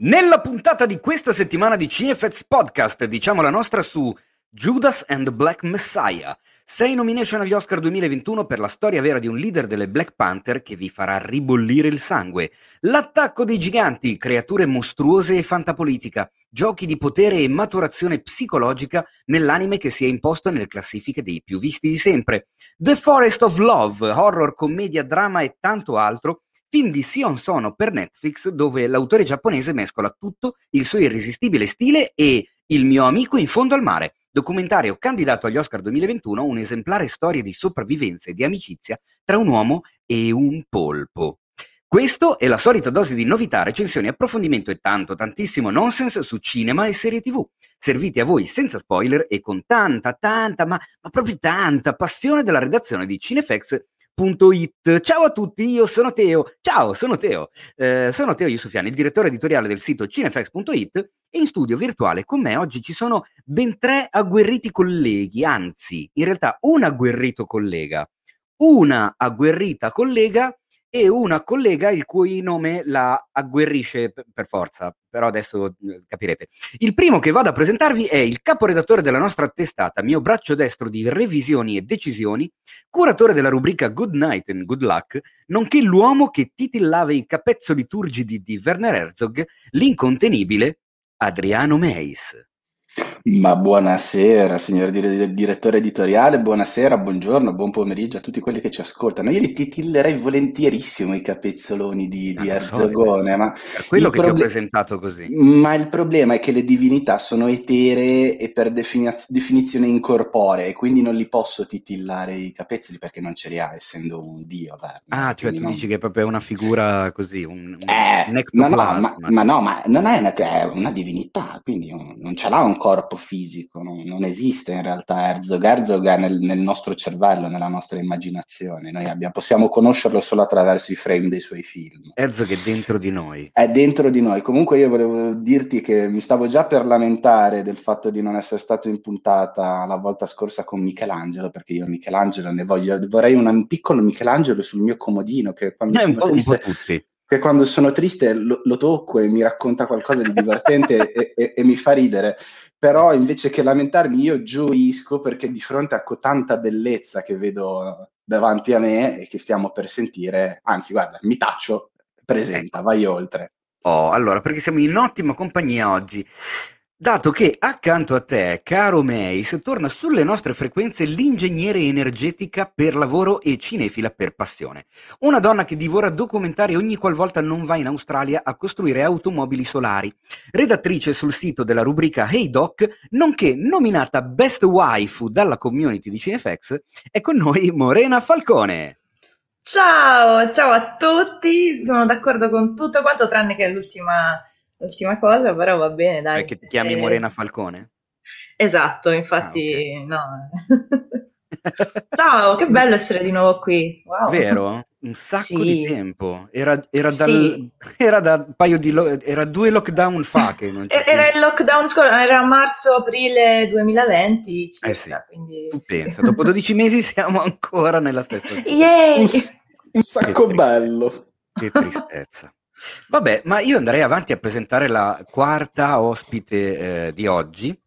Nella puntata di questa settimana di Cinefets Podcast diciamo la nostra su Judas and the Black Messiah. Sei nomination agli Oscar 2021 per la storia vera di un leader delle Black Panther che vi farà ribollire il sangue. L'attacco dei giganti, creature mostruose e fantapolitica, giochi di potere e maturazione psicologica nell'anime che si è imposto nelle classifiche dei più visti di sempre. The Forest of Love, horror, commedia, drama e tanto altro film di Sion Sono per Netflix dove l'autore giapponese mescola tutto il suo irresistibile stile e Il mio amico in fondo al mare, documentario candidato agli Oscar 2021, un'esemplare storia di sopravvivenza e di amicizia tra un uomo e un polpo. Questo è la solita dose di novità, recensioni, approfondimento e tanto, tantissimo nonsense su cinema e serie tv, serviti a voi senza spoiler e con tanta, tanta, ma, ma proprio tanta passione della redazione di Cinefx It. Ciao a tutti, io sono Teo. Ciao, sono Teo. Eh, sono Teo Yusufiani, il direttore editoriale del sito cinefx.it e in studio virtuale con me oggi ci sono ben tre agguerriti colleghi, anzi, in realtà un agguerrito collega, una agguerrita collega e una collega il cui nome la agguerrisce per forza, però adesso eh, capirete. Il primo che vado a presentarvi è il caporedattore della nostra testata, mio braccio destro di revisioni e decisioni, curatore della rubrica Good Night and Good Luck, nonché l'uomo che titillava i capezzoli turgidi di Werner Herzog, l'incontenibile Adriano Meis. Ma buonasera, signor dire- direttore editoriale, buonasera, buongiorno, buon pomeriggio a tutti quelli che ci ascoltano. Io li titillerei volentierissimo i capezzoloni di, di Ah, lo so, ma quello che ti ho proble- presentato così. ma il problema è che le divinità sono eteree e per defini- definizione incorporee, quindi non li posso titillare i capezzoli perché non ce li ha, essendo un dio, Werner, Ah, cioè quindi tu non- dici che è proprio una figura così, un, un, Eh, un no, no, ma, ma no, ma non è una, è una divinità, quindi non, non ce l'ha un corpo fisico, non, non esiste in realtà Herzog. Herzog è nel, nel nostro cervello, nella nostra immaginazione, noi abbiamo- possiamo conoscerlo solo attraverso i frame dei suoi film. Herzog è dentro di noi. È dentro di noi. Comunque io volevo dirti che mi stavo già per lamentare del fatto di non essere stato in puntata la volta scorsa con Michelangelo, perché io Michelangelo ne voglio, vorrei un piccolo Michelangelo sul mio comodino che quando Eh, un, po', un po' tutti. Che quando sono triste lo, lo tocco e mi racconta qualcosa di divertente e, e- e mi fa ridere, però invece che lamentarmi io gioisco perché di fronte a tanta bellezza che vedo davanti a me e che stiamo per sentire, anzi guarda, mi taccio, presenta, Ecco. vai oltre. Oh, allora, perché siamo in ottima compagnia oggi. Dato che accanto a te, caro Meis, torna sulle nostre frequenze l'ingegnere energetica per lavoro e cinefila per passione. Una donna che divora documentari ogni qualvolta non va in Australia a costruire automobili solari. Redattrice sul sito della rubrica Hey Doc, nonché nominata Best Waifu dalla community di Cinefx, è con noi Morena Falcone. Ciao, ciao a tutti, sono d'accordo con tutto quanto tranne che l'ultima l'ultima cosa, però va bene, dai. Perché ti chiami Eh, Morena Falcone? Esatto, infatti, no. Ciao, che bello essere di nuovo qui. Wow. Vero? Un sacco di Sì. tempo. Era, era dal, Sì. era da un paio di lo- era due lockdown fa che non ci E- Era il lockdown scorso, era marzo-aprile 2020 circa, Eh sì, quindi Tu sì. pensa, dopo 12 mesi siamo ancora nella stessa situazione. Yay! Un, un sacco Che bello. Che tristezza. Vabbè, ma io andrei avanti a presentare la quarta ospite eh, di oggi,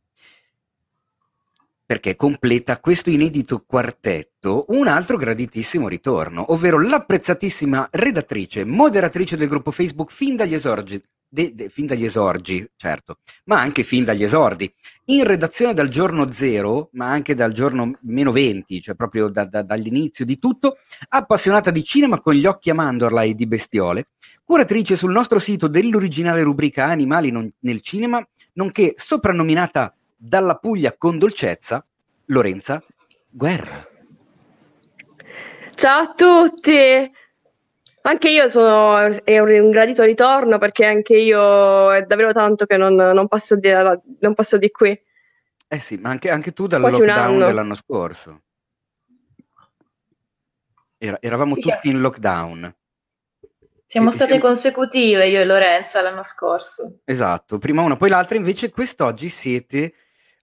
perché completa questo inedito quartetto un altro graditissimo ritorno, ovvero l'apprezzatissima redattrice, moderatrice del gruppo Facebook fin dagli esorgi, de- de- fin dagli esorgi, certo, ma anche fin dagli esordi, in redazione dal giorno zero, ma anche dal giorno meno 20, cioè proprio da- da- dall'inizio di tutto, appassionata di cinema con gli occhi a mandorla e di bestiole, curatrice sul nostro sito dell'originale rubrica Animali non- nel cinema, nonché soprannominata dalla Puglia con dolcezza, Lorenza Guerra. Ciao a tutti! Anche io sono è un gradito ritorno perché anche io è davvero tanto che non, non passo, di, non passo di qui. Eh sì, ma anche, anche tu dal Quasi lockdown anno. dell'anno scorso. Era- eravamo tutti in lockdown. Siamo state siamo- consecutive io e Lorenza l'anno scorso. Esatto, prima una, poi l'altra. Invece quest'oggi siete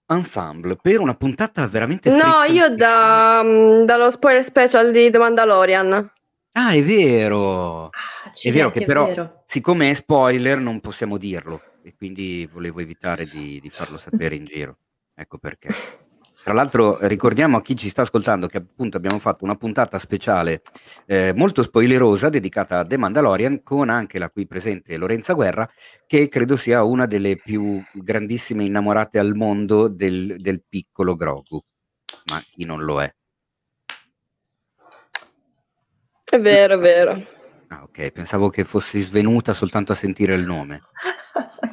ensemble per una puntata veramente No, io da, mm, dallo spoiler special di The Mandalorian. Ah, è vero. Ah, è vero che però, vero. siccome è spoiler, non possiamo dirlo e quindi volevo evitare di, di farlo sapere in giro. Ecco perché. Tra l'altro ricordiamo a chi ci sta ascoltando che appunto abbiamo fatto una puntata speciale eh, molto spoilerosa dedicata a The Mandalorian con anche la qui presente Lorenza Guerra che credo sia una delle più grandissime innamorate al mondo del, del piccolo Grogu, ma chi non lo è? È vero, è vero. Ah ok, pensavo che fossi svenuta soltanto a sentire il nome.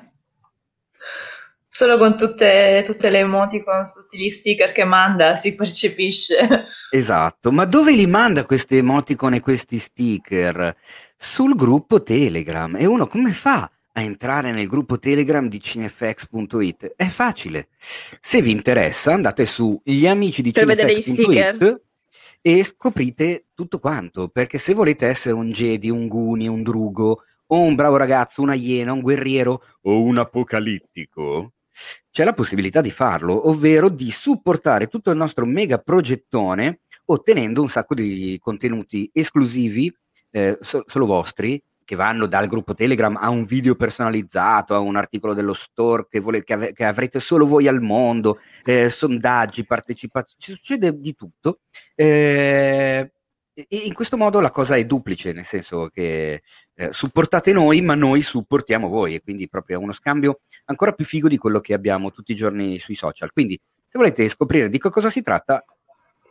solo con tutte, tutte le emoticon, tutti gli sticker che manda si percepisce. Esatto, ma dove li manda queste emoticon e questi sticker? Sul gruppo Telegram. E uno come fa a entrare nel gruppo Telegram di cinefx.it? È facile. Se vi interessa andate su gli amici di cinefx.it e scoprite tutto quanto, perché se volete essere un Jedi, un Guni, un Drugo, o un bravo ragazzo, una iena, un guerriero o un apocalittico, c'è la possibilità di farlo, ovvero di supportare tutto il nostro mega progettone ottenendo un sacco di contenuti esclusivi, eh, so- solo vostri, che vanno dal gruppo Telegram a un video personalizzato, a un articolo dello store che, vole- che, ave- che avrete solo voi al mondo, eh, sondaggi, partecipazioni, succede di tutto. Eh, in questo modo la cosa è duplice, nel senso che eh, supportate noi, ma noi supportiamo voi, e quindi proprio è uno scambio ancora più figo di quello che abbiamo tutti i giorni sui social. Quindi, se volete scoprire di cosa si tratta,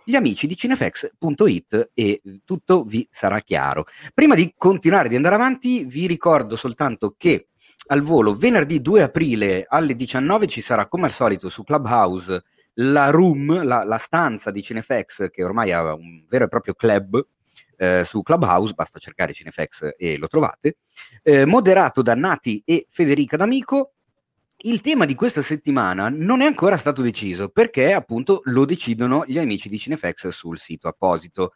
gli amici di cinefx.it e tutto vi sarà chiaro. Prima di continuare di andare avanti, vi ricordo soltanto che al volo venerdì 2 aprile alle 19 ci sarà come al solito su Clubhouse la room, la, la stanza di Cinefx, che ormai ha un vero e proprio club, eh, su Clubhouse, basta cercare Cinefx e lo trovate, eh, moderato da Nati e Federica D'Amico. Il tema di questa settimana non è ancora stato deciso perché appunto lo decidono gli amici di Cinefx sul sito apposito.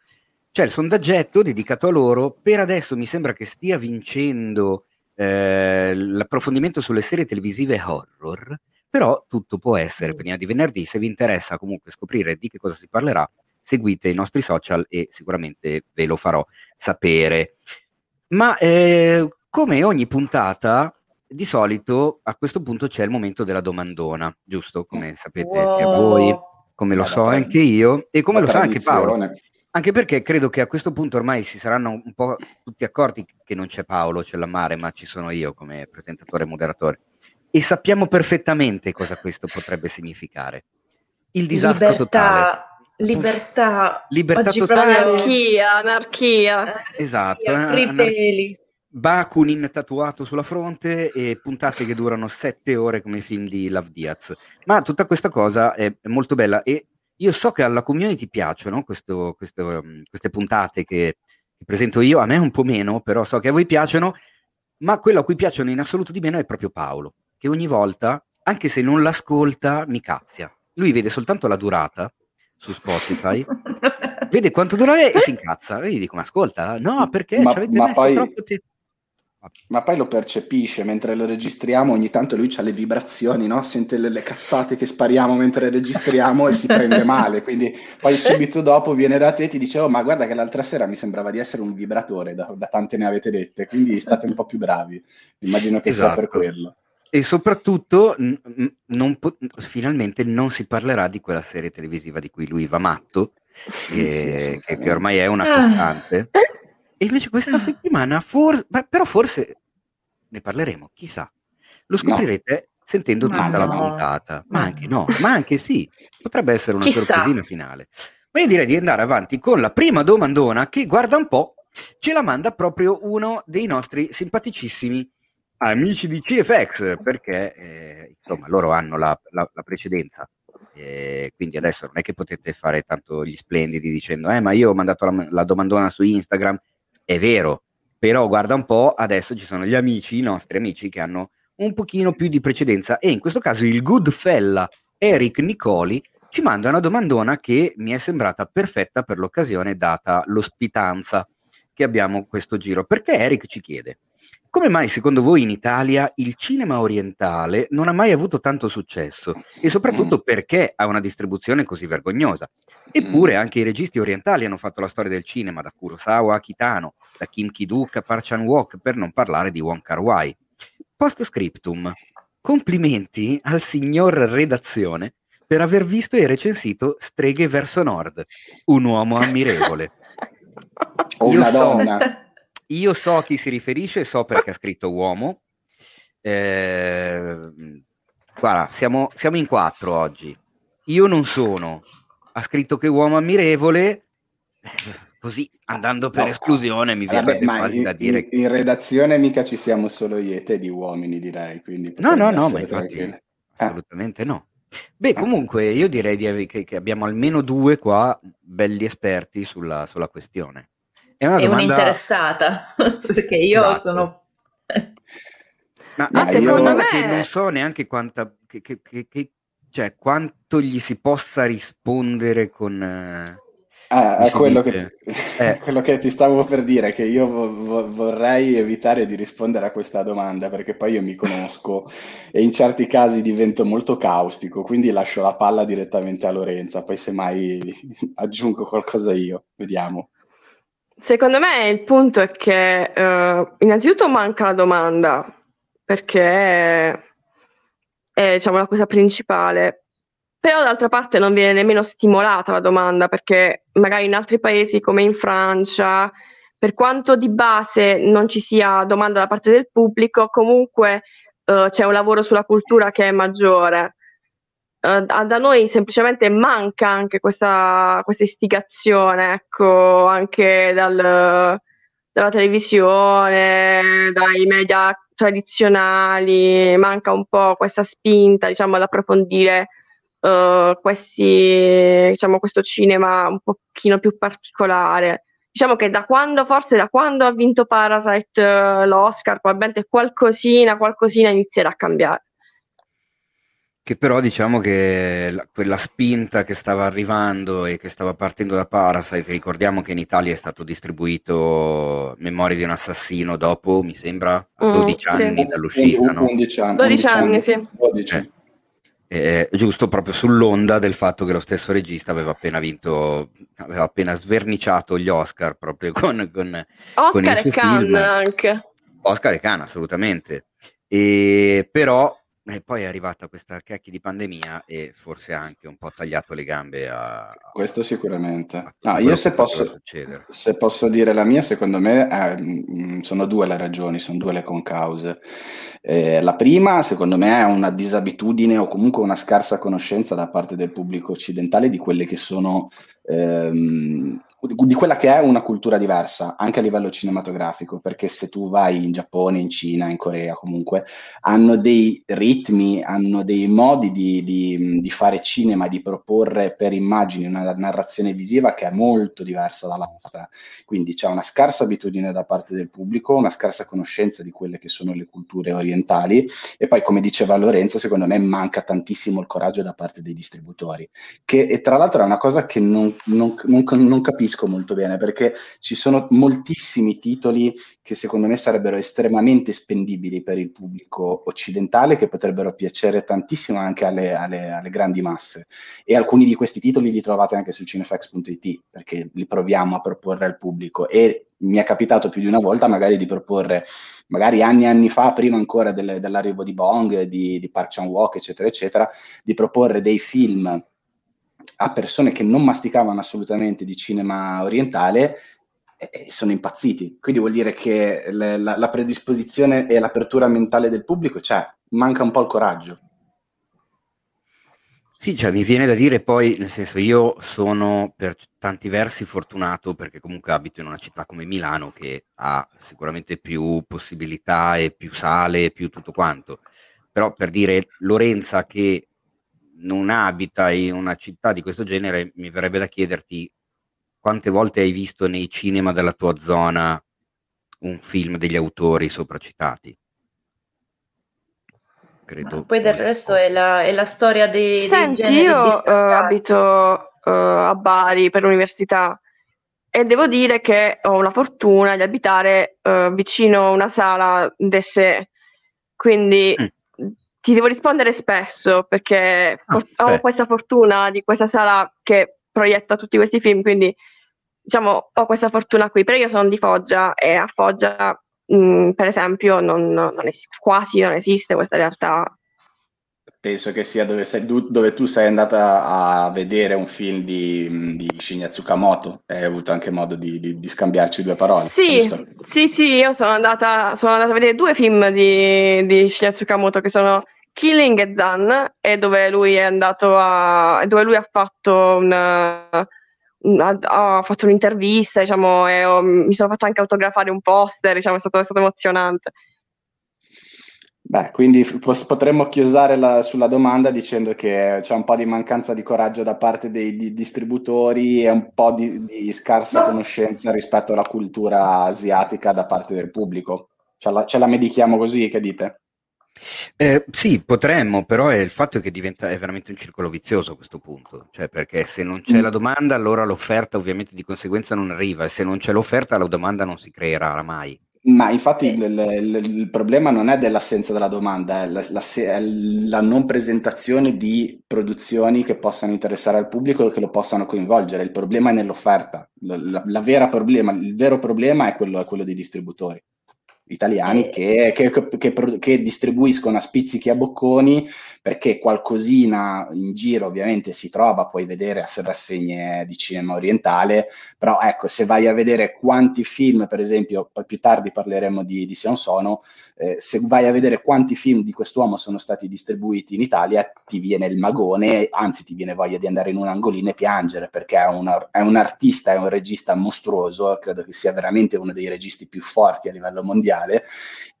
C'è il sondaggetto dedicato a loro, per adesso mi sembra che stia vincendo eh, l'approfondimento sulle serie televisive horror, però tutto può essere prima di venerdì. Se vi interessa comunque scoprire di che cosa si parlerà, seguite i nostri social e sicuramente ve lo farò sapere. Ma eh, come ogni puntata, di solito a questo punto c'è il momento della domandona, giusto? Come sapete wow. sia voi, come lo so anche io e come lo sa anche Paolo. Anche perché credo che a questo punto ormai si saranno un po' tutti accorti che non c'è Paolo, c'è la Mare, ma ci sono io come presentatore e moderatore e sappiamo perfettamente cosa questo potrebbe significare. Il disastro libertà, totale. Libertà, libertà totale. Anarchia, anarchia. Esatto. Ripeli. Bakunin tatuato sulla fronte e puntate che durano sette ore come i film di Love Diaz. Ma tutta questa cosa è, molto bella e io so che alla community piacciono questo, questo, queste puntate che, che presento io, a me un po' meno, però so che a voi piacciono, ma quello a cui piacciono in assoluto di meno è proprio Paolo che ogni volta, anche se non l'ascolta, mi cazzia. Lui vede soltanto la durata su Spotify, vede quanto dura e si incazza. E gli dico, ma ascolta, no, perché ma, ma poi... troppo tempo. Ma poi lo percepisce mentre lo registriamo, ogni tanto lui ha le vibrazioni, no? sente le, le, cazzate che spariamo mentre registriamo e si prende male. Quindi poi subito dopo viene da te e ti dice: Oh, ma guarda che l'altra sera mi sembrava di essere un vibratore, da, da tante ne avete dette, quindi state un po' più bravi. Immagino che esatto. sia per esatto. quello. E soprattutto, n- po- finalmente non si parlerà di quella serie televisiva di cui lui va matto, sì, che, sì, che, che, ormai è una ah. costante. E invece questa ah. settimana, for- beh, però forse ne parleremo, chissà. Lo scoprirete no. sentendo ma tutta no. la puntata. Ma anche no, ma anche sì. Potrebbe essere una chissà. sorpresina finale. Ma io direi di andare avanti con la prima domandona che, guarda un po', ce la manda proprio uno dei nostri simpaticissimi amici di CFX perché eh, insomma loro hanno la, la, la precedenza. Eh, quindi adesso non è che potete fare tanto gli splendidi dicendo eh ma io ho mandato la, la, domandona su Instagram. È vero però guarda un po' adesso ci sono gli amici i nostri amici che hanno un pochino più di precedenza e in questo caso il good fella Eric Nicoli ci manda una domandona che mi è sembrata perfetta per l'occasione data l'ospitanza che abbiamo questo giro. Perché Eric ci chiede come mai secondo voi in Italia il cinema orientale non ha mai avuto tanto successo e soprattutto mm. perché ha una distribuzione così vergognosa? Eppure mm. anche i registi orientali hanno fatto la storia del cinema, da Kurosawa a Kitano, da Kim Ki-duk a Park Chan-wook, per non parlare di Wong Kar-wai. Post scriptum. Complimenti al signor redazione per aver visto e recensito Streghe verso Nord, un uomo ammirevole. Una so- donna. Io so a chi si riferisce, so perché ha scritto uomo. Eh, guarda, siamo, siamo in quattro oggi. Io non sono. Ha scritto che uomo ammirevole. Così, andando per No. esclusione, mi ma quasi in, da dire in- in redazione mica ci siamo solo io e te di uomini, direi. No, no, no, ma infatti tranquillo. assolutamente no. Beh, comunque io direi di ave- che, che abbiamo almeno due qua belli esperti sulla, sulla questione. È una domanda... un'interessata, perché io Esatto. sono... Ma Ma domanda Secondo che me- non so neanche quanta... Che, che- che- che- cioè, quanto gli si possa rispondere con... eh, Ah, è si quello che, Eh. quello che ti stavo per dire, che io vo- vo- vorrei evitare di rispondere a questa domanda perché poi io mi conosco e in certi casi divento molto caustico, quindi lascio la palla direttamente a Lorenza, poi semmai aggiungo qualcosa io, vediamo. Secondo me il punto è che eh, innanzitutto manca la domanda, perché è, è, diciamo, la cosa principale. Però d'altra parte non viene nemmeno stimolata la domanda, perché magari in altri paesi come in Francia, per quanto di base non ci sia domanda da parte del pubblico, comunque eh, c'è un lavoro sulla cultura che è maggiore. Eh, da noi semplicemente manca anche questa, questa istigazione, ecco, anche dal- dalla televisione, dai media tradizionali, manca un po' questa spinta, diciamo, ad approfondire eh, questi, diciamo, questo cinema un pochino più particolare. Diciamo che da quando, forse da quando ha vinto Parasite eh, l'Oscar, probabilmente qualcosina, qualcosina inizierà a cambiare. Che però diciamo che la- quella spinta che stava arrivando e che stava partendo da Parasite, ricordiamo che in Italia è stato distribuito Memorie di un assassino dopo, mi sembra, a Mm, 12 sì. anni dall'uscita, no? 11 anni. 12 anni, sì. 12. Eh. Eh, giusto proprio sull'onda del fatto che lo stesso regista aveva appena vinto, aveva appena sverniciato gli Oscar proprio con, con Con il Oscar suo e Cannes anche. Oscar e Cannes, assolutamente. E però eh, poi è arrivata questa cacchio di pandemia e forse ha anche un po' tagliato le gambe a, Questo sicuramente. a No, io se posso, se posso dire la mia, secondo me eh, sono due le ragioni, sono due le concause. Eh, la prima, secondo me, è una disabitudine o comunque una scarsa conoscenza da parte del pubblico occidentale di quelle che sono ehm, di quella che è una cultura diversa anche a livello cinematografico, perché se tu vai in Giappone, in Cina, in Corea, comunque hanno dei ritmi, hanno dei modi di, di- di fare cinema, di proporre per immagini una narrazione visiva che è molto diversa dalla nostra. Quindi c'è una scarsa abitudine da parte del pubblico, una scarsa conoscenza di quelle che sono le culture orientali e poi, come diceva Lorenzo, secondo me manca tantissimo il coraggio da parte dei distributori, che tra l'altro è una cosa che non, non- non- non capisco molto bene, perché ci sono moltissimi titoli che secondo me sarebbero estremamente spendibili per il pubblico occidentale, che potrebbero piacere tantissimo anche alle, alle- alle grandi masse. E alcuni di questi titoli li trovate anche su cinefax.it, perché li proviamo a proporre al pubblico. E mi è capitato più di una volta magari di proporre, magari anni e anni fa, prima ancora del- dell'arrivo di Bong, di, di Park Chan-wook, eccetera, eccetera, di proporre dei film a persone che non masticavano assolutamente di cinema orientale sono impazziti. Quindi vuol dire che le- la, la predisposizione e l'apertura mentale del pubblico c'è, manca un po' il coraggio. Sì, cioè mi viene da dire poi, nel senso, io sono per tanti versi fortunato perché comunque abito in una città come Milano che ha sicuramente più possibilità e più sale e più tutto quanto. Però per dire Lorenza che non abita in una città di questo genere, mi verrebbe da chiederti quante volte hai visto nei cinema della tua zona un film degli autori sopracitati? Credo. Poi del resto è la, è la storia dei, dei Senti, generi io distaccati. abito eh, a Bari per l'università e devo dire che ho la fortuna di abitare eh, vicino a una sala d'essè, quindi Mm. Ti devo rispondere spesso perché Ah, ho beh. questa fortuna di questa sala che proietta tutti questi film, quindi diciamo, ho questa fortuna qui, però io sono di Foggia e a Foggia, mh, per esempio, non, non es- quasi non esiste questa realtà Penso che sia dove, sei, dove, tu sei andata a vedere un film di, di Shinya Tsukamoto e hai avuto anche modo di, di, di scambiarci due parole. Sì, sì, sì, io sono andata, sono andata, a vedere due film di, di Shinya Tsukamoto che sono Killing e Zan, e dove lui è andato a... dove lui ha fatto una, ha, ha fatto un'intervista, diciamo, e ho, mi sono fatta anche autografare un poster, diciamo, è stato, è stato emozionante. Beh, quindi potremmo chiusare la, sulla domanda dicendo che c'è un po' di mancanza di coraggio da parte dei di distributori e un po' di, di, scarsa conoscenza rispetto alla cultura asiatica da parte del pubblico. Ce la, ce la medichiamo così, che dite? Eh, sì, potremmo, però è il fatto che diventa, è veramente un circolo vizioso a questo punto, cioè perché se non c'è mm. la domanda allora l'offerta ovviamente di conseguenza non arriva e se non c'è l'offerta la domanda non si creerà mai. Ma infatti il, il, il, problema non è dell'assenza della domanda, è la, la, la, non presentazione di produzioni che possano interessare al pubblico e che lo possano coinvolgere. Il problema è nell'offerta. La, problema, il vero problema è quello, è quello dei distributori italiani che, che, che, che, distribuiscono a spizzichi a bocconi perché qualcosina in giro ovviamente si trova, puoi vedere a rassegne di cinema orientale, però ecco, se vai a vedere quanti film, per esempio, più tardi parleremo di, di Sion Sono, eh, se vai a vedere quanti film di quest'uomo sono stati distribuiti in Italia, ti viene il magone, anzi ti viene voglia di andare in un angolino e piangere, perché è un, è un artista, è un regista mostruoso, credo che sia veramente uno dei registi più forti a livello mondiale,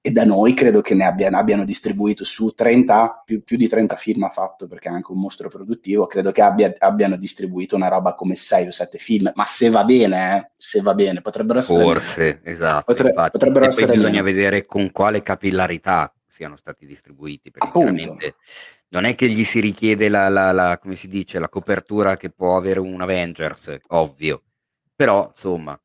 e da noi credo che ne abbiano, abbiano distribuito su 30, più, più, di 30 film ha fatto perché è anche un mostro produttivo, credo che abbia, abbiano distribuito una roba come 6 o 7 film, ma se va bene, eh, se va bene, potrebbero essere... Forse, esatto. Potre, potrebbero essere bisogna meno. vedere con quale capillarità siano stati distribuiti, perché non è che gli si richiede la, la, la, come si dice, la copertura che può avere un Avengers, ovvio, però insomma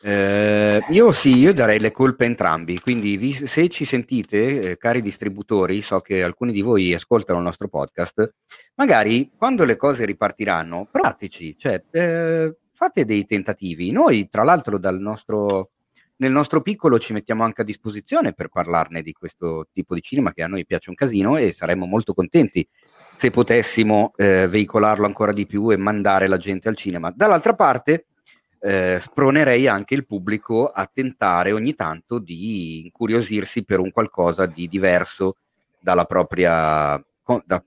eh, io sì, io darei le colpe a entrambi, quindi vi, se ci sentite, eh, cari distributori, so che alcuni di voi ascoltano il nostro podcast, magari quando le cose ripartiranno, provateci, cioè eh, fate dei tentativi. Noi, tra l'altro, dal nostro, nel nostro piccolo ci mettiamo anche a disposizione per parlarne di questo tipo di cinema che a noi piace un casino e saremmo molto contenti se potessimo eh, veicolarlo ancora di più e mandare la gente al cinema. Dall'altra parte, eh, spronerei anche il pubblico a tentare ogni tanto di incuriosirsi per un qualcosa di diverso dalla propria da,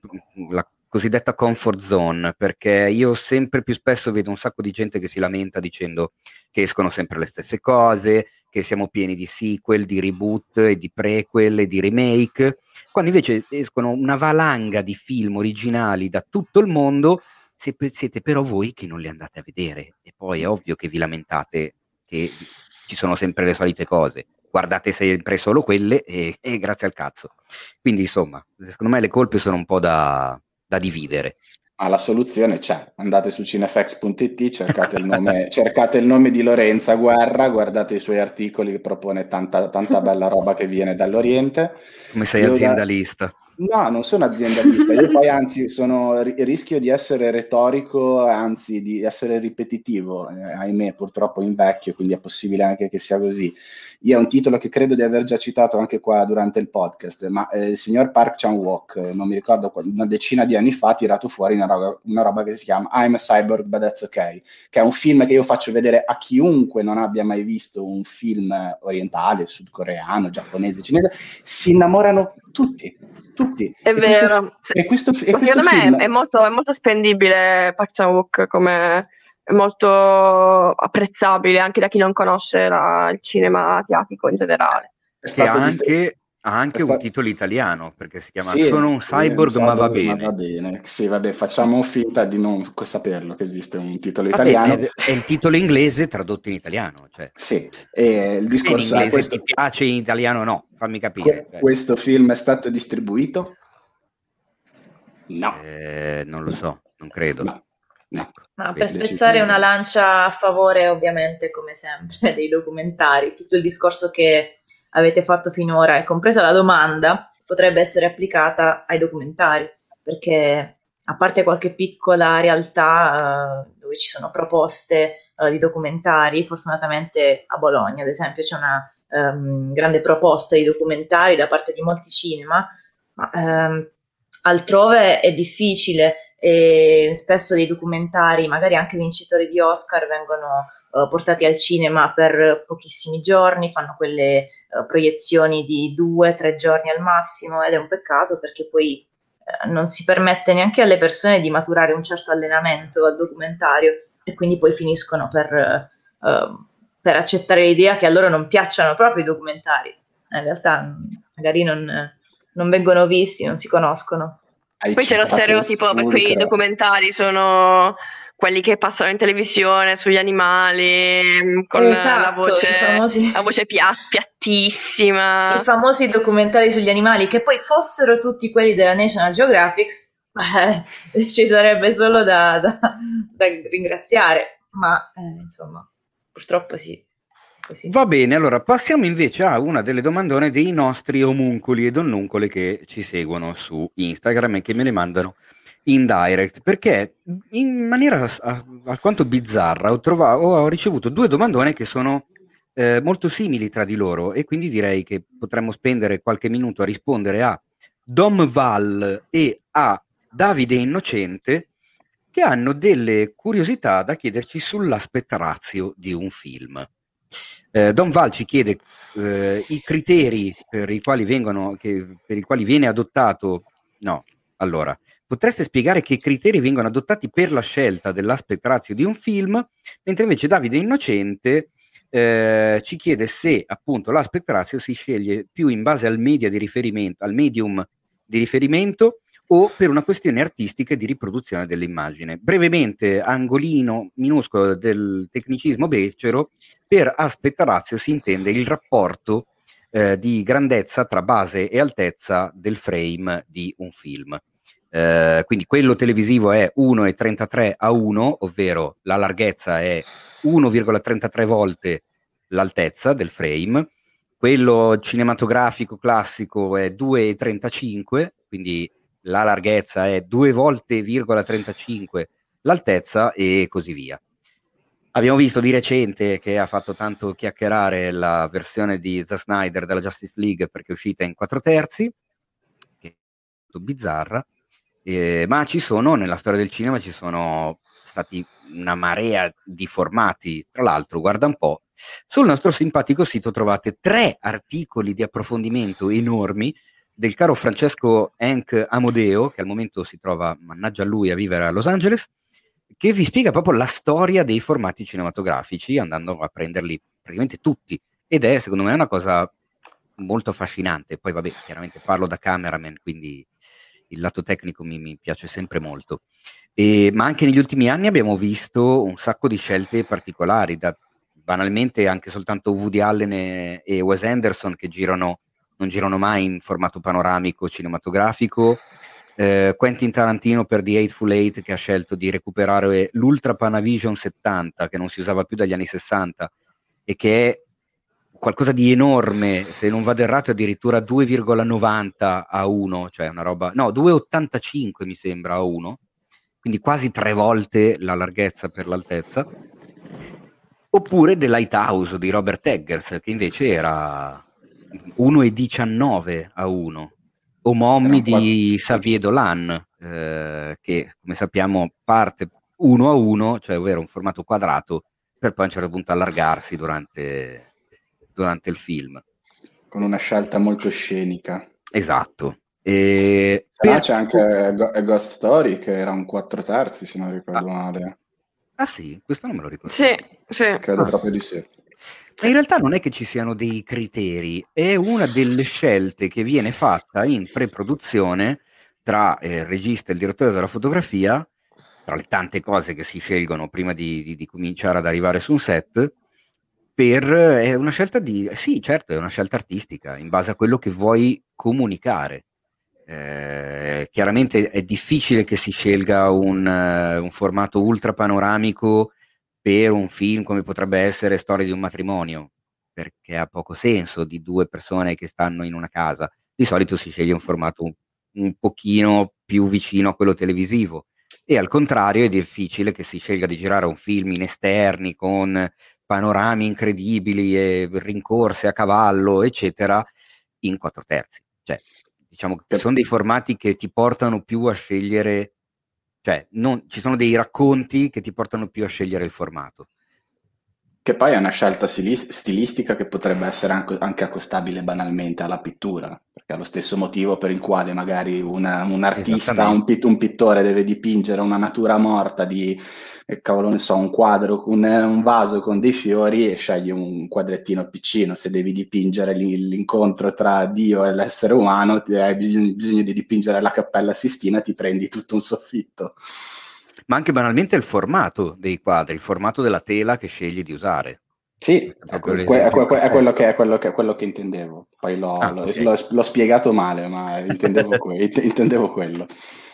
cosiddetta comfort zone, perché io sempre più spesso vedo un sacco di gente che si lamenta dicendo che escono sempre le stesse cose, che siamo pieni di sequel, di reboot di prequel di remake, quando invece escono una valanga di film originali da tutto il mondo se siete però voi che non li andate a vedere e poi è ovvio che vi lamentate che ci sono sempre le solite cose. Guardate sempre solo quelle e, e grazie al cazzo. Quindi insomma, secondo me le colpe sono un po' da, da dividere. Ah, la soluzione c'è, andate su cinefx.it, cercate il, nome, cercate il nome di Lorenza Guerra, guardate i suoi articoli che propone tanta, tanta bella roba che viene dall'Oriente. Come sei Io aziendalista? Da No, non sono aziendalista, io poi anzi sono, rischio di essere retorico, anzi di essere ripetitivo, eh, ahimè purtroppo invecchio, quindi è possibile anche che sia così. Io è un titolo che credo di aver già citato anche qua durante il podcast, ma eh, il signor Park Chan-wook, eh, non mi ricordo, una decina di anni fa ha tirato fuori una roba, una roba che si chiama I'm a Cyborg but that's okay, che è un film che io faccio vedere a chiunque non abbia mai visto un film orientale, sudcoreano, giapponese, cinese, si innamorano tutti tutti. È e vero. Questo, e questo, e questo secondo film... me è molto, è molto spendibile Park Chan-wook come è molto apprezzabile anche da chi non conosce la, il cinema asiatico in generale. Che anche, ha anche stato... un titolo italiano perché si chiama sì, Sono un cyborg, sì, ma va bene. Ma va bene. Sì, vabbè, facciamo finta di non saperlo che esiste un titolo vabbè, italiano. È, è, il titolo inglese tradotto in italiano. Cioè. Sì, e il discorso in inglese questo... ti piace in italiano no, fammi capire. Que- questo film è stato distribuito? No. Eh, non lo so, non credo. No. No. No, per spezzare una lancia a favore, ovviamente, come sempre, dei documentari, tutto il discorso che avete fatto finora e compresa la domanda potrebbe essere applicata ai documentari, perché a parte qualche piccola realtà uh, dove ci sono proposte uh, di documentari, fortunatamente a Bologna ad esempio c'è una um, grande proposta di documentari da parte di molti cinema, ma um, altrove è difficile e spesso dei documentari, magari anche vincitori di Oscar, vengono uh, portati al cinema per pochissimi giorni, fanno quelle uh, proiezioni di due, tre giorni al massimo ed è un peccato perché poi uh, non si permette neanche alle persone di maturare un certo allenamento al documentario e quindi poi finiscono per, per accettare l'idea che a loro non piacciono proprio i documentari. In realtà magari non, non vengono visti, non si conoscono. Hai Poi c'è lo stereotipo per cui i documentari sono quelli che passano in televisione sugli animali mm, con esatto, la voce, famosi... la voce pia- piattissima. I famosi documentari sugli animali che poi fossero tutti quelli della National Geographic, eh, ci sarebbe solo da, da, da ringraziare, ma eh, insomma, purtroppo sì. Così. Va bene, allora passiamo invece a una delle domandone dei nostri omuncoli e donnuncole che ci seguono su Instagram e che me le mandano in direct perché in maniera alquanto bizzarra ho, trovato, ho ricevuto due domandone che sono eh, molto simili tra di loro e quindi direi che potremmo spendere qualche minuto a rispondere a Dom Val e a Davide Innocente che hanno delle curiosità da chiederci sull'aspetto di un film. Eh, Don Val ci chiede eh, i criteri per i quali vengono, che, per i quali viene adottato. No, allora, potreste spiegare che criteri vengono adottati per la scelta dell'aspetto di un film, mentre invece Davide Innocente eh, ci chiede se appunto l'aspetto si sceglie più in base al media di riferimento, al medium di riferimento o per una questione artistica di riproduzione dell'immagine. Brevemente, angolino minuscolo del tecnicismo becero, per aspetta ratio si intende il rapporto eh, di grandezza tra base e altezza del frame di un film. Eh, quindi quello televisivo è 1,33 a 1, ovvero la larghezza è 1,33 volte l'altezza del frame, quello cinematografico classico è 2,35, quindi la larghezza è due volte, 35 l'altezza e così via. Abbiamo visto di recente che ha fatto tanto chiacchierare la versione di Zack Snyder della Justice League perché è uscita in 4 terzi, che è molto bizzarra, eh, ma ci sono, nella storia del cinema ci sono stati una marea di formati, tra l'altro, guarda un po', sul nostro simpatico sito trovate tre articoli di approfondimento enormi del caro Francesco Hank Amodeo, che al momento si trova, mannaggia lui, a vivere a Los Angeles, che vi spiega proprio la storia dei formati cinematografici, andando a prenderli praticamente tutti. Ed è, secondo me, una cosa molto affascinante. Poi, vabbè, chiaramente parlo da cameraman, quindi il lato tecnico mi, mi piace sempre molto. E, ma anche negli ultimi anni abbiamo visto un sacco di scelte particolari, da banalmente anche soltanto Woody Allen e, e Wes Anderson che girano non girano mai in formato panoramico cinematografico. Eh, Quentin Tarantino per The Eightful Eight che ha scelto di recuperare l'Ultra Panavision 70 che non si usava più dagli anni 60 e che è qualcosa di enorme, se non vado errato addirittura 2,90 a 1, cioè una roba, no 2,85 mi sembra a 1, quindi quasi tre volte la larghezza per l'altezza. Oppure The Lighthouse di Robert Eggers che invece era 1,19 a 1, o Mommy di Xavier Dolan, eh, che come sappiamo parte 1 a 1, cioè ovvero un formato quadrato, per poi a un certo punto allargarsi durante, durante il film. Con una scelta molto scenica. Esatto. E per... c'è anche a Ghost Story che era un 4 terzi, se non ricordo ah. male. Ah sì, questo non me lo ricordo. Sì, sì. Credo ah. proprio di sì. Ma in realtà non è che ci siano dei criteri, è una delle scelte che viene fatta in pre-produzione tra eh, il regista e il direttore della fotografia, tra le tante cose che si scelgono prima di, di, di cominciare ad arrivare su un set, per, è una scelta di, sì certo è una scelta artistica, in base a quello che vuoi comunicare. Eh, chiaramente è difficile che si scelga un, uh, un formato ultra panoramico per un film come potrebbe essere Storia di un matrimonio, perché ha poco senso di due persone che stanno in una casa. Di solito si sceglie un formato un, un pochino più vicino a quello televisivo, e al contrario è difficile che si scelga di girare un film in esterni con panorami incredibili e rincorse a cavallo, eccetera, in quattro terzi. Cioè, diciamo che sono dei formati che ti portano più a scegliere, cioè non, ci sono dei racconti che ti portano più a scegliere il formato. Che poi è una scelta stilistica che potrebbe essere anche accostabile banalmente alla pittura, è lo stesso motivo per il quale magari una, un artista, un, pit, un, pittore deve dipingere una natura morta di, eh, cavolo ne so, un quadro, un, un, vaso con dei fiori e scegli un quadrettino piccino. Se devi dipingere l'incontro tra Dio e l'essere umano, hai bisogno, bisogno di dipingere la Cappella Sistina, ti prendi tutto un soffitto ma anche banalmente il formato dei quadri, il formato della tela che scegli di usare. Sì, è, que- è, que- è, quello che, è, quello che, quello che intendevo. Poi l'ho, ah, l'ho, okay. l'ho, l'ho, spiegato male, ma intendevo, que- intendevo, quello.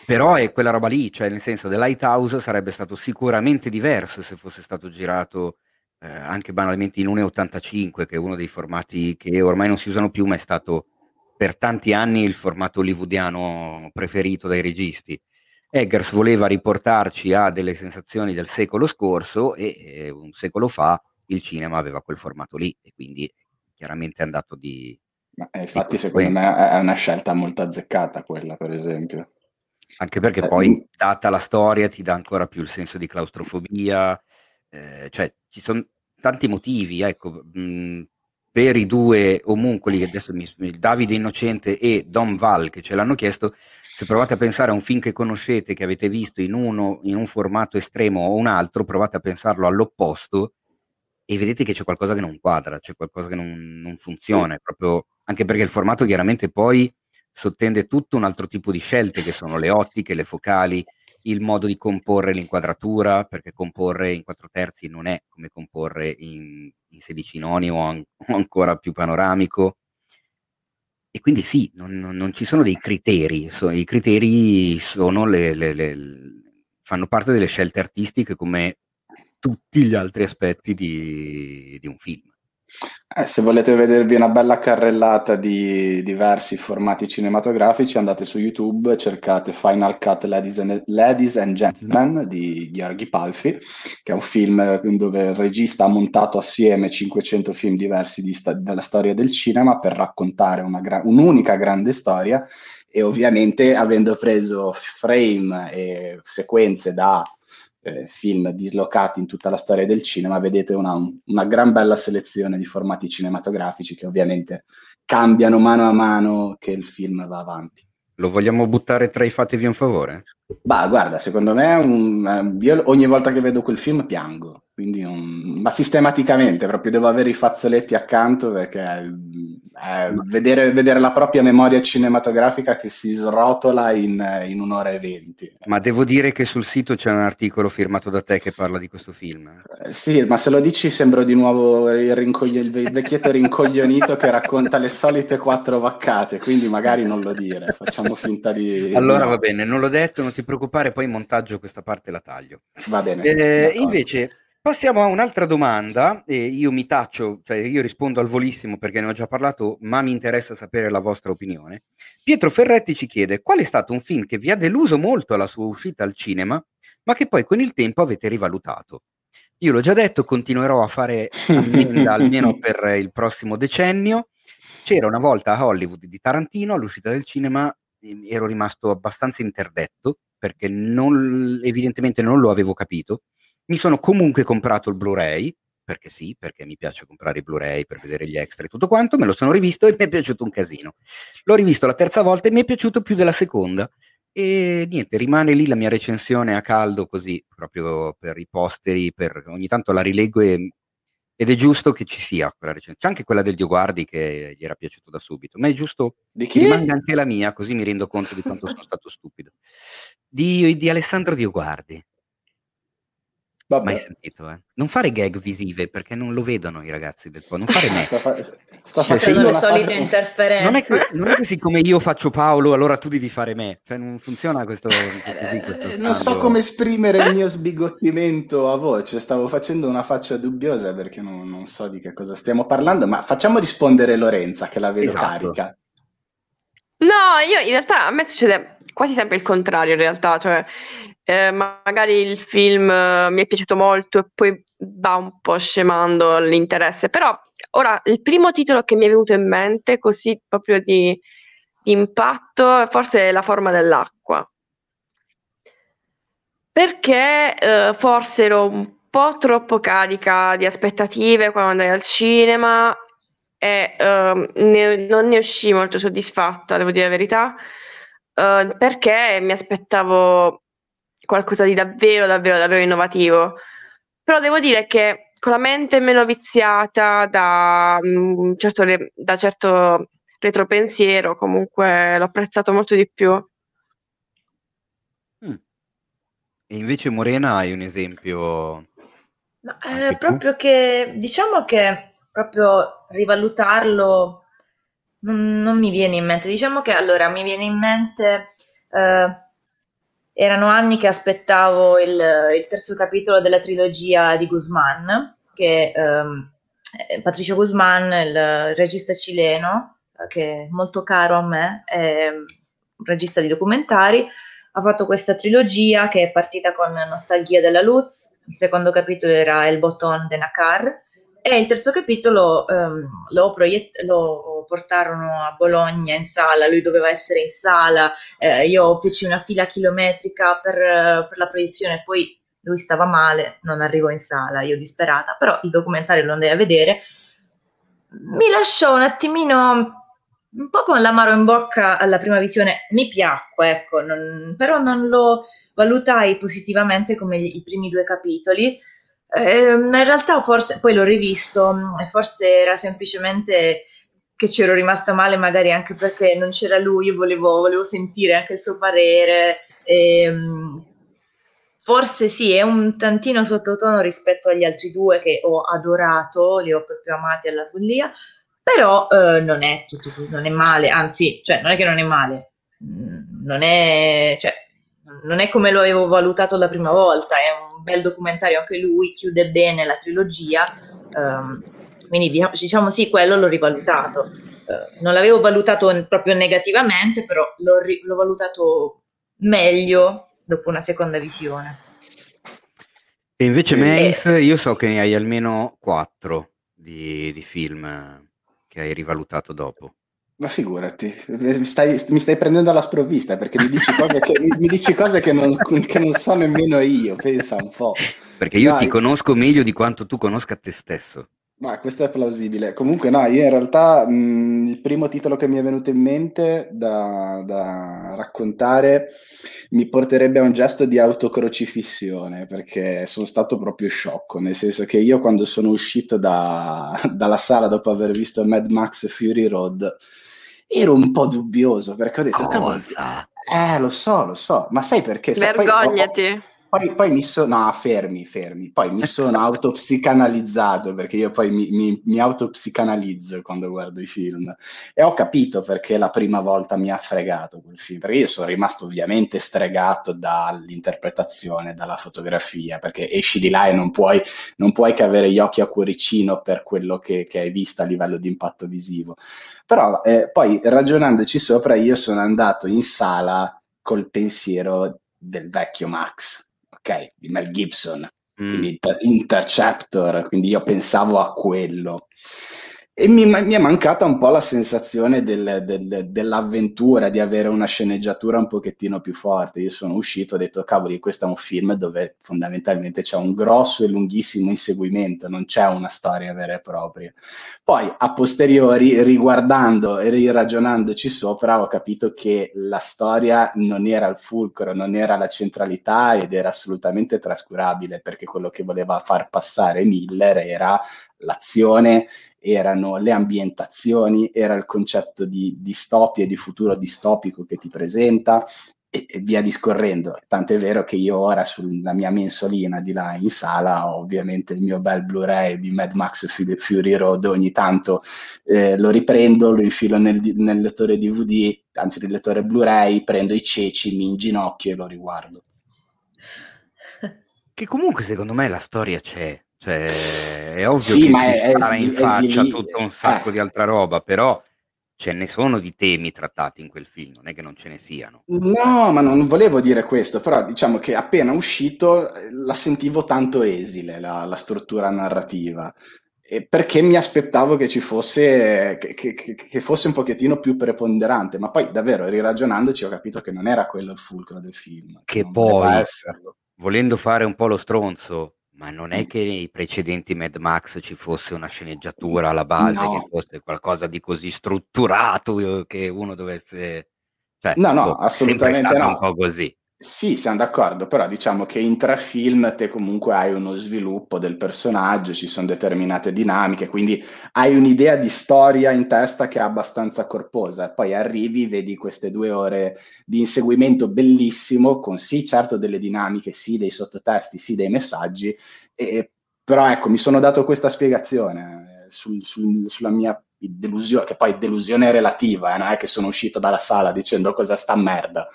Però è quella roba lì, cioè nel senso The Lighthouse sarebbe stato sicuramente diverso se fosse stato girato eh, anche banalmente in 1.85, che è uno dei formati che ormai non si usano più, ma è stato per tanti anni il formato hollywoodiano preferito dai registi. Eggers voleva riportarci a delle sensazioni del secolo scorso e eh, un secolo fa il cinema aveva quel formato lì e quindi chiaramente è andato di... Ma, eh, infatti di secondo me è una scelta molto azzeccata quella per esempio. Anche perché eh, poi mm. data la storia ti dà ancora più il senso di claustrofobia, eh, cioè ci sono tanti motivi, ecco, mh, mm, per i due omuncoli, adesso mi, Davide Innocente e Don Val che ce l'hanno chiesto, se provate a pensare a un film che conoscete, che avete visto in, uno, in un formato estremo o un altro, provate a pensarlo all'opposto e vedete che c'è qualcosa che non quadra, c'è qualcosa che non, non funziona, proprio, anche perché il formato chiaramente poi sottende tutto un altro tipo di scelte che sono le ottiche, le focali, il modo di comporre l'inquadratura, perché comporre in quattro terzi non è come comporre in, in 16 noni o, an- o ancora più panoramico, e quindi sì, non, non ci sono dei criteri, so, i criteri sono le, le, le, fanno parte delle scelte artistiche come tutti gli altri aspetti di, di un film. Eh, se volete vedervi una bella carrellata di diversi formati cinematografici, andate su YouTube, cercate Final Cut Ladies and, Ladies and Gentlemen di Gheorghi Palfi, che è un film dove il regista ha montato assieme 500 film diversi di sta- della storia del cinema per raccontare gra- un'unica grande storia e ovviamente avendo preso frame e sequenze da eh, film dislocati in tutta la storia del cinema, vedete una, una, gran bella selezione di formati cinematografici che ovviamente cambiano mano a mano che il film va avanti. Lo vogliamo buttare tra i fatevi un favore? Bah, guarda, secondo me un, eh, io ogni volta che vedo quel film piango, quindi un, ma sistematicamente proprio devo avere i fazzoletti accanto perché eh, vedere, vedere, la propria memoria cinematografica che si srotola in, in, un'ora e venti. Ma devo dire che sul sito c'è un articolo firmato da te che parla di questo film. Eh, sì, ma se lo dici sembro di nuovo il, rincoglio, il vecchietto rincoglionito che racconta le solite quattro vaccate, quindi magari non lo dire, facciamo finta di... Allora va bene, non l'ho detto, non ti preoccupare, poi in montaggio questa parte la taglio. Va bene. Eh, invece Passiamo a un'altra domanda, e io mi taccio, cioè io rispondo al volissimo perché ne ho già parlato, ma mi interessa sapere la vostra opinione. Pietro Ferretti ci chiede qual è stato un film che vi ha deluso molto alla sua uscita al cinema, ma che poi con il tempo avete rivalutato. Io l'ho già detto, continuerò a fare ammenda almeno per il prossimo decennio. C'era una volta a Hollywood di Tarantino, all'uscita del cinema ero rimasto abbastanza interdetto perché non, evidentemente non lo avevo capito mi sono comunque comprato il Blu-ray, perché sì, perché mi piace comprare i Blu-ray per vedere gli extra e tutto quanto, me lo sono rivisto e mi è piaciuto un casino. L'ho rivisto la terza volta e mi è piaciuto più della seconda. E niente, rimane lì la mia recensione a caldo così, proprio per i posteri, per, ogni tanto la rileggo e, ed è giusto che ci sia quella recensione. C'è anche quella del Dioguardi che gli era piaciuto da subito, ma è giusto di che rimanga anche la mia, così mi rendo conto di quanto sono stato stupido. Di, di Alessandro Dioguardi. Vabbè. Mai sentito, eh? Non fare gag visive perché non lo vedono i ragazzi del po'. Non fare me. sta, fa- sta cioè, facendo le solite fa- interferenze. Non è, che, non è che siccome io faccio Paolo, allora tu devi fare me. Cioè, non funziona questo. Così, questo eh, non so come esprimere il mio sbigottimento a voce. Stavo facendo una faccia dubbiosa perché non, non, so di che cosa stiamo parlando. Ma facciamo rispondere Lorenza, che la vedo esatto. carica. No, io in realtà a me succede quasi sempre il contrario in realtà, cioè eh, magari il film eh, mi è piaciuto molto e poi va un po' scemando l'interesse, però ora il primo titolo che mi è venuto in mente, così proprio di, di impatto, forse è La forma dell'acqua. Perché eh, forse ero un po' troppo carica di aspettative quando andai al cinema e uh, ne, non ne uscii molto soddisfatta, devo dire la verità, uh, perché mi aspettavo qualcosa di davvero, davvero, davvero innovativo. Però devo dire che con la mente meno viziata da, um, certo, da certo retropensiero, comunque l'ho apprezzato molto di più. Mm. E invece Morena hai un esempio No, eh, proprio che diciamo che proprio rivalutarlo non, non, mi viene in mente. Diciamo che allora mi viene in mente, eh, erano anni che aspettavo il, il, terzo capitolo della trilogia di Guzman, che ehm, Patricio Guzman, il regista cileno, che è molto caro a me, è un regista di documentari, ha fatto questa trilogia che è partita con Nostalgia della Luz, il secondo capitolo era El Botón de Nakar e il terzo capitolo um, lo, proiett- lo, portarono a Bologna in sala, lui doveva essere in sala, eh, io feci una fila chilometrica per, per la proiezione, poi lui stava male, non arrivò in sala, io disperata, però il documentario lo andai a vedere, mi lasciò un attimino un po' con l'amaro in bocca alla prima visione, mi piacque, ecco, non, però non lo valutai positivamente come gli, i primi due capitoli. Eh, in realtà forse poi l'ho rivisto e forse era semplicemente che c'ero rimasta male magari anche perché non c'era lui, io volevo, volevo sentire anche il suo parere. E, ehm, forse sì, è un tantino sottotono rispetto agli altri due che ho adorato, li ho proprio amati alla follia, però eh, non è tutto non è male, anzi, cioè, non è che non è male, mm, non è, cioè, non è come lo avevo valutato la prima volta, è un bel documentario anche lui, chiude bene la trilogia, um, quindi diciamo, sì, quello l'ho rivalutato. Uh, non l'avevo valutato proprio negativamente, però l'ho, ri- l'ho valutato meglio dopo una seconda visione. E invece Mace, io so che ne hai almeno quattro di, di film che hai rivalutato dopo? Ma figurati, mi stai, mi stai prendendo alla sprovvista perché mi dici cose che, mi, dici cose che, non, che non, so nemmeno io, pensa un po'. Perché io Dai. ti conosco meglio di quanto tu conosca te stesso. Ma questo è plausibile. Comunque, no, io in realtà mh, il primo titolo che mi è venuto in mente da, da, raccontare mi porterebbe a un gesto di autocrocifissione perché sono stato proprio sciocco. Nel senso che io, quando sono uscito da, dalla sala dopo aver visto Mad Max Fury Road, ero un po' dubbioso perché ho detto: Cosa? Eh, lo so, lo so, ma sai perché? Vergognati. Poi, poi, poi, mi sono, no, fermi, fermi, poi mi sono autopsicanalizzato, perché io poi mi, mi, mi, autopsicanalizzo quando guardo i film, e ho capito perché la prima volta mi ha fregato quel film, perché io sono rimasto ovviamente stregato dall'interpretazione, dalla fotografia, perché esci di là e non puoi, non puoi che avere gli occhi a cuoricino per quello che, che hai visto a livello di impatto visivo. Però eh, poi ragionandoci sopra, io sono andato in sala col pensiero del vecchio Max ok, di Mel Gibson, mm. quindi Interceptor, quindi io pensavo a quello. E mi, mi, è mancata un po' la sensazione del, del, dell'avventura, di avere una sceneggiatura un pochettino più forte. Io sono uscito e ho detto, cavoli, questo è un film dove fondamentalmente c'è un grosso e lunghissimo inseguimento, non c'è una storia vera e propria. Poi, a posteriori, riguardando e riragionandoci sopra, ho capito che la storia non era il fulcro, non era la centralità ed era assolutamente trascurabile, perché quello che voleva far passare Miller era l'azione erano le ambientazioni, era il concetto di distopia e di futuro distopico che ti presenta e, e via discorrendo. Tant'è vero che io ora sulla mia mensolina di là in sala ho ovviamente il mio bel Blu-ray di Mad Max Fury Road, ogni tanto eh, lo riprendo, lo infilo nel, nel lettore DVD, anzi nel lettore Blu-ray, prendo i ceci, mi inginocchio e lo riguardo. Che comunque secondo me la storia c'è, cioè, è ovvio sì, che ma è, è, in faccia tutto un sacco eh. di altra roba, però ce ne sono di temi trattati in quel film, non è che non ce ne siano. No, ma non volevo dire questo, però diciamo che appena uscito eh, la sentivo tanto esile, la, la struttura narrativa, perché mi aspettavo che ci fosse, che, che, che, fosse un pochettino più preponderante, ma poi davvero riragionandoci ho capito che non era quello il fulcro del film. Che, poi, volendo fare un po' lo stronzo, ma non è che nei precedenti Mad Max ci fosse una sceneggiatura alla base, no. che fosse qualcosa di così strutturato che uno dovesse... Cioè, no, no, boh, assolutamente no. un po' così. Sì, siamo d'accordo, però diciamo che in tre film te comunque hai uno sviluppo del personaggio, ci sono determinate dinamiche, quindi hai un'idea di storia in testa che è abbastanza corposa. Poi arrivi, vedi queste due ore di inseguimento bellissimo, con sì, certo delle dinamiche, sì, dei sottotesti, sì, dei messaggi, e, però ecco, mi sono dato questa spiegazione eh, sul, sul, sulla mia delusione, che poi delusione relativa, eh, non è che sono uscito dalla sala dicendo cosa sta merda.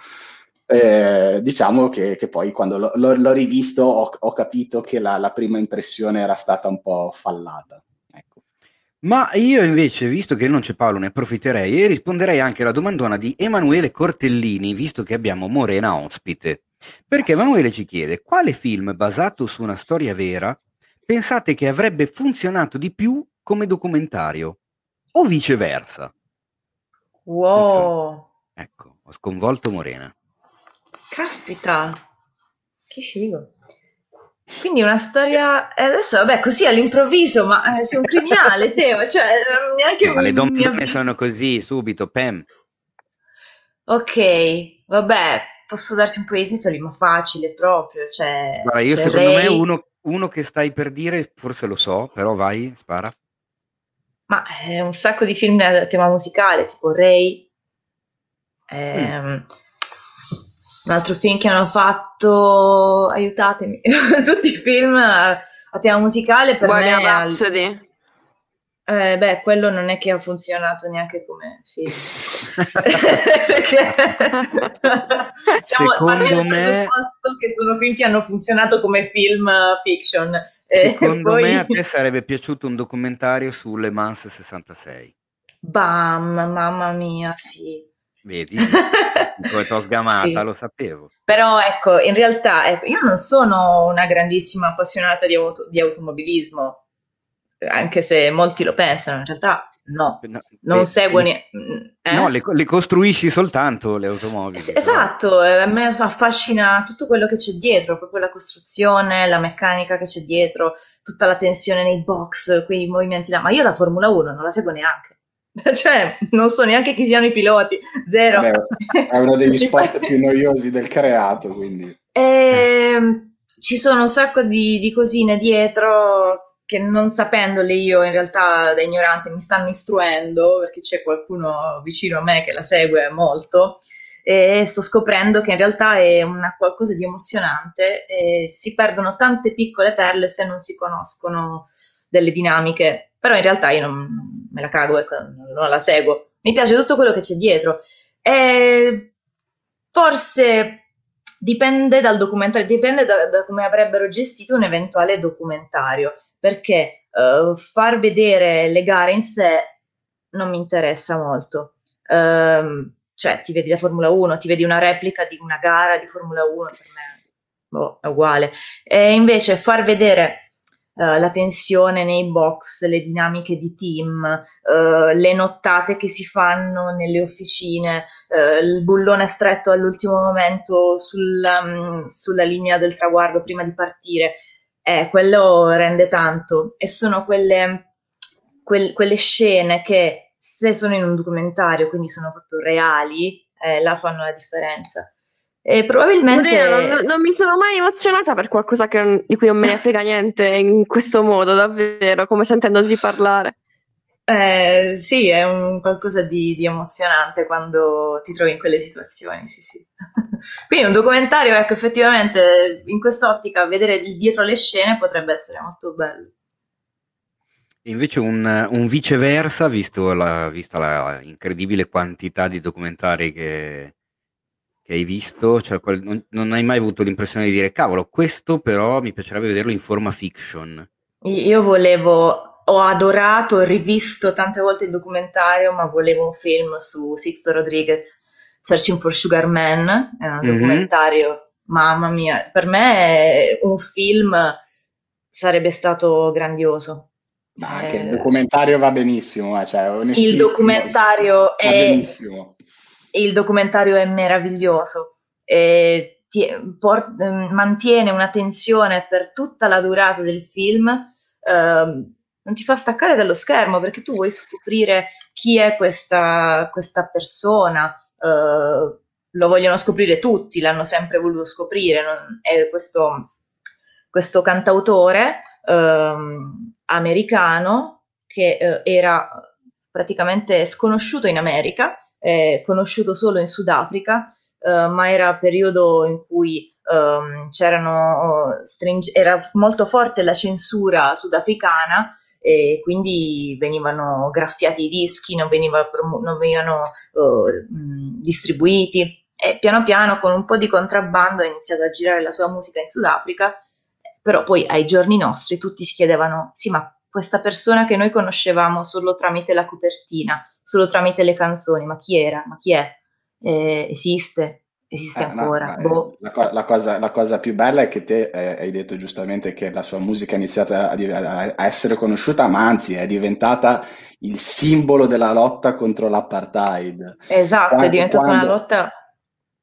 Eh, diciamo che, che, poi quando l'ho, l'ho rivisto ho, ho, capito che la, la, prima impressione era stata un po' fallata. Ecco. Ma io invece, visto che non c'è Paolo, ne approfitterei e risponderei anche alla domandona di Emanuele Cortellini, visto che abbiamo Morena ospite. Perché Emanuele ci chiede, quale film basato su una storia vera pensate che avrebbe funzionato di più come documentario? O viceversa? Wow! Ecco, ho sconvolto Morena. Caspita, che figo. Quindi una storia, e adesso vabbè così all'improvviso, ma eh, sei un criminale Teo, cioè neanche... Ma le donne sono così, subito, Pam. Ok, vabbè, posso darti un po' di titoli, ma facile proprio, cioè... Guarda, io secondo Ray... me uno, uno che stai per dire, forse lo so, però vai, spara. Ma è un sacco di film a tema musicale, tipo Ray, ehm, mm un altro film che hanno fatto, aiutatemi, tutti i film a, a tema musicale per Guardia me... Rhapsody. Eh, beh, quello non è che ha funzionato neanche come film. Perché diciamo, secondo me che sono film che hanno funzionato come film uh, fiction. Secondo poi... me a te sarebbe piaciuto un documentario su Le Mans 66. Bam, mamma mia, sì. Vedi? Come t'ho sgamata, sì. lo sapevo. Però ecco, in realtà ecco, io non sono una grandissima appassionata di, auto, di automobilismo, anche se molti lo pensano, in realtà no, no non eh, seguo niente. Eh? No, le, le, costruisci soltanto le automobili. esatto, però. a me affascina tutto quello che c'è dietro, proprio la costruzione, la meccanica che c'è dietro, tutta la tensione nei box, quei movimenti là, ma io la Formula 1 non la seguo neanche. Cioè, non so neanche chi siano i piloti, zero. Beh, è uno degli sport più noiosi del creato, quindi. E, ehm, ci sono un sacco di, di, cosine dietro che non sapendole io in realtà da ignorante mi stanno istruendo perché c'è qualcuno vicino a me che la segue molto e sto scoprendo che in realtà è una qualcosa di emozionante e si perdono tante piccole perle se non si conoscono delle dinamiche però in realtà io non me la cago, ecco, non la seguo. Mi piace tutto quello che c'è dietro. E forse dipende dal documentario, dipende da, da, come avrebbero gestito un eventuale documentario, perché uh, far vedere le gare in sé non mi interessa molto. Uh, cioè, ti vedi la Formula 1, ti vedi una replica di una gara di Formula 1, per me boh, è uguale. E invece far vedere Uh, la tensione nei box, le dinamiche di team, uh, le nottate che si fanno nelle officine, uh, il bullone stretto all'ultimo momento sulla, um, sulla linea del traguardo prima di partire, eh, quello rende tanto e sono quelle, quel, quelle scene che se sono in un documentario, quindi sono proprio reali, eh, la fanno la differenza. E probabilmente... Morena, non, non, mi sono mai emozionata per qualcosa che, di cui non me ne frega niente in questo modo, davvero, come sentendoti parlare. Eh, sì, è un qualcosa di, di, emozionante quando ti trovi in quelle situazioni, sì, sì. Quindi un documentario, ecco, effettivamente in quest'ottica vedere dietro le scene potrebbe essere molto bello. Invece un, un viceversa, visto la, vista la incredibile quantità di documentari che, che hai visto? Cioè, quel, non, non, hai mai avuto l'impressione di dire, cavolo, questo però mi piacerebbe vederlo in forma fiction? Io volevo ho adorato e rivisto tante volte il documentario, ma volevo un film su Sixto Rodriguez, Searching for Sugar Man, è un mm-hmm. documentario, mamma mia, per me un film sarebbe stato grandioso. Ma anche eh, il documentario va benissimo, eh, cioè, il documentario è benissimo. Il documentario è meraviglioso. E ti, por, mantiene una tensione per tutta la durata del film. Eh, non ti fa staccare dallo schermo perché tu vuoi scoprire chi è questa, questa persona. Eh, lo vogliono scoprire tutti, l'hanno sempre voluto scoprire. Non, è questo, questo cantautore ehm, americano che eh, era praticamente sconosciuto in America, eh, conosciuto solo in Sudafrica, eh, ma era periodo in cui ehm, oh, string- era molto forte la censura sudafricana e quindi venivano graffiati i dischi, non, veniva promu- non venivano mh, distribuiti. E piano piano con un po' di contrabbando ha iniziato a girare la sua musica in Sudafrica però poi ai giorni nostri tutti si chiedevano, sì, ma questa persona che noi conoscevamo solo tramite la copertina, solo tramite le canzoni, ma chi era? Ma chi è? Eh, esiste? Esiste eh, ancora? No, boh. la, la, cosa, la, cosa, più bella è che te eh, hai detto giustamente che la sua musica è iniziata a, a, a essere conosciuta, ma anzi è diventata il simbolo della lotta contro l'apartheid. Esatto, quando, è diventata quando, una lotta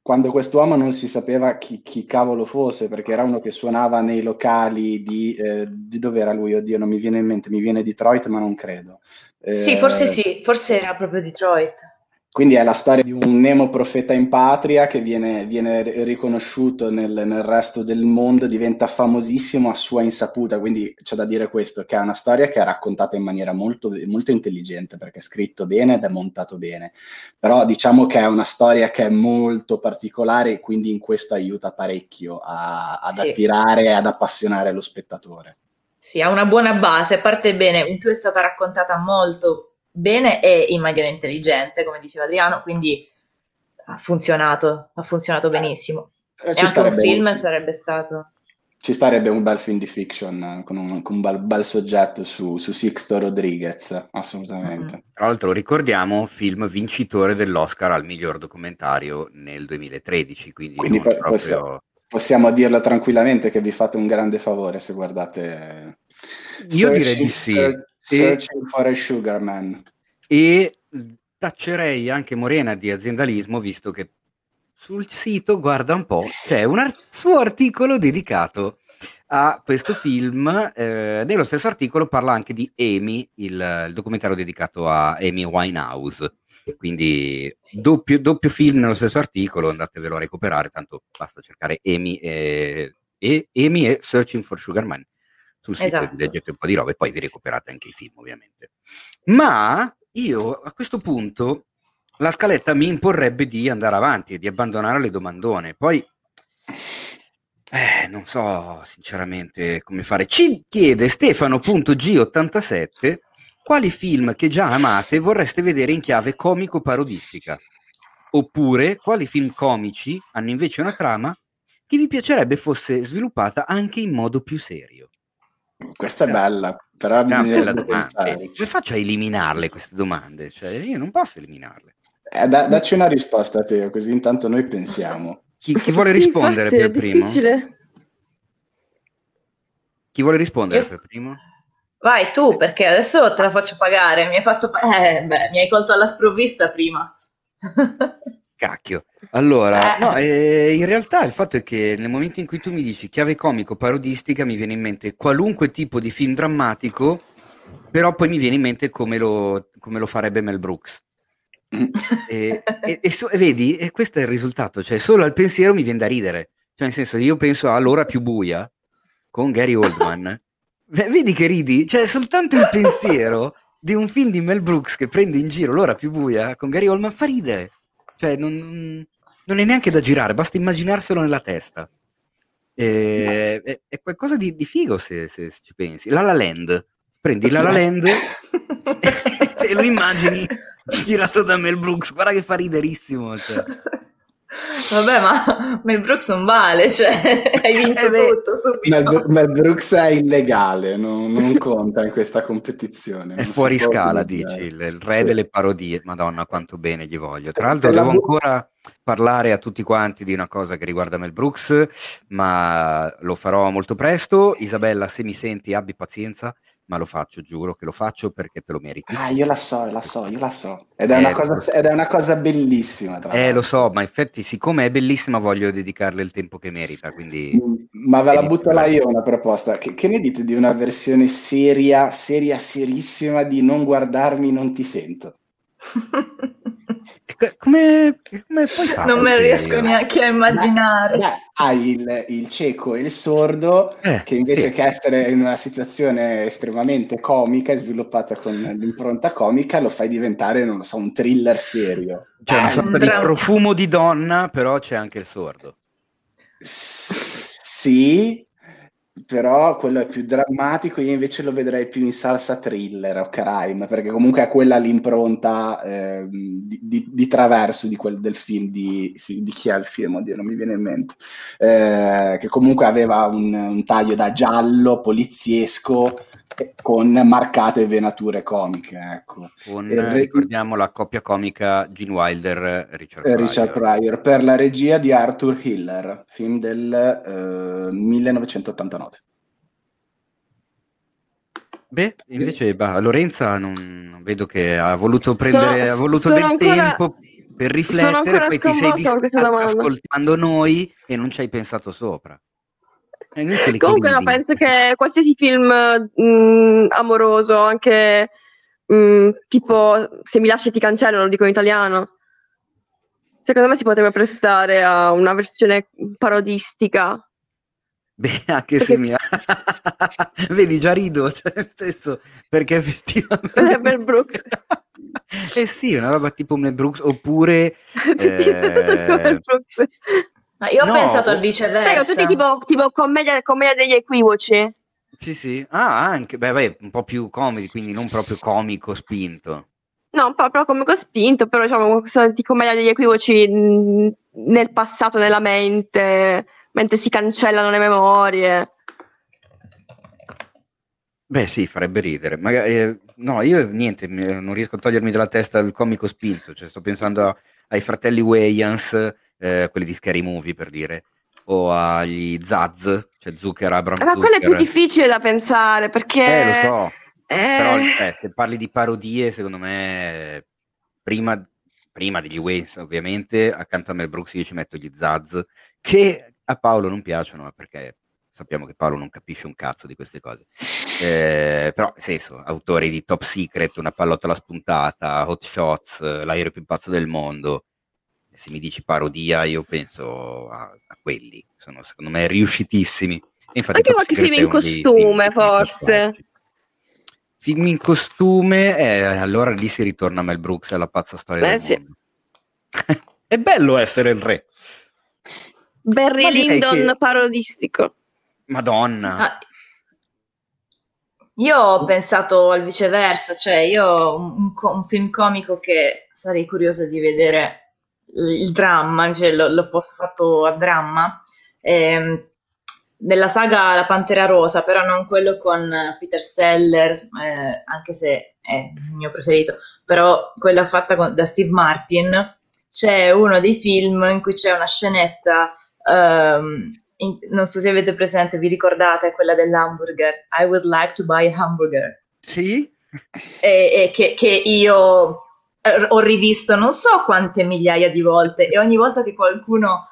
quando quest'uomo non si sapeva chi, chi, cavolo fosse, perché era uno che suonava nei locali di, eh, di dove era lui, oddio, non mi viene in mente, mi viene Detroit, ma non credo. Eh, sì, forse sì, forse era proprio Detroit. Quindi è la storia di un Nemo profeta in patria che viene, viene riconosciuto nel, nel, resto del mondo, diventa famosissimo a sua insaputa. Quindi c'è da dire questo, che è una storia che è raccontata in maniera molto, molto intelligente, perché è scritto bene ed è montato bene. Però diciamo che è una storia che è molto particolare e quindi in questo aiuta parecchio a, ad sì. attirare e ad appassionare lo spettatore. Sì, ha una buona base, parte bene, in più è stata raccontata molto bene e in maniera intelligente, come diceva Adriano, quindi ha funzionato, ha funzionato benissimo. Eh, e anche un film un... sarebbe stato. Ci starebbe un bel film di fiction eh, con un, con un bel, bel, soggetto su, su Sixto Rodriguez, assolutamente. Mm-hmm. Tra l'altro ricordiamo film vincitore dell'Oscar al miglior documentario nel 2013, quindi, quindi po- proprio... possiamo, possiamo dirlo tranquillamente che vi fate un grande favore se guardate... Io direi di sì. Searching for a Sugar Man. E taccerei anche Morena di aziendalismo, visto che sul sito, guarda un po', c'è un art- suo articolo dedicato a questo film. Eh, nello stesso articolo parla anche di Amy, il, il documentario dedicato a Amy Winehouse. Quindi doppio, doppio, film nello stesso articolo, andatevelo a recuperare, tanto basta cercare Amy e, e, Amy e Searching for Sugar Man sul sito esatto. leggete un po' di robe e poi vi recuperate anche i film ovviamente. Ma io a questo punto la scaletta mi imporrebbe di andare avanti e di abbandonare le domandone. Poi eh, non so sinceramente come fare. Ci chiede Stefano.g87 quali film che già amate vorreste vedere in chiave comico-parodistica? Oppure quali film comici hanno invece una trama che vi piacerebbe fosse sviluppata anche in modo più serio? Questa è bella, però bisogna come faccio a eliminarle queste domande? Cioè, io non posso eliminarle. Eh, da, dacci una risposta, Teo, così intanto noi pensiamo. Chi, chi vuole rispondere sì, per primo? Difficile. Chi vuole rispondere yes. per primo? Vai tu, perché adesso te la faccio pagare. Mi hai fatto. Eh, beh, mi hai colto alla sprovvista prima. Cacchio. Allora, eh. no, eh, in realtà il fatto è che nel momento in cui tu mi dici chiave comico parodistica mi viene in mente qualunque tipo di film drammatico, però poi mi viene in mente come lo, come lo farebbe Mel Brooks. e, e, e, so, e, vedi, e questo è il risultato, cioè solo al pensiero mi viene da ridere. Cioè, nel senso, io penso a L'ora più buia con Gary Oldman. vedi che ridi? Cioè, soltanto il pensiero di un film di Mel Brooks che prende in giro L'ora più buia con Gary Oldman fa ridere. Cioè, non, non è neanche da girare, basta immaginarselo nella testa. E, è, è, qualcosa di, di figo se, se, se, ci pensi. La La Land, prendi La La Land e lo immagini girato da Mel Brooks, guarda che fa riderissimo. Cioè. Vabbè, ma Mel Brooks non vale, cioè hai vinto eh tutto subito. Mel, Mel, Brooks è illegale, non, non conta in questa competizione. È fuori scala, dici, il, il re sì. delle parodie. Madonna, quanto bene gli voglio. Tra l'altro devo ancora parlare a tutti quanti di una cosa che riguarda Mel Brooks, ma lo farò molto presto. Isabella, se mi senti, abbi pazienza ma lo faccio, giuro che lo faccio perché te lo meriti. Ah, io la so, la so, io la so. Ed è, eh, una, cosa, ed è una, cosa, bellissima. Tra eh, lo so, ma infatti, siccome è bellissima, voglio dedicarle il tempo che merita. Quindi... Mm, ma ve la butto là io una proposta. Che, che, ne dite di una versione seria, seria, serissima di Non guardarmi, non ti sento? Come, come puoi fare? Non me lo riesco neanche a immaginare. Beh, hai il, il, cieco e il sordo eh, che invece sì. che essere in una situazione estremamente comica e sviluppata con l'impronta comica lo fai diventare, non lo so, un thriller serio. Cioè una sorta di profumo di donna, però c'è anche il sordo. S- sì, però quello è più drammatico, io invece lo vedrei più in salsa thriller o crime, perché comunque è quella l'impronta eh, di, di, di, traverso di quel, del film, di, di, chi è il film, oddio non mi viene in mente, eh, che comunque aveva un, un taglio da giallo, poliziesco, con marcate venature comiche. Ecco. Con, e, ricordiamo la coppia comica Gene Wilder Richard Pryor. Richard Pryor per la regia di Arthur Hiller, film del eh, 1989. Beh, invece bah, Lorenza non vedo che ha voluto prendere, sono, ha voluto del ancora, tempo per riflettere, poi ti sei distratto ascoltando noi e non ci hai pensato sopra. Comunque no, penso che qualsiasi film mh, mm, amoroso, anche mh, mm, tipo Se mi lasci ti cancello, lo dico in italiano, secondo me si potrebbe prestare a una versione parodistica. Beh, anche Perché... se mi... Vedi, già rido, cioè, stesso, perché effettivamente... Mel Brooks. eh sì, una roba tipo Mel Brooks, oppure... eh... Ma io ho no, pensato al viceversa. Sai, tutti tipo, tipo commedia, commedia, degli equivoci. Sì, sì. Ah, anche. Beh, beh, un po' più comedy, quindi non proprio comico spinto. No, un po' proprio comico spinto, però diciamo di commedia degli equivoci mh, nel passato, nella mente, mentre si cancellano le memorie. Beh, sì, farebbe ridere. Magari, eh, no, io niente, non riesco a togliermi dalla testa il comico spinto. Cioè, sto pensando a, ai fratelli Wayans eh, quelli di Scary Movie per dire, o agli Zaz, cioè Zucker, Abram Ma quello è più difficile da pensare perché... Eh, lo so, eh... però eh, se parli di parodie, secondo me, prima, prima degli Wayne, ovviamente, accanto a Mel Brooks io ci metto gli Zaz, che a Paolo non piacciono, ma perché sappiamo che Paolo non capisce un cazzo di queste cose. Eh, però, nel senso, autori di Top Secret, Una pallottola spuntata, Hot Shots, L'aereo più pazzo del mondo, se mi dici parodia, io penso a, a quelli, sono secondo me riuscitissimi. Infatti, Anche qualche film in costume, film, forse. Film in costume, eh, allora lì si ritorna a Mel Brooks e alla pazza storia Beh, del sì. mondo. È bello essere il re. Barry Lyndon che... parodistico. Madonna. Ah, io ho pensato al viceversa, cioè io un, un, un film comico che sarei curiosa di vedere il dramma, cioè l'ho, l'ho posto fatto a dramma, eh, nella saga La Pantera Rosa, però non quello con Peter Sellers, eh, anche se è il mio preferito, però quella fatta con, da Steve Martin, c'è uno dei film in cui c'è una scenetta, um, in, non so se avete presente, vi ricordate, quella dell'hamburger, I would like to buy a hamburger. Sì. E, e che, che io ho rivisto non so quante migliaia di volte e ogni volta che qualcuno,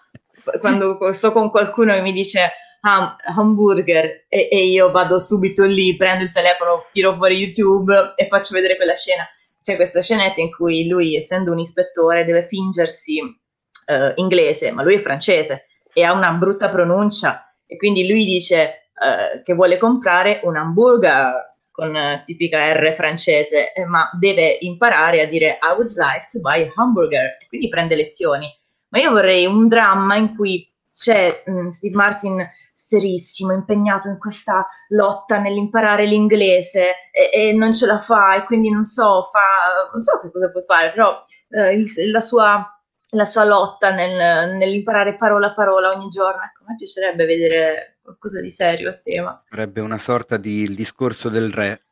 quando sto con qualcuno e mi dice ham, hamburger e, e, io vado subito lì, prendo il telefono, tiro fuori YouTube e faccio vedere quella scena. C'è questa scenetta in cui lui, essendo un ispettore, deve fingersi uh, inglese, ma lui è francese e ha una brutta pronuncia e quindi lui dice uh, che vuole comprare un hamburger con uh, tipica R francese, eh, ma deve imparare a dire I would like to buy hamburger, quindi prende lezioni. Ma io vorrei un dramma in cui c'è mh, mm, Steve Martin serissimo, impegnato in questa lotta nell'imparare l'inglese e, e, non ce la fa e quindi non so, fa, non so che cosa può fare, però eh, il, la sua la sua lotta nel, nell'imparare parola a parola ogni giorno. Ecco, me piacerebbe vedere qualcosa di serio a tema. Sarebbe una sorta di il discorso del re,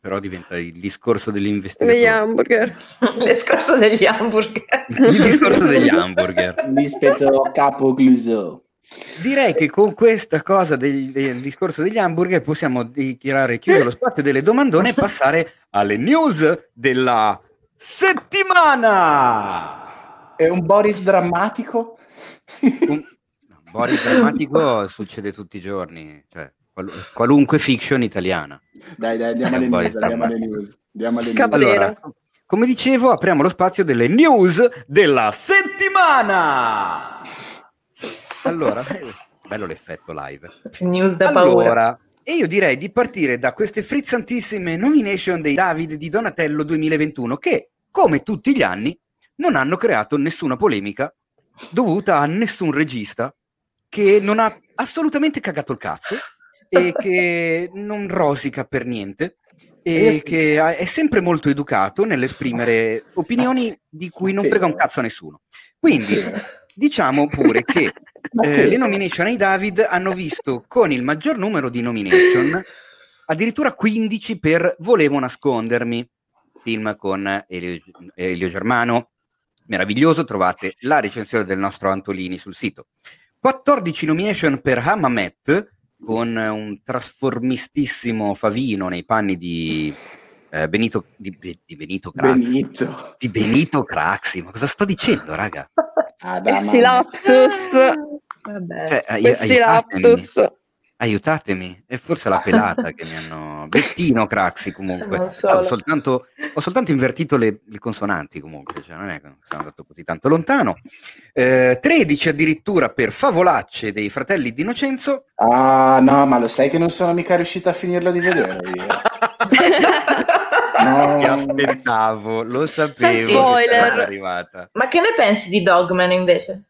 però diventa il discorso dell'investigatore. Degli hamburger. il discorso degli hamburger. il discorso degli hamburger. Rispetto capo Clouseau. Direi che con questa cosa del, del, discorso degli hamburger possiamo dichiarare chiuso lo spazio delle domandone e passare alle news della settimana. È un Boris drammatico? Un, Boris drammatico succede tutti i giorni, cioè qual- qualunque fiction italiana. Dai, dai, andiamo alle news, andiamo alle news. Andiamo alle news. Allora, come dicevo, apriamo lo spazio delle news della settimana. Allora, bello l'effetto live. News da allora, paura. E io direi di partire da queste frizzantissime nomination dei David di Donatello 2021 che, come tutti gli anni, non hanno creato nessuna polemica dovuta a nessun regista che non ha assolutamente cagato il cazzo e che non rosica per niente e che è sempre molto educato nell'esprimere opinioni di cui non frega un cazzo a nessuno. Quindi diciamo pure che eh, le nomination ai David hanno visto con il maggior numero di nomination addirittura 15 per Volevo nascondermi, film con Elio, Elio Germano, meraviglioso, trovate la recensione del nostro Antolini sul sito. 14 nomination per Hammamet con un trasformistissimo Favino nei panni di eh, Benito, di, di Benito Craxi. Benito. Di Benito Craxi, ma cosa sto dicendo, raga? Questi lapsus. Vabbè. Cioè, ai- aiutatemi. Aiutatemi, è forse la pelata che mi hanno... Bettino Craxi comunque. Non so. Ho, soltanto, ho soltanto invertito le, le consonanti comunque, cioè non è che sono andato così tanto lontano. Eh, 13 addirittura per Favolacce dei fratelli D'Innocenzo. Ah no, ma lo sai che non sono mica riuscito a finirlo di vedere io. No. Ti aspettavo, lo sapevo Senti, che spoiler. sarebbe arrivata. Ma che ne pensi di Dogman invece?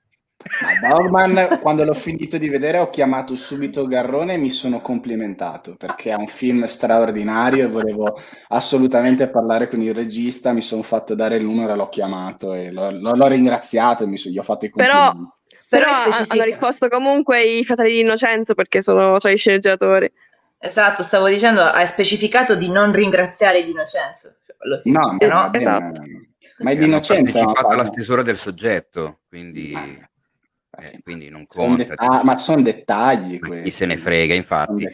Ma Dogman, quando l'ho finito di vedere, ho chiamato subito Garrone e mi sono complimentato perché è un film straordinario e volevo assolutamente parlare con il regista. Mi sono fatto dare il numero e l'ho chiamato e l'ho, l'ho- l'ho ringraziato e mi so- gli ho fatto i Però- complimenti. Però Però ha- specifica. hanno risposto comunque i fratelli di Innocenzo perché sono tra i sceneggiatori. Esatto, stavo dicendo, hai specificato di non ringraziare di Innocenzo. Cioè, quello sì, No, se no, no- esatto. Ma è di hanno innocenza. partecipato ma alla stesura del soggetto, quindi, Eh, quindi non son conta. detta- ma sono dettagli Ma chi se ne frega, Son infatti.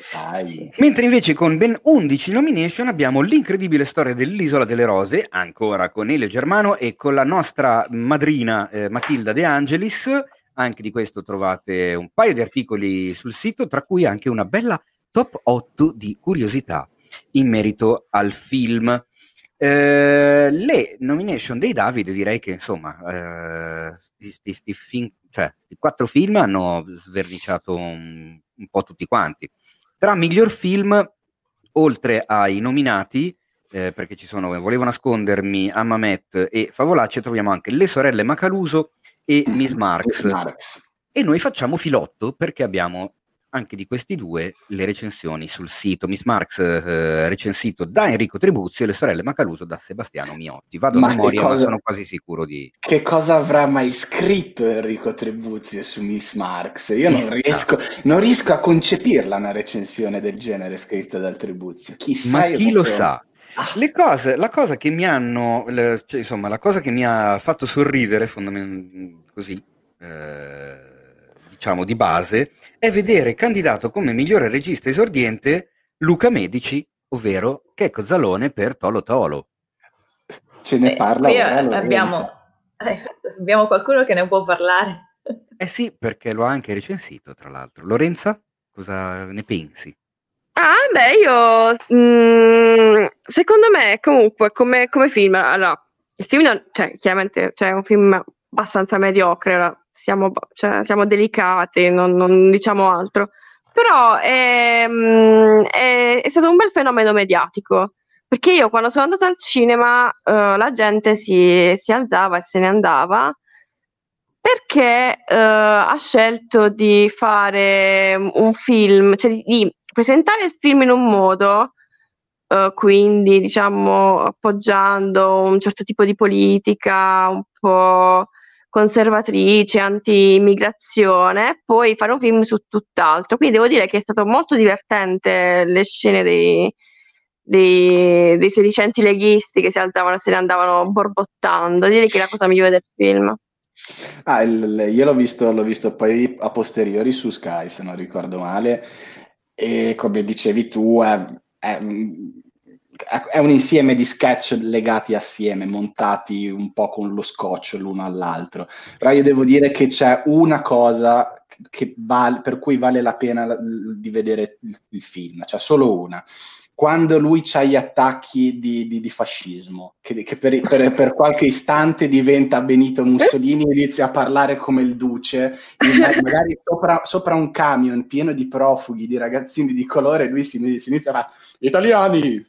Mentre invece con ben 11 nomination abbiamo l'incredibile storia dell'Isola delle Rose, ancora con Elio Germano e con la nostra madrina eh, Matilda De Angelis. Anche di questo trovate un paio di articoli sul sito, tra cui anche una bella top 8 di curiosità in merito al film. Eh, le nomination dei David direi che insomma eh, sti, sti- sti film- cioè, sti quattro film hanno sverniciato un, un po' tutti quanti. Tra miglior film oltre ai nominati eh, perché ci sono Volevo nascondermi, Amamet e Favolacce troviamo anche Le sorelle Macaluso e Miss Marx. Marx. e noi facciamo filotto perché abbiamo anche di questi due le recensioni sul sito. Miss Marx eh, recensito da Enrico Tribuzio e Le sorelle Macaluso da Sebastiano Miotti. Vado Ma a memoria, ma cosa- sono quasi sicuro di... Che cosa avrà mai scritto Enrico Tribuzio su Miss Marx? Io non riesco, non riesco a concepirla una recensione del genere scritta dal Tribuzio. Chissà Ma chi lo sa? Ah, Le cose, la cosa che mi hanno, le- cioè, insomma, la cosa che mi ha fatto sorridere, fondamentalmente così, eh, diciamo di base, è vedere candidato come migliore regista esordiente Luca Medici, ovvero Checco Zalone per Tolo Tolo. ce ne Eh, parla ora Lorenzo. abbiamo, eh, abbiamo qualcuno che ne può parlare. Eh sì, perché l'ho anche recensito, tra l'altro. Lorenza, cosa ne pensi? Ah, beh, io mm, secondo me comunque come, come film, allora, il film cioè, chiaramente cioè, è un film abbastanza mediocre, siamo, cioè, siamo delicati, non, non diciamo altro, però è, mm, è- è stato un bel fenomeno mediatico, perché io quando sono andata al cinema eh, la gente si, si alzava e se ne andava perché eh, ha scelto di fare un film, cioè di, presentare il film in un modo, eh, quindi diciamo appoggiando un certo tipo di politica, un po' conservatrice, anti-immigrazione, poi fare un film su tutt'altro. Quindi devo dire che è stato molto divertente le scene dei, dei, dei sedicenti leghisti che si alzavano e se ne andavano borbottando. Direi che è la cosa migliore del film. Ah, il, io l'ho visto, l'ho visto poi a posteriori su Sky, se non ricordo male, e come dicevi tu, è, è, è, un insieme di sketch legati assieme, montati un po' con lo scotch l'uno all'altro. Però io devo dire che c'è una cosa val- per cui vale la pena di vedere il, il film, c'è solo una quando lui ha gli attacchi di, di, di fascismo, che, che per, per, per, qualche istante diventa Benito Mussolini e inizia a parlare come il duce, magari sopra, sopra, un camion pieno di profughi, di ragazzini di colore, lui si, si inizia a fare italiani,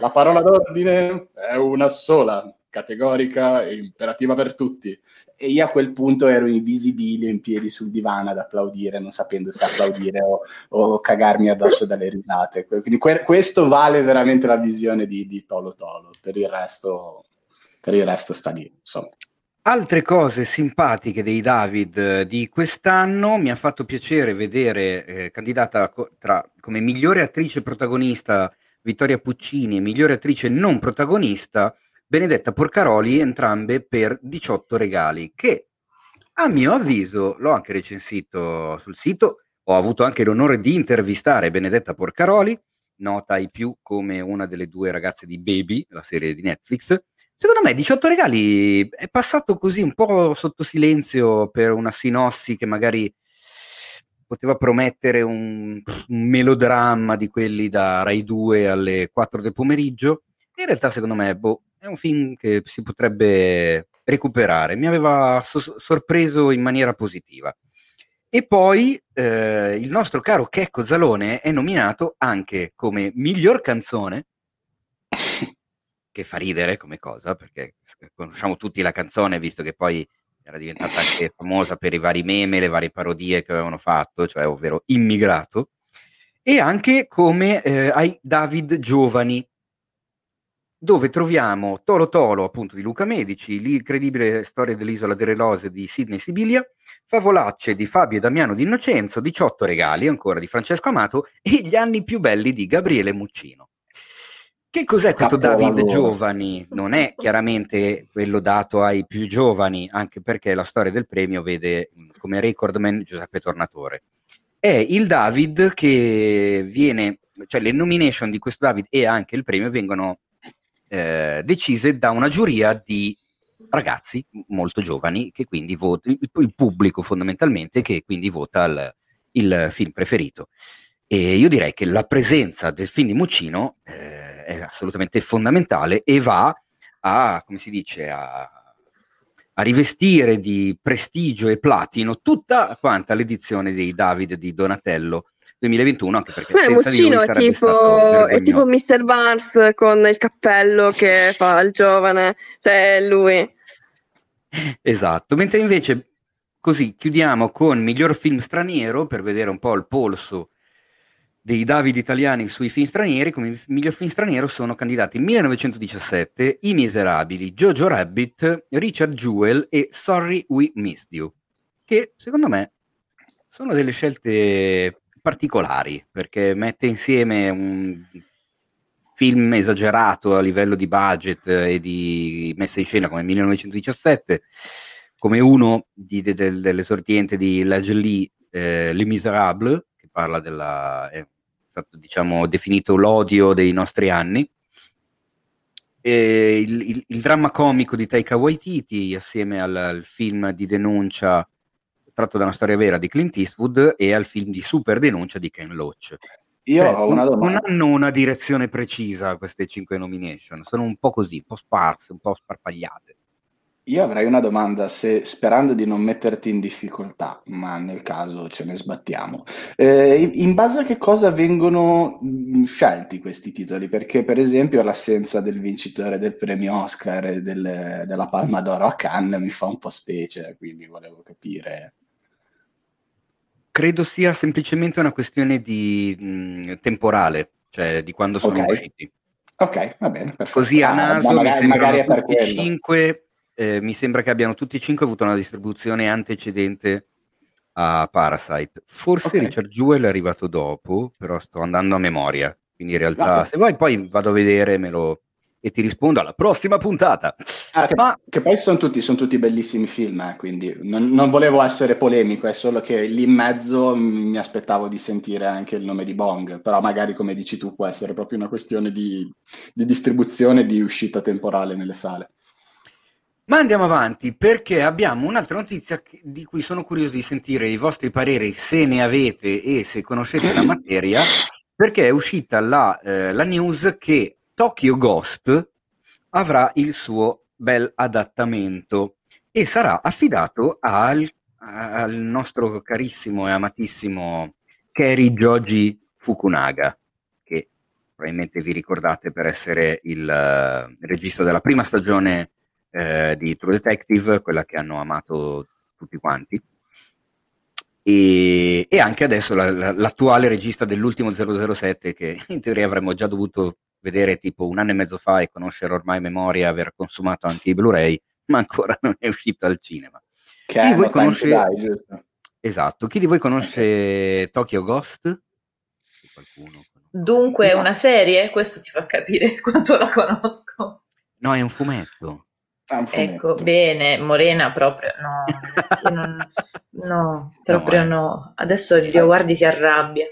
la parola d'ordine è una sola, categorica e imperativa per tutti. E io a quel punto ero invisibile in piedi sul divano ad applaudire, non sapendo se applaudire o, o cagarmi addosso dalle risate. Quindi que- questo vale veramente la visione di, di Tolo Tolo, per il resto, per il resto sta lì. Insomma. Altre cose simpatiche dei David eh, di quest'anno, mi ha fatto piacere vedere eh, candidata co- tra, come migliore attrice protagonista Vittoria Puccini e migliore attrice non protagonista Benedetta Porcaroli, entrambe per 18 regali, che a mio avviso, l'ho anche recensito sul sito, ho avuto anche l'onore di intervistare Benedetta Porcaroli, nota ai più come una delle due ragazze di Baby, la serie di Netflix. Secondo me 18 regali è passato così un po' sotto silenzio per una sinossi che magari poteva promettere un, un melodramma di quelli da Rai 2 alle 4 del pomeriggio. In realtà secondo me boh, è un film che si potrebbe recuperare, mi aveva so- sorpreso in maniera positiva. E poi eh, il nostro caro Checco Zalone è nominato anche come miglior canzone, che fa ridere come cosa, perché conosciamo tutti la canzone, visto che poi era diventata anche famosa per i vari meme, le varie parodie che avevano fatto, cioè ovvero Immigrato, e anche come eh, ai David Giovani, dove troviamo Tolo Tolo, appunto, di Luca Medici, l'incredibile storia dell'isola delle rose di Sidney Sibilia, Favolacce di Fabio e Damiano di Innocenzo, 18 regali ancora di Francesco Amato e gli anni più belli di Gabriele Muccino. Che cos'è questo David Giovani? Non è chiaramente quello dato ai più giovani, anche perché la storia del premio vede come recordman Giuseppe Tornatore. È il David che viene, cioè le nomination di questo David e anche il premio vengono eh, decise da una giuria di ragazzi molto giovani che quindi vota, il, il pubblico fondamentalmente che quindi vota il, il, film preferito. E io direi che la presenza del film di Muccino eh, è assolutamente fondamentale e va a, come si dice, a, a rivestire di prestigio e platino tutta quanta l'edizione dei David di Donatello 2021, anche perché Beh, senza di lui sarebbe tipo, stato È tipo Mr. Barnes con il cappello che fa il giovane, cioè lui. Esatto, mentre invece così chiudiamo con miglior film straniero per vedere un po' il polso dei David italiani sui film stranieri, come miglior film straniero sono candidati 1917, I Miserabili, Jojo Rabbit, Richard Jewell e Sorry We Missed You, che secondo me sono delle scelte particolari perché mette insieme un film esagerato a livello di budget e di messa in scena come 1917 come uno di, de, de, dell'esordiente di Lajli eh, Les Miserables che parla della è stato diciamo definito l'odio dei nostri anni e il, il, il dramma comico di Taika Waititi assieme al, al film di denuncia tratto da una storia vera di Clint Eastwood e al film di super denuncia di Ken Loach. Io cioè, ho una domanda. Non hanno una direzione precisa queste cinque nomination, sono un po' così, un po' sparse, un po' sparpagliate. Io avrei una domanda, se, sperando di non metterti in difficoltà, ma nel caso ce ne sbattiamo. Eh, in base a che cosa vengono mm, scelti questi titoli? Perché, per esempio, l'assenza del vincitore del premio Oscar e del, della Palma d'Oro a Cannes mi fa un po' specie, quindi volevo capire. Credo sia semplicemente una questione di mh, mm, temporale, cioè di quando sono okay. usciti. Ok, va bene. Perfetto. Così a ah, naso ah, magari, mi sembrano tutti cinque eh, mi sembra che abbiano tutti e cinque avuto una distribuzione antecedente a Parasite. Forse okay. Richard Jewell è arrivato dopo, però sto andando a memoria. Quindi in realtà, okay. se vuoi, poi vado a vedere me lo... e ti rispondo alla prossima puntata. Ah, che, Ma... che poi sono tutti, sono tutti bellissimi film, eh, quindi non, non, volevo essere polemico, è solo che lì in mezzo mi aspettavo di sentire anche il nome di Bong, però magari come dici tu può essere proprio una questione di, di distribuzione e di uscita temporale nelle sale. Ma andiamo avanti perché abbiamo un'altra notizia di cui sono curioso di sentire i vostri pareri se ne avete e se conoscete la materia, perché è uscita la, eh, la news che Tokyo Ghost avrà il suo bel adattamento e sarà affidato al, al nostro carissimo e amatissimo Kerry Joji Fukunaga, che probabilmente vi ricordate per essere il uh, regista della prima stagione eh, di True Detective, quella che hanno amato tutti quanti. E, e anche adesso la, la, l'attuale regista dell'ultimo 007 che in teoria avremmo già dovuto vedere tipo un anno e mezzo fa e conoscere ormai memoria, aver consumato anche i Blu-ray, ma ancora non è uscito al cinema. Che Chi di voi conosce... Dai, esatto. Chi di voi conosce okay. Tokyo Ghost? Qualcuno. Dunque, è una serie? Questo ti fa capire quanto la conosco. No, è un fumetto. Ecco, bene, Morena proprio no, ragazzi, non, no proprio no, no. Adesso Dio guardi si arrabbia.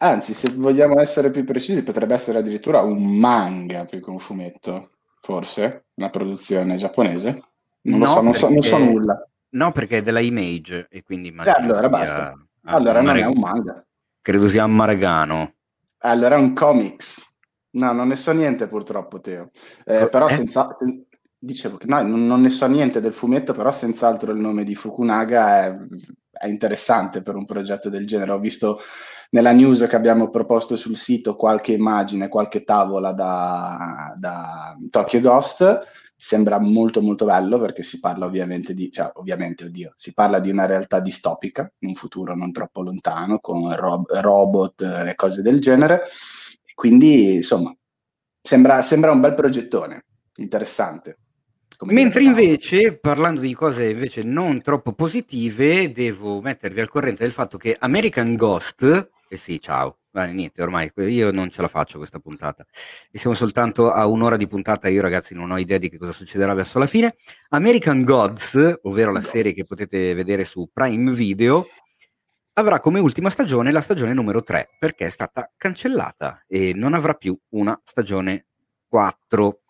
Anzi, se vogliamo essere più precisi, potrebbe essere addirittura un manga più che un fumetto, forse, una produzione giapponese. Non no, lo so, non, so, non so nulla. No, perché è della Image e quindi eh, allora basta. Allora non è un manga. Credo sia un Maragano. Allora è un comics. No, non ne so niente purtroppo, Teo. Eh, però eh? senza, Dicevo che no, non, ne so niente del fumetto, però senz'altro il nome di Fukunaga è, è, interessante per un progetto del genere. Ho visto nella news che abbiamo proposto sul sito qualche immagine, qualche tavola da, da Tokyo Ghost. Sembra molto molto bello perché si parla ovviamente di, cioè ovviamente, oddio, si parla di una realtà distopica, un futuro non troppo lontano, con rob- robot e cose del genere. Quindi, insomma, sembra, sembra un bel progettone, interessante. Mentre invece, parlando di cose invece non troppo positive, devo mettervi al corrente del fatto che American Ghost, eh sì, ciao, Vale, niente, ormai io non ce la faccio questa puntata. E siamo soltanto a un'ora di puntata. Io, ragazzi, non ho idea di che cosa succederà verso la fine. American Gods, ovvero la serie che potete vedere su Prime Video, avrà come ultima stagione la stagione numero 3 perché è stata cancellata e non avrà più una stagione 4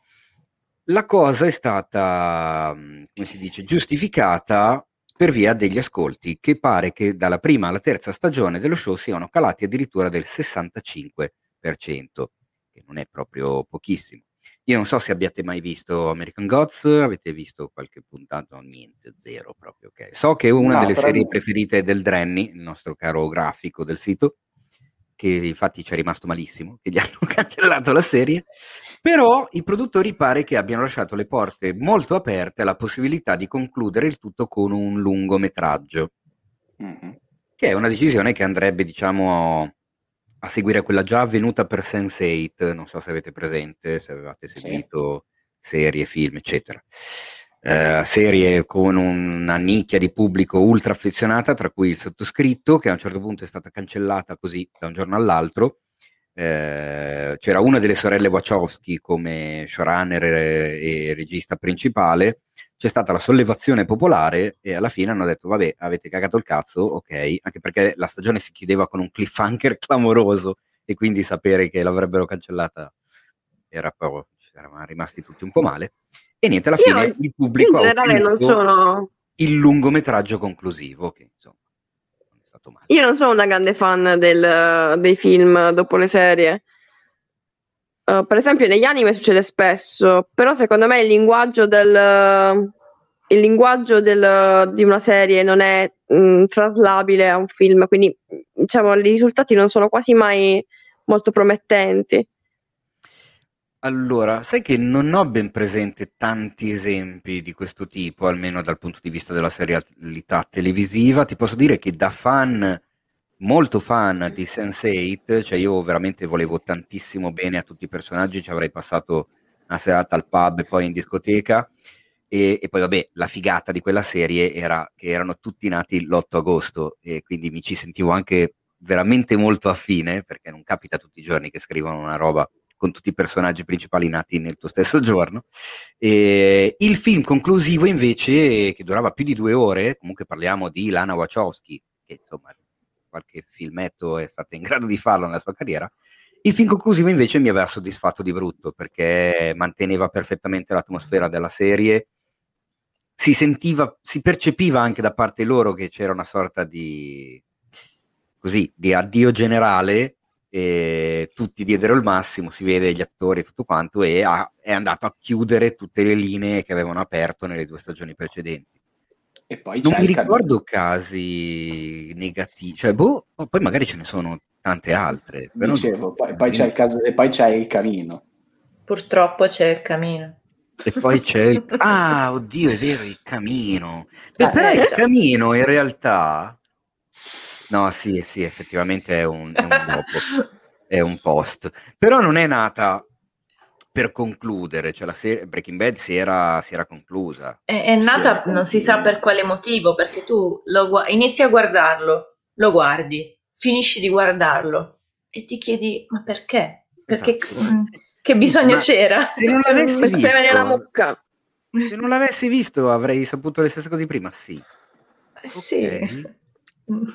la cosa è stata, mm, come si dice, giustificata per via degli ascolti, che pare che dalla prima alla terza stagione dello show siano calati addirittura del 65%, che non è proprio pochissimo. Io non so se abbiate mai visto American Gods, avete visto qualche puntata? No, niente, zero proprio. Okay. So che è una no, delle serie me... preferite del Drenny, il nostro caro grafico del sito, che infatti ci è rimasto malissimo, che gli hanno cancellato la serie, però i produttori pare che abbiano lasciato le porte molto aperte alla possibilità di concludere il tutto con un lungometraggio, mm-hmm. che è una decisione che andrebbe, diciamo, a seguire quella già avvenuta per Sense8, non so se avete presente, se avevate seguito sì. serie, film, eccetera eh, serie con una nicchia di pubblico ultra affezionata, tra cui il sottoscritto, che a un certo punto è stata cancellata così da un giorno all'altro. Eh, c'era una delle sorelle Wachowski come showrunner e, regista principale, c'è stata la sollevazione popolare e alla fine hanno detto vabbè avete cagato il cazzo, ok, anche perché la stagione si chiudeva con un cliffhanger clamoroso e quindi sapere che l'avrebbero cancellata era proprio, ci eravamo rimasti tutti un po' male. E niente, alla fine il pubblico ha sono... il lungometraggio conclusivo, che insomma non è stato male. Io non sono una grande fan del, dei film dopo le serie. Uh, per esempio, negli anime succede spesso, però secondo me il linguaggio del, il linguaggio del, di una serie non è mh, traslabile a un film, quindi diciamo i risultati non sono quasi mai molto promettenti. Allora, sai che non ho ben presente tanti esempi di questo tipo, almeno dal punto di vista della serialità televisiva. Ti posso dire che da fan, molto fan di Sense8, cioè io veramente volevo tantissimo bene a tutti i personaggi, ci avrei passato una serata al pub e poi in discoteca. E, e, poi vabbè, la figata di quella serie era che erano tutti nati l'8 agosto e quindi mi ci sentivo anche veramente molto affine, perché non capita tutti i giorni che scrivono una roba con tutti i personaggi principali nati nel tuo stesso giorno. E il film conclusivo invece, che durava più di due ore, comunque parliamo di Lana Wachowski, che insomma qualche filmetto è stata in grado di farlo nella sua carriera, il film conclusivo invece mi aveva soddisfatto di brutto perché manteneva perfettamente l'atmosfera della serie, si sentiva, si percepiva anche da parte loro che c'era una sorta di, così, di addio generale e tutti diedero il massimo, si vede gli attori e tutto quanto e ha, è andato a chiudere tutte le linee che avevano aperto nelle due stagioni precedenti. E poi non mi ricordo casi negativi, cioè boh, poi magari ce ne sono tante altre. Però Dicevo, poi, poi, c'è il caso, e poi c'è il camino. Purtroppo c'è il camino. E poi c'è il... Ah, oddio, è vero, il camino. Beh, ah, però eh, il già. camino in realtà No, sì, sì, effettivamente è un, è un dopo, è un post. Però non è nata per concludere, cioè la serie Breaking Bad si era, si era conclusa. È, è nata si non si sa per quale motivo, perché tu lo, inizi a guardarlo, lo guardi, finisci di guardarlo e ti chiedi ma perché? Perché esatto. Mm, che bisogno ma c'era? Se non l'avessi visto, la mucca. Se non l'avessi visto avrei saputo le stesse cose di prima, sì. Eh, sì.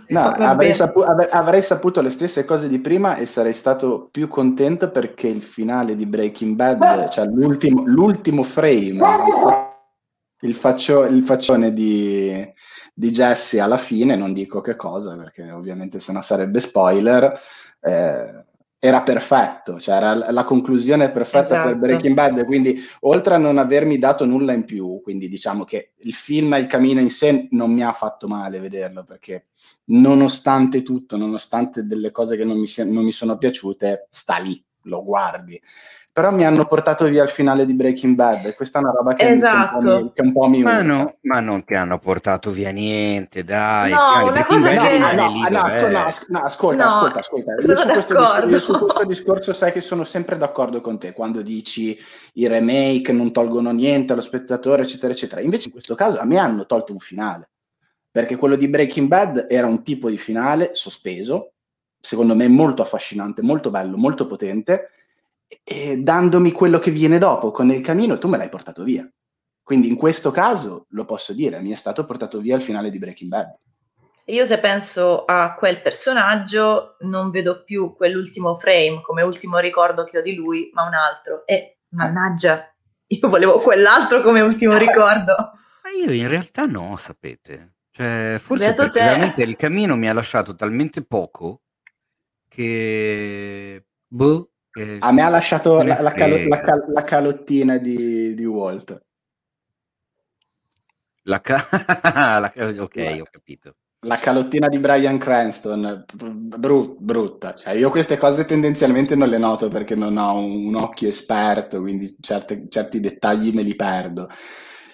No, avrei, sapu- avrei, saputo le stesse cose di prima e sarei stato più contento perché il finale di Breaking Bad, cioè l'ultimo, l'ultimo frame, il, fa- il, faccio- il faccione di, di, Jesse alla fine, non dico che cosa perché ovviamente se no sarebbe spoiler, eh, era perfetto, cioè era la conclusione perfetta esatto. per Breaking Bad, quindi oltre a non avermi dato nulla in più, quindi diciamo che il film Il Camino in sé non mi ha fatto male vederlo, perché nonostante tutto, nonostante delle cose che non mi, non mi sono piaciute, sta lì, lo guardi però mi hanno portato via il finale di Breaking Bad e questa è una roba che, esatto. mi, che un po' mi, ma, no, ma, non ti hanno portato via niente dai no, una cosa che... no, no, no, no, ascolta, ascolta, ascolta. Io su, discor- io su, questo discorso sai che sono sempre d'accordo con te. Quando dici i remake non tolgono niente allo spettatore eccetera eccetera. Invece in questo caso a me hanno tolto un finale. Perché quello di Breaking Bad era un tipo di finale sospeso secondo me molto affascinante molto bello molto potente e dandomi quello che viene dopo con il camino, tu me l'hai portato via. Quindi in questo caso lo posso dire, mi è stato portato via il finale di Breaking Bad. Io se penso a quel personaggio non vedo più quell'ultimo frame come ultimo ricordo che ho di lui, ma un altro. E mannaggia, io volevo quell'altro come ultimo ricordo. Ma io in realtà no, sapete. Cioè, forse Beato perché te. veramente il cammino mi ha lasciato talmente poco che boh, eh, a me ha lasciato la, la, calo- la, cal- la, calottina di, di Walt. La ca- ok, ho capito. La calottina di Brian Cranston, brut- brutta. Cioè, io queste cose tendenzialmente non le noto perché non ho un, un occhio esperto, quindi certe, certi dettagli me li perdo.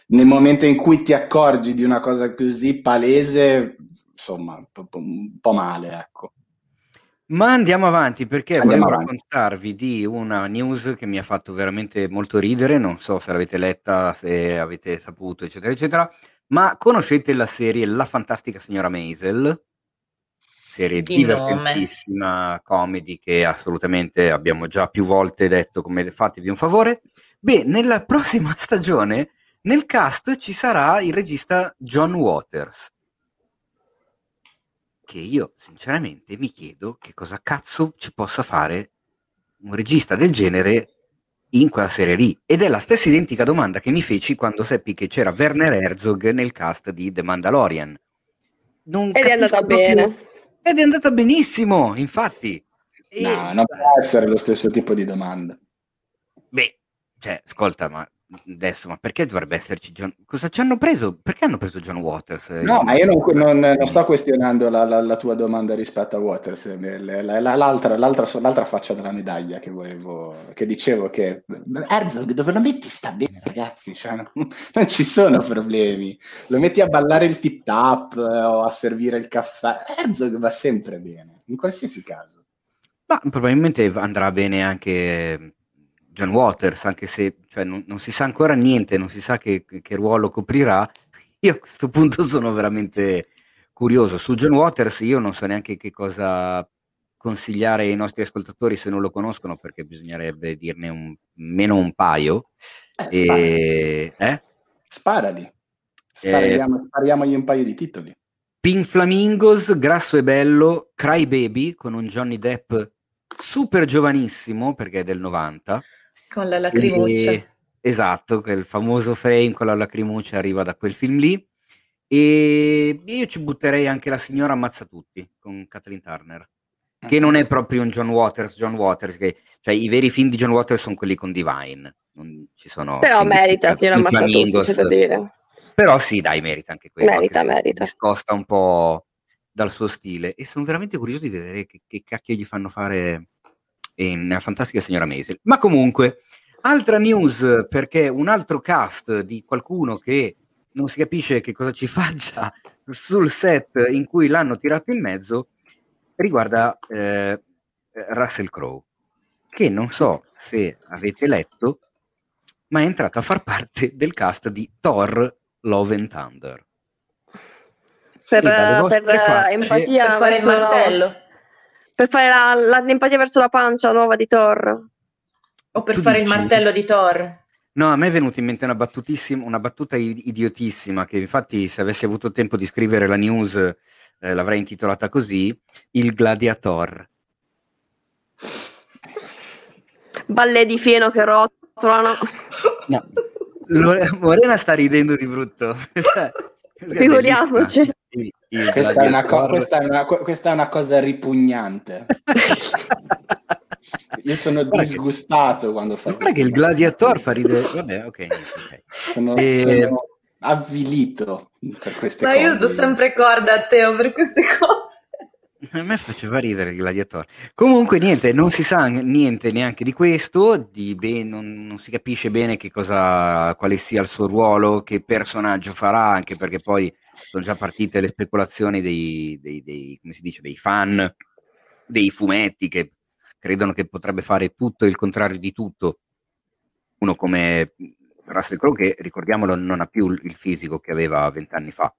Nel momento in cui ti accorgi di una cosa così palese, insomma, un po' male, ecco. Ma andiamo avanti perché andiamo volevo avanti. raccontarvi di una news che mi ha fatto veramente molto ridere, non so se l'avete letta, se avete saputo, eccetera, eccetera, ma conoscete la serie La fantastica signora Maisel? Serie di divertentissima, nome. comedy che assolutamente abbiamo già più volte detto come fatevi un favore. Beh, nella prossima stagione nel cast ci sarà il regista John Waters che io sinceramente mi chiedo che cosa cazzo ci possa fare un regista del genere in quella serie lì. Ed è la stessa identica domanda che mi feci quando seppi che c'era Werner Herzog nel cast di The Mandalorian. Non Ed è andata bene. Ed è andata benissimo, infatti. E... No, non può essere lo stesso tipo di domanda. Beh, cioè, ascolta, ma adesso, ma perché dovrebbe esserci John? Cosa ci hanno preso? Perché hanno preso John Waters? No, ma io non, non, non sto questionando la, la, la, tua domanda rispetto a Waters, l'altra, l'altra, l'altra, faccia della medaglia che volevo, che dicevo che Herzog dove lo metti sta bene ragazzi, cioè, non, non, ci sono problemi, lo metti a ballare il tip tap eh, o a servire il caffè, Herzog va sempre bene, in qualsiasi caso. Ma probabilmente andrà bene anche John Waters, anche se cioè, non, non, si sa ancora niente, non si sa che, che, ruolo coprirà. Io a questo punto sono veramente curioso. Su John Waters io non so neanche che cosa consigliare ai nostri ascoltatori se non lo conoscono, perché bisognerebbe dirne un, meno un paio. Eh, e, eh? Sparali. Spariamo, eh, spariamogli un paio di titoli. Pink Flamingos, Grasso e Bello, Cry Baby con un Johnny Depp super giovanissimo perché è del 90. Con la lacrimuccia. E, esatto, quel famoso frame con la lacrimuccia arriva da quel film lì. E io ci butterei anche la signora Ammazza Tutti con Kathleen Turner, che non è proprio un John Waters, John Waters, che, cioè i veri film di John Waters sono quelli con Divine, non ci sono... Però merita, signora Ammazza Tutti, c'è da dire. Però sì, dai, merita anche quello. Merita, merita. Si discosta un po' dal suo stile e sono veramente curioso di vedere che, che cacchio gli fanno fare in Fantastica Signora Maisel. Ma comunque, altra news, perché un altro cast di qualcuno che non si capisce che cosa ci faccia sul set in cui l'hanno tirato in mezzo, riguarda eh, Russell Crowe, che non so se avete letto, ma è entrato a far parte del cast di Thor Love and Thunder. Per, per facce, empatia per fare il martello. Per fare la, la, l'empatia verso la pancia nuova di Thor. O per tu fare dici? il martello di Thor. No, a me è venuta in mente una, battutissima, una battuta idiotissima che infatti se avessi avuto tempo di scrivere la news eh, l'avrei intitolata così, Il gladiator. Balle di fieno che rotolano. No, Morena sta ridendo di brutto. Cioè, Figuriamoci. Questa, è co- questa, è una, questa, è una cosa ripugnante. Io sono disgustato quando fa Guarda che il gladiator fa ridere. Vabbè, ok. okay. Sono, e... sono avvilito per queste Ma cose. io do sempre corda a Teo per queste cose. A me faceva ridere il gladiatore. Comunque, niente, non si sa niente neanche di questo, di ben, non, non, si capisce bene che cosa, quale sia il suo ruolo, che personaggio farà, anche perché poi sono già partite le speculazioni dei, dei, dei, dice, dei fan dei fumetti che credono che potrebbe fare tutto il contrario di tutto. Uno come Russell Crowe, che ricordiamolo, non ha più il fisico che aveva vent'anni fa.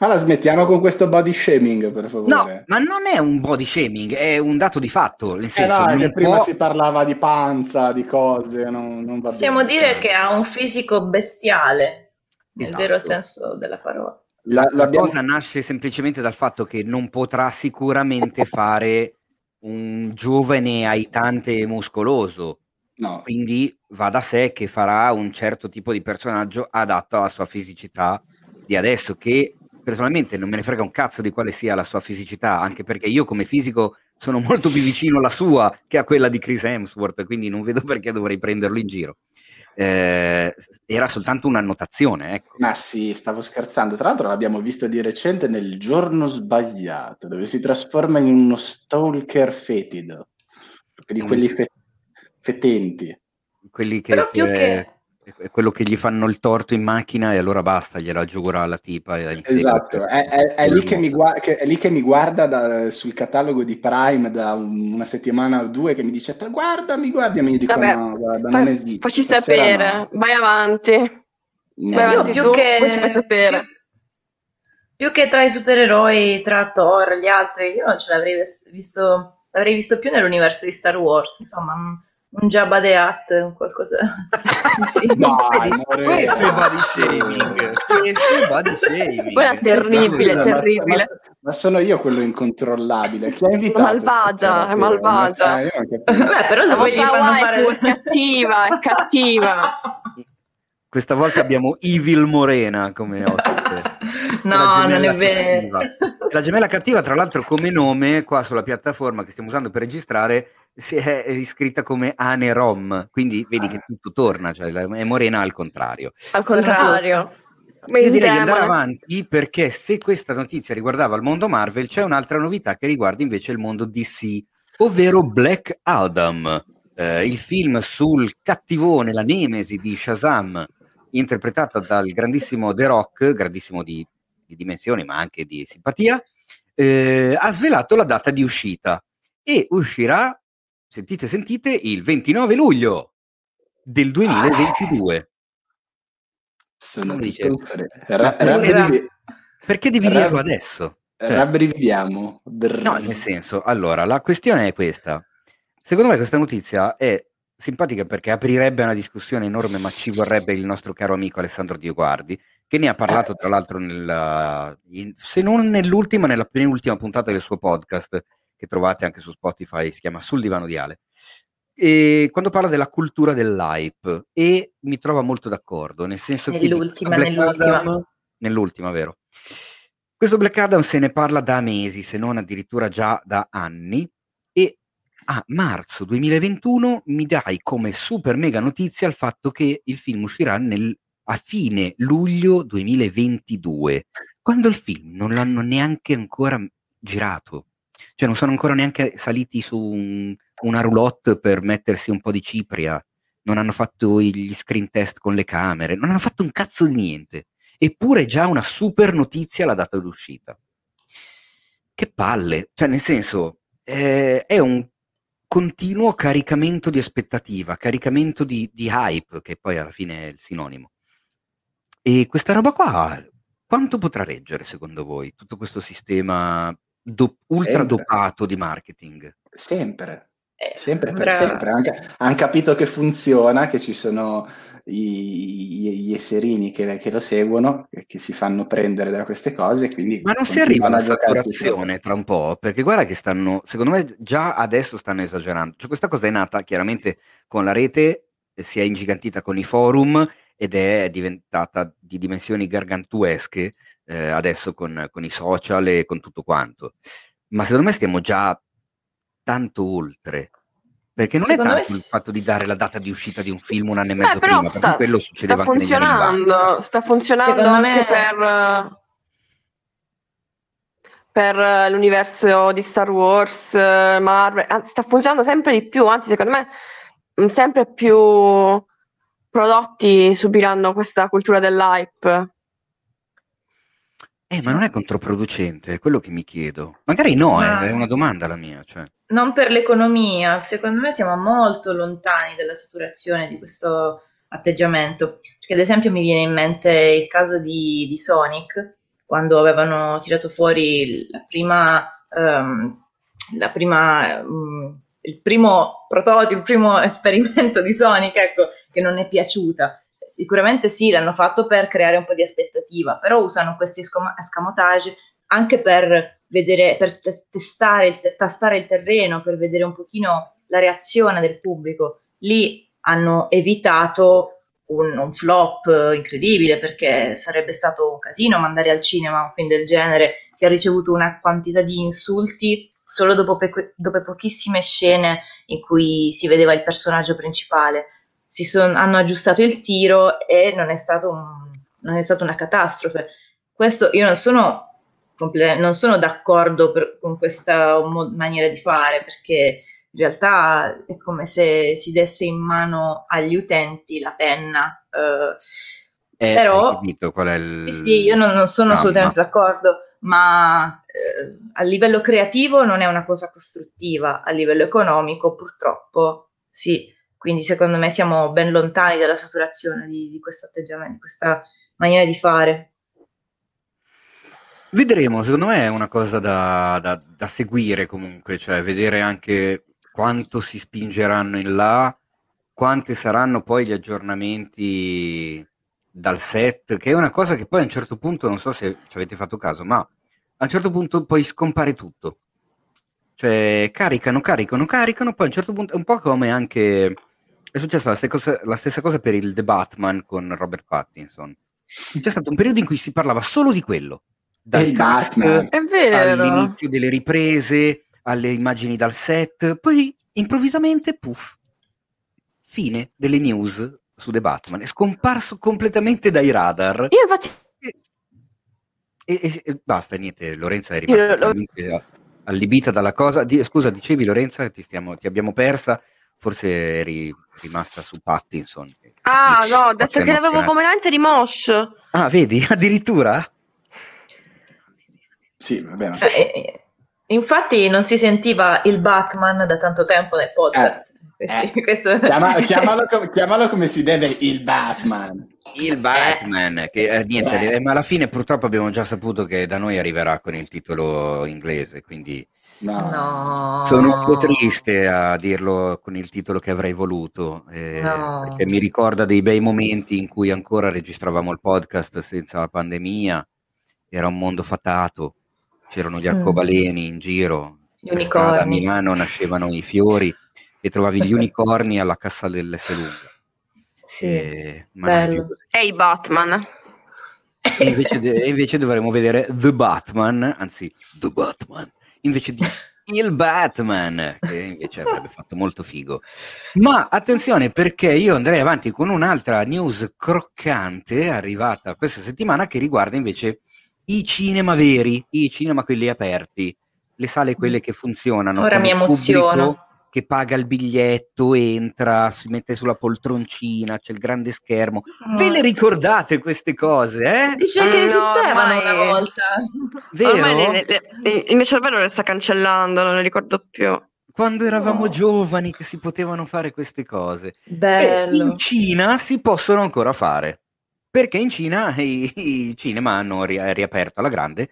Allora smettiamo con questo body shaming, per favore. No, ma non è un body shaming, è un dato di fatto. Nel senso, eh no, prima si parlava di panza, di cose, non, non va Possiamo bene, dire che ha un fisico bestiale, nel esatto. vero senso della parola. La, la cosa nasce semplicemente dal fatto che non potrà sicuramente fare un giovane aitante e muscoloso. No. Quindi va da sé che farà un certo tipo di personaggio adatto alla sua fisicità di adesso, che personalmente non me ne frega un cazzo di quale sia la sua fisicità, anche perché io come fisico sono molto più vicino alla sua che a quella di Chris Hemsworth, quindi non vedo perché dovrei prenderlo in giro. Eh, era soltanto un'annotazione. Ecco. Ma sì, stavo scherzando. Tra l'altro l'abbiamo visto di recente nel giorno sbagliato, dove si trasforma in uno stalker fetido, di quelli fe- fetenti. Quelli che... Però più che è quello che gli fanno il torto in macchina e allora basta, gliela giura la tipa. esatto, è, è, è, lì guarda, che, è, lì che mi guarda da, sul catalogo di Prime da un, una settimana o due che mi dice guarda, mi guardi e mi dico Vabbè, no, guarda, non esiste. Facci sapere, no. vai avanti. No. Vai avanti più tu, che, sapere. Più, più, che tra i supereroi, tra Thor e gli altri, io ce l'avrei visto, l'avrei visto più nell'universo di Star Wars, insomma un Jabba the Hutt, un qualcosa. Sì. no, questo è body shaming questo è body shaming. quella terribile, terribile ma, ma, sono io quello incontrollabile. Chi ha invitato? malvagia, è malvagia. eh, Beh, però se gli fanno fare è cattiva, è cattiva questa volta abbiamo Evil Morena come ospite no, non è vero la gemella cattiva tra l'altro come nome qua sulla piattaforma che stiamo usando per registrare si è iscritta come Ane Rom, quindi vedi ah. che tutto torna, cioè è Morena al contrario. Al contrario. Io direi di andare avanti perché se questa notizia riguardava il mondo Marvel, c'è un'altra novità che riguarda invece il mondo DC, ovvero Black Adam, eh, il film sul cattivone, la nemesi di Shazam, interpretata dal grandissimo The Rock, grandissimo di, di dimensioni ma anche di simpatia, eh, ha svelato la data di uscita e uscirà sentite, sentite, il 29 luglio. del 2022. Sono dice? ra- rabbrivi- Perché devi Rab- dirlo adesso? Cioè- rabbrividiamo. Brrr. No, nel senso, allora, la questione è questa. Secondo me questa notizia è simpatica perché aprirebbe una discussione enorme, ma ci vorrebbe il nostro caro amico Alessandro Dioguardi, che ne ha parlato tra l'altro nella, in- se non nell'ultima, nella penultima puntata del suo podcast, che trovate anche su Spotify, si chiama Sul divano di Ale. E quando parla della cultura dell'hype e mi trova molto d'accordo, nel senso che Nell'ultima, Black nell'ultima. Adam- nell'ultima, vero? Questo Black Adam se ne parla da mesi, se non addirittura già da anni, a marzo 2021 mi dai come super mega notizia il fatto che il film uscirà nel- a fine luglio 2022, quando il film non l'hanno neanche ancora girato, cioè non sono ancora neanche saliti su un- una roulotte per mettersi un po' di cipria, non hanno fatto gli screen test con le camere, non hanno fatto un cazzo di niente. Eppure è già una super notizia la data d'uscita. Che palle, cioè nel senso eh, è un continuo caricamento di aspettativa, caricamento di, di hype, che poi alla fine è il sinonimo. E questa roba qua, quanto potrà reggere secondo voi tutto questo sistema do- ultra Sempre. dopato di marketing? Sempre, Eh, sempre per sempre. Anche- hanno capito che funziona, che ci sono i- gli, esserini che, che lo seguono, che, che si fanno prendere da queste cose. Quindi Ma non si arriva a continuano una giocarci saturazione tra un po', perché guarda che stanno, secondo me già adesso stanno esagerando. Cioè, questa cosa è nata chiaramente con la rete, si è ingigantita con i forum ed è diventata di dimensioni gargantuesche eh, adesso con, con i social e con tutto quanto. Ma secondo me stiamo già tanto oltre. Perché non Secondo è me tanto il s- fatto di dare la data di uscita di un film un anno e mezzo Eh, però prima, perché sta, quello sta succedeva anche negli anni 90. funzionando, sta funzionando Secondo anche me- per, per eh, l'universo di Star Wars, eh, Marvel, anzi, sta funzionando sempre di più, anzi secondo me mh, sempre più prodotti subiranno questa cultura dell'hype. Eh, ma non è controproducente, è quello che mi chiedo. Magari no, Ma- eh, è una domanda la mia. Cioè. non per l'economia, secondo me siamo molto lontani dalla saturazione di questo atteggiamento. Perché, ad esempio, mi viene in mente il caso di, di Sonic, quando avevano tirato fuori la prima, ehm, la prima, ehm, il primo prototipo, il primo esperimento di Sonic, ecco, che non è piaciuta. Sicuramente sì, l'hanno fatto per creare un po' di aspettativa, però usano questi escamotage anche per vedere, per te- testare, tastare il terreno, per vedere un pochino la reazione del pubblico. Lì hanno evitato un, un flop incredibile perché sarebbe stato un casino mandare al cinema un film del genere che ha ricevuto una quantità di insulti solo dopo, pe- dopo pochissime scene in cui si vedeva il personaggio principale. Si son- hanno aggiustato il tiro e non è, stato un- non è stata una catastrofe. Questo io non sono comple- non sono d'accordo per- con questa mo- maniera di fare perché in realtà è come se si desse in mano agli utenti la penna. eh, Eh, però hai capito qual è il... sì, sì, io non, non sono dramma? assolutamente d'accordo, ma eh, a livello creativo non è una cosa costruttiva, a livello economico purtroppo sì. Quindi secondo me siamo ben lontani dalla saturazione di, di questo atteggiamento, di questa maniera di fare. Vedremo, secondo me è una cosa da, da- da seguire comunque, cioè vedere anche quanto si spingeranno in là, quanti saranno poi gli aggiornamenti dal set, che è una cosa che poi a un certo punto, non so se ci avete fatto caso, ma a un certo punto poi scompare tutto. Cioè caricano, caricano, caricano, poi a un certo punto è un po' come anche... È successa la stessa cosa, la stessa cosa per il The Batman con Robert Pattinson. C'è stato un periodo in cui si parlava solo di quello. Dal cast Batman. È vero. all'inizio delle riprese, alle immagini dal set, poi improvvisamente, puff, fine delle news su The Batman. È scomparso completamente dai radar. Io infatti E, e- e basta, niente, Lorenza è rimasta lo- allibita dalla cosa. Di- scusa, dicevi Lorenza, ti, stiamo- ti abbiamo persa, forse eri rimasta su Pattinson. Ah, no, ho detto Forse che l'avevo emozionata. completamente rimosso. Ah, vedi, addirittura? Sì, va bene. Eh, Infatti non si sentiva il Batman da tanto tempo nel podcast. Eh, eh, questo... Chiama, chiamalo, chiamalo, come si deve il Batman. Il Batman, che eh, niente, eh. ma alla fine purtroppo abbiamo già saputo che da noi arriverà con il titolo inglese, quindi no. No. sono un po' triste a dirlo con il titolo che avrei voluto, eh, no. perché mi ricorda dei bei momenti in cui ancora registravamo il podcast senza la pandemia, era un mondo fatato, c'erano gli mm. arcobaleni in giro, a Milano nascevano i fiori e trovavi gli unicorni alla cassa dell'S lunga. Sì, e, bello. E i Batman. E invece, de- invece dovremmo vedere The Batman, anzi The Batman, invece di il Batman, che invece avrebbe fatto molto figo. Ma attenzione perché io andrei avanti con un'altra news croccante arrivata questa settimana che riguarda invece i cinema veri, i cinema quelli aperti, le sale quelle che funzionano. Ora mi emoziono che paga il biglietto, entra, si mette sulla poltroncina, c'è il grande schermo. Oh. Ve le ricordate queste cose? Eh? Dice che no, esistevano ormai... una volta. Vero? Le, le, le, il mio cervello le sta cancellando, non le ricordo più. Quando eravamo oh. giovani che si potevano fare queste cose. Bello. E in Cina si possono ancora fare. Perché in Cina i, i cinema hanno ri- riaperto alla grande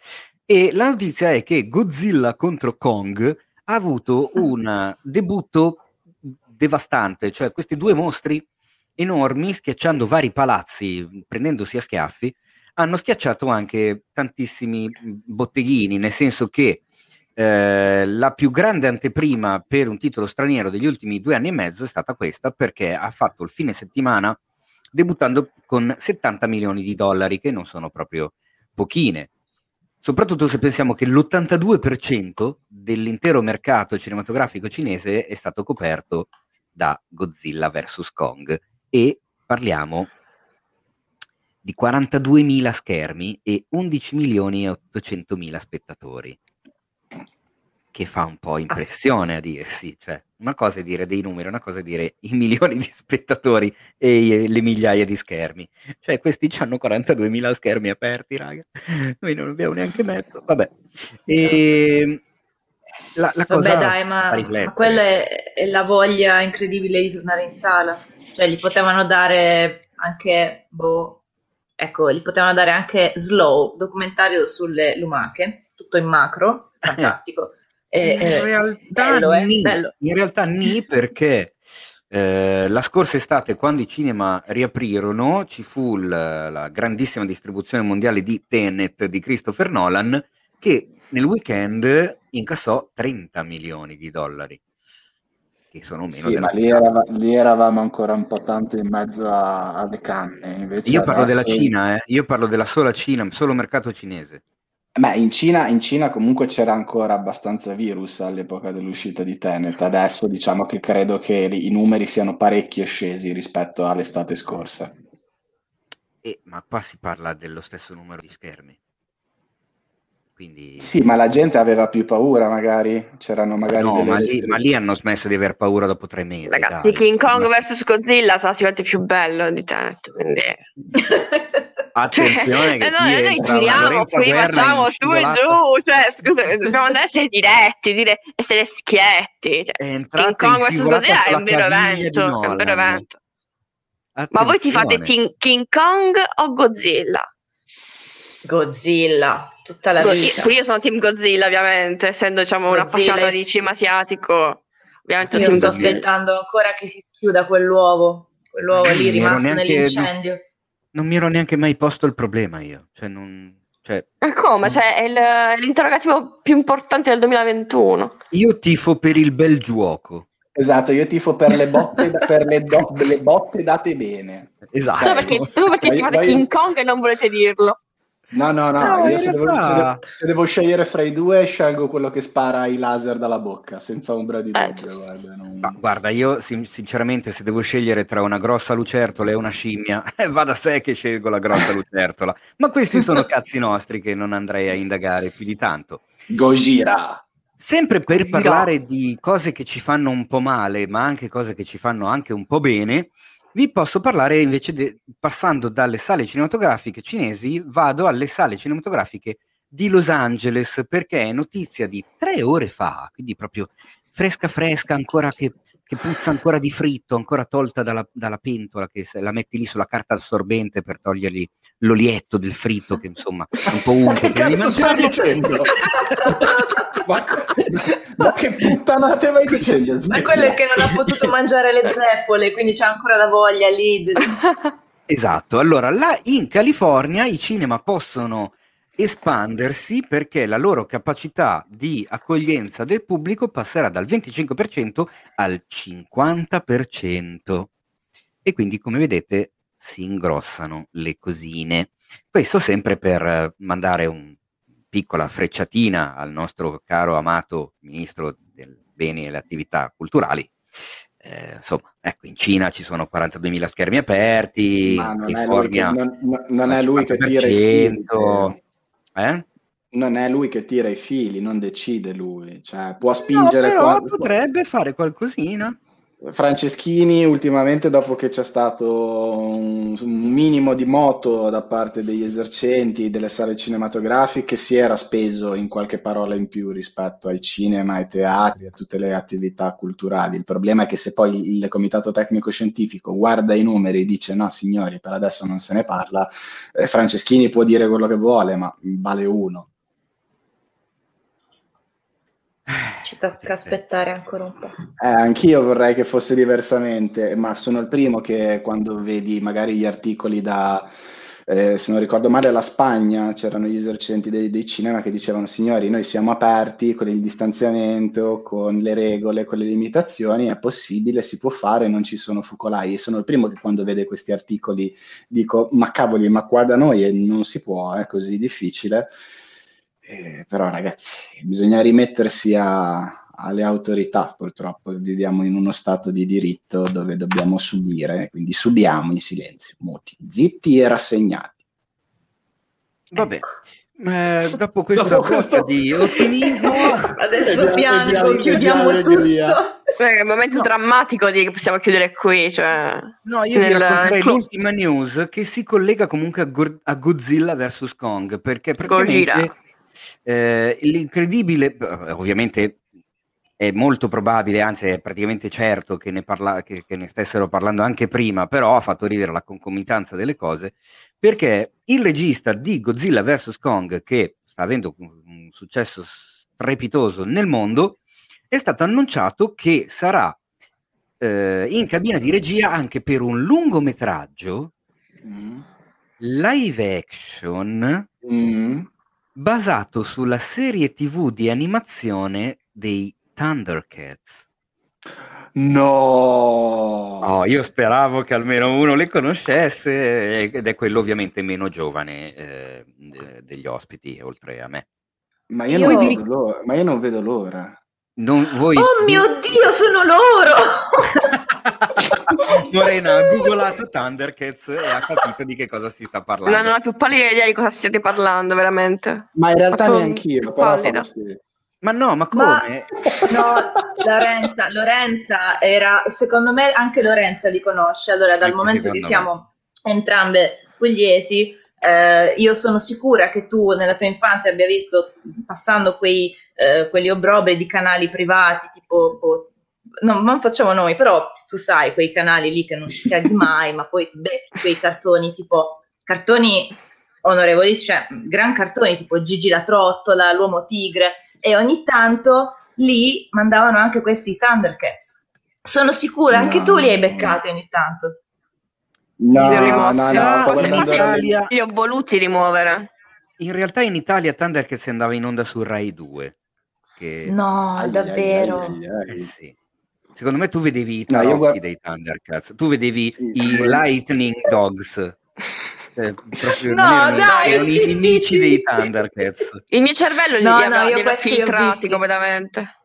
e la notizia è che Godzilla contro Kong ha avuto un debutto devastante, cioè questi due mostri enormi, schiacciando vari palazzi, prendendosi a schiaffi, hanno schiacciato anche tantissimi botteghini, nel senso che eh, la più grande anteprima per un titolo straniero degli ultimi due anni e mezzo è stata questa, perché ha fatto il fine settimana debuttando con 70 milioni di dollari, che non sono proprio pochine soprattutto se pensiamo che l'82% dell'intero mercato cinematografico cinese è stato coperto da Godzilla vs. Kong e parliamo di 42.000 schermi e 11 milioni e 800 mila spettatori che fa un po' impressione a dirsi, cioè una cosa è dire dei numeri, una cosa è dire i milioni di spettatori e le migliaia di schermi, cioè questi hanno 42.000 schermi aperti, raga, noi non abbiamo neanche mezzo, vabbè. E ehm, la, la cosa Vabbè dai, ma, ma quella è, è, la voglia incredibile di tornare in sala, cioè gli potevano dare anche, boh, ecco, gli potevano dare anche Slow, documentario sulle lumache, tutto in macro, fantastico. Eh, in, eh, realtà bello, eh, ni, in realtà ni perché eh, la scorsa estate, quando i cinema riaprirono, ci fu l- la grandissima distribuzione mondiale di Tenet di Christopher Nolan, che nel weekend incassò 30 milioni di dollari, che sono meno sì, ma lì, erava, lì, eravamo ancora un po' tanto in mezzo a, alle canne. Io parlo della Cina, eh? io parlo della sola Cina, solo mercato cinese. Beh, in Cina, in Cina comunque c'era ancora abbastanza virus all'epoca dell'uscita di Tenet. Adesso diciamo che credo che i numeri siano parecchio scesi rispetto all'estate scorsa. Eh, ma qua si parla dello stesso numero di schermi. Quindi... Sì, ma la gente aveva più paura, magari. C'erano magari. No, ma lì, ma lì, hanno smesso di aver paura dopo tre mesi. Ragazzi, dai. King Kong ma... vs Godzilla sarà sicuramente più bello di Tenet. Quindi... Attenzione, che cioè, noi giriamo qui, facciamo su e giù. Cioè, scusa, dobbiamo andare a essere diretti, dire, essere schietti. Cioè, King Kong vs Godzilla è un vero evento. È un vero evento. Ma voi ti fate King, King Kong o Godzilla? Godzilla tutta la vita. Io, io sono team Godzilla, ovviamente, essendo diciamo un appassionato di cinema asiatico. Ovviamente io sto aspettando ancora che si chiuda quell'uovo, quell'uovo lì rimasto neanche, nell'incendio. No, non mi ero neanche mai posto il problema io, cioè non... Cioè, Ma come? Cioè, è, il, è l'interrogativo più importante del 2021. Io tifo per il bel gioco. Esatto, io tifo per le botte, per le, do, le botte date bene. Esatto. Tu perché, tu perché vai, ti fate vai... King Kong e non volete dirlo? No, no, no, no io se devo, se, devo, se devo, scegliere fra i due scelgo quello che spara i laser dalla bocca, senza ombra di eh, dubbio. Guarda, non... Guarda, io sinceramente se devo scegliere tra una grossa lucertola e una scimmia, eh, va da sé che scelgo la grossa lucertola. Ma questi sono cazzi nostri che non andrei a indagare più di tanto. Gojira! Sempre per parlare di cose che ci fanno un po' male, ma anche cose che ci fanno anche un po' bene, vi posso parlare invece, de, passando dalle sale cinematografiche cinesi, vado alle sale cinematografiche di Los Angeles perché è notizia di tre ore fa, quindi proprio fresca fresca, ancora che, che puzza ancora di fritto, ancora tolta dalla, dalla pentola, che la metti lì sulla carta assorbente per togliergli l'olietto del fritto, che insomma è un po' unto. che cazzo stai dicendo? ma, ma, che puttanate vai dicendo? Ma quello è che non ha potuto mangiare le zeppole, quindi c'ha ancora la voglia lì. Esatto, allora là in California i cinema possono espandersi perché la loro capacità di accoglienza del pubblico passerà dal 25% al 50%. E quindi, come vedete, si ingrossano le cosine. Questo sempre per mandare una piccola frecciatina al nostro caro amato ministro dei beni e le attività culturali. Eh, insomma, ecco, in Cina ci sono 42.000 schermi aperti, Ma non in è lui che, California non, non è lui che. 50%. Eh? Non è lui che tira i fili, non decide lui. Cioè, può spingere... No, però qua- potrebbe fare qualcosina. Franceschini ultimamente dopo che c'è stato un, un minimo di moto da parte degli esercenti delle sale cinematografiche si era speso in qualche parola in più rispetto ai cinema, ai teatri, a tutte le attività culturali. Il problema è che se poi il comitato tecnico scientifico guarda i numeri e dice no signori per adesso non se ne parla, eh, Franceschini può dire quello che vuole ma vale uno. Ci tocca aspettare ancora un po'. Eh, anch'io vorrei che fosse diversamente, ma sono il primo che quando vedi magari gli articoli da, eh, se non ricordo male, la Spagna, c'erano gli esercenti dei, dei cinema che dicevano signori, noi siamo aperti con il distanziamento, con le regole, con le limitazioni, è possibile, si può fare, non ci sono focolai. E sono il primo che quando vede questi articoli dico, ma cavoli, ma qua da noi non si può, è così difficile. Eh, però ragazzi, bisogna rimettersi a, alle autorità, purtroppo viviamo in uno stato di diritto dove dobbiamo subire, quindi subiamo in silenzio, muti, zitti e rassegnati. Vabbè, Ecco. eh, dopo questa Dopo questo- di ottimismo, Adesso piango, di- di chiudiamo tutto. È un momento No. drammatico di che possiamo chiudere qui, cioè... no, io vi racconterei l'ultima news che si collega comunque a, Go- a Godzilla vs. Kong, perché praticamente Gojira. Eh, l'incredibile, ovviamente è molto probabile, anzi è praticamente certo che ne, parla- che- che ne stessero parlando anche prima, però ha fatto ridere la concomitanza delle cose, perché il regista di Godzilla vs. Kong, che sta avendo un un successo strepitoso nel mondo, è stato annunciato che sarà eh, in cabina di regia anche per un lungometraggio Mm. live action Mm. Basato sulla serie TV di animazione dei Thundercats. No! Oh, io speravo che almeno uno le conoscesse ed è quello ovviamente meno giovane eh, de- degli ospiti, oltre a me. Ma io, Io- non vedo l'ora, ma io non vedo l'ora. Non, voi, Oh mio Dio, sono loro! Morena ha googolato Thundercats e ha capito di che cosa si sta parlando. Non ho la più pallida idea di cosa stiate parlando, veramente. Ma in realtà Fatto- neanch'io, però. Ma no, ma Ma- come? No, Lorenza, Lorenza era, secondo me anche Lorenza li conosce. Allora, dal momento che siamo entrambe pugliesi, eh, io sono sicura che tu nella tua infanzia abbia visto passando quei, eh, quegli obbrobri di canali privati, tipo, boh, no, non facciamo noi, però tu sai, quei canali lì che non ci caghi mai, ma poi becchi quei cartoni tipo cartoni onorevoli, cioè gran cartoni tipo Gigi la trottola, l'uomo tigre e ogni tanto lì mandavano anche questi Thundercats. Sono sicura, anche No. tu li hai beccati ogni tanto. No, no, no, guardando Italia, Li ho voluti rimuovere. in realtà in Italia Thundercats andava in onda su Rai 2. Che, No, Ai, ai, davvero. ai, ai, ai. eh sì. Secondo me tu vedevi i No, io tarocchi guard- dei Thundercats, tu vedevi i Lightning Dogs. Eh, No, erano, dai, erano i nemici sì, dei. Thundercats. Il mio cervello li, No, li no, aveva, io li li ho filtrati completamente.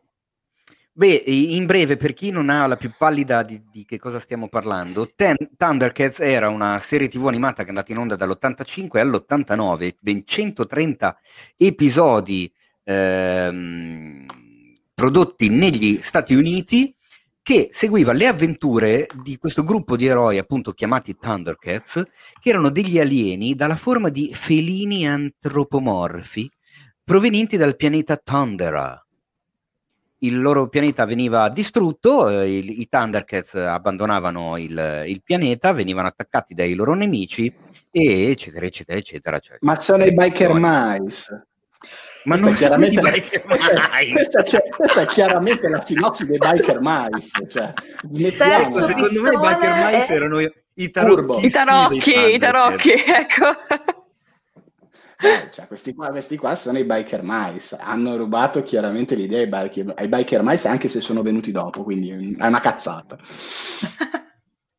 Beh, in breve, per chi non ha la più pallida di, di che cosa stiamo parlando, Ten- Thundercats era una serie TV animata che è andata in onda dall'85 all'89, ben 130 episodi ehm, prodotti negli Stati Uniti che seguiva le avventure di questo gruppo di eroi appunto chiamati Thundercats, che erano degli alieni dalla forma di felini antropomorfi, provenienti dal pianeta Thundera. Il loro pianeta veniva distrutto, eh, i, i, Thundercats abbandonavano il, il, pianeta, venivano attaccati dai loro nemici, e eccetera, eccetera, eccetera. Cioè, Ma sono i biker mice. Ma non chiaramente la, questa, è, questa, questa, è, chiaramente la sinopsi dei biker mice. Cioè, ecco, secondo me i biker mice erano i tarocchi. I tarocchi, i tarocchi, ecco. Eh, cioè, questi, qua, questi, qua, sono i biker mice. Hanno rubato chiaramente l'idea ai biker, ai biker mice, anche se sono venuti dopo, quindi è una cazzata.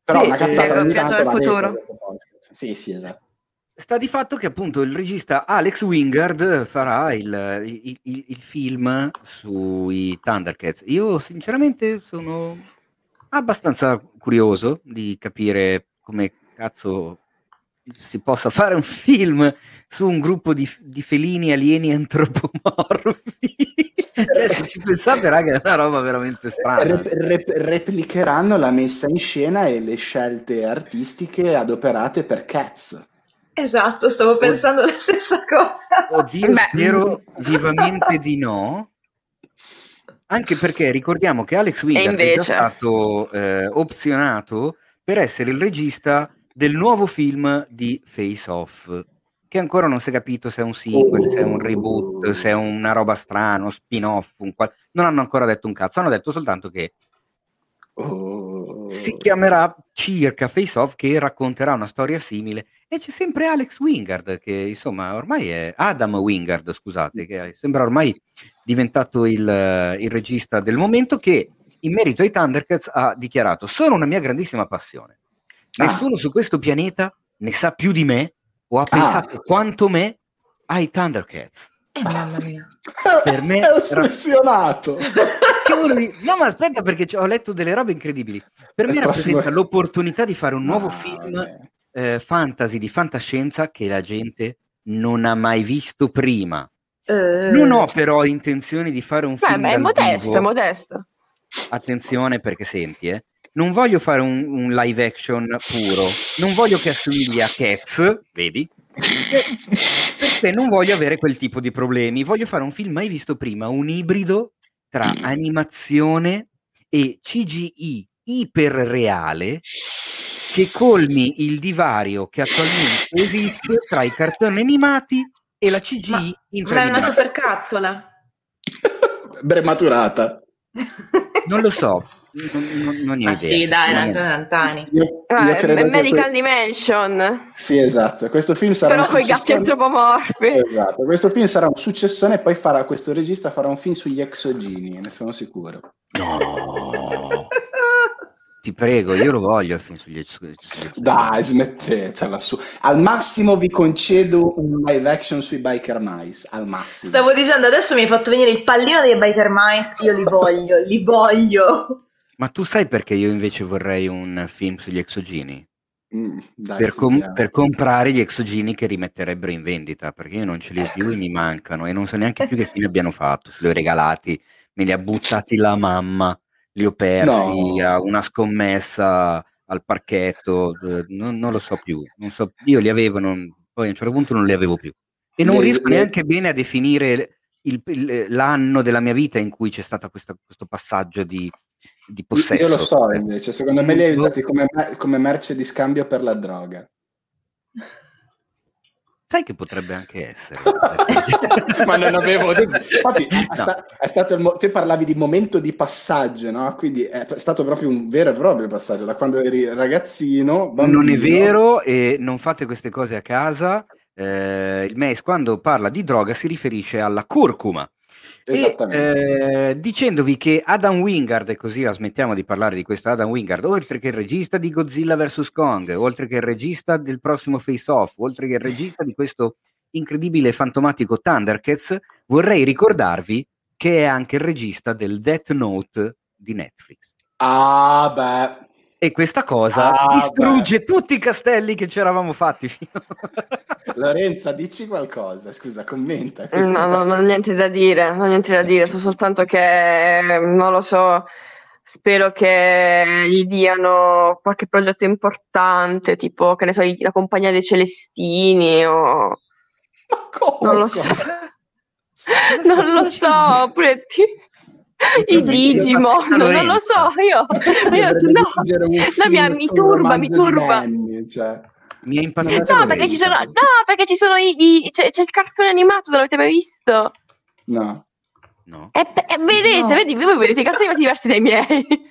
Però Beh, una cazzata ogni tanto la futuro. Sì, sì, esatto. Sta di fatto che appunto il regista Alex Wingard farà il, il, il, il film sui Thundercats. Io sinceramente sono abbastanza curioso di capire come cazzo si possa fare un film su un gruppo di, di felini alieni antropomorfi. cioè, se ci pensate, raga, è una roba veramente strana. Rep- rep- replicheranno la messa in scena e le scelte artistiche adoperate per Cats. Esatto, stavo pensando Oddio. la stessa cosa. Oddio, Beh. spero vivamente di no. Anche perché ricordiamo che Alex Wingard invece... è già stato eh, opzionato per essere il regista del nuovo film di Face Off, che ancora non si è capito se è un sequel, oh. se è un reboot, se è una roba strana, uno spin-off, un qual... non hanno ancora detto un cazzo, hanno detto soltanto che oh. si chiamerà circa Face Off, che racconterà una storia simile e c'è sempre Alex Wingard, che insomma ormai è Adam Wingard, scusate, che sembra ormai diventato il, il regista del momento, che in merito ai Thundercats ha dichiarato: Sono una mia grandissima passione. Ah. Nessuno su questo pianeta ne sa più di me o ha ah. pensato ah. quanto me ai Thundercats. Eh, mamma mia. Per me è ossessionato. no, ma aspetta, perché ho letto delle robe incredibili. Per me rappresenta prossimo... l'opportunità di fare un nuovo ah, film eh, fantasy di fantascienza che la gente non ha mai visto prima. Uh... Non ho però intenzione di fare un Beh, film. Ma è modesto, vivo. è modesto. Attenzione perché senti, eh. Non voglio fare un, un, live action puro, non voglio che assomigli a Cats, vedi? Perché non voglio avere quel tipo di problemi. Voglio fare un film mai visto prima, un ibrido tra animazione e CGI iperreale che colmi il divario che attualmente esiste tra i cartoni animati e la CGI ma, in Ma è una supercazzola. Brematurata. Non lo so, non, non, non ah, sì, dai, Antani. Io, ah, io Medical que... Dimension. Sì, esatto. Questo film sarà Però con i gatti antropomorfi. Esatto. Questo film sarà un successone e poi farà questo regista farà un film sugli exogeni, ne sono sicuro. No. Ti prego, io lo voglio il film sugli Dai, smettetela su. Al massimo vi concedo un live action sui Biker Mice, al massimo. Stavo dicendo, adesso mi hai fatto venire il pallino dei Biker Mice, io li voglio, li voglio. Ma tu sai perché io invece vorrei un film sugli exogeni? Mm, dai, per, com- per, comprare gli exogeni che rimetterebbero in vendita, perché io non ce li ho più e mi mancano e non so neanche più che fine abbiano fatto, se li ho regalati, me li ha buttati la mamma li ho persi no. a una scommessa al parchetto, non, non lo so più, so, io li avevo, non, poi a un certo punto non li avevo più. E non le, riesco le... neanche bene a definire il, il, l'anno della mia vita in cui c'è stato questo, questo passaggio di, di possesso. Io lo so invece, secondo me li hai usati come, come merce di scambio per la droga. Sai che potrebbe anche essere. Ma non avevo... Infatti, no. sta, è stato il mo- te parlavi di momento di passaggio, no? Quindi è stato proprio un vero e proprio passaggio, da quando eri ragazzino... Bambino. Non è vero e non fate queste cose a casa. Eh, il MES quando parla di droga si riferisce alla curcuma, e, eh, dicendovi che Adam Wingard, e così la smettiamo di parlare di questo Adam Wingard, oltre che il regista di Godzilla vs. Kong, oltre che il regista del prossimo Face Off, oltre che il regista di questo incredibile fantomatico Thundercats, vorrei ricordarvi che è anche il regista del Death Note di Netflix. Ah, beh. E questa cosa ah, distrugge beh. tutti i castelli che ci eravamo fatti fino Lorenza, dici qualcosa, scusa, commenta. No, no, non ho niente da dire, non ho niente da dire, so soltanto che, non lo so, spero che gli diano qualche progetto importante, tipo, che ne so, la compagnia dei Celestini o... Ma cosa? Non lo so. non lo so, pure ti... I Digimon, non lo so, io, io no, no, mi, mi turba, mi turba. Anni, cioè. Mi è impazzito. No, perché ci sono, no, perché ci sono i, i c'è, c'è, il cartone animato, non l'avete mai visto? No. No. E, e vedete, no. vedi, voi vedete i cartoni animati diversi dai miei.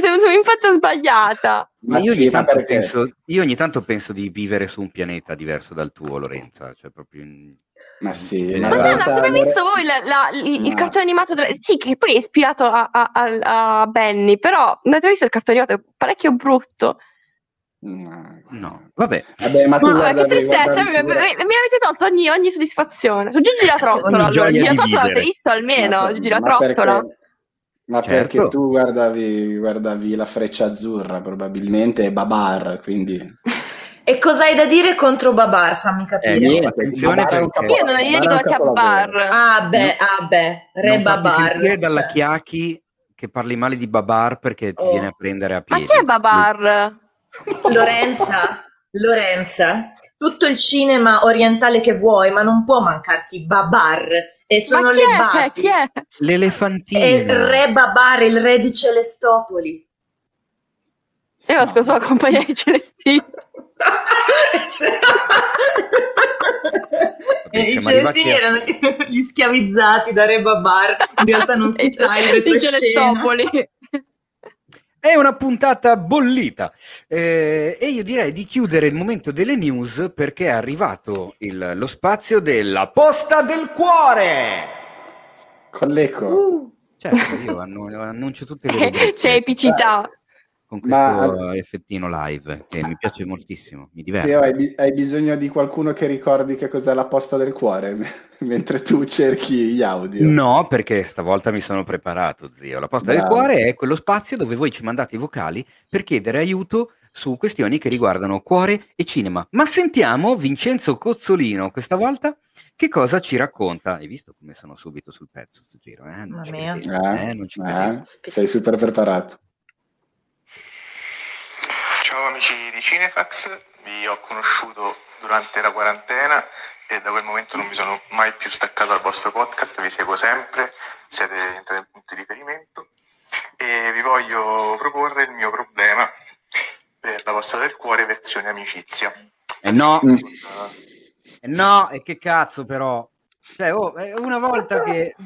Sono in faccia sbagliata. Ma io ogni, tanto penso, io ogni tanto penso di vivere su un pianeta diverso dal tuo, Lorenza. Cioè proprio in... Ma sì, ma non avete visto voi la, la, il, il, cartone animato? Della... Sì, che poi è ispirato a, a, a, a Benny, però non avete visto il cartone animato? È parecchio brutto. No, no. vabbè. vabbè ma tu no, guarda, che tristezza, mi, mi, mi, avete tolto ogni, ogni soddisfazione. Su Gigi la trottola, allora, Gigi la trottola l'avete visto almeno, Gigi la trottola. Perché, ma certo. perché tu guardavi, guardavi la freccia azzurra probabilmente e Babar, quindi... E cosa hai da dire contro Babar? Fammi capire. Eh, niente, attenzione perché... Capo... Io non io dico a Babar. Ah beh, ah beh, re non Babar. Non dalla. Chiacchi che parli male di Babar perché ti oh. viene a prendere a piedi. Ma chi è Babar? Lorenza, Lorenza, tutto il cinema orientale che vuoi, ma non può mancarti Babar. E sono le è? basi. Chi è? L'elefantino. È il re Babar, il re di Celestopoli. Io ho sposato la compagnia di Celestino. E i celestini a... erano gli schiavizzati da Re Babar. In realtà non si sa il retroscena. È una puntata bollita. Eh, e io direi di chiudere il momento delle news perché è arrivato il, lo spazio della posta del cuore. Con l'eco. Uh. certo io annuncio tutte le rubriche. c'è epicità con questo Ma... effettino live che mi piace moltissimo, mi diverte. Teo, hai, hai, bisogno di qualcuno che ricordi che cos'è la posta del cuore mentre tu cerchi gli audio? No, perché stavolta mi sono preparato, zio. La posta Bravo. del cuore è quello spazio dove voi ci mandate i vocali per chiedere aiuto su questioni che riguardano cuore e cinema. Ma sentiamo Vincenzo Cozzolino questa volta che cosa ci racconta. Hai visto come sono subito sul pezzo sto giro? Eh? Non, ci eh, eh, non ci eh, sei super preparato. Ciao amici di Cinefax, vi ho conosciuto durante la quarantena e da quel momento non mi sono mai più staccato dal vostro podcast, vi seguo sempre, siete diventate un punto di riferimento. E vi voglio proporre il mio problema per la vostra del cuore versione amicizia. Eh no, mm. eh no, e che cazzo però, cioè oh, una volta che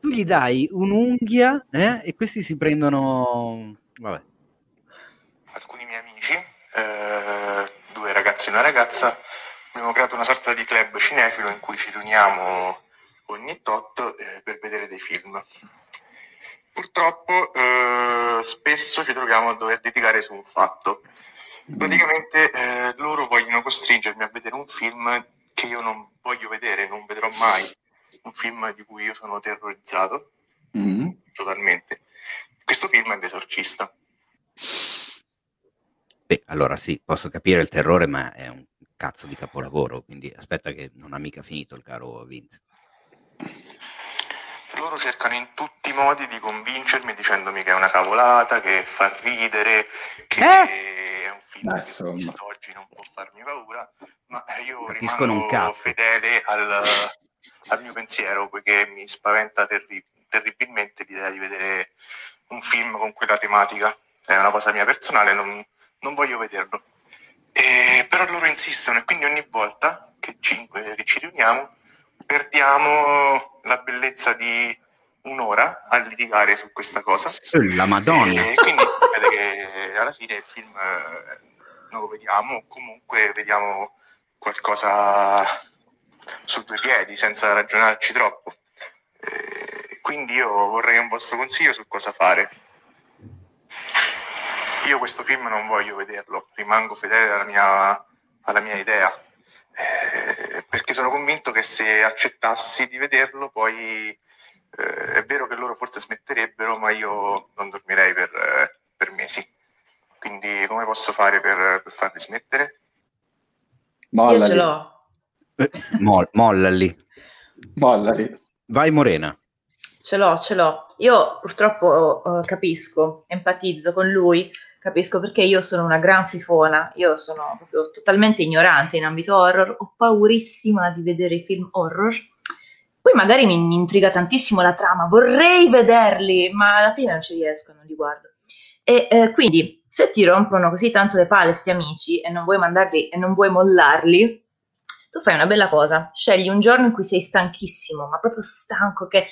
tu gli dai un'unghia eh, e questi si prendono, vabbè alcuni miei amici, eh, due ragazzi e una ragazza, abbiamo creato una sorta di club cinefilo in cui ci riuniamo ogni tot eh, per vedere dei film. Purtroppo eh, spesso ci troviamo a dover litigare su un fatto. Praticamente eh, loro vogliono costringermi a vedere un film che io non voglio vedere, non vedrò mai, un film di cui io sono terrorizzato mm-hmm. totalmente. Questo film è L'Esorcista. Beh, allora sì, posso capire il terrore, ma è un cazzo di capolavoro, quindi aspetta che non ha mica finito il caro Vince. Loro cercano in tutti i modi di convincermi dicendomi che è una cavolata, che fa ridere, che eh? è un film Beh, che ho visto oggi non può farmi paura, ma io Capiscono rimango fedele al, al, mio pensiero, poiché mi spaventa terri- terribilmente l'idea di vedere un film con quella tematica. È una cosa mia personale, non, non voglio vederlo. E, però loro insistono e quindi ogni volta che ci, che ci riuniamo perdiamo la bellezza di un'ora a litigare su questa cosa. La Madonna! E quindi alla fine il film eh, non lo vediamo, comunque vediamo qualcosa su due piedi senza ragionarci troppo. E quindi io vorrei un vostro consiglio su cosa fare. Io questo film non voglio vederlo, rimango fedele alla mia, alla mia idea, eh, perché sono convinto che se accettassi di vederlo poi eh, è vero che loro forse smetterebbero, ma io non dormirei per, eh, per mesi. Quindi come posso fare per, per farli smettere? Mollali. Io ce l'ho. Eh, moll- mollali. Mollali. Vai Morena. Ce l'ho, ce l'ho. Io purtroppo uh, capisco, empatizzo con lui capisco perché io sono una gran fifona, io sono proprio totalmente ignorante in ambito horror, ho paurissima di vedere i film horror Poi magari mi, intriga tantissimo la trama, vorrei vederli, ma alla fine non ci riesco, non li guardo. E eh, quindi, se ti rompono così tanto le palle sti amici e non vuoi mandarli e non vuoi mollarli, tu fai una bella cosa, scegli un giorno in cui sei stanchissimo, ma proprio stanco, che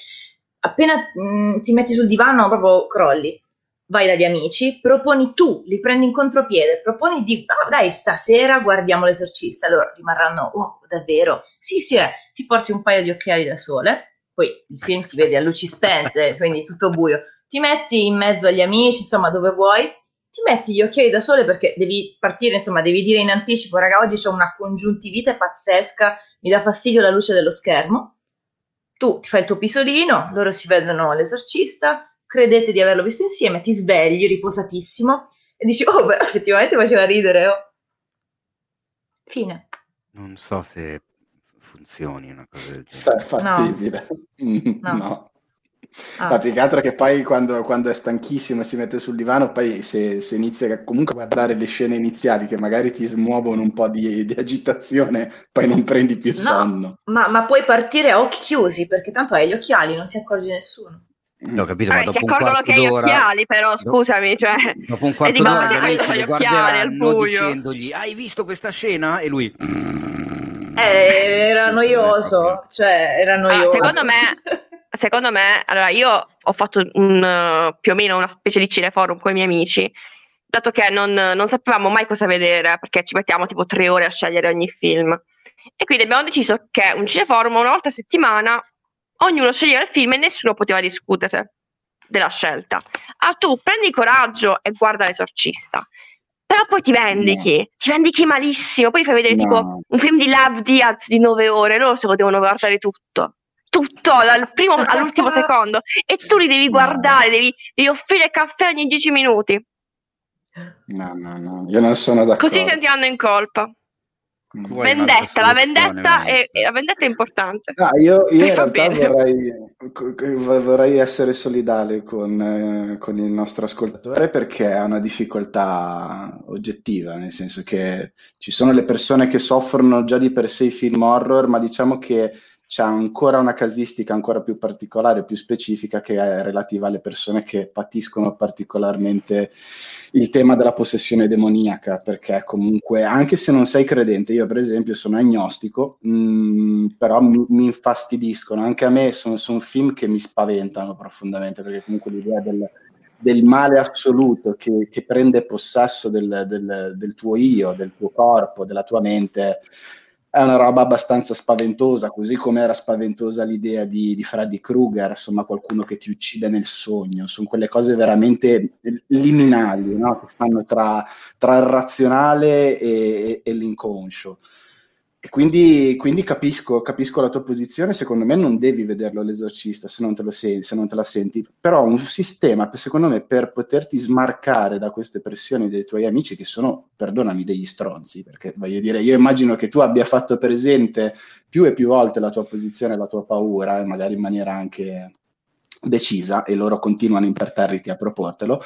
appena mh, mm, ti metti sul divano proprio crolli. Vai dagli amici, proponi tu, li prendi in contropiede, proponi di, oh, dai, stasera guardiamo l'esorcista. Allora rimarranno, oh, davvero? Sì, sì, eh. ti porti un paio di occhiali da sole, poi il film si vede a luci spente, quindi tutto buio. Ti metti in mezzo agli amici, insomma, dove vuoi, ti metti gli occhiali da sole perché devi partire, insomma, devi dire in anticipo, raga, oggi ho una congiuntivite pazzesca, mi dà fastidio la luce dello schermo tu ti fai il tuo pisolino, loro si vedono l'esorcista, credete di averlo visto insieme, ti svegli riposatissimo e dici, oh, beh, effettivamente faceva ridere, oh. Fine. Non so se funzioni una cosa del genere. Se è fattibile. No. no. Ah. Ma più che altro che poi quando, quando, è stanchissimo e si mette sul divano, poi se, se, inizia comunque a guardare le scene iniziali che magari ti smuovono un po' di, di agitazione, poi non prendi più sonno. No, ma, ma, puoi partire a occhi chiusi perché tanto hai gli occhiali, non si accorge nessuno. Mm. Ho capito, ma dopo si accorgono che hai gli occhiali, però scusami, cioè, dopo un quarto d'ora gli amici li guarderanno dicendogli hai visto questa scena? E lui eh, era noioso, cioè era noioso. Ah, secondo me secondo me, allora io ho fatto un, più o meno una specie di cineforum con i miei amici, dato che non, non, sapevamo mai cosa vedere, perché ci mettiamo tipo tre ore a scegliere ogni film. E quindi abbiamo deciso che un cineforum una volta a settimana ognuno sceglieva il film e nessuno poteva discutere della scelta. Ah, tu prendi coraggio e guarda l'esorcista. Però poi ti vendichi, no. ti vendichi malissimo, poi fai vedere no. tipo un film di Love Diaz di nove ore, loro se lo devono guardare tutto tutto dal primo all'ultimo secondo e tu li devi guardare, devi, devi offrire caffè ogni dieci minuti. No, no, no, io non sono d'accordo. Così sentiamo in colpa. Vendetta, la vendetta, è, la vendetta è importante. Ah, io, io in realtà vorrei, vorrei, essere solidale con, eh, con, il nostro ascoltatore perché ha una difficoltà oggettiva, nel senso che ci sono le persone che soffrono già di per sé i film horror, ma diciamo che c'è ancora una casistica ancora più particolare, più specifica, che è relativa alle persone che patiscono particolarmente il tema della possessione demoniaca, perché comunque, anche se non sei credente, io per esempio sono agnostico, mh, mm, però mi, mi, infastidiscono, anche a me sono, sono film che mi spaventano profondamente, perché comunque l'idea del, del male assoluto che, che prende possesso del, del, del, tuo io, del tuo corpo, della tua mente, è una roba abbastanza spaventosa, così come era spaventosa l'idea di, di Freddy Krueger, insomma qualcuno che ti uccide nel sogno, sono quelle cose veramente liminali, no? che stanno tra, tra il razionale e, e l'inconscio. Quindi, quindi capisco, capisco, la tua posizione, secondo me non devi vederlo l'esorcista se non senti, se non te la senti, però un sistema, secondo me, per poterti smarcare da queste pressioni dei tuoi amici, che sono, perdonami, degli stronzi, perché voglio dire, io immagino che tu abbia fatto presente più e più volte la tua posizione, la tua paura, e magari in maniera anche decisa, e loro continuano imperterriti a proportelo,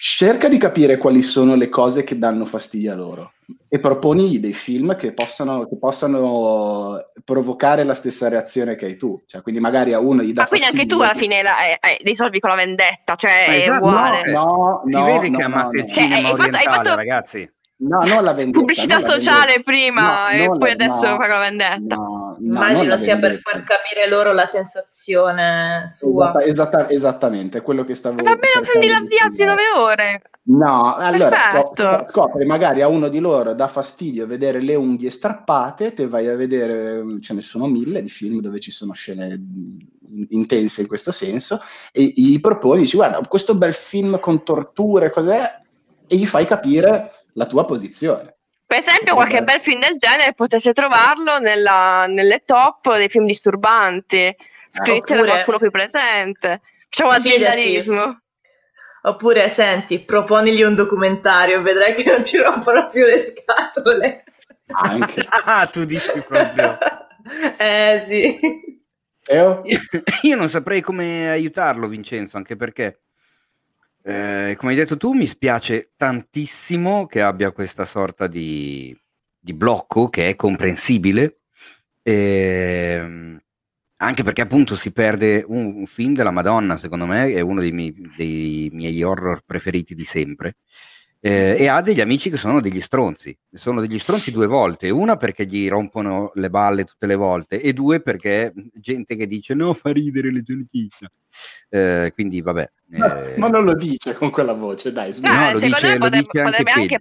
cerca di capire quali sono le cose che danno fastidio a loro e proponigli dei film che possano, che possano, provocare la stessa reazione che hai tu. Cioè, quindi magari a uno gli dà Ma quindi anche tu alla fine la, eh, eh, risolvi con la vendetta, cioè esatto, è uguale. No, no, si vede no, che amate no, il cinema cioè, orientale, fatto... ragazzi. No, non la vendetta. Pubblicità la sociale prima no, e poi la, adesso no, fa la vendetta. No, Immagino sia per far capire loro la sensazione sua. Esatta, esatta, esattamente, quello che stavo dicendo. Almeno prendi la Diazzi 9 ore. No, allora scopri, scopri, magari a uno di loro dà fastidio vedere le unghie strappate, te vai a vedere, ce ne sono mille di film dove ci sono scene intense in questo senso, e gli proponi, dici guarda, questo bel film con torture, cos'è? E gli fai capire la tua posizione. Per esempio, qualche bel film del genere potesse trovarlo nella, nelle top dei film disturbanti, scritti Oppure... da qualcuno qui presente. Facciamo aziendalismo. Oppure, senti, proponigli un documentario, vedrai che non ti rompono più le scatole. Anche. ah, tu dici proprio. eh, sì. Io? Io non saprei come aiutarlo, Vincenzo, anche perché, eh, come hai detto tu, mi spiace tantissimo che abbia questa sorta di, di blocco che è comprensibile. E, ehm, Anche perché appunto si perde un, un, film della Madonna, secondo me, è uno dei miei, dei miei horror preferiti di sempre. Eh, e ha degli amici che sono degli stronzi. Sono degli stronzi due volte. Una perché gli rompono le balle tutte le volte, e due perché gente che dice no, fa ridere le giornate. Eh, quindi vabbè. Ma, eh... ma, non lo dice con quella voce, dai. No, no lo dice, lo dice anche, anche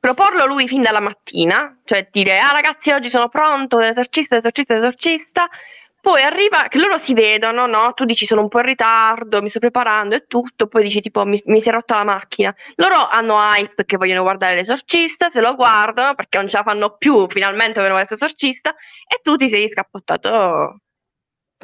proporlo lui fin dalla mattina, cioè dire ah ragazzi oggi sono pronto, esorcista, esorcista, esorcista, poi arriva che loro si vedono, no? Tu dici sono un po' in ritardo, mi sto preparando e tutto, poi dici tipo mi, mi si è rotta la macchina. Loro hanno hype che vogliono guardare l'esorcista, se lo guardano perché non ce la fanno più, finalmente vogliono vedere l'esorcista e tu ti sei scappottato.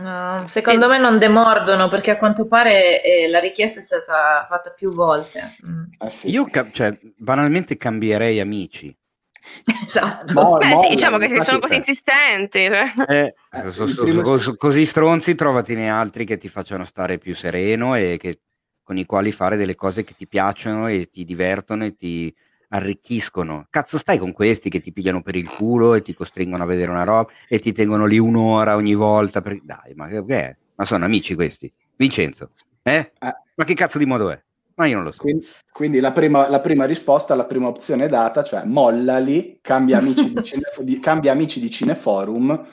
Uh, secondo e... me non demordono perché a quanto pare eh, la richiesta è stata fatta più volte. Mm. Ah, sì. Io ca- cioè, banalmente cambierei amici Esatto. Mo, Beh, mo, sì, diciamo che se sono così insistenti. Cioè. Eh, eh, so, so, so, così stronzi, trovatene altri che ti facciano stare più sereno e che, con i quali fare delle cose che ti piacciono e ti divertono e ti arricchiscono. Cazzo, stai con questi che ti pigliano per il culo e ti costringono a vedere una roba e ti tengono lì un'ora ogni volta. Per... Dai, ma che è? Ma sono amici questi. Vincenzo, eh? eh. Ma che cazzo di modo è? Ma io non lo so. Quindi, quindi la, prima, la, prima, risposta, la prima opzione data, cioè mollali, cambia amici, di, cine, di, cambia amici di Cineforum,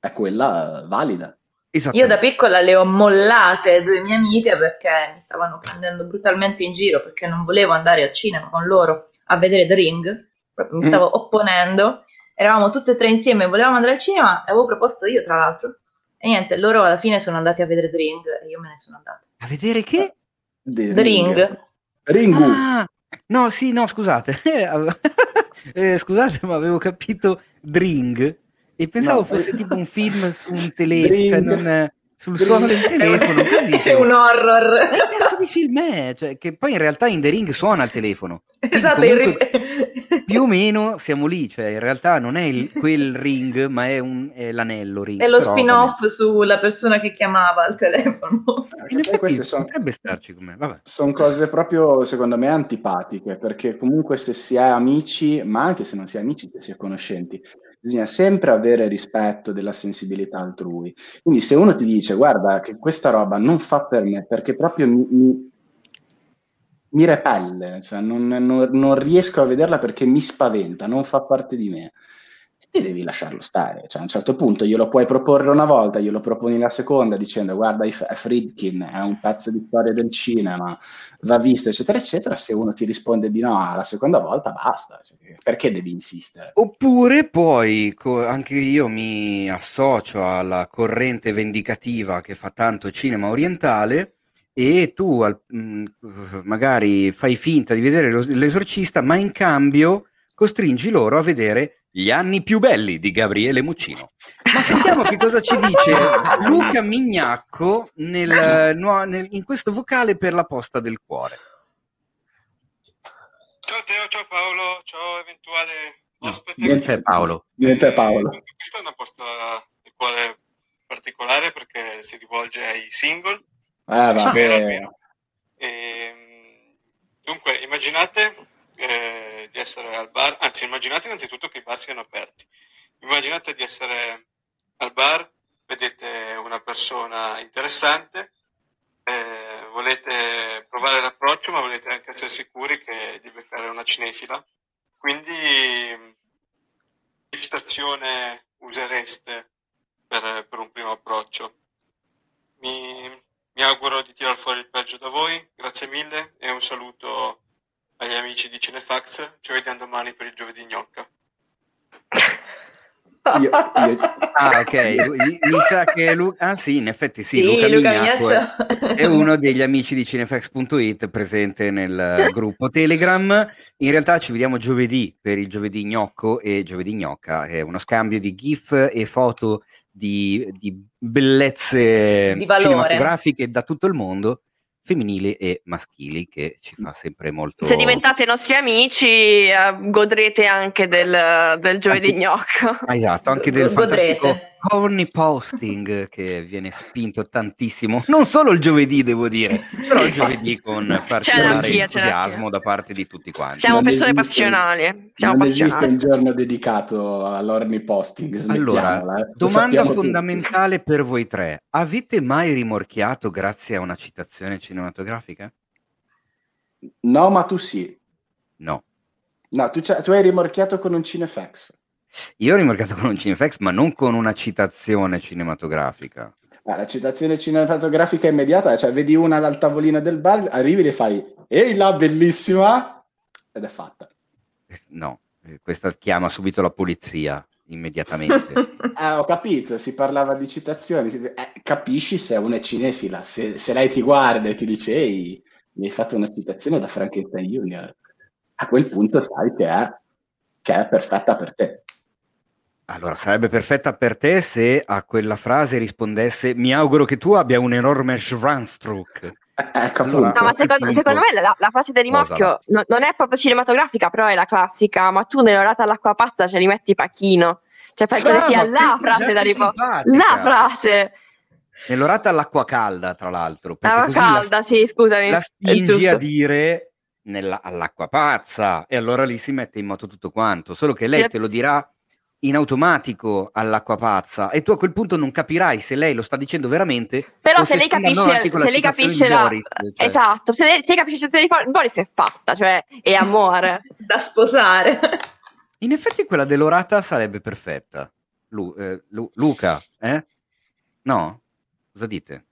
è quella valida. Io da piccola le ho mollate due mie amiche perché mi stavano prendendo brutalmente in giro perché non volevo andare al cinema con loro a vedere The Ring, proprio mi mm. stavo mm. opponendo. Eravamo tutte e tre insieme, volevamo andare al cinema e avevo proposto io, tra l'altro. E niente, loro alla fine sono andati a vedere The Ring e io me ne sono andata. A vedere che? The, The Ring. Ring. Ringu. Ah, no, sì, no, scusate. eh, scusate, ma avevo capito Dring e pensavo no. fosse tipo un film su un telefono, cioè non, sul suono del telefono. È un horror. Che cazzo di film è? Cioè, che poi in realtà in The Ring suona il telefono. Esatto, comunque, più o meno siamo lì, cioè in realtà non è il, quel ring, ma è, un, è l'anello ring. È lo spin-off come... sulla persona che chiamava al telefono. In effetti son, potrebbe starci come, Sono cose proprio, secondo me, antipatiche, perché comunque se si è amici, ma anche se non si è amici, se si è conoscenti, bisogna sempre avere rispetto della sensibilità altrui. Quindi se uno ti dice, guarda, che questa roba non fa per me, perché proprio mi, mi mi repelle, cioè non, non, non, riesco a vederla perché mi spaventa, non fa parte di me. E devi lasciarlo stare. Cioè, a un certo punto glielo puoi proporre una volta, glielo proponi la seconda dicendo guarda Friedkin è un pezzo di storia del cinema, va visto, eccetera, eccetera. Se uno ti risponde di no alla seconda volta, basta. Cioè, perché devi insistere? Oppure poi co- anche io mi associo alla corrente vendicativa che fa tanto cinema orientale e tu al, mh, mm, magari fai finta di vedere lo, l'esorcista, ma in cambio costringi loro a vedere gli anni più belli di Gabriele Muccino. Ma sentiamo che cosa ci dice Luca Mignacco nel, nel, in questo vocale per la posta del cuore. Ciao Teo, ciao Paolo, ciao eventuale ospite. Niente Paolo. Niente Paolo. Questa è una posta del cuore particolare perché si rivolge ai single Ah, vabbè. E, ehm, dunque, immaginate eh, di essere al bar, anzi, immaginate innanzitutto che i bar siano aperti. Immaginate di essere al bar, vedete una persona interessante, eh, volete provare l'approccio, ma volete anche essere sicuri che di beccare una cinefila. Quindi, che citazione usereste per, per un primo approccio? Mi, mi auguro di tirar fuori il peggio da voi, grazie mille e un saluto agli amici di Cinefax. Ci vediamo domani per il giovedì gnocca. Io, io... Ah, ok. Mi sa che Luca. Ah, sì, in effetti sì. sì Luca, Luca Mignacco è, è, uno degli amici di cinefax.it presente nel gruppo Telegram. In realtà ci vediamo giovedì per il giovedì gnocco e giovedì gnocca. È uno scambio di GIF e foto di, di bellezze di cinematografiche da tutto il mondo femminili e maschili che ci fa sempre molto se diventate nostri amici uh, godrete anche del, del giovedì anche, gnocco. Esatto anche del fantastico horny posting che viene spinto tantissimo, non solo il giovedì devo dire, però il giovedì con particolare entusiasmo da parte di tutti quanti. Siamo non persone esiste, passionali. Siamo non passionali. esiste un giorno dedicato all'horny posting. Allora, eh. domanda fondamentale tutti. per voi tre. Avete mai rimorchiato grazie a una citazione cinematografica? No, ma tu sì. No. No, tu, tu hai rimorchiato con un Cinefax. Io ho rimorchiato con un Cinefax, ma non con una citazione cinematografica. Ah, la citazione cinematografica immediata, cioè vedi una dal tavolino del bar, arrivi e fai ehi là, bellissima, ed è fatta. No, eh, questa chiama subito la polizia immediatamente. eh, ho capito, si parlava di citazioni, eh, capisci se uno è cinefila, se, se, lei ti guarda e ti dice ehi, mi hai fatto una citazione da Frankenstein Junior, a quel punto sai che è, che è perfetta per te. Allora, sarebbe perfetta per te se a quella frase rispondesse mi auguro che tu abbia un enorme Schwanzstruck. Ecco, allora, no, ma secondo, secondo me la, la, frase del rimorchio no, non è proprio cinematografica, però è la classica, ma tu nell'orata all'acqua pazza ce li metti pachino. Cioè, fai che sia la frase da rimorchio. La frase. Nell'orata all'acqua calda, tra l'altro. L'acqua calda, la, sì, scusami. La spingi a dire nella, all'acqua pazza e allora lì si mette in moto tutto quanto. Solo che lei te lo dirà in automatico all'acqua pazza e tu a quel punto non capirai se lei lo sta dicendo veramente però se, lei capisce, se lei capisce la... Boris, cioè. esatto se lei, se lei capisce la situazione di Boris è fatta cioè è amore da sposare in effetti quella dell'orata sarebbe perfetta Lu, eh, Lu, Luca eh? no? cosa dite?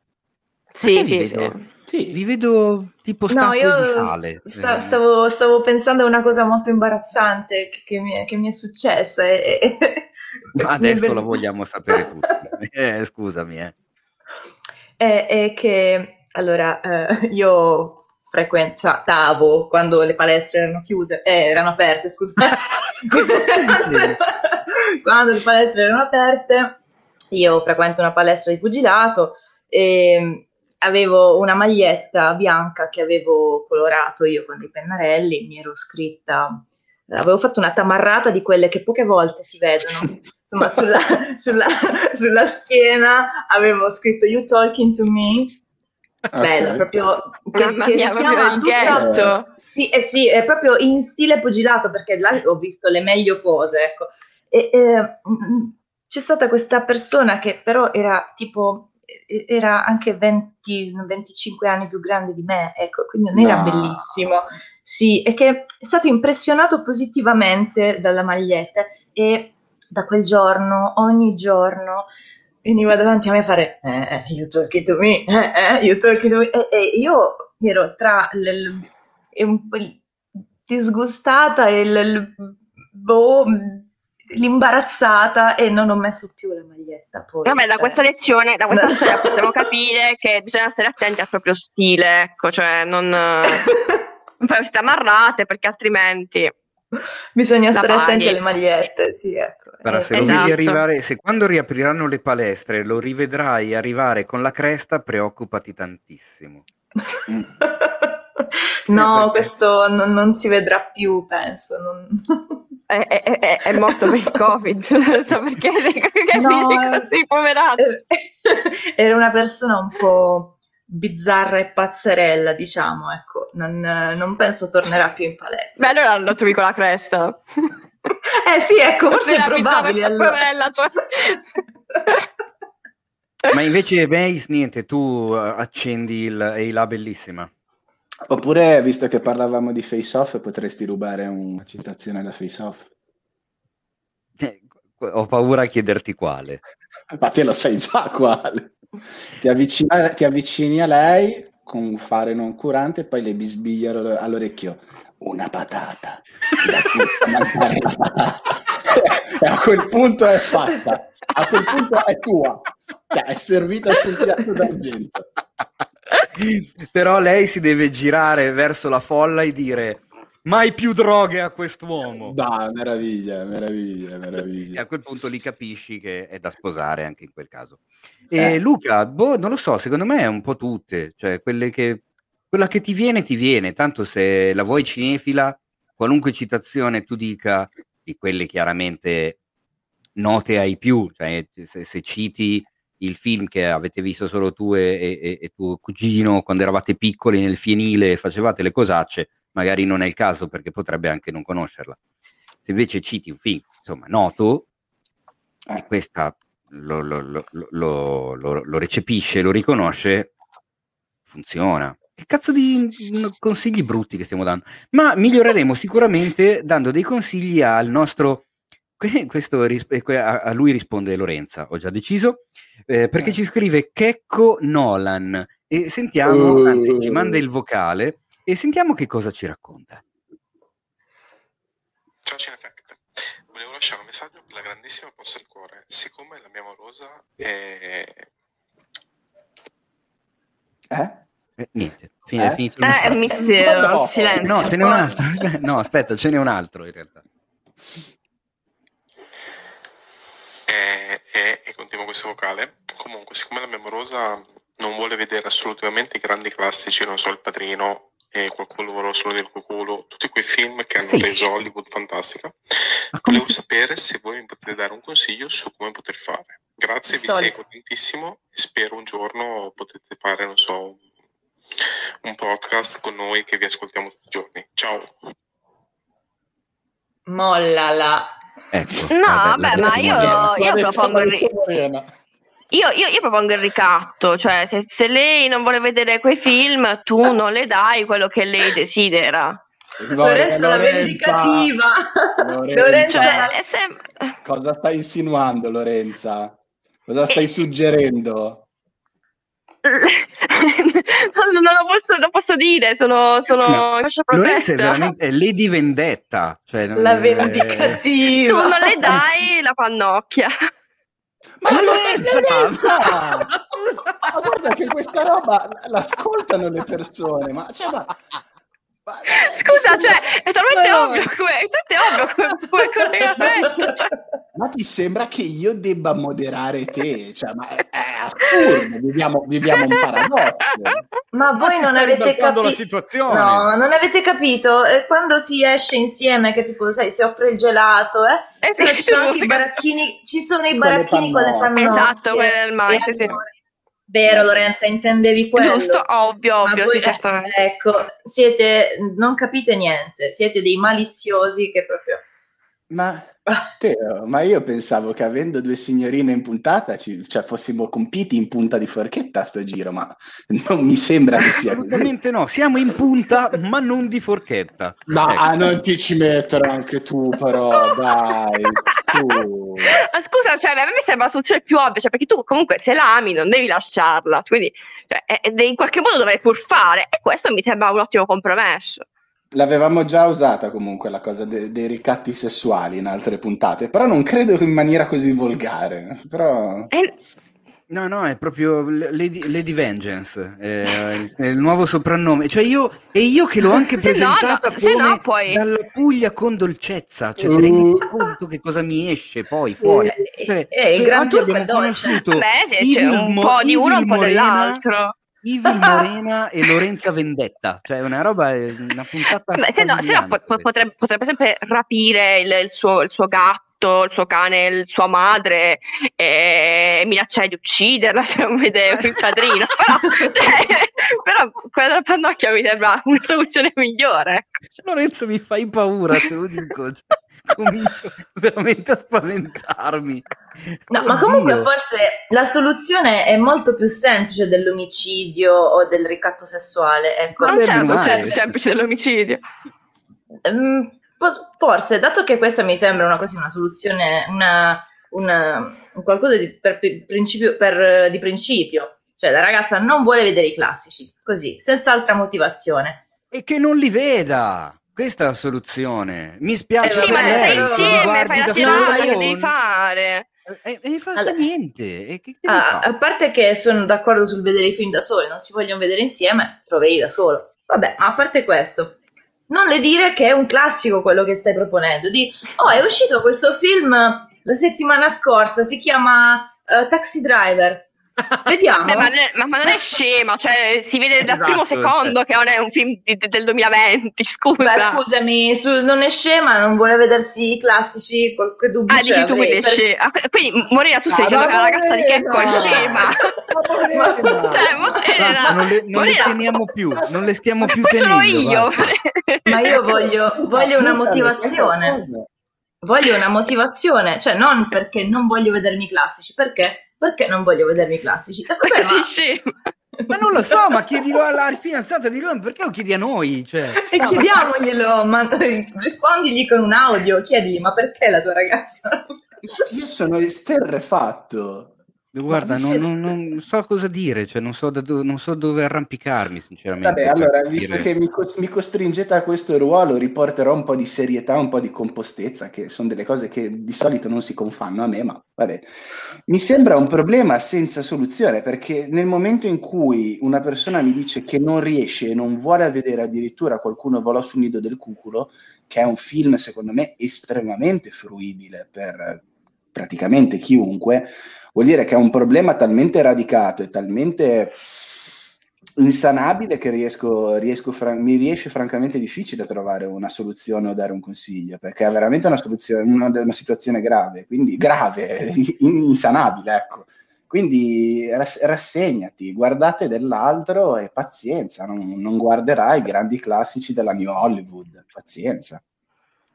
sì sì, sì sì, vi vedo tipo statue no, di sale. Sta, stavo, stavo, pensando a una cosa molto imbarazzante che, che, mi, è, che mi, è, successa. E, Adesso ben... la vogliamo sapere tutti. Eh, scusami. Eh. È, è, che, allora, eh, io frequentavo quando le palestre erano chiuse, eh, erano aperte, scusa. quando le palestre erano aperte, io frequento una palestra di pugilato e avevo una maglietta bianca che avevo colorato io con dei pennarelli, mi ero scritta, avevo fatto una tamarrata di quelle che poche volte si vedono. Insomma, sulla, sulla, sulla schiena avevo scritto You talking to me, Okay. bella, proprio che, Mamma che mia, tutta, sì, eh sì, è proprio in stile pugilato perché là ho visto le meglio cose, ecco. E, eh, c'è stata questa persona che però era tipo era anche 20, 25 anni più grande di me, ecco, quindi non era no. bellissimo. Sì, e che è stato impressionato positivamente dalla maglietta e da quel giorno, ogni giorno, veniva davanti a me a fare eh, you talking to me, eh, eh, you talking to me, e, e io ero tra l, l, un po' disgustata e il, boh, l'imbarazzata e non ho messo più la maglietta. Poi, Vabbè, cioè... da questa lezione, da questa storia possiamo capire che bisogna stare attenti al proprio stile, ecco, cioè non, non fare amarrate perché altrimenti... Bisogna stare paghi. attenti alle magliette, sì, ecco. Guarda, se, esatto. lo vedi arrivare, se quando riapriranno le palestre lo rivedrai arrivare con la cresta, preoccupati tantissimo. no, questo non, non, si vedrà più, penso. Non... È, è, è, morto per il Covid, non so perché che no, così, poveraccio. Era una persona un po' bizzarra e pazzerella, diciamo, ecco, non, non penso tornerà più in palestra. Beh, allora lo trovi con la cresta. eh sì, ecco, forse è probabile. Allora. Poverella, cioè... Ma invece, Base, niente, tu eh, accendi il Eila bellissima. Oppure, visto che parlavamo di Face Off, potresti rubare una citazione da Face Off. Eh, ho paura a chiederti quale. Ma te lo sai già quale. Ti avvicini, ti avvicini a lei con un fare non curante e poi le bisbigli all'orecchio. Una patata. e a quel punto è fatta. A quel punto è tua. Cioè, è servita sul piatto d'argento. Però lei si deve girare verso la folla e dire mai più droghe a quest'uomo. Da, meraviglia, meraviglia, meraviglia. E a quel punto lì capisci che è da sposare anche in quel caso. E eh. Luca, boh, non lo so, secondo me è un po' tutte, cioè quelle che, quella che ti viene, ti viene, tanto se la vuoi cinefila, qualunque citazione tu dica, di quelle chiaramente note hai più, cioè se, se citi il film che avete visto solo tu e, e, e, tuo cugino quando eravate piccoli nel fienile e facevate le cosacce, magari non è il caso perché potrebbe anche non conoscerla. Se invece citi un film, insomma, noto, eh. e questa lo, lo, lo, lo, recepisce, lo riconosce, funziona. Che cazzo di consigli brutti che stiamo dando? Ma miglioreremo sicuramente dando dei consigli al nostro questo a lui risponde Lorenza, ho già deciso, eh, perché eh. ci scrive Checco Nolan e sentiamo, uh. anzi ci manda il vocale e sentiamo che cosa ci racconta. Ciao Cinefect, volevo lasciare un messaggio per la grandissima posta del cuore, siccome la mia amorosa è... Eh? Eh, niente, fine, eh? finito il eh, mistero, no, silenzio. No, ce n'è un altro. No, aspetta, ce n'è un altro in realtà. E, e, e continuo questo vocale. Comunque, siccome la mia amorosa non vuole vedere assolutamente i grandi classici, non so, Il Padrino e Qualcuno vorrà solo del culo, tutti quei film che hanno sì. reso Hollywood fantastica, volevo si... sapere se voi mi potete dare un consiglio su come poter fare. Grazie, vi seguo tantissimo e spero un giorno potete fare, non so, un podcast con noi che vi ascoltiamo tutti i giorni. Ciao. Mollala. Ecco, no, vabbè, ma io, io propongo il io, io, io, propongo il ricatto, cioè se, se, lei non vuole vedere quei film, tu non le dai quello che lei desidera. Lorenza, la vendicativa. Lorenza. Lorenza. Cioè, sem- Cosa stai insinuando, Lorenza? Cosa stai suggerendo? Non, lo posso, lo posso dire, sono, sono Lorenza è veramente Lady Vendetta. Cioè, la vendicativa. Tu non le dai la pannocchia. Ma, ma Lorenza! Lorenza! ma guarda che questa roba l'ascoltano le persone, ma, cioè, ma Scusa, cioè, è talmente no, ovvio come, è ovvio come, come collegamento. Cioè. Ma ti sembra che io debba moderare te? Cioè, ma è, è assurdo, viviamo, viviamo un paradosso. Ma voi ma non avete capito la situazione. No, non avete capito. Eh, quando si esce insieme, che tipo, sai, si offre il gelato, eh? sì, ci sono anche i baracchini, ci sono i baracchini con le pannocchie. Esatto, del mare, sì, sì. Vero Lorenza, intendevi quello. Giusto, ovvio, ovvio, voi, sì, certamente. Ecco, siete, non capite niente, siete dei maliziosi che proprio... Ma Teo, ma io pensavo che avendo due signorine in puntata ci, cioè, fossimo compiti in punta di forchetta a sto giro, ma non mi sembra che sia Assolutamente no, siamo in punta, ma non di forchetta. No, ecco. ah, non ti ci mettere anche tu, però, dai. Tu. Scusa, cioè, a me sembra la soluzione più ovvia, cioè, perché tu comunque se la ami non devi lasciarla, quindi cioè, in qualche modo dovrai pur fare, e questo mi sembra un ottimo compromesso. L'avevamo già usata comunque la cosa de- dei ricatti sessuali in altre puntate, però non credo in maniera così volgare. Però... Eh, no, no, è proprio Lady, Lady Vengeance, è il, è il, nuovo soprannome. Cioè io, e io che l'ho anche presentata no, no, come no, poi... dalla Puglia con dolcezza, cioè uh. ti rendi conto che cosa mi esce poi fuori. Eh, cioè, eh, il gran abbiamo conosciuto Beh, c'è un po' di uno un po' dell'altro. Evil Morena e Lorenza Vendetta, cioè una roba, una puntata Beh, se no, se no potrebbe, potrebbe, sempre rapire il, il, suo, il, suo, gatto, il suo cane, il, sua madre e minacciare di ucciderla se non vede il padrino, però, cioè, però quella pannocchia mi sembra una soluzione migliore. Ecco. Lorenzo mi fai paura, te lo dico. Cioè comincio veramente a spaventarmi. No, Oddio. ma comunque forse la soluzione è molto più semplice dell'omicidio o del ricatto sessuale. Ecco. Non c'è una più semplice dell'omicidio. Um, forse, dato che questa mi sembra una, così, una soluzione, una, una, qualcosa di, per, principio, per, di principio, cioè la ragazza non vuole vedere i classici, così, senza altra motivazione. E che non li veda! Questa è la soluzione. Mi spiace eh, per ma lei. Ma insieme, fai la tirata che devi fare. E, e fa allora, niente. E a, a, parte che sono d'accordo sul vedere i film da soli, non si vogliono vedere insieme, trovevi da solo. Vabbè, ma a parte questo, non le dire che è un classico quello che stai proponendo. Di, oh, è uscito questo film la settimana scorsa, si chiama uh, Taxi Driver. Vediamo. Beh, ma, ma, ma, non è scema, cioè si vede dal esatto, primo secondo cioè. che non è un film di, del 2020, scusa. Beh, scusami, su, non è scema, non vuole vedersi i classici, qualche dubbio ah, c'è. tu quindi per... scema. Ah, quindi Morena, tu sei ah, la ragazza di Checco è scema. Ma, Basta, non le, non le teniamo più, non le stiamo più tenendo. Sono io. ma io voglio, voglio una motivazione. Voglio una motivazione, cioè non perché non voglio vedermi i classici, perché perché non voglio vedermi i classici? E vabbè, ma... ma... non lo so, ma chiedilo alla fidanzata di lui, perché lo chiedi a noi? Cioè, e chiediamoglielo, ma rispondigli con un audio, chiedigli, ma perché la tua ragazza? Io sono esterrefatto. Guarda, non, non, non, so cosa dire, cioè non so, do, non so, dove arrampicarmi, sinceramente. Vabbè, allora, visto dire... che mi, mi, costringete a questo ruolo, riporterò un po' di serietà, un po' di compostezza, che sono delle cose che di solito non si confanno a me, ma vabbè. Mi sembra un problema senza soluzione, perché nel momento in cui una persona mi dice che non riesce e non vuole vedere addirittura qualcuno volò sul nido del cuculo, che è un film, secondo me, estremamente fruibile per praticamente chiunque, vuol dire che è un problema talmente radicato e talmente insanabile che riesco, riesco mi riesce francamente difficile trovare una soluzione o dare un consiglio, perché è veramente una, una, una situazione grave, quindi grave, insanabile, ecco. Quindi rassegnati, guardate dell'altro e pazienza, non, non guarderai i grandi classici della New Hollywood, pazienza.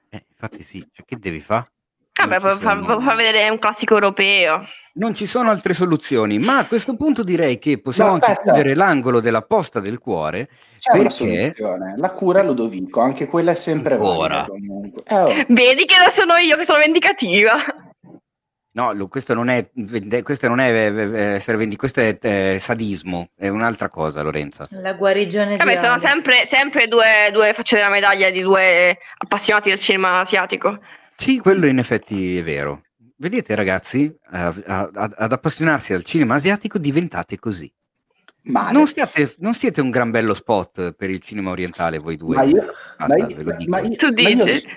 Eh, infatti sì, cioè, che devi fare? Vabbè, puoi far, far vedere un classico europeo. Non ci sono altre soluzioni, ma a questo punto direi che possiamo anche chiudere l'angolo della posta del cuore. C'è perché... La cura Ludovico, anche quella è sempre Ancora. Eh, oh. Vedi che non sono io che sono vendicativa. No, questo non è, questo non è essere vendi, questo è eh, sadismo, è un'altra cosa, Lorenza. La guarigione Vabbè, di sono sempre, sempre due, due facce della medaglia di due appassionati del cinema asiatico. Sì, quello in effetti è vero. Vedete ragazzi, ad, ad appassionarsi al cinema asiatico diventate così. Non, stiate, non, siete un gran bello spot per il cinema orientale voi due. Ma io, Guarda, ma io, ma io, tu dici?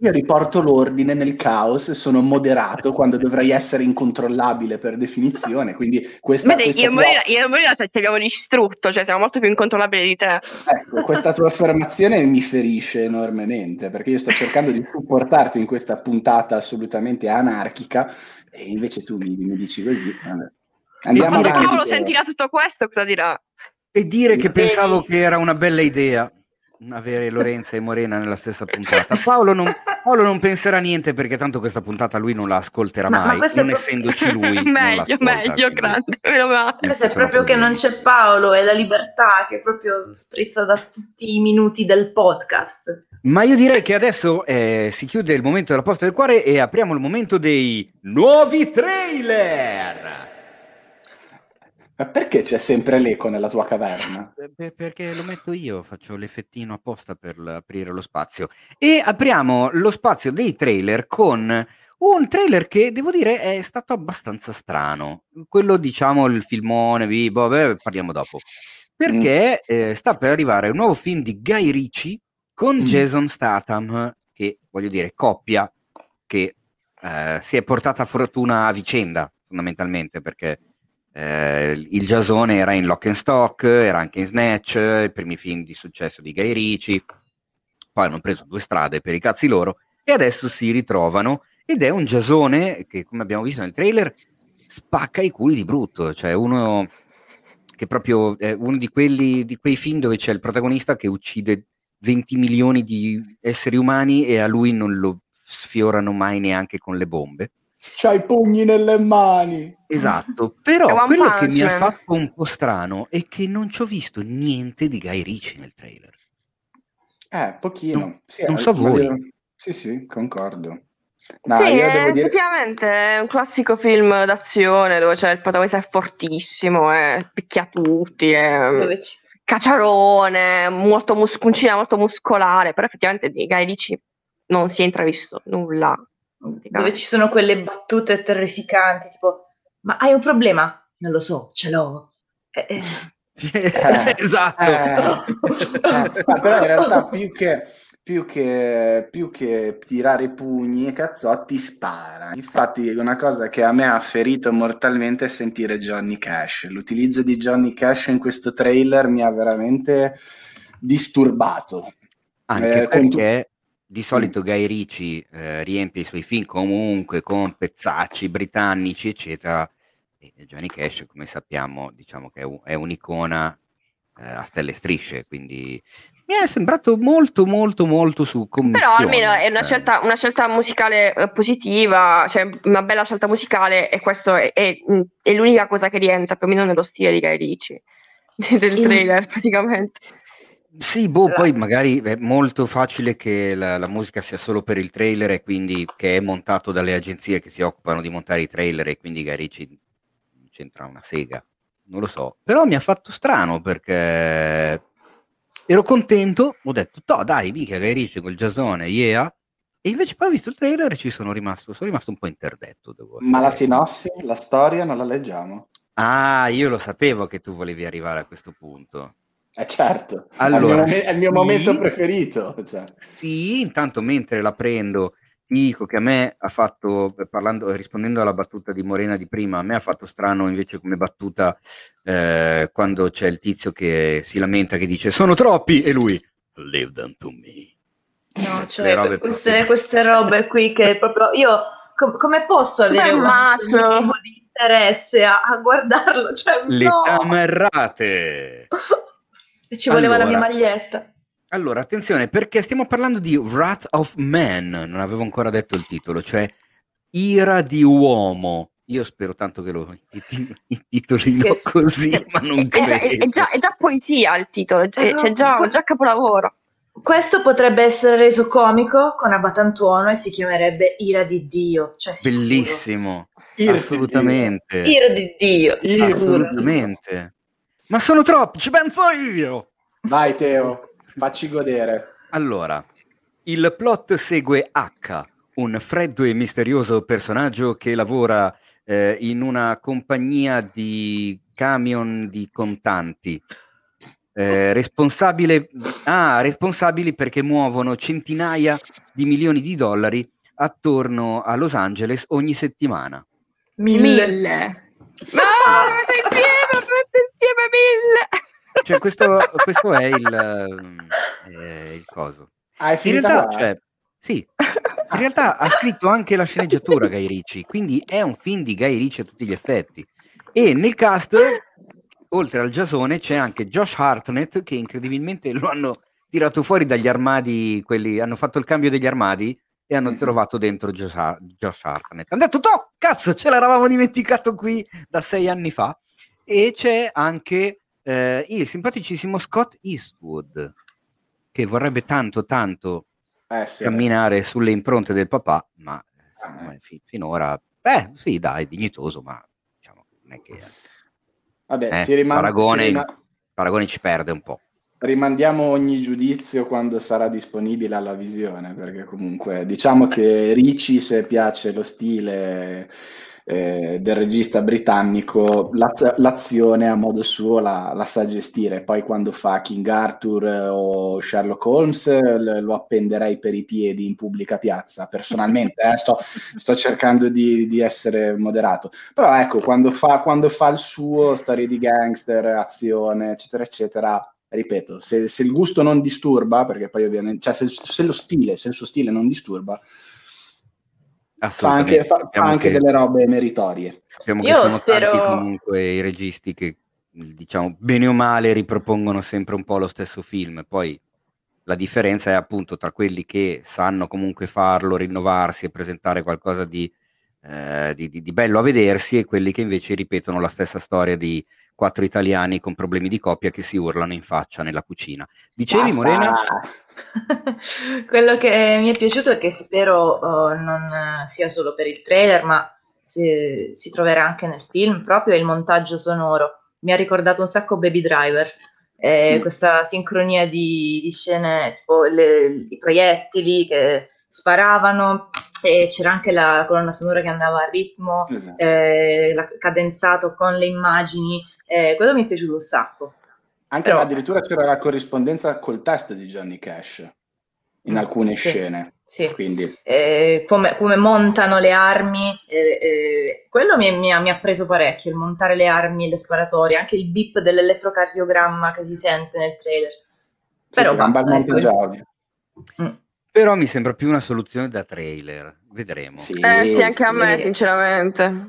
Io riporto l'ordine nel caos, sono moderato quando dovrei essere incontrollabile per definizione, quindi questa... Beh, questa io, tua... io e Morena ti abbiamo distrutto, cioè siamo molto più incontrollabili di te. Ecco, questa tua affermazione mi ferisce enormemente, perché io sto cercando di supportarti in questa puntata assolutamente anarchica e invece tu mi, mi dici così. Andiamo Ma avanti. cavolo sentirà tutto questo, cosa dirà? E dire che pensavo che era una bella idea avere Lorenza e Morena nella stessa puntata. Paolo non, Paolo non, penserà niente perché tanto questa puntata lui non la ascolterà ma, mai, ma non proprio... essendoci lui. meglio, meglio, grande. Questo è proprio che non c'è Paolo, è la libertà che proprio sprizza da tutti i minuti del podcast. Ma io direi che adesso eh, si chiude il momento della posta del cuore e apriamo il momento dei nuovi trailer. Ma perché c'è sempre l'eco nella tua caverna? Eh, perché lo metto io, faccio l'effettino apposta per aprire lo spazio. E apriamo lo spazio dei trailer con un trailer che devo dire è stato abbastanza strano. Quello, diciamo, il filmone, boh, beh, parliamo dopo. Perché mm. eh, sta per arrivare un nuovo film di Guy Ritchie con mm. Jason Statham, che voglio dire, coppia che eh, si è portata fortuna a vicenda, fondamentalmente, perché eh, il Giasone era in Lock and Stock, era anche in Snatch, i primi film di successo di Guy Ricci, poi hanno preso due strade per i cazzi loro e adesso si ritrovano ed è un Giasone che come abbiamo visto nel trailer spacca i culi di brutto, cioè uno che proprio è uno di quelli di quei film dove c'è il protagonista che uccide 20 milioni di esseri umani e a lui non lo sfiorano mai neanche con le bombe. C'ha i pugni nelle mani. Esatto, però quello che mi ha fatto un po' strano è che non ci ho visto niente di Guy Ritchie nel trailer. Eh, pochino. Non, sì, non so voi. Io... Sì, sì, concordo. No, sì, è, dire... effettivamente è un classico film d'azione dove c'è il protagonista è fortissimo, è picchia tutti, è ci... cacciarone, molto muscuncina, molto muscolare, però effettivamente di Guy Ritchie non si è intravisto nulla dove ci sono quelle battute terrificanti, tipo, ma hai un problema? Non lo so, ce l'ho. Eh, eh. eh, esatto. Eh, eh, però in realtà più che, più che, più che tirare pugni e cazzotti spara. Infatti una cosa che a me ha ferito mortalmente è sentire Johnny Cash. L'utilizzo di Johnny Cash in questo trailer mi ha veramente disturbato. Anche eh, perché tu... di solito Guy Ricci eh, riempie i suoi film comunque con pezzacci britannici, eccetera. E Johnny Cash, come sappiamo, diciamo che è, un, è un'icona eh, a stelle strisce, quindi mi è sembrato molto molto molto su commissione. Però almeno è una scelta, una scelta musicale eh, positiva, cioè una bella scelta musicale e questo è, è, è, l'unica cosa che rientra più o meno nello stile di Guy Ricci, del trailer praticamente. Sì, boh, poi magari è molto facile che la, la, musica sia solo per il trailer e quindi che è montato dalle agenzie che si occupano di montare i trailer e quindi Guy Ricci c'entra una sega. Non lo so, però mi ha fatto strano perché ero contento, ho detto, no dai, mica Guy Ritchie col giasone, yeah. E invece poi ho visto il trailer e ci sono rimasto, sono rimasto un po' interdetto. Ma la sinossi, la storia, non la leggiamo? Ah, io lo sapevo che tu volevi arrivare a questo punto. Eh certo, allora, è il mio, è il mio sì, momento preferito. Cioè. Sì, intanto mentre la prendo dico che a me ha fatto, parlando, rispondendo alla battuta di Morena di prima, a me ha fatto strano invece come battuta eh, quando c'è il tizio che si lamenta che dice sono troppi e lui leave them to me. No, cioè robe queste, proprio... queste, robe qui che proprio io com- come posso avere un minimo di interesse a, a guardarlo? Cioè, Le no. tamerrate! e ci voleva allora, la mia maglietta. Allora, attenzione, perché stiamo parlando di Wrath of Man, non avevo ancora detto il titolo, cioè Ira di uomo. Io spero tanto che lo intitolino così, sì. ma non credo. È, è, già, è, già, poesia il titolo, eh, c'è già, già capolavoro. Questo potrebbe essere reso comico con Abbatantuono e si chiamerebbe Ira di Dio. Cioè Bellissimo, Ira assolutamente. Ira di Dio. Assolutamente. Ma sono troppi, ci penso io. Vai Teo. Facci godere. Allora, il plot segue H, un freddo e misterioso personaggio che lavora eh, in una compagnia di camion di contanti. Eh, responsabile, ah, responsabili perché muovono centinaia di milioni di dollari attorno a Los Angeles ogni settimana. Mille. mille. No, insieme, insieme mille. Cioè, questo, questo è il, eh, il coso. Ah, in realtà, cioè, sì, in realtà ha scritto anche la sceneggiatura Guy Ricci, quindi è un film di Guy Ricci a tutti gli effetti. E nel cast, oltre al Giasone, c'è anche Josh Hartnett, che incredibilmente lo hanno tirato fuori dagli armadi, quelli, hanno fatto il cambio degli armadi e hanno mm-hmm. trovato dentro Josh, Josh Hartnett. Hanno detto, no, cazzo, ce l'eravamo dimenticato qui da sei anni fa. E c'è anche eh, il simpaticissimo Scott Eastwood, che vorrebbe tanto, tanto eh, sì, camminare sulle impronte del papà, ma insomma, eh. fi- finora, eh sì, dai, dignitoso, ma diciamo non è che... Vabbè, eh, si rimane... Paragone, si rim- Paragone ci perde un po'. Rimandiamo ogni giudizio quando sarà disponibile alla visione, perché comunque diciamo che Ricci, se piace lo stile eh, del regista britannico, l'azione a modo suo la, la, sa gestire. Poi quando fa King Arthur eh, o Sherlock Holmes l- lo appenderei per i piedi in pubblica piazza. Personalmente eh, sto, sto, cercando di, di, essere moderato. Però ecco, quando fa, quando fa il suo, storie di gangster, azione, eccetera, eccetera, ripeto, se, se, il gusto non disturba, perché poi ovviamente, cioè se, se, lo stile, se il suo stile non disturba, fa anche, fa, fa anche che, delle robe meritorie. Sappiamo Io che sono spero... tanti comunque i registi che diciamo bene o male ripropongono sempre un po' lo stesso film, poi la differenza è appunto tra quelli che sanno comunque farlo, rinnovarsi e presentare qualcosa di, eh, di, di, di bello a vedersi e quelli che invece ripetono la stessa storia di quattro italiani con problemi di coppia che si urlano in faccia nella cucina. Dicevi, Basta. Morena? Quello che mi è piaciuto e che spero uh, non sia solo per il trailer, ma si, si, troverà anche nel film, proprio è il montaggio sonoro. Mi ha ricordato un sacco Baby Driver. Eh, mm. Questa sincronia di, di scene, tipo le, i proiettili che sparavano, e c'era anche la colonna sonora che andava a ritmo, esatto. eh, cadenzato con le immagini eh, quello mi è piaciuto un sacco. Anche Però... addirittura c'era la corrispondenza col test di Johnny Cash. in alcune sì. scene. Sì. Quindi... Eh, come, come, montano le armi, eh, eh, quello mi, mi, ha, mi, ha, preso parecchio, il montare le armi, le sparatorie, anche il bip dell'elettrocardiogramma che si sente nel trailer. Però sì, basta, ecco. mm. Però mi sembra più una soluzione da trailer, vedremo. Sì, eh, sì anche a me, sinceramente,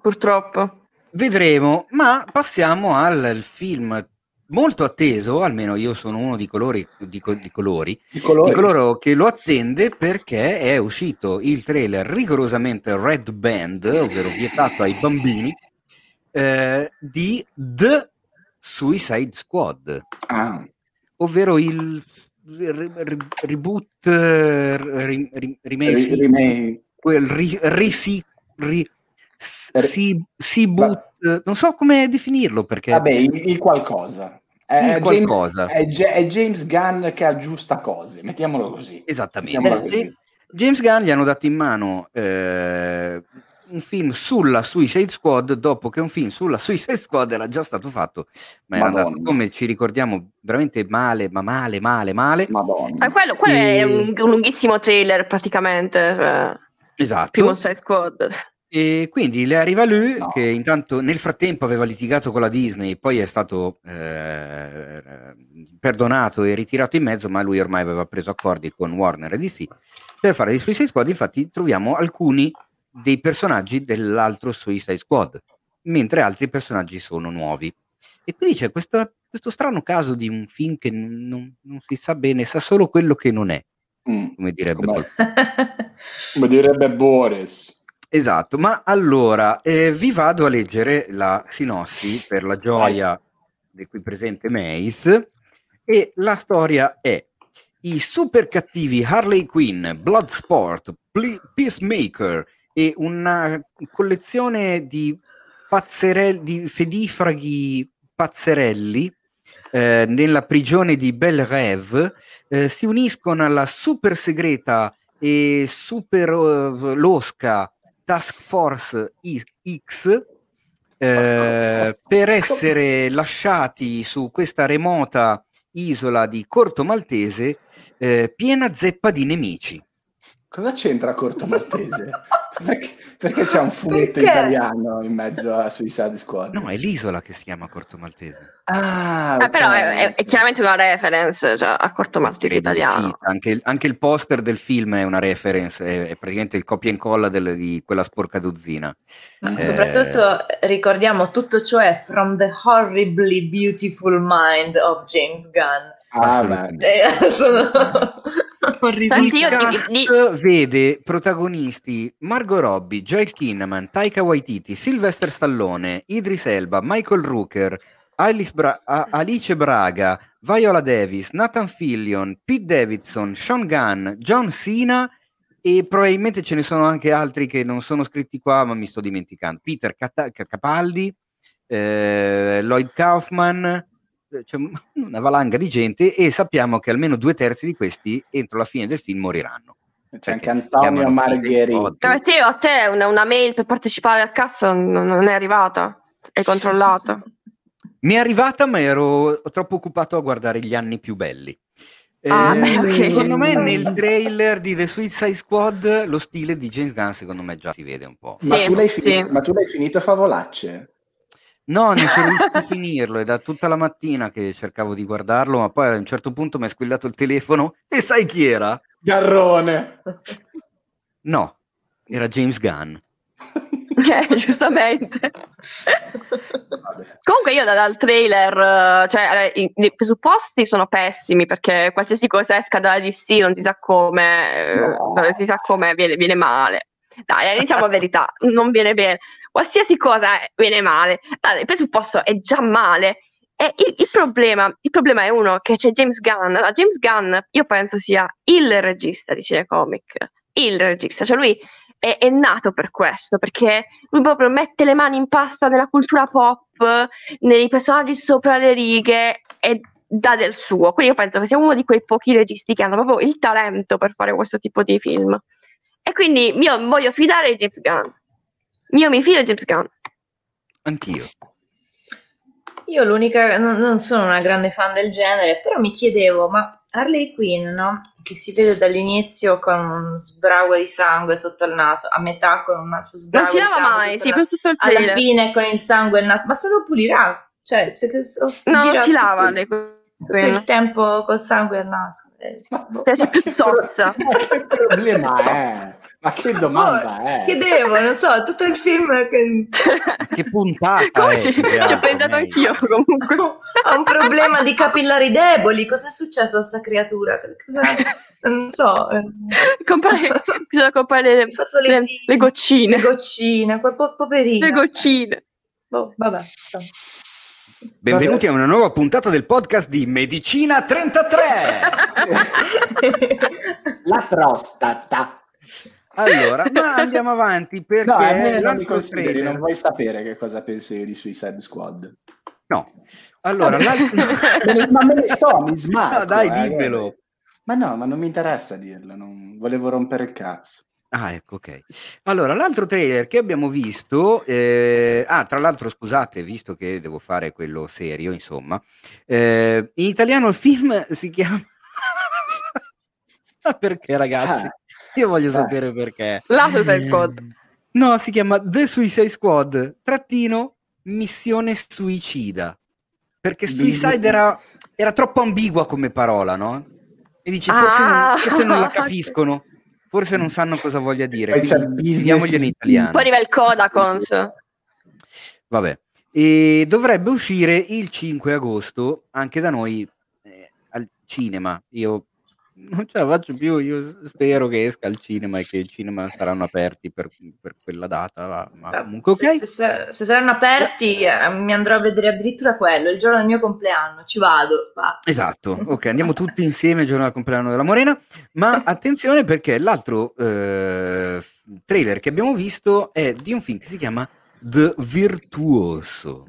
purtroppo. Vedremo, ma passiamo al film molto atteso, almeno io sono uno di, colori, di, di, colori, di, colori. di coloro che lo attende perché è uscito il trailer rigorosamente red band, ovvero vietato ai bambini, eh, di The Suicide Squad, ah. ovvero il reboot, ri, ri, remake, remake. quel ri, risi, ri, si, si boot, non so come definirlo perché... Vabbè, il, il qualcosa. È, qualcosa. James, è, è, James Gunn che aggiusta cose, mettiamolo così. Esattamente. Mettiamolo così. James Gunn gli hanno dato in mano eh, un film sulla Suicide Squad dopo che un film sulla Suicide Squad era già stato fatto, ma era andato, come ci ricordiamo, veramente male, ma male, male, male. Madonna. Ah, quello, quello e... è un, un, lunghissimo trailer praticamente. Cioè, esatto. Primo Suicide Squad. E quindi le arriva lui, no. che intanto nel frattempo aveva litigato con la Disney, poi è stato eh, perdonato e ritirato in mezzo, ma lui ormai aveva preso accordi con Warner e DC per fare di Suicide Squad. Infatti troviamo alcuni dei personaggi dell'altro Suicide Squad, mentre altri personaggi sono nuovi. E quindi c'è questo, questo strano caso di un film che non, non, si sa bene, sa solo quello che non è, mm, come direbbe, come direbbe Boris. Esatto, ma allora eh, vi vado a leggere la sinossi per la gioia di qui presente Mace e la storia è i super cattivi Harley Quinn, Bloodsport, Peacemaker e una collezione di pazzerelli, di fedifraghi pazzerelli eh, nella prigione di Belle Rêve eh, si uniscono alla super segreta e super uh, losca Task Force X eh, per essere lasciati su questa remota isola di Corto Maltese eh, piena zeppa di nemici. Cosa c'entra Corto Maltese? perché, perché, c'è un fumetto perché? italiano in mezzo a Suicide Squad? No, è l'isola che si chiama Corto Maltese. Ah, okay. ah però è, è, chiaramente una reference cioè, a Corto Maltese Credo italiano. Sì, anche, anche, il poster del film è una reference, è, è praticamente il copia e incolla del, di quella sporca dozzina. Eh, soprattutto ricordiamo tutto ciò è from the horribly beautiful mind of James Gunn. Ah, eh, sono cast di, di... vede protagonisti Margot Robbie, Joel Kinnaman, Taika Waititi, Sylvester Stallone, Idris Elba, Michael Rooker, Bra- Alice Braga, Viola Davis, Nathan Fillion, Pete Davidson, Sean Gunn, John Cena e probabilmente ce ne sono anche altri che non sono scritti qua ma mi sto dimenticando. Peter Cat- Capaldi, eh, Lloyd Kaufman, c'è una valanga di gente e sappiamo che almeno due terzi di questi entro la fine del film moriranno. C'è anche Antonio Margheriti. A te, a te una, una, mail per partecipare al cassa non, non è arrivata? È controllata? Mi è arrivata, ma ero troppo occupato a guardare gli anni più belli. Ah, eh, beh, okay. Secondo me nel trailer di The Suicide Squad lo stile di James Gunn secondo me già si vede un po'. Ma, tu, l'hai sì. finito, ma tu l'hai finito a favolacce? No, non sono riuscito a finirlo, è da tutta la mattina che cercavo di guardarlo, ma poi a un certo punto mi è squillato il telefono e sai chi era? Garrone! No, era James Gunn. Eh, giustamente. Comunque io dal trailer, cioè i, i, presupposti sono pessimi perché qualsiasi cosa esca dalla DC non si sa come, no. non si sa come viene, viene male. Dai, diciamo la verità, non viene bene. Qualsiasi cosa viene male. Dai, il presupposto è già male. E il, il, problema, il problema è uno che c'è James Gunn. Allora, James Gunn, io penso sia il regista di cinecomic. Il regista, cioè lui è, è, nato per questo, perché lui proprio mette le mani in pasta nella cultura pop, nei personaggi sopra le righe e dà del suo. Quindi io penso che sia uno di quei pochi registi che hanno proprio il talento per fare questo tipo di film. E quindi io voglio fidare James Gunn. Io mi fido di James Gunn. Anch'io. Io l'unica, non, non sono una grande fan del genere, però mi chiedevo, ma Harley Quinn, no? Che si vede dall'inizio con un sbrago di sangue sotto il naso, a metà con un altro sbrago Non si lava mai, sì, per tutto il Alla fine con il sangue il naso, ma se lo pulirà. Cioè, se, se, no, non si lava le tutto il tempo col sangue al naso. Ma, ma, che, ma, che, problema è? Ma che domanda oh, è? Chiedevo, non so, tutto il film che... che puntata Come ci, ci ho pensato anch'io comunque. ha un problema di capillari deboli, cosa è successo a sta creatura? Cosa... Non so. Eh. Comprare, bisogna comprare le, le, le, goccine. Le goccine, quel po- poverino. Le goccine. Boh, vabbè. So. Benvenuti a una nuova puntata del podcast di Medicina 33. La prostata. Allora, ma andiamo avanti perché no, a non mi consideri, trailer... non vuoi sapere che cosa pensi di Suicide Squad. No. Allora, ma me ne sto, mi smarco. No, dai, eh, dimmelo. Ma no, ma non mi interessa dirlo, non volevo rompere il cazzo. Ah, ecco, ok. Allora, l'altro trailer che abbiamo visto, eh, ah, tra l'altro, scusate, visto che devo fare quello serio, insomma, eh, in italiano il film si chiama... Ma perché, ragazzi? Ah, Io voglio ah. sapere perché. La Suicide Squad. No, si chiama The Suicide Squad, trattino, missione suicida. Perché Suicide era, era troppo ambigua come parola, no? E dici, forse, ah. non, forse non la capiscono forse non sanno cosa voglia dire. Diamoglielo in italiano. Poi arriva il Codacons. Vabbè. E dovrebbe uscire il 5 agosto anche da noi eh, al cinema. Io non ce la faccio più, io spero che esca al cinema e che i cinema saranno aperti per, per quella data, ma eh, comunque ok. Se, se, se saranno aperti eh, mi andrò a vedere addirittura quello, il giorno del mio compleanno, ci vado. Va. Esatto, ok, andiamo tutti insieme il giorno del compleanno della Morena, ma attenzione perché l'altro eh, trailer che abbiamo visto è di un film che si chiama The Virtuoso.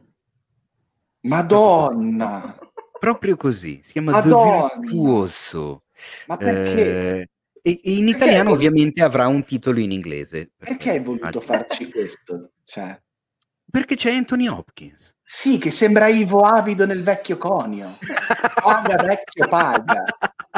Madonna! Proprio così, si chiama Madonna. The Virtuoso. Ma perché? Eh, e, e, in perché italiano ovviamente avrà un titolo in inglese. Perché, perché hai voluto farci questo? Cioè... Perché c'è Anthony Hopkins. Sì, che sembra Ivo Avido nel vecchio conio. Paga vecchio, paga.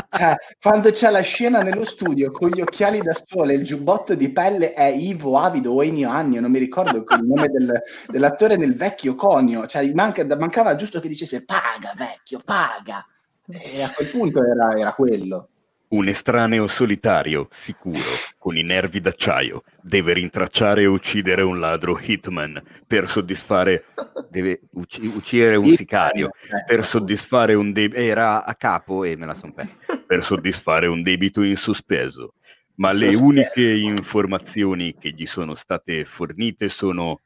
Cioè, quando c'è la scena nello studio con gli occhiali da sole e il giubbotto di pelle è Ivo Avido o Ennio Agno, non mi ricordo il nome del, dell'attore nel vecchio conio. Cioè, manca, mancava giusto che dicesse paga vecchio, paga. E a quel punto era, era quello. Un estraneo solitario, sicuro, con i nervi d'acciaio, deve rintracciare e uccidere un ladro hitman per soddisfare. deve ucc- uccidere un sicario ecco. per soddisfare un debito. Era a capo e me la son persa. Per soddisfare un debito in sospeso. Ma le uniche informazioni che gli sono state fornite sono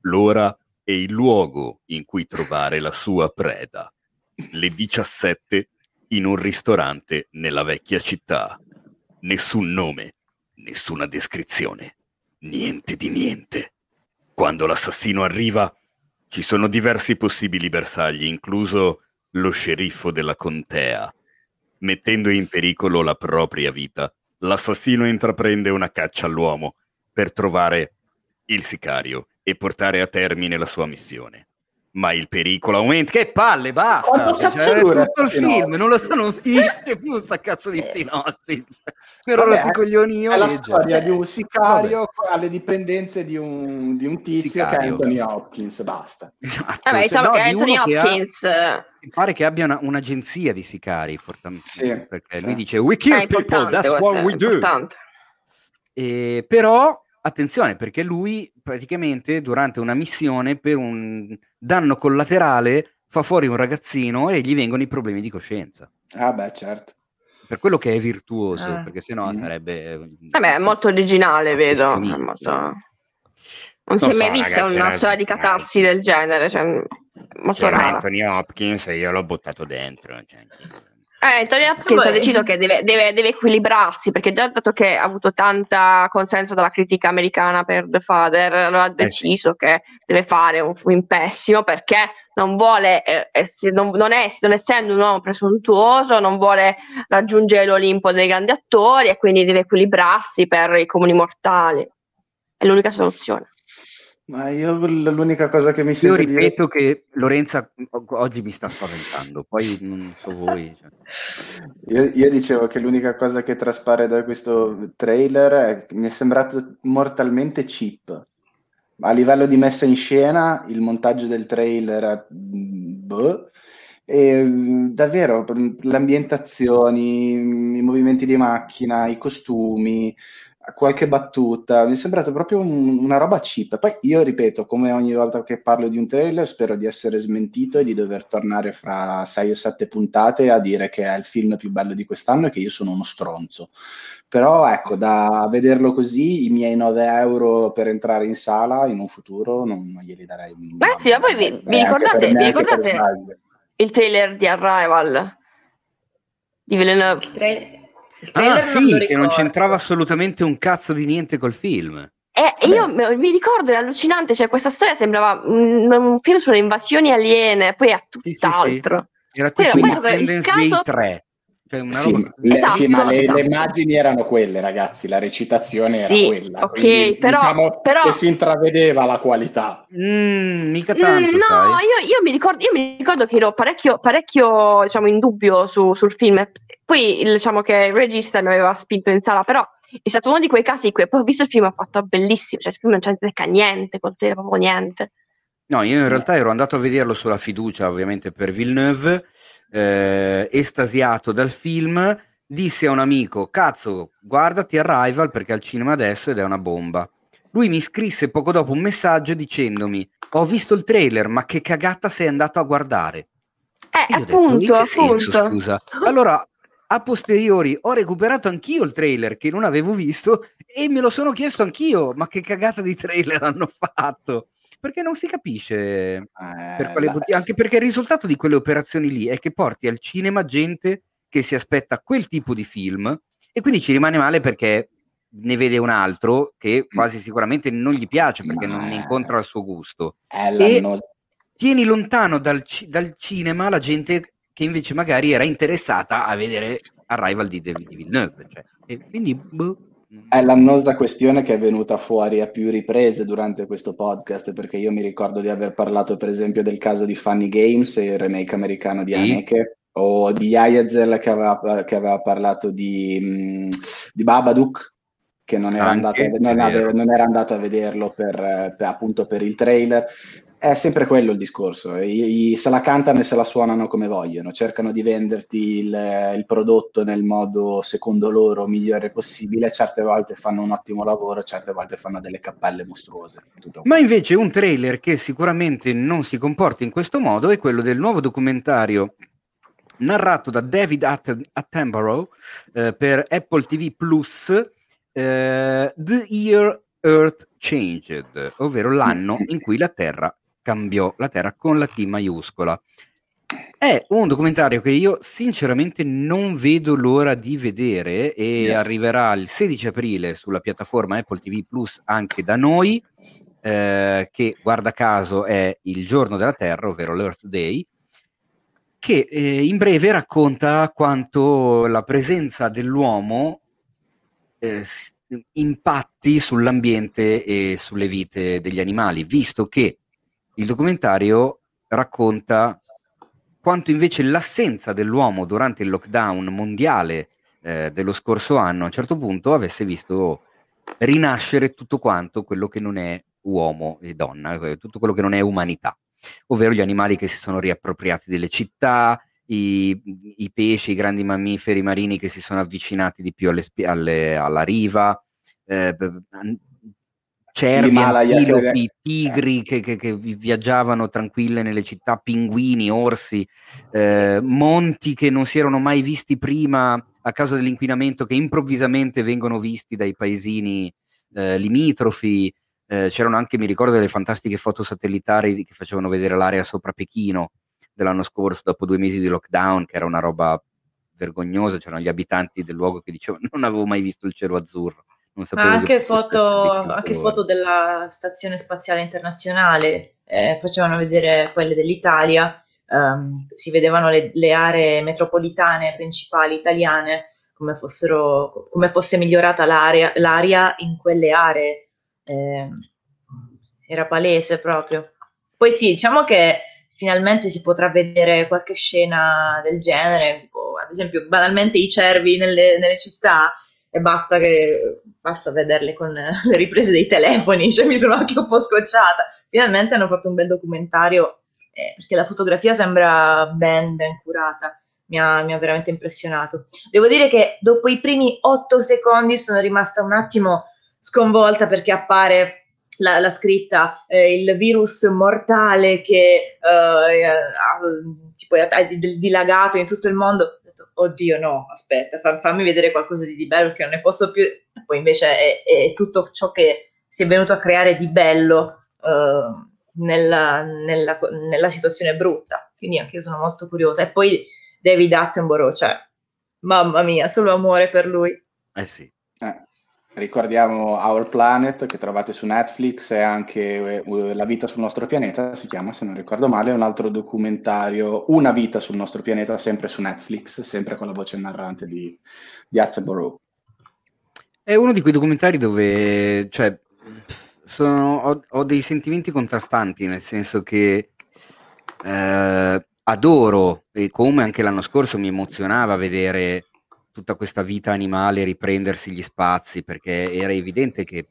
l'ora e il luogo in cui trovare la sua preda le 17 in un ristorante nella vecchia città. Nessun nome, nessuna descrizione, niente di niente. Quando l'assassino arriva, ci sono diversi possibili bersagli, incluso lo sceriffo della contea. Mettendo in pericolo la propria vita, l'assassino intraprende una caccia all'uomo per trovare il sicario e portare a termine la sua missione ma il pericolo aumenta. Che palle, basta! Cioè, tutto il film, non lo so, non finisce più sta cazzo di sinossi. Per ora ti coglioni io. È la storia cioè, di un sicario vabbè. alle dipendenze di un, di un tizio sicario. che è Anthony Hopkins, basta. Esatto. Vabbè, cioè, diciamo no, che Anthony Hopkins... Ha, mi pare che abbia una, un'agenzia di sicari, sì, perché sì. lui dice we kill people, that's what we do. E, però attenzione perché lui praticamente durante una missione per un danno collaterale fa fuori un ragazzino e gli vengono i problemi di coscienza. Ah beh, certo. Per quello che è virtuoso, ah. perché sennò mm. sarebbe... Eh beh, è molto originale, vedo. Molto... Non si è mai vista una storia di catarsi del genere, cioè, molto cioè, rara. Anthony Hopkins io l'ho buttato dentro. Cioè... Eh, Hopkins ha deciso che deve, deve, deve, equilibrarsi perché già dato che ha avuto tanta consenso dalla critica americana per The Father, allora ha deciso eh sì. che deve fare un film pessimo perché non vuole, eh, essere, non, non, è, non essendo un uomo presuntuoso, non vuole raggiungere l'Olimpo dei grandi attori e quindi deve equilibrarsi per i comuni mortali. È l'unica soluzione. Ma io l'unica cosa che mi sento Io ripeto dire... che Lorenza oggi mi sta spaventando, poi non so voi. Cioè. Io, io, dicevo che l'unica cosa che traspare da questo trailer è mi è sembrato mortalmente cheap. A livello di messa in scena, il montaggio del trailer è... Boh. E, davvero, le ambientazioni, i movimenti di macchina, i costumi, qualche battuta, mi è sembrato proprio un, una roba cheap. Poi io ripeto, come ogni volta che parlo di un trailer, spero di essere smentito e di dover tornare fra sei o sette puntate a dire che è il film più bello di quest'anno e che io sono uno stronzo. Però ecco, da vederlo così, i miei 9 euro per entrare in sala in un futuro non, non glieli darei. Ragazzi, ma voi vi, vi ricordate, vi ricordate il trailer di Arrival di Villeneuve? Ah sì, che non c'entrava assolutamente un cazzo di niente col film. Eh, io mi ricordo, è allucinante, cioè questa storia sembrava un, un film sulle invasioni aliene, poi è tutt'altro. Sì, sì, Era tutto Independence caso... Day 3. Sì, roba... le, esatto, sì, ma le, esatto. le, immagini erano quelle, ragazzi, la recitazione era sì, quella. Ok, quindi, però, diciamo però... che si intravedeva la qualità. Mm, mica tanto, mm, no, io, io, mi ricordo, io, mi ricordo, che ero parecchio, parecchio diciamo, in dubbio su, sul film. Poi diciamo che il regista mi aveva spinto in sala, però è stato uno di quei casi in cui poi ho visto il film e ho fatto bellissimo, cioè il film non c'è niente, col proprio niente. No, io in realtà ero andato a vederlo sulla fiducia, ovviamente per Villeneuve, eh, estasiato dal film disse a un amico, cazzo, guardati Arrival perché al cinema adesso ed è una bomba. Lui mi scrisse poco dopo un messaggio dicendomi, ho visto il trailer, ma che cagata sei andato a guardare? Eh, appunto, detto, appunto. Senso, scusa? Allora, a posteriori ho recuperato anch'io il trailer che non avevo visto e me lo sono chiesto anch'io, ma che cagata di trailer hanno fatto? Perché non si capisce eh, per quale motivo, anche perché il risultato di quelle operazioni lì è che porti al cinema gente che si aspetta quel tipo di film e quindi ci rimane male perché ne vede un altro che mm. quasi sicuramente non gli piace perché Ma non incontra il suo gusto. E tieni lontano dal, dal, cinema la gente che invece magari era interessata a vedere Arrival di David Villeneuve. Cioè, e quindi, boh. È l'annosa questione che è venuta fuori a più riprese durante questo podcast, perché io mi ricordo di aver parlato, per esempio, del caso di Funny Games, il remake americano di sì. Haneke, o di Ayazel che aveva, che aveva parlato di, mm, di Babadook che non era, Anche, andato, non, non era, andato, a vederlo per, per, appunto per il trailer è sempre quello il discorso I, i, se la cantano e se la suonano come vogliono cercano di venderti il, il, prodotto nel modo secondo loro migliore possibile certe volte fanno un ottimo lavoro certe volte fanno delle cappelle mostruose ma invece un trailer che sicuramente non si comporta in questo modo è quello del nuovo documentario narrato da David Attenborough eh, per Apple TV Plus, eh, The Year Earth Changed, ovvero l'anno in cui la Terra cambiò, la Terra con la T maiuscola. È un documentario che io sinceramente non vedo l'ora di vedere e yes. arriverà il 16 aprile sulla piattaforma Apple TV Plus anche da noi, eh, che guarda caso è il giorno della Terra, ovvero l'Earth Day, che eh, in breve racconta quanto la presenza dell'uomo eh, impatti sull'ambiente e sulle vite degli animali, visto che il documentario racconta quanto invece l'assenza dell'uomo durante il lockdown mondiale eh, dello scorso anno a un certo punto avesse visto rinascere tutto quanto quello che non è uomo e donna, eh, tutto quello che non è umanità. Ovvero gli animali che si sono riappropriati delle città, i, i pesci, i grandi mammiferi marini che si sono avvicinati di più alle, alle, alla riva, eh, cervi, antilopi, tigri che, che, che, viaggiavano tranquille nelle città, pinguini, orsi, eh, monti che non si erano mai visti prima a causa dell'inquinamento che improvvisamente vengono visti dai paesini eh, limitrofi, eh, c'erano anche, mi ricordo, delle fantastiche foto satellitari che facevano vedere l'area sopra Pechino dell'anno scorso, dopo due mesi di lockdown, che era una roba vergognosa. C'erano gli abitanti del luogo che dicevano non avevo mai visto il cielo azzurro. Anche, foto, anche foto della Stazione Spaziale Internazionale eh, facevano vedere quelle dell'Italia, um, si vedevano le, le, aree metropolitane principali italiane come, fossero, come fosse migliorata l'aria, l'aria in quelle aree eh, era palese proprio. Poi sì, diciamo che finalmente si potrà vedere qualche scena del genere, tipo, ad esempio banalmente i cervi nelle, nelle città e basta, che, basta vederle con le riprese dei telefoni, cioè mi sono anche un po' scocciata. Finalmente hanno fatto un bel documentario eh, perché la fotografia sembra ben, ben curata. Mi ha, mi ha, veramente impressionato. Devo dire che dopo i primi otto secondi sono rimasta un attimo sconvolta perché appare la, la scritta eh, il virus mortale che eh, ha, tipo, ha dilagato in tutto il mondo. Oddio, no, aspetta, fammi vedere qualcosa di, di bello perché non ne posso più. Poi invece è, è, tutto ciò che si è venuto a creare di bello eh, nella, nella, nella, situazione brutta. Quindi anche io sono molto curiosa. E poi David Attenborough, cioè, mamma mia, solo amore per lui. Eh sì. Eh. Ricordiamo Our Planet che trovate su Netflix e anche uh, La vita sul nostro pianeta, si chiama se non ricordo male, un altro documentario, Una vita sul nostro pianeta, sempre su Netflix, sempre con la voce narrante di, di Attenborough. È uno di quei documentari dove cioè, sono, ho, ho, dei sentimenti contrastanti, nel senso che eh, adoro, e come anche l'anno scorso mi emozionava vedere tutta questa vita animale riprendersi gli spazi perché era evidente che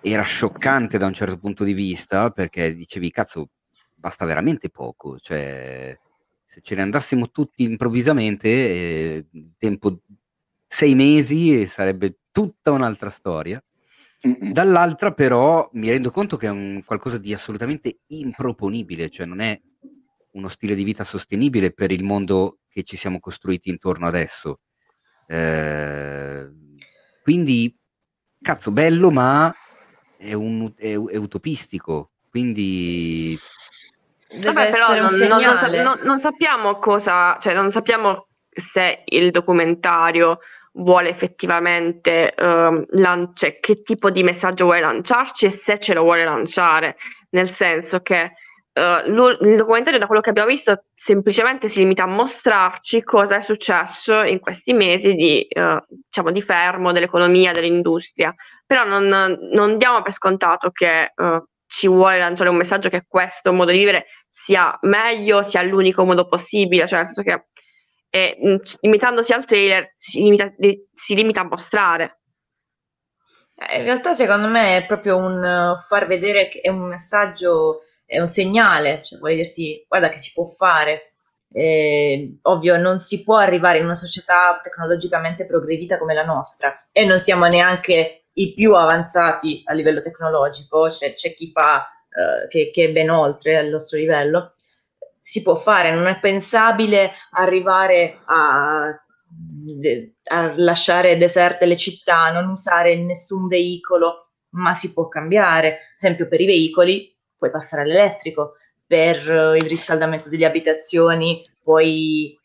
era scioccante da un certo punto di vista perché dicevi cazzo basta veramente poco cioè se ce ne andassimo tutti improvvisamente eh, tempo sei mesi sarebbe tutta un'altra storia. Dall'altra però mi rendo conto che è un qualcosa di assolutamente improponibile cioè non è uno stile di vita sostenibile per il mondo che ci siamo costruiti intorno adesso Ehm, quindi, cazzo, bello, ma è, un, è, è utopistico. Quindi... Vabbè, però non, non, non, non, sappiamo cosa, cioè non sappiamo se il documentario vuole effettivamente um, lanciare, che tipo di messaggio vuole lanciarci e se ce lo vuole lanciare, nel senso che Uh, il documentario, da quello che abbiamo visto, semplicemente si limita a mostrarci cosa è successo in questi mesi di, uh, diciamo, di fermo dell'economia, dell'industria. Però non, non diamo per scontato che uh, ci vuole lanciare un messaggio che questo modo di vivere sia meglio, sia l'unico modo possibile, cioè nel senso che eh, limitandosi al trailer si limita, si limita a mostrare. Eh, in realtà, secondo me, è proprio un far vedere che è un messaggio è un segnale, cioè vuole dirti guarda che si può fare. Eh, ovvio, non si può arrivare in una società tecnologicamente progredita come la nostra e non siamo neanche i più avanzati a livello tecnologico, c'è, c'è chi fa eh, che, che, è ben oltre il nostro livello. Si può fare, non è pensabile arrivare a, a lasciare deserte le città, non usare nessun veicolo, ma si può cambiare. Ad esempio, per i veicoli puoi passare all'elettrico, per eh, il riscaldamento delle abitazioni puoi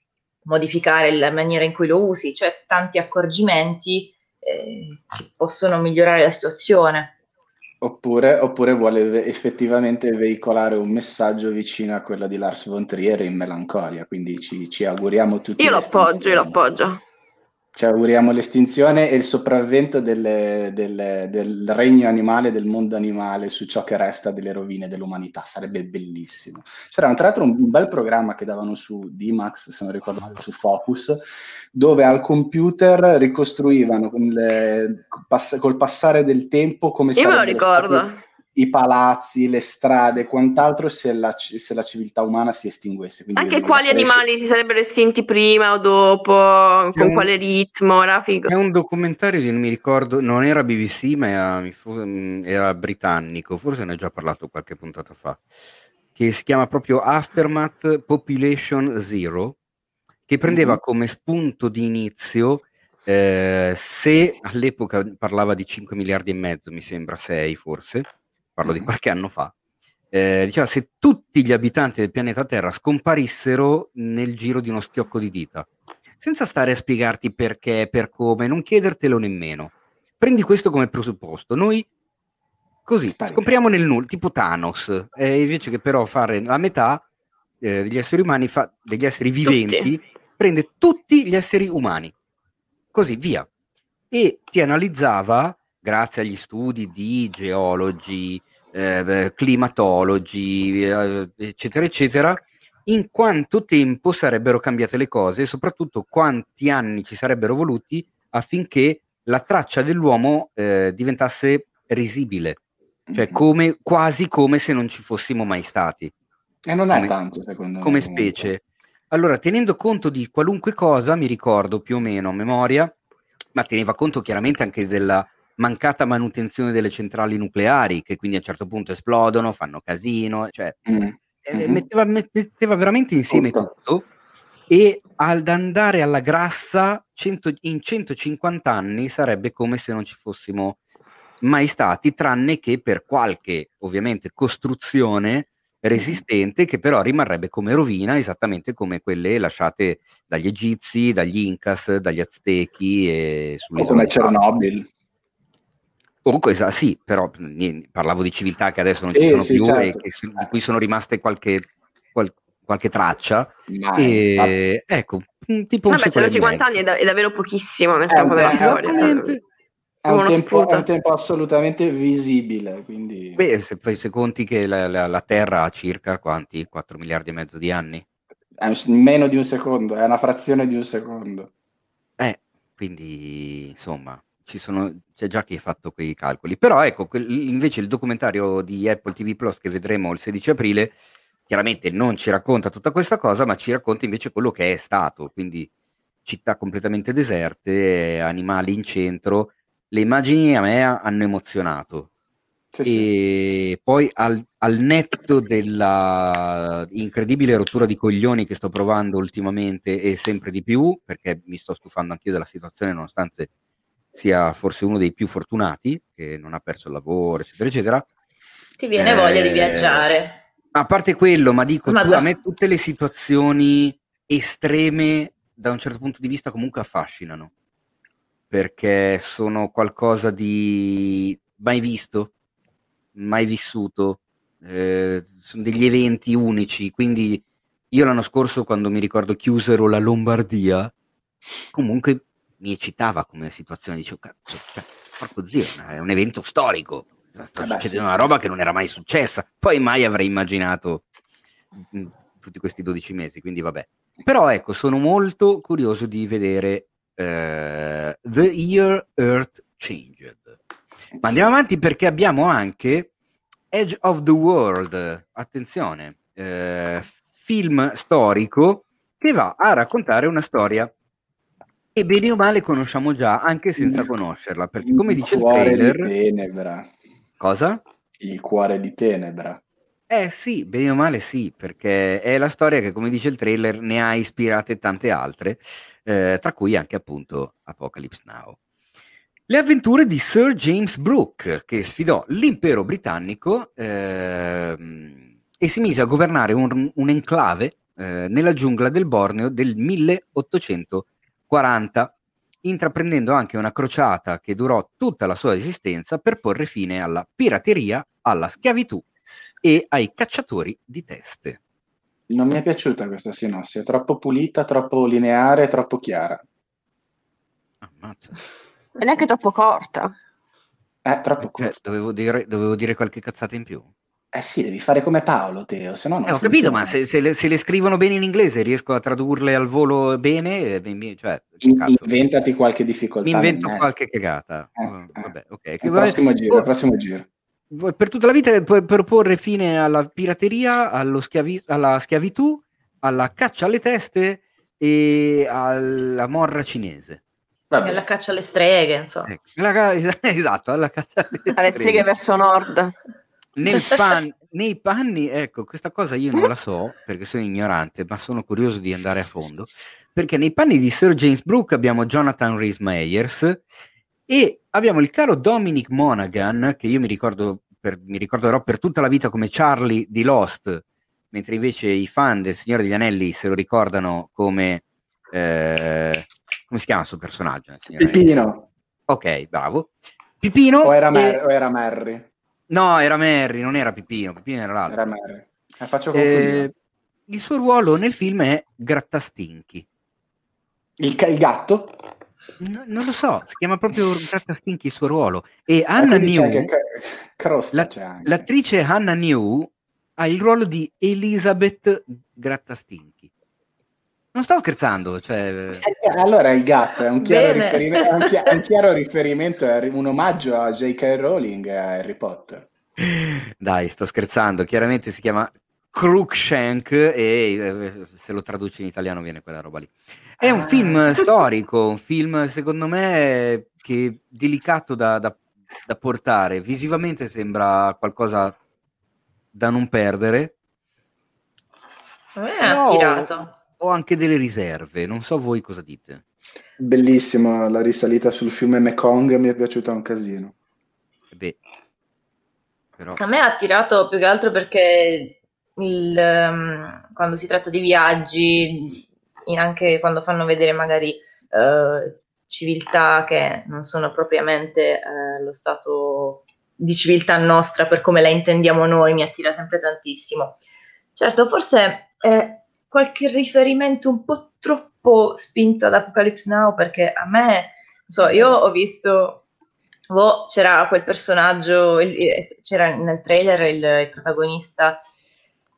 modificare la maniera in cui lo usi, cioè tanti accorgimenti eh, che possono migliorare la situazione. Oppure, oppure, vuole effettivamente veicolare un messaggio vicino a quello di Lars von Trier in Melancolia, quindi ci, ci auguriamo tutti. Io lo appoggio, io lo appoggio. Ci auguriamo l'estinzione e il sopravvento delle, delle, del regno animale, del mondo animale su ciò che resta delle rovine dell'umanità. Sarebbe bellissimo. C'era tra l'altro un bel programma che davano su D-Max, se non ricordo male, su Focus, dove al computer ricostruivano con le, col passare del tempo come Io me lo ricordo. Stati i palazzi, le strade, quant'altro se la, se la civiltà umana si estinguesse. Quindi Anche quali animali si sarebbero estinti prima o dopo, con un, quale ritmo, era figo. È un documentario che non mi ricordo, non era BBC ma era, era britannico, forse ne ho già parlato qualche puntata fa, che si chiama proprio Aftermath Population Zero, che prendeva mm-hmm. come spunto di inizio eh, se all'epoca parlava di 5 miliardi e mezzo, mi sembra 6 forse, parlo di qualche anno fa, eh, diceva se tutti gli abitanti del pianeta Terra scomparissero nel giro di uno schiocco di dita, senza stare a spiegarti perché, per come, non chiedertelo nemmeno. Prendi questo come presupposto. Noi così scompriamo nel nulla, tipo Thanos, eh, invece che però fare la metà eh, degli esseri umani, fa, degli esseri viventi, tutti. prende tutti gli esseri umani. Così via. E ti analizzava grazie agli studi di geologi, eh, climatologi, eh, eccetera, eccetera, in quanto tempo sarebbero cambiate le cose e soprattutto quanti anni ci sarebbero voluti affinché la traccia dell'uomo eh, diventasse risibile, cioè mm-hmm. come, quasi come se non ci fossimo mai stati. E non è come, tanto, secondo me. Come specie. Allora, tenendo conto di qualunque cosa, mi ricordo più o meno a memoria, ma teneva conto chiaramente anche della mancata manutenzione delle centrali nucleari, che quindi a un certo punto esplodono, fanno casino, cioè mm. eh, metteva, metteva, veramente insieme tutto. tutto e ad andare alla grassa 100, in 150 anni sarebbe come se non ci fossimo mai stati, tranne che per qualche ovviamente costruzione resistente che però rimarrebbe come rovina esattamente come quelle lasciate dagli egizi, dagli incas, dagli aztechi e sulle come Chernobyl. Comunque, sì, però niente, parlavo di civiltà che adesso non ci eh, sono sì, più certo. e che, di cui sono rimaste qualche, qual, qualche traccia. Mai, e ma... ecco, tipo Vabbè, 150 anni è, da, è, davvero pochissimo nel campo della storia. È un, tempo, è un, tempo, assolutamente visibile. Quindi... Beh, se, se conti che la, la, la, Terra ha circa quanti? 4 miliardi e mezzo di anni? È meno di un secondo, è una frazione di un secondo. Eh, quindi insomma, ci sono, c'è già chi ha fatto quei calcoli. Però ecco, quel, invece il documentario di Apple TV Plus che vedremo il 16 aprile, chiaramente non ci racconta tutta questa cosa, ma ci racconta invece quello che è stato, quindi città completamente deserte, animali in centro. Le immagini a me hanno emozionato. Sì, e sì. poi al, al netto della incredibile rottura di coglioni che sto provando ultimamente e sempre di più, perché mi sto stufando anch'io della situazione, nonostante sia forse uno dei più fortunati, che non ha perso il lavoro, eccetera, eccetera. Ti viene eh, voglia di eh, viaggiare. A parte quello, ma dico, ma tu, a me tutte le situazioni estreme, da un certo punto di vista, comunque affascinano, perché sono qualcosa di mai visto, mai vissuto, eh, sono degli eventi unici, quindi io l'anno scorso, quando mi ricordo chiusero la Lombardia, comunque mi eccitava come situazione, dicevo, cazzo, cioè, porco zio, è un evento storico, sta Vabbè, succedendo sì. una roba che non era mai successa, poi mai avrei immaginato in mm, tutti questi 12 mesi, quindi vabbè. Però ecco, sono molto curioso di vedere uh, The Year Earth Changed. Ma andiamo avanti perché abbiamo anche Edge of the World, attenzione, uh, film storico che va a raccontare una storia e bene o male conosciamo già, anche senza conoscerla, perché come il dice il trailer... Di Tenebra. Cosa? Il cuore di Tenebra. Eh sì, bene o male sì, perché è la storia che, come dice il trailer, ne ha ispirate tante altre, eh, tra cui anche appunto Apocalypse Now. Le avventure di Sir James Brooke, che sfidò l'impero britannico eh, e si mise a governare un, un enclave eh, nella giungla del Borneo del 1800 40, intraprendendo anche una crociata che durò tutta la sua esistenza per porre fine alla pirateria, alla schiavitù e ai cacciatori di teste. Non mi è piaciuta questa sinossi, è troppo pulita, troppo lineare, troppo chiara. Ammazza. E neanche troppo corta. È troppo corta. Cioè, dovevo, dire, dovevo dire qualche cazzata in più. Eh sì, devi fare come Paolo, Teo, se no non eh, Ho capito, ma se, se, le, se, le, scrivono bene in inglese riesco a tradurle al volo bene, eh, cioè, in, inventati qualche difficoltà. Mi invento qualche cagata. Eh, oh, eh. Vabbè, okay. il prossimo giro, oh, prossimo giro. Per tutta la vita per, per porre fine alla pirateria, schiavi, alla schiavitù, alla caccia alle teste e alla morra cinese. Vabbè. Alla caccia alle streghe, insomma. Ecco, la, esatto, alla caccia alle streghe. Alle streghe verso nord nel pan, nei panni, ecco, questa cosa io non la so perché sono ignorante, ma sono curioso di andare a fondo. Perché nei panni di Sir James Brooke abbiamo Jonathan Rhys Meyers e abbiamo il caro Dominic Monaghan, che io mi, ricordo per, mi ricorderò per tutta la vita come Charlie di Lost, mentre invece i fan del Signore degli Anelli se lo ricordano come. Eh, come si chiama il suo personaggio? Pipino. Ok, bravo. Pipino. O era, e... Mer- o era Merry? No, era Merry, non era Pipino, Pipino era l'altro. Era Merry. Eh, faccio confusione. Eh, il suo ruolo nel film è Grattastinchi. Il, il gatto? No, non lo so, si chiama proprio Grattastinchi il suo ruolo. E Anna New, la, l'attrice Anna New ha il ruolo di Elizabeth Grattastinchi. Non sto scherzando, cioè... eh, allora il gatto è un chiaro, riferimento, un, chi- un chiaro riferimento, è un omaggio a J.K. Rowling e a Harry Potter. Dai, sto scherzando, chiaramente si chiama Crookshank e eh, se lo traduci in italiano viene quella roba lì. È un film ah. storico, un film secondo me che delicato da, da, da portare. Visivamente sembra qualcosa da non perdere. A me ha attirato. Ho anche delle riserve, non so voi cosa dite. Bellissima la risalita sul fiume Mekong, mi è piaciuta un casino. Beh, però... A me ha attirato più che altro perché il, um, quando si tratta di viaggi anche quando fanno vedere magari eh, civiltà che non sono propriamente eh, lo stato di civiltà nostra per come la intendiamo noi, mi attira sempre tantissimo. Certo, forse è qualche riferimento un po' troppo spinto ad Apocalypse Now perché a me, so, io ho visto Oh, c'era quel personaggio, il, c'era nel trailer il, il protagonista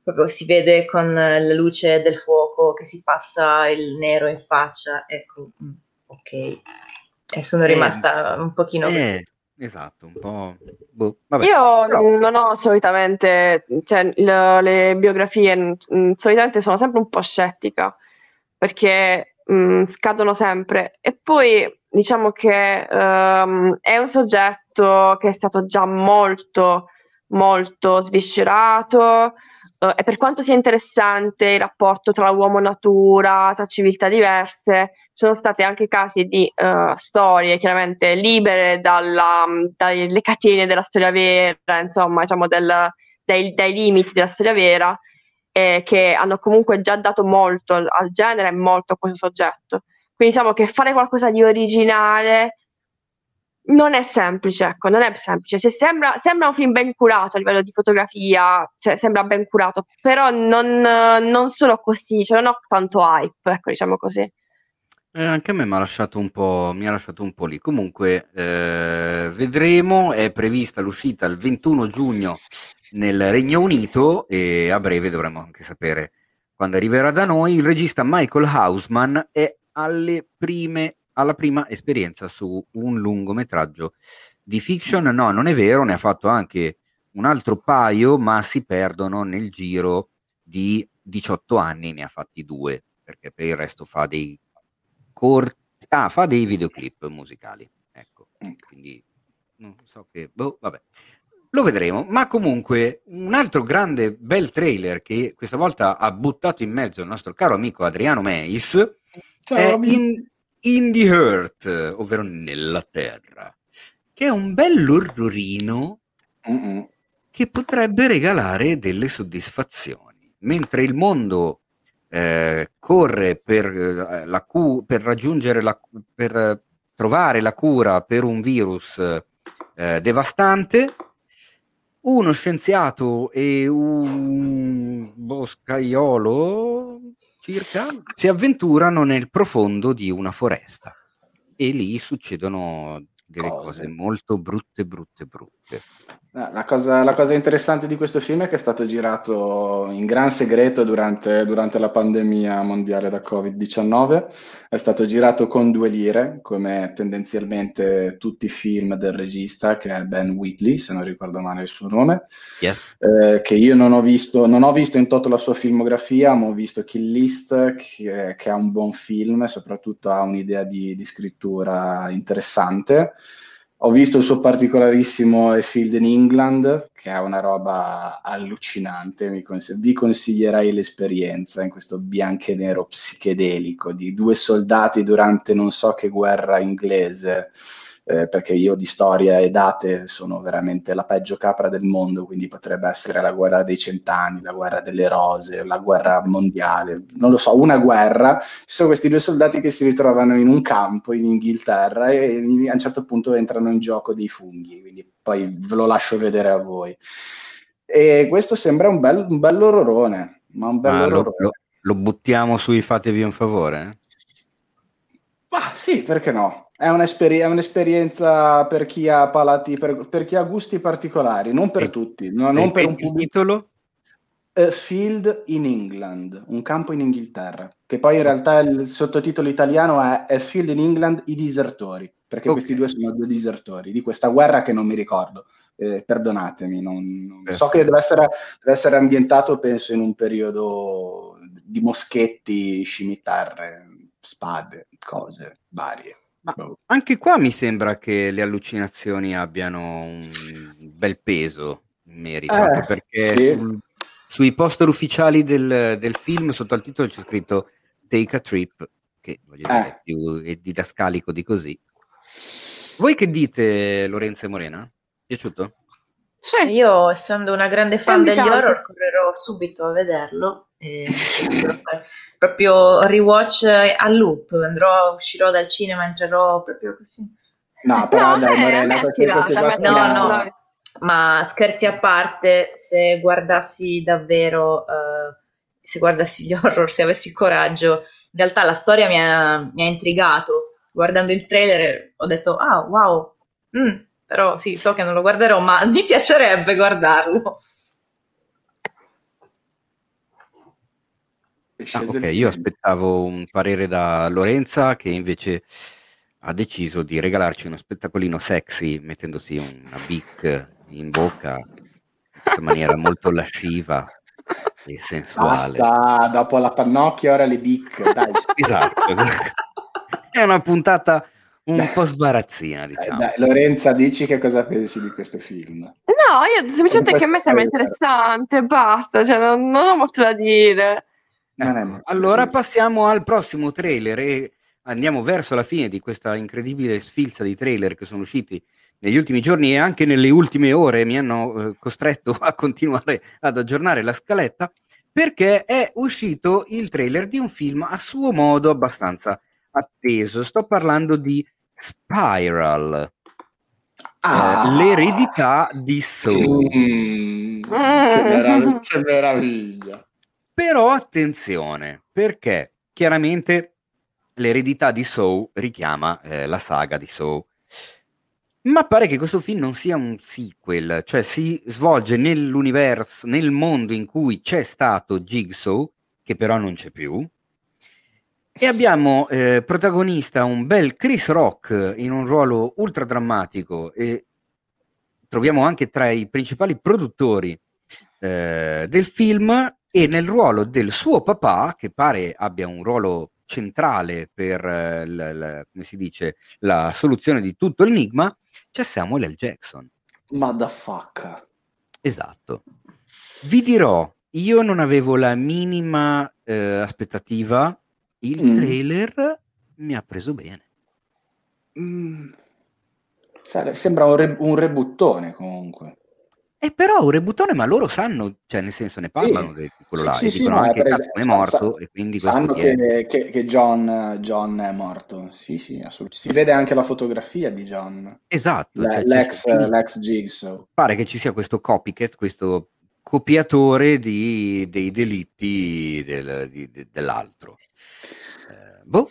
proprio si vede con la luce del fuoco che si passa il nero in faccia, ecco, mm, ok. E sono eh, rimasta eh, un pochino eh. Esatto, un po'. Boh, Io Però... non ho solitamente, cioè le, le biografie, mh, solitamente sono sempre un po' scettica perché mh, mm, scadono sempre. E poi diciamo che um, è un soggetto che è stato già molto, molto sviscerato, Uh, e per quanto sia interessante il rapporto tra uomo e natura, tra civiltà diverse, sono stati anche casi di uh, storie chiaramente libere dalla, dalle catene della storia vera, insomma, diciamo del, dai, dai, limiti della storia vera, eh, che hanno comunque già dato molto al, genere e molto a questo soggetto. Quindi diciamo che fare qualcosa di originale non è semplice, ecco, non è semplice. Se sembra, sembra, un film ben curato a livello di fotografia, cioè sembra ben curato, però non, non solo così, cioè non ho tanto hype, ecco, diciamo così. Eh, anche a me mi ha lasciato un po', mi ha lasciato un po' lì. Comunque, eh, vedremo, è prevista l'uscita il 21 giugno nel Regno Unito e a breve dovremo anche sapere quando arriverà da noi. Il regista Michael Hausman è prime alla prima esperienza su un lungometraggio di fiction. No, non è vero, ne ha fatto anche un altro paio, ma si perdono nel giro di 18 anni, ne ha fatti due, perché per il resto fa dei corti, ah, fa dei videoclip musicali. Ecco, quindi non so che, boh, vabbè. Lo vedremo, ma comunque un altro grande bel trailer che questa volta ha buttato in mezzo il nostro caro amico Adriano Meis Ciao, è in, in the Earth, ovvero nella terra, che è un bell'orrorino Mm-mm. che potrebbe regalare delle soddisfazioni. Mentre il mondo eh, corre per, eh, la cu- per raggiungere la per trovare la cura per un virus eh, devastante, uno scienziato e un boscaiolo circa si avventurano nel profondo di una foresta e lì succedono delle cose, cose molto brutte, brutte, brutte. La cosa, la cosa, interessante di questo film è che è stato girato in gran segreto durante, durante, la pandemia mondiale da Covid-19, è stato girato con due lire, come tendenzialmente tutti i film del regista, che è Ben Wheatley, se non ricordo male il suo nome, yes. eh, che io non ho, visto, non ho visto in toto la sua filmografia, ma ho visto Kill List, che, che ha un buon film e soprattutto ha un'idea di, di scrittura interessante. Ho visto il suo particolarissimo A Field in England, che è una roba allucinante. Cons- vi consiglierei l'esperienza in questo bianco e nero psichedelico di due soldati durante non so che guerra inglese eh, perché io di storia e date sono veramente la peggio capra del mondo, quindi potrebbe essere la guerra dei cent'anni, la guerra delle rose, la guerra mondiale, non lo so, una guerra. Ci sono questi due soldati che si ritrovano in un campo in Inghilterra e a un certo punto entrano in gioco dei funghi, quindi poi ve lo lascio vedere a voi. E questo sembra un bel, un bel orrorone, ma un bel ah, lo, lo, lo, buttiamo sui fatevi un favore? Ah, sì, perché no? È, un'esperi- è un'esperienza per chi ha palati, per, per, chi ha gusti particolari, non per e, tutti, no, non per un pubblico. titolo? A Field in England, un campo in Inghilterra, che poi in realtà il sottotitolo italiano è A Field in England, i disertori, perché okay. questi due sono due disertori di questa guerra che non mi ricordo. Eh, perdonatemi, non, non so che deve essere, deve essere ambientato, penso, in un periodo di moschetti, scimitarre, spade, cose varie. Ma anche qua mi sembra che le allucinazioni abbiano un bel peso in merito, eh, perché sì. sul, sui poster ufficiali del, del, film sotto al titolo c'è scritto Take a Trip, che voglio dire, eh. è più è didascalico di così. Voi che dite Lorenzo e Morena? Piaciuto? Sì. Io, essendo una grande fan degli horror, correrò subito a vederlo. E proprio rewatch a loop, andrò, uscirò dal cinema, entrerò proprio così. No, però no, dai, Morena, no, no, ma scherzi a parte, se guardassi davvero, uh, se guardassi gli horror, se avessi coraggio, in realtà la storia mi ha, mi ha intrigato. Guardando il trailer ho detto, ah, wow, mm, però sì, so che non lo guarderò, ma mi piacerebbe guardarlo. Ah, ok, io aspettavo un parere da Lorenza che invece ha deciso di regalarci uno spettacolino sexy mettendosi una bic in bocca in questa maniera molto lasciva e sensuale. Basta, dopo la pannocchia ora le bic, dai. esatto. È una puntata un po' sbarazzina, diciamo. Dai, Lorenza, dici che cosa pensi di questo film? No, io semplicemente che a me sembra interessante, basta, cioè non, non ho molto da dire. Allora passiamo al prossimo trailer e andiamo verso la fine di questa incredibile sfilza di trailer che sono usciti negli ultimi giorni e anche nelle ultime ore mi hanno eh, costretto a continuare ad aggiornare la scaletta perché è uscito il trailer di un film a suo modo abbastanza atteso. Sto parlando di Spiral. Ah. Eh, l'eredità di Saul. Mm, che, meraviglia, che meraviglia. Però attenzione, perché chiaramente l'eredità di Saw richiama eh, la saga di Saw. Ma pare che questo film non sia un sequel, cioè si svolge nell'universo, nel mondo in cui c'è stato Jigsaw, che però non c'è più. E abbiamo eh, protagonista un bel Chris Rock in un ruolo ultra drammatico e troviamo anche tra i principali produttori eh, del film e nel ruolo del suo papà, che pare abbia un ruolo centrale per eh, l, l, come si dice, la soluzione di tutto l'enigma, c'è Samuel L. Jackson. Motherfucker. Esatto. Vi dirò, io non avevo la minima eh, aspettativa, il mm. trailer mi ha preso bene. Mm. Sembra un, re- un rebuttone comunque. E però un rebootone, ma loro sanno, cioè nel senso ne parlano sì. di quello là, sì, e sì, dicono anche che è morto sa, e quindi sanno che, che, che John, John, è morto, sì sì, assolutamente. Si vede anche la fotografia di John. Esatto. Le, cioè, l'ex, l'ex Jigsaw. Pare che ci sia questo copycat, questo copiatore di, dei delitti del, di, de, dell'altro. Eh, boh,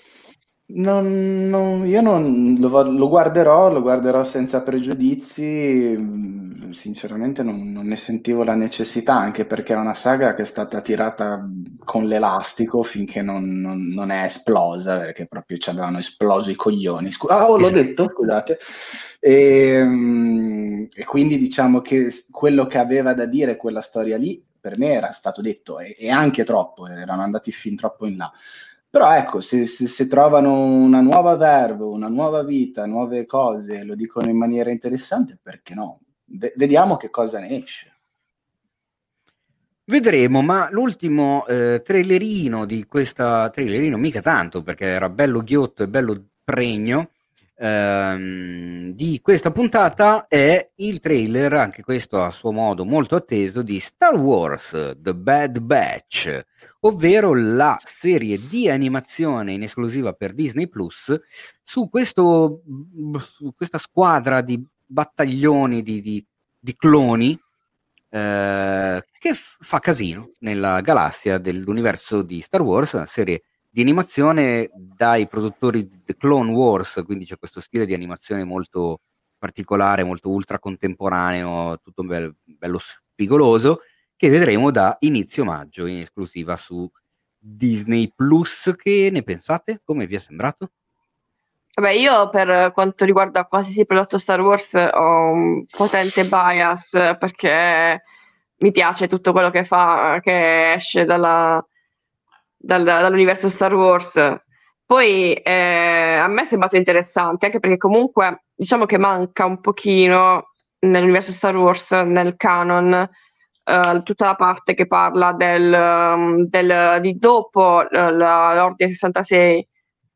non, non, io non lo, lo, guarderò, lo guarderò senza pregiudizi, mm, sinceramente non, non, ne sentivo la necessità, anche perché è una saga che è stata tirata con l'elastico finché non, è esplosa, perché proprio ci avevano esploso i coglioni. Scu- ah, oh, l'ho detto, scusate. E, mm, e, quindi diciamo che quello che aveva da dire quella storia lì, per me era stato detto, e, e anche troppo, erano andati fin troppo in là. Però ecco, se, se, se, trovano una nuova verve, una nuova vita, nuove cose, lo dicono in maniera interessante, perché no? V- vediamo che cosa ne esce. Vedremo, ma l'ultimo eh, trailerino di questa, trailerino mica tanto perché era bello ghiotto e bello pregno, ehm, di questa puntata è il trailer, anche questo a suo modo molto atteso, di Star Wars The Bad Batch, ovvero la serie di animazione in esclusiva per Disney Plus su questo, su questa squadra di battaglioni di, di, di cloni eh, che f- fa casino nella galassia dell'universo di Star Wars, una serie di animazione dai produttori di The Clone Wars, quindi c'è questo stile di animazione molto particolare, molto ultra contemporaneo, tutto bello, bello spigoloso, che vedremo da inizio maggio in esclusiva su Disney Plus. Che ne pensate? Come vi è sembrato? Vabbè, io per quanto riguarda qualsiasi prodotto Star Wars ho un potente bias perché mi piace tutto quello che fa, che esce dalla, dal, dall'universo Star Wars. Poi eh, a me è sembrato interessante anche perché comunque diciamo che manca un pochino nell'universo Star Wars, nel canon, eh, tutta la parte che parla del, um, del di dopo l'Ordine 66,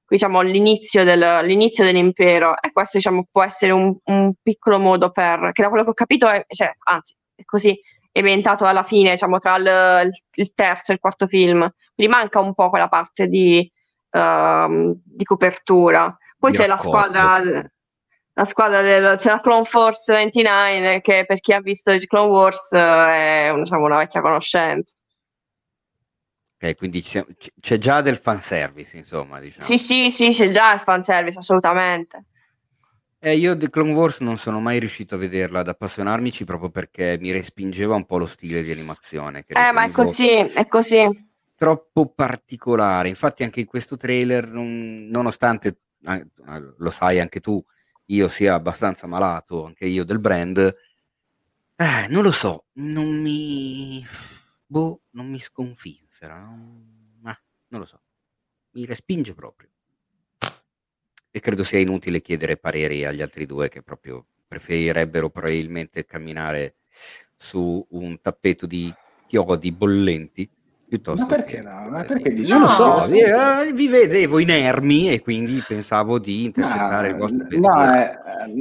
diciamo l'inizio, del, l'inizio, dell'impero e questo diciamo può essere un, un, piccolo modo per, che da quello che ho capito è, cioè, anzi è così, è inventato alla fine, diciamo tra il, il terzo e il quarto film, quindi manca un po' quella parte di uh, di copertura. Poi Mi c'è raccordo. la squadra, la squadra del, c'è la Clone Force 29 che per chi ha visto il Clone Wars è diciamo, una vecchia conoscenza. Ok, quindi c'è, c'è già del fanservice, insomma. Diciamo. Sì, sì, sì, c'è già il fanservice, assolutamente. Eh, io The Clone Wars non sono mai riuscito a vederla, ad appassionarmici proprio perché mi respingeva un po' lo stile di animazione. eh, ma è così, è così troppo particolare. Infatti, anche in questo trailer, non, nonostante eh, lo sai anche tu, io sia abbastanza malato, anche io del brand, eh, non lo so, non mi. Boh, non mi sconfinfera. Non, ah, non lo so, mi respinge proprio. E credo sia inutile chiedere pareri agli altri due che proprio preferirebbero probabilmente camminare su un tappeto di chiodi bollenti Piuttosto ma perché che, no? Ma perché dici? Non lo so, vi, eh, vi, vedevo inermi e quindi pensavo di intercettare no, il vostro no, eh,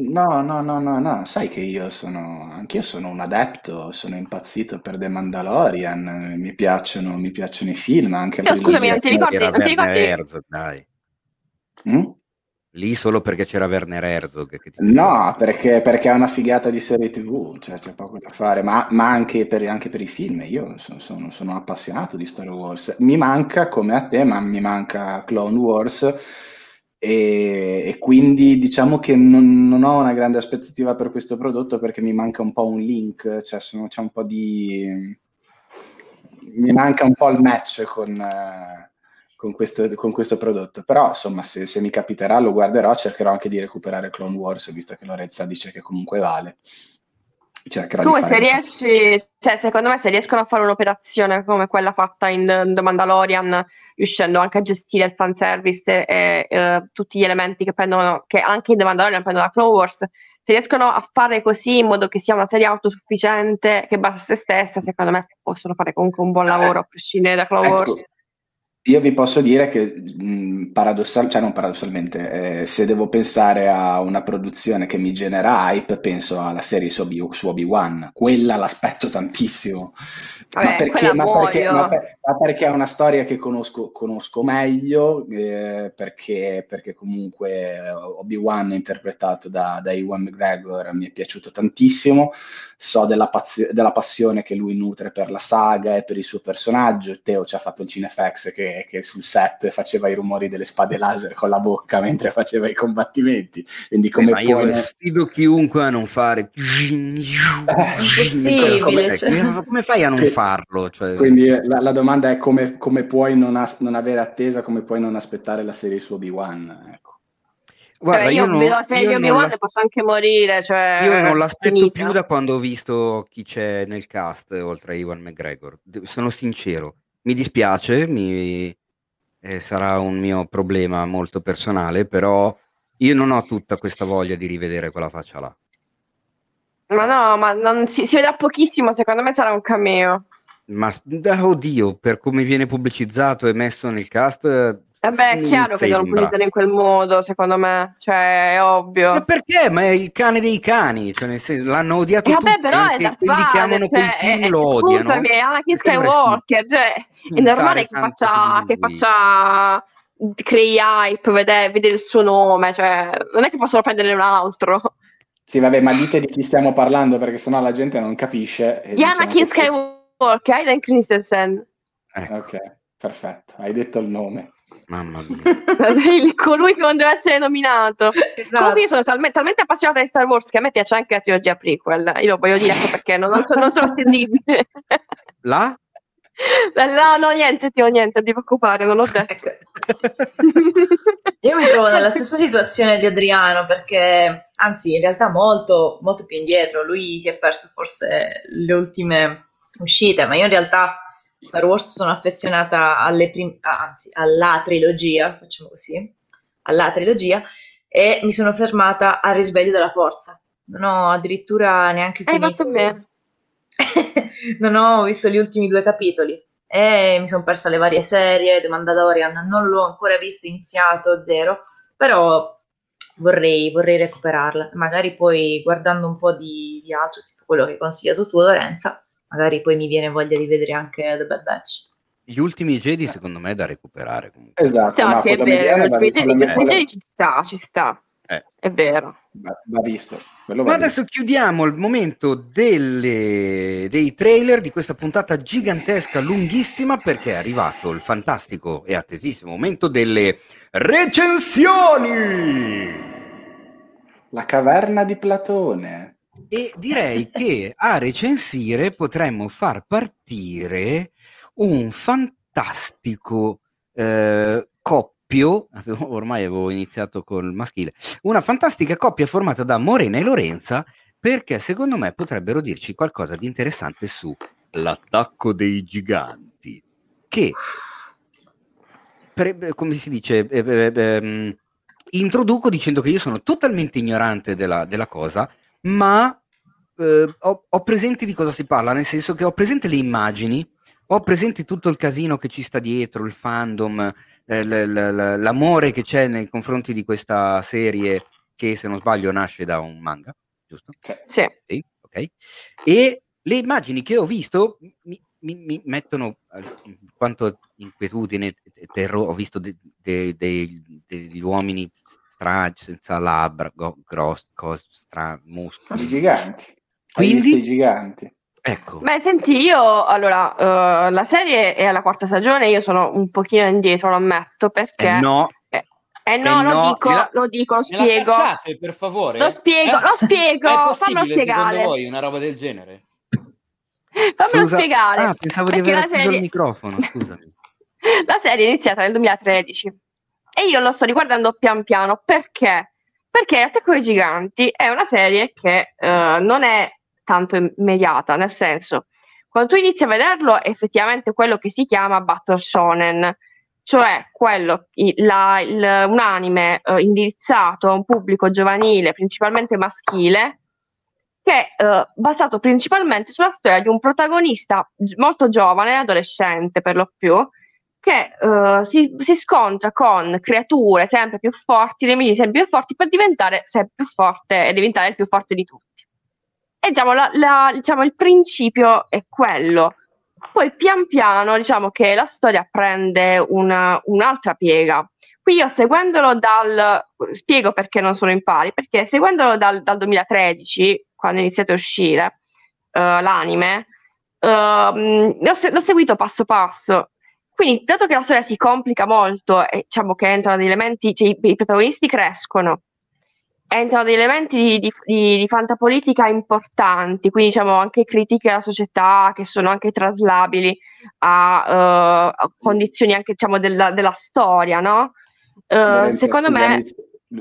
no, no, no, no, no, sai che io sono, anch'io sono un adepto, sono impazzito per The Mandalorian, mi piacciono, mi piacciono i film, anche la Scusami, non ti ricordi? Non ti ricordi? Herzog, dai. Mm? Lì solo perché c'era Werner Herzog. no, perché, perché, è una figata di serie TV, cioè c'è poco da fare, ma, ma anche, per, anche, per, i film. Io sono, sono, sono, appassionato di Star Wars. Mi manca, come a te, ma mi manca Clone Wars. E, e quindi diciamo che non, non, ho una grande aspettativa per questo prodotto perché mi manca un po' un link, cioè sono, c'è un po' di. Mi manca un po' il match con. Uh, con questo, con questo prodotto. Però, insomma, se, se, mi capiterà lo guarderò, cercherò anche di recuperare Clone Wars, visto che Lorezza dice che comunque vale. Cercherò tu se riesci, cioè, secondo me, se riescono a fare un'operazione come quella fatta in The Mandalorian, riuscendo anche a gestire il fanservice e eh, tutti gli elementi che prendono, che anche in The Mandalorian prendono da Clone Wars, se riescono a fare così in modo che sia una serie autosufficiente che basa a se stessa, secondo me possono fare comunque un buon lavoro a prescindere da Clone ecco, Wars. Io vi posso dire che mh, paradossal- cioè non paradossalmente, eh, se devo pensare a una produzione che mi genera hype, penso alla serie su, Obi- su Obi-Wan. Quella l'aspetto tantissimo. Vabbè, ma, perché, ma, perché, ma, per, ma, perché, è una storia che conosco, conosco meglio, eh, perché, perché, comunque Obi-Wan interpretato da, da Ewan McGregor mi è piaciuto tantissimo. So della, pazio- della passione che lui nutre per la saga e per il suo personaggio. Teo ci ha fatto il Cinefax che che, sul set faceva i rumori delle spade laser con la bocca mentre faceva i combattimenti. Quindi come eh, puoi... io sfido chiunque a non fare... come, cioè. come fai a non farlo? Cioè... Quindi la, la, domanda è come, come puoi non, a, non, avere attesa, come puoi non aspettare la serie su Obi-Wan? Ecco. Guarda, cioè, io, io non, la serie Obi-Wan posso anche morire. Cioè, io non l'aspetto finita. più da quando ho visto chi c'è nel cast oltre a Iwan McGregor. Sono sincero mi dispiace, mi, eh, sarà un mio problema molto personale, però io non ho tutta questa voglia di rivedere quella faccia là. Ma no, ma non, si, si vedrà pochissimo, secondo me sarà un cameo. Ma oddio, per come viene pubblicizzato e messo nel cast, Vabbè, è chiaro che devono punizzare in quel modo, secondo me, cioè è ovvio. Ma perché? Ma è il cane dei cani, cioè nel senso, l'hanno odiato eh, vabbè, tutti, però è da quelli che amano cioè, quei film lo odiano. Scusami, è Anakin Skywalker, cioè, è normale che faccia, che faccia crei hype, vede, vede, il suo nome, cioè, non è che possono prendere un altro. Sì, vabbè, ma dite di chi stiamo parlando, perché sennò la gente non capisce. Di diciamo Anakin che... Skywalker, Hayden Christensen. Ecco. Ok, perfetto, hai detto il nome. Mamma mia. Colui che non deve essere nominato. Esatto. Comunque io sono talmente, talmente, appassionata di Star Wars che a me piace anche la trilogia prequel. Io lo voglio dire ecco perché non, non, so, non sono attendibile. La? No, no, niente, Tio, niente, non ti preoccupare, non l'ho detto. Io mi trovo nella stessa situazione di Adriano perché, anzi, in realtà molto, molto più indietro. Lui si è perso forse le ultime uscite, ma io in realtà Star Wars sono affezionata alle prim- anzi, alla trilogia, facciamo così, alla trilogia, e mi sono fermata al risveglio della forza. Non ho addirittura neanche finito. Hai fatto bene. non ho visto gli ultimi due capitoli e mi sono persa le varie serie, The Mandalorian non l'ho ancora visto, iniziato, zero, però vorrei, vorrei recuperarla. Magari poi guardando un po' di, di altro, tipo quello che consiglia tu, Lorenza, magari poi mi viene voglia di vedere anche The Bad Batch. Gli ultimi Jedi secondo me è da recuperare comunque. Esatto, no, sì, è vero, gli ultimi Jedi ci sta, ci sta. Eh. È vero. Va, va visto. Va Ma adesso visto. chiudiamo il momento delle, dei trailer di questa puntata gigantesca, lunghissima, perché è arrivato il fantastico e attesissimo momento delle recensioni. La caverna di Platone. E direi che a recensire potremmo far partire un fantastico eh, coppio, ormai avevo iniziato col maschile, una fantastica coppia formata da Morena e Lorenza perché secondo me potrebbero dirci qualcosa di interessante su l'attacco dei giganti, che, pre, come si dice, eh, eh, eh, introduco dicendo che io sono totalmente ignorante della, della cosa, ma eh, ho, ho, presente di cosa si parla, nel senso che ho presente le immagini, ho presente tutto il casino che ci sta dietro, il fandom, eh, l- l- l'amore che c'è nei confronti di questa serie che se non sbaglio nasce da un manga, giusto? Sì. sì ok. E le immagini che ho visto mi, mi, mi mettono eh, quanto inquietudine e terrore. Ho visto de- de- de- degli uomini strani, senza labbra, go- grossi, cos- stra- muscoli. Giganti. Quindi, i giganti. Ecco. Beh, senti, io allora uh, la serie è alla quarta stagione, io sono un pochino indietro, lo ammetto, perché. Eh no. Eh, eh no, eh lo, no. Dico, la... lo dico, lo spiego. Cacciate, per favore. Lo spiego, lo spiego. È Fammi spiegare. secondo voi una roba del genere? Fammelo Scusa. spiegare. Ah, pensavo di aver serie... il microfono, scusami. la serie è iniziata nel 2013 e io lo sto riguardando pian piano perché? Perché Attacco ai Giganti è una serie che uh, non è tanto immediata, nel senso, quando tu inizi a vederlo è effettivamente quello che si chiama Battle Shonen, cioè quello, la, il, un anime uh, indirizzato a un pubblico giovanile, principalmente maschile, che è uh, basato principalmente sulla storia di un protagonista molto giovane, adolescente per lo più, che uh, si, si, scontra con creature sempre più forti, nemici sempre più forti, per diventare sempre più forte e diventare il più forte di tutti. E diciamo, la, la, diciamo, il principio è quello. Poi pian piano diciamo che la storia prende una, un'altra piega. Qui io seguendolo dal, spiego perché non sono in pari, perché seguendolo dal, dal 2013, quando è iniziato a uscire uh, l'anime, uh, l'ho, l'ho seguito passo passo. Quindi, dato che la storia si complica molto e diciamo che entrano degli elementi, cioè i, i protagonisti crescono, entrano degli elementi di, di, di, di, fantapolitica importanti, quindi diciamo anche critiche alla società che sono anche traslabili a, uh, a condizioni anche diciamo della, della storia, no? Uh, secondo me...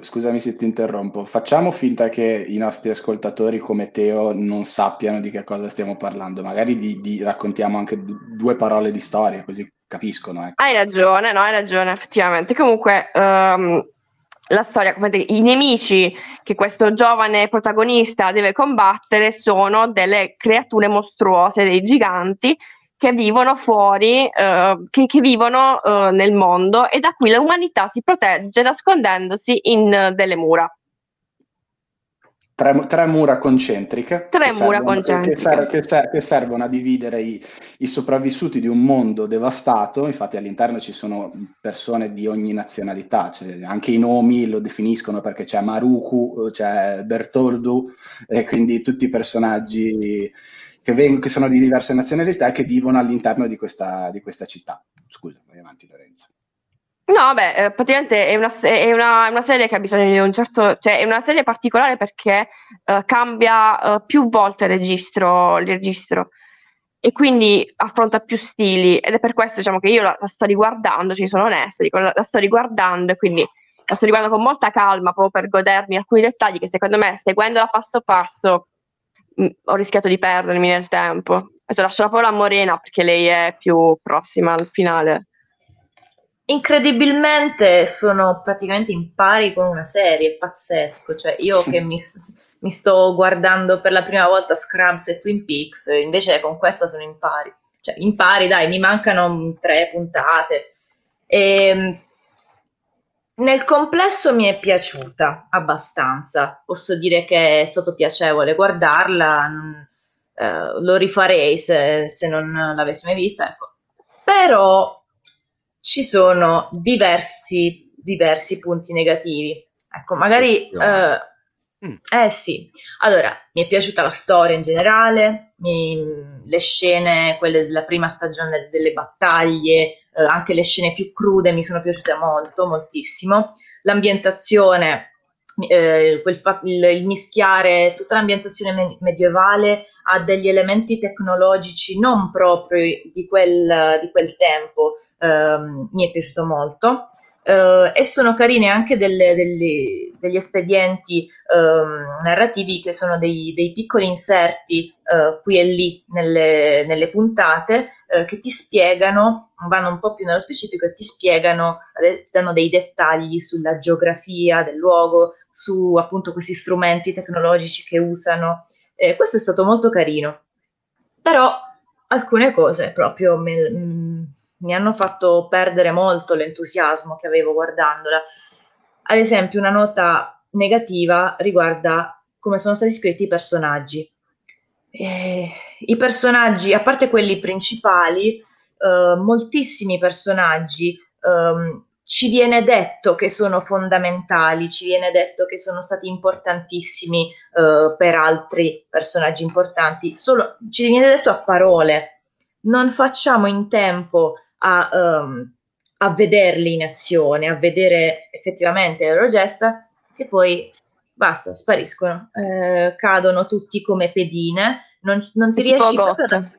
Scusami se ti interrompo, facciamo finta che i nostri ascoltatori come Teo non sappiano di che cosa stiamo parlando, magari di, raccontiamo anche due parole di storia così capiscono. Ecco. Hai ragione, no, hai ragione effettivamente. Comunque... Um, la storia, come dire, i nemici che questo giovane protagonista deve combattere sono delle creature mostruose, dei giganti che vivono fuori, eh, che, che, vivono eh, nel mondo e da cui l'umanità si protegge nascondendosi in uh, delle mura. Tre, tre, mura concentriche. Tre che mura servono, concentriche. Che, ser- che, ser- che, servono a dividere i, i, sopravvissuti di un mondo devastato. Infatti all'interno ci sono persone di ogni nazionalità, cioè anche i nomi lo definiscono perché c'è Maruku, c'è Bertoldu, e quindi tutti i personaggi che, veng- che sono di diverse nazionalità e che vivono all'interno di questa, di questa città. Scusa, vai avanti Lorenzo. No, beh, eh, praticamente è una, è, una, una, serie che ha bisogno di un certo, cioè è una serie particolare perché uh, cambia uh, più volte il registro, il registro e quindi affronta più stili ed è per questo diciamo che io la, la sto riguardando, ci sono onesta, dico, la, la, sto riguardando e quindi la sto riguardando con molta calma proprio per godermi alcuni dettagli che secondo me seguendola passo passo ho rischiato di perdermi nel tempo. Adesso lascio la parola a Morena perché lei è più prossima al finale incredibilmente sono praticamente in pari con una serie, pazzesco. Cioè, io che mi, mi, sto guardando per la prima volta Scrubs e Twin Peaks, invece con questa sono in pari. Cioè, in pari, dai, mi mancano tre puntate. E, ehm, nel complesso mi è piaciuta abbastanza. Posso dire che è stato piacevole guardarla. Eh, lo rifarei se, se non l'avessi mai vista. Ecco. Però ci sono diversi, diversi punti negativi. Ecco, magari... Eh, mm. eh sì, allora, mi è piaciuta la storia in generale, mi, le scene, quelle della prima stagione delle battaglie, eh, anche le scene più crude mi sono piaciute molto, moltissimo. L'ambientazione, eh, quel il, il, mischiare tutta l'ambientazione me- medievale a degli elementi tecnologici non proprio di quel, di quel tempo, ehm, mi è piaciuto molto. Uh, e sono carine anche delle, delle, degli espedienti uh, narrativi che sono dei, dei piccoli inserti uh, qui e lì nelle, nelle puntate che ti spiegano, vanno un po' più nello specifico e ti spiegano, ti danno dei dettagli sulla geografia del luogo, su appunto questi strumenti tecnologici che usano. Eh, questo è stato molto carino, però alcune cose proprio me, mm, mi hanno fatto perdere molto l'entusiasmo che avevo guardandola. Ad esempio, una nota negativa riguarda come sono stati scritti i personaggi. Eh, I personaggi, a parte quelli principali, eh, moltissimi personaggi eh, ci viene detto che sono fondamentali, ci viene detto che sono stati importantissimi eh, per altri personaggi importanti, solo ci viene detto a parole. Non facciamo in tempo a, um, a vederli in azione, a vedere effettivamente la loro gesta, che poi basta, spariscono, eh, cadono tutti come pedine, non, non ti riesci proprio.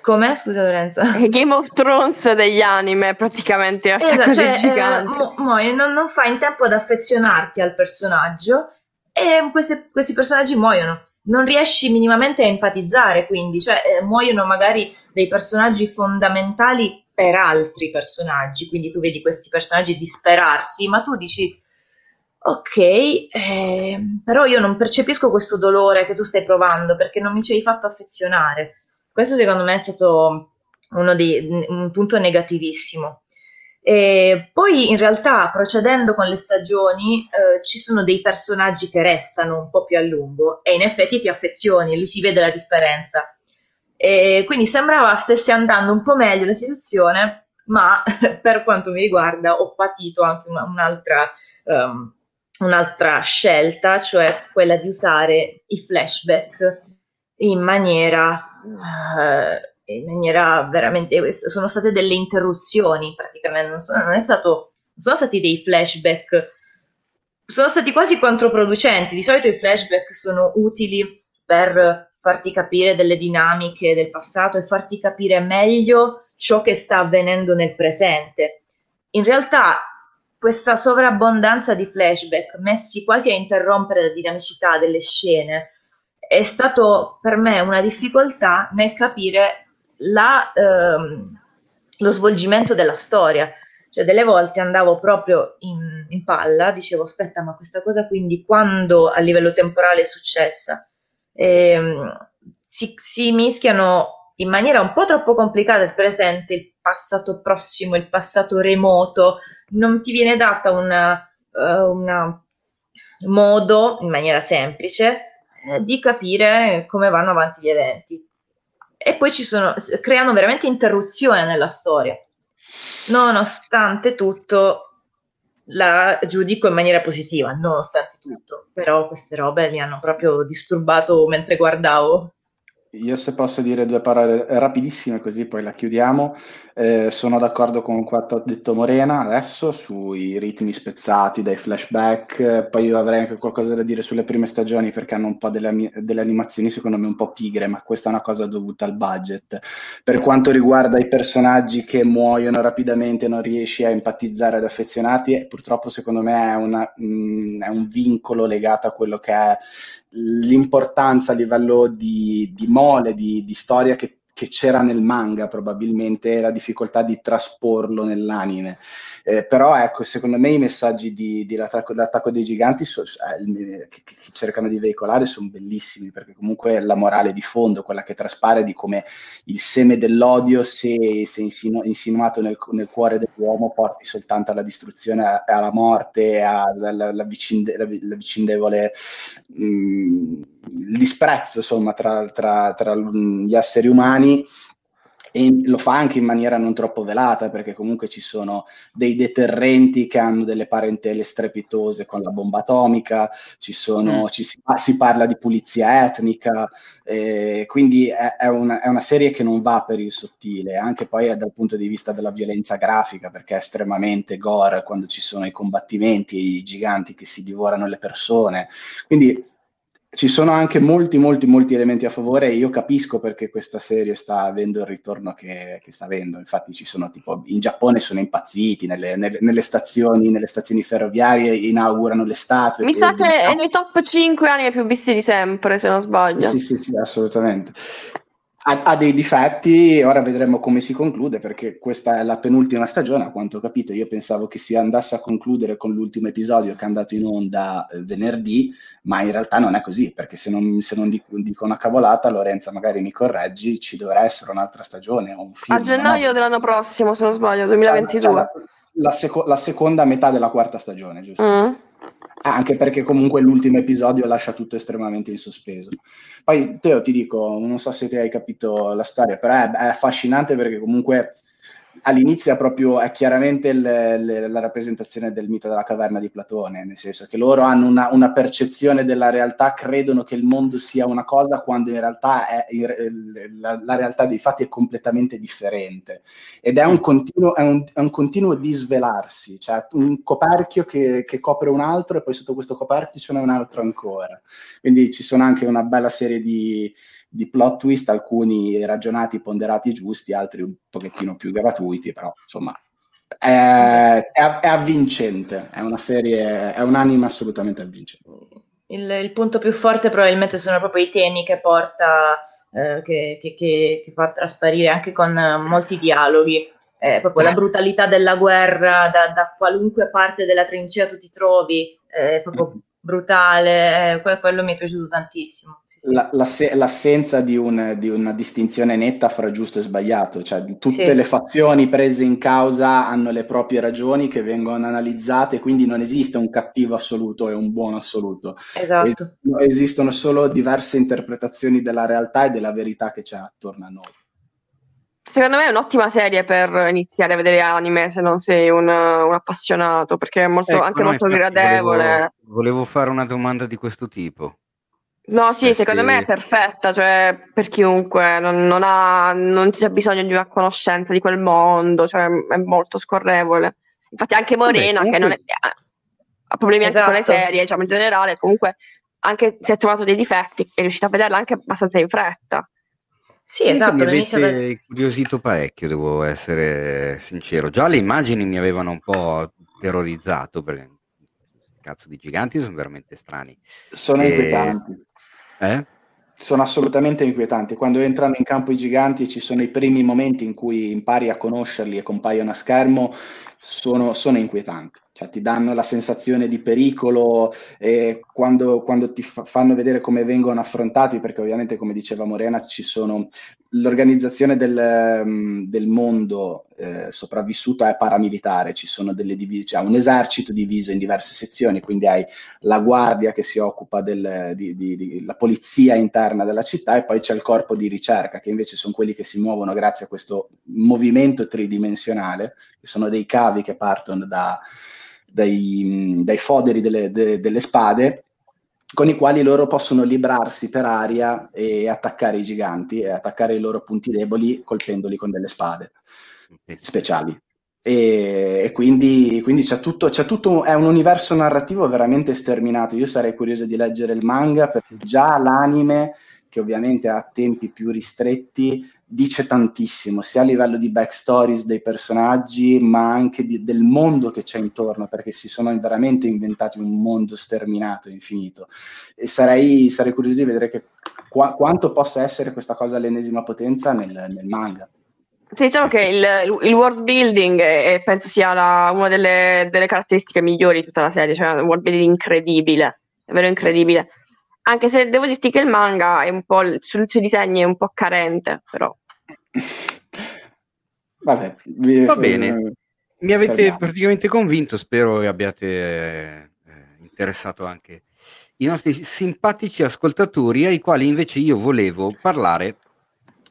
Come? Scusa Lorenzo. Game of Thrones degli anime praticamente. Esatto, cioè, eh, mo, mo, non, non fai in tempo ad affezionarti al personaggio e questi, questi personaggi muoiono. Non riesci minimamente a empatizzare, quindi, cioè, eh, muoiono magari dei personaggi fondamentali per altri personaggi, quindi tu vedi questi personaggi disperarsi, ma tu dici ok, eh, però io non percepisco questo dolore che tu stai provando perché non mi ci hai fatto affezionare. Questo secondo me è stato dei, un punto negativissimo. E poi in realtà procedendo con le stagioni eh, ci sono dei personaggi che restano un po' più a lungo e in effetti ti affezioni, lì si vede la differenza. E quindi sembrava stesse andando un po' meglio la situazione, ma per quanto mi riguarda ho patito anche una, un'altra, um, un'altra scelta, cioè quella di usare i flashback in maniera, uh, in maniera veramente... Sono state delle interruzioni praticamente, non, sono, non, stato, sono stati dei flashback, sono stati quasi controproducenti. Di solito i flashback sono utili per farti capire delle dinamiche del passato e farti capire meglio ciò che sta avvenendo nel presente. In realtà questa sovrabbondanza di flashback messi quasi a interrompere la dinamicità delle scene è stato per me una difficoltà nel capire la, ehm, lo svolgimento della storia. Cioè, delle volte andavo proprio in, in palla, dicevo, aspetta, ma questa cosa quindi quando a livello temporale è successa? Ehm, si, si mischiano in maniera un po' troppo complicata il presente, il passato prossimo, il passato remoto, non ti viene data una, uh, modo, in maniera semplice, eh, di capire come vanno avanti gli eventi. E poi ci sono, creano veramente interruzione nella storia. Nonostante tutto, la giudico in maniera positiva, nonostante tutto, però queste robe mi hanno proprio disturbato mentre guardavo. Io se posso dire due parole rapidissime così poi la chiudiamo. Eh, sono d'accordo con quanto ha detto Morena adesso sui ritmi spezzati dai flashback, poi io avrei anche qualcosa da dire sulle prime stagioni perché hanno un po' delle, delle animazioni secondo me un po' pigre, ma questa è una cosa dovuta al budget. Per quanto riguarda i personaggi che muoiono rapidamente, non riesci a empatizzare ed affezionarti, eh, purtroppo secondo me è, una, mh, mm, è un vincolo legato a quello che è l'importanza a livello di, di mole, di, di storia che che c'era nel manga probabilmente la difficoltà di trasporlo nell'anime. Eh, però ecco, secondo me i messaggi di, di l'attacco, l'attacco, dei giganti so, eh, che, che, cercano di veicolare sono bellissimi, perché comunque la morale di fondo, quella che traspare di come il seme dell'odio, se, se insinu- insinuato nel, nel, cuore dell'uomo, porti soltanto alla distruzione alla morte, alla, vicinde, vicindevole... Mh, mm, disprezzo insomma tra, tra, tra gli esseri umani e lo fa anche in maniera non troppo velata perché comunque ci sono dei deterrenti che hanno delle parentele strepitose con la bomba atomica, ci sono, mm. ci si, si, parla di pulizia etnica, eh, quindi è, è, una, è, una, serie che non va per il sottile, anche poi dal punto di vista della violenza grafica perché è estremamente gore quando ci sono i combattimenti, i giganti che si divorano le persone, quindi ci sono anche molti, molti, molti elementi a favore e io capisco perché questa serie sta avendo il ritorno che, che sta avendo. Infatti, ci sono tipo in Giappone sono impazziti nelle, nelle, nelle, stazioni, nelle stazioni ferroviarie, inaugurano le statue. Mi sa che è nei top 5 anni più visti di sempre, se non sbaglio. Sì, sì, sì, sì assolutamente ha, ha, dei difetti, ora vedremo come si conclude perché questa è la penultima stagione, a quanto ho capito io pensavo che si andasse a concludere con l'ultimo episodio che è andato in onda eh, venerdì, ma in realtà non è così perché se non, se non dico, dico, una cavolata, Lorenza magari mi correggi, ci dovrà essere un'altra stagione o un film. A gennaio no? dell'anno prossimo, se non sbaglio, 2022. Cioè, cioè, la, seco- la, seconda metà della quarta stagione, giusto? Mm. Anche perché comunque l'ultimo episodio lascia tutto estremamente in sospeso. Poi Teo ti dico, non so se ti hai capito la storia, però è, è affascinante perché comunque all'inizio proprio è chiaramente il, le, la rappresentazione del mito della caverna di Platone, nel senso che loro hanno una, una, percezione della realtà, credono che il mondo sia una cosa quando in realtà è, la, la, realtà dei fatti è completamente differente ed è un continuo, è un, è un continuo disvelarsi, cioè un coperchio che, che, copre un altro e poi sotto questo coperchio ce n'è un altro ancora. Quindi ci sono anche una bella serie di di plot twist, alcuni ragionati, ponderati giusti, altri un pochettino più gratuiti, però insomma è, è, avvincente, è una serie, è un anime assolutamente avvincente. Il, il, punto più forte probabilmente sono proprio i temi che porta, eh, che, che, che, che, fa trasparire anche con molti dialoghi. Eh, proprio la brutalità della guerra, da, da, qualunque parte della trincea tu ti trovi, è proprio brutale, eh, quello mi è piaciuto tantissimo la, la, l'assenza di, un, di, una distinzione netta fra giusto e sbagliato, cioè tutte sì. le fazioni prese in causa hanno le proprie ragioni che vengono analizzate, quindi non esiste un cattivo assoluto e un buono assoluto. Esatto. Es- esistono solo diverse interpretazioni della realtà e della verità che c'è attorno a noi. Secondo me è un'ottima serie per iniziare a vedere anime se non sei un, un appassionato, perché è molto, ecco, anche no, molto gradevole. Volevo, volevo fare una domanda di questo tipo. No, sì, secondo me è perfetta, cioè per chiunque, non, non, ha, non c'è bisogno di una conoscenza di quel mondo, cioè è molto scorrevole. Infatti anche Morena, Vabbè, comunque... che non è, ha problemi esatto. anche con le esatto. serie, diciamo in generale, comunque anche se ha trovato dei difetti, è riuscita a vederla anche abbastanza in fretta. Sì, esatto. Mi avete da... incuriosito parecchio, devo essere sincero. Già le immagini mi avevano un po' terrorizzato, perché cazzo di giganti sono veramente strani. Sono e... inquietanti. Eh? Sono assolutamente inquietanti. Quando entrano in campo i giganti ci sono i primi momenti in cui impari a conoscerli e compaiono a schermo, sono, sono inquietanti. Cioè, ti danno la sensazione di pericolo e quando, quando ti fa- fanno vedere come vengono affrontati, perché ovviamente, come diceva Morena, ci sono l'organizzazione del, um, del mondo eh, sopravvissuto è paramilitare, ci sono delle divisioni, cioè un esercito diviso in diverse sezioni, quindi hai la guardia che si occupa della polizia interna della città e poi c'è il corpo di ricerca, che invece sono quelli che si muovono grazie a questo movimento tridimensionale, che sono dei cavi che partono da, dai, dai, foderi delle, de, delle spade con i quali loro possono librarsi per aria e attaccare i giganti e attaccare i loro punti deboli colpendoli con delle spade speciali. E, e quindi, quindi c'è, tutto, c'è tutto, è un universo narrativo veramente sterminato. Io sarei curioso di leggere il manga perché già l'anime, che ovviamente ha tempi più ristretti, dice tantissimo, sia a livello di backstories dei personaggi, ma anche di, del mondo che c'è intorno, perché si sono veramente inventati un mondo sterminato, infinito. E sarei, sarei curioso di vedere che, qua, quanto possa essere questa cosa all'ennesima potenza nel, nel manga. Sì, diciamo che il, il world building è, penso sia la, una delle, delle, caratteristiche migliori di tutta la serie, cioè un world building incredibile, davvero incredibile. Anche se devo dirti che il manga è un po', sul suo disegno è un po' carente, però. Vabbè, vi, va bene. Mi avete fermiamo. praticamente convinto, spero che abbiate eh, interessato anche i nostri simpatici ascoltatori, ai quali invece io volevo parlare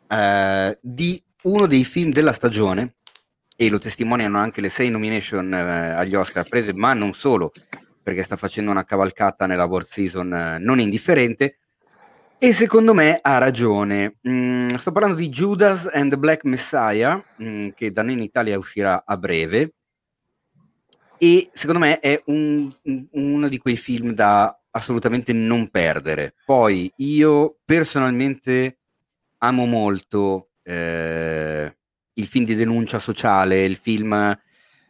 eh, di uno dei film della stagione, e lo testimoniano anche le sei nomination eh, agli Oscar prese, ma non solo, perché sta facendo una cavalcata nella World Season eh, non indifferente. E secondo me ha ragione. Mm, sto parlando di Judas and the Black Messiah, mm, che da noi in Italia uscirà a breve. E secondo me è un, un, uno di quei film da assolutamente non perdere. Poi io personalmente amo molto eh, il film di denuncia sociale, il film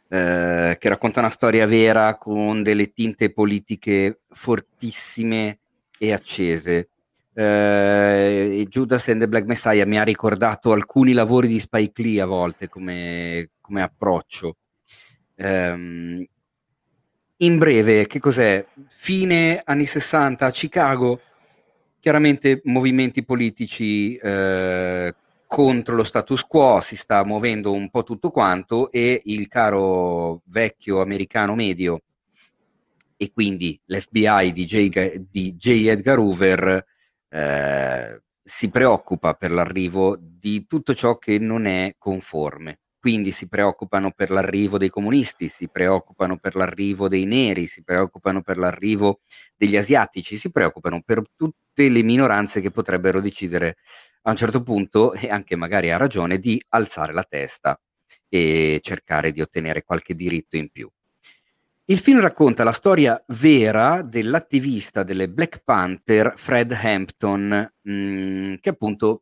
eh, che racconta una storia vera con delle tinte politiche fortissime e accese. Eh, Judas and the Black Messiah mi ha ricordato alcuni lavori di Spike Lee a volte come, come approccio. Um, in breve, che cos'è? Fine anni 60 a Chicago, chiaramente movimenti politici eh, contro lo status quo, si sta muovendo un po' tutto quanto e il caro vecchio americano medio e quindi l'FBI di J. Di J. Edgar Hoover eh, si preoccupa per l'arrivo di tutto ciò che non è conforme. Quindi si preoccupano per l'arrivo dei comunisti, si preoccupano per l'arrivo dei neri, si preoccupano per l'arrivo degli asiatici, si preoccupano per tutte le minoranze che potrebbero decidere a un certo punto, e anche magari ha ragione, di alzare la testa e cercare di ottenere qualche diritto in più. Il film racconta la storia vera dell'attivista delle Black Panther Fred Hampton, mh, mm, che appunto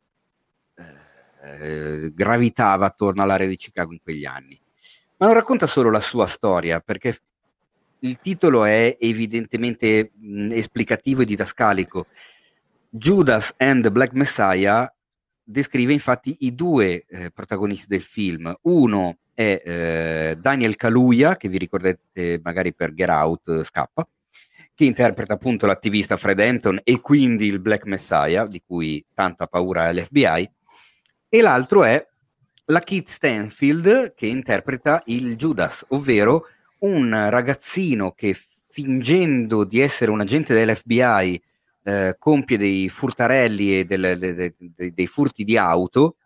eh, gravitava attorno all'area di Chicago in quegli anni. Ma non racconta solo la sua storia, perché il titolo è evidentemente mh, esplicativo e didascalico. Judas and the Black Messiah descrive infatti i due eh, protagonisti del film. Uno è eh, Daniel Kaluuya, che vi ricordate magari per Get Out, eh, Scappa, che interpreta appunto l'attivista Fred Anton e quindi il Black Messiah, di cui tanta paura ha l'FBI, e l'altro è la Kit Stanfield, che interpreta il Judas, ovvero un ragazzino che fingendo di essere un agente dell'FBI eh, compie dei furtarelli e del, de, de, dei furti di auto,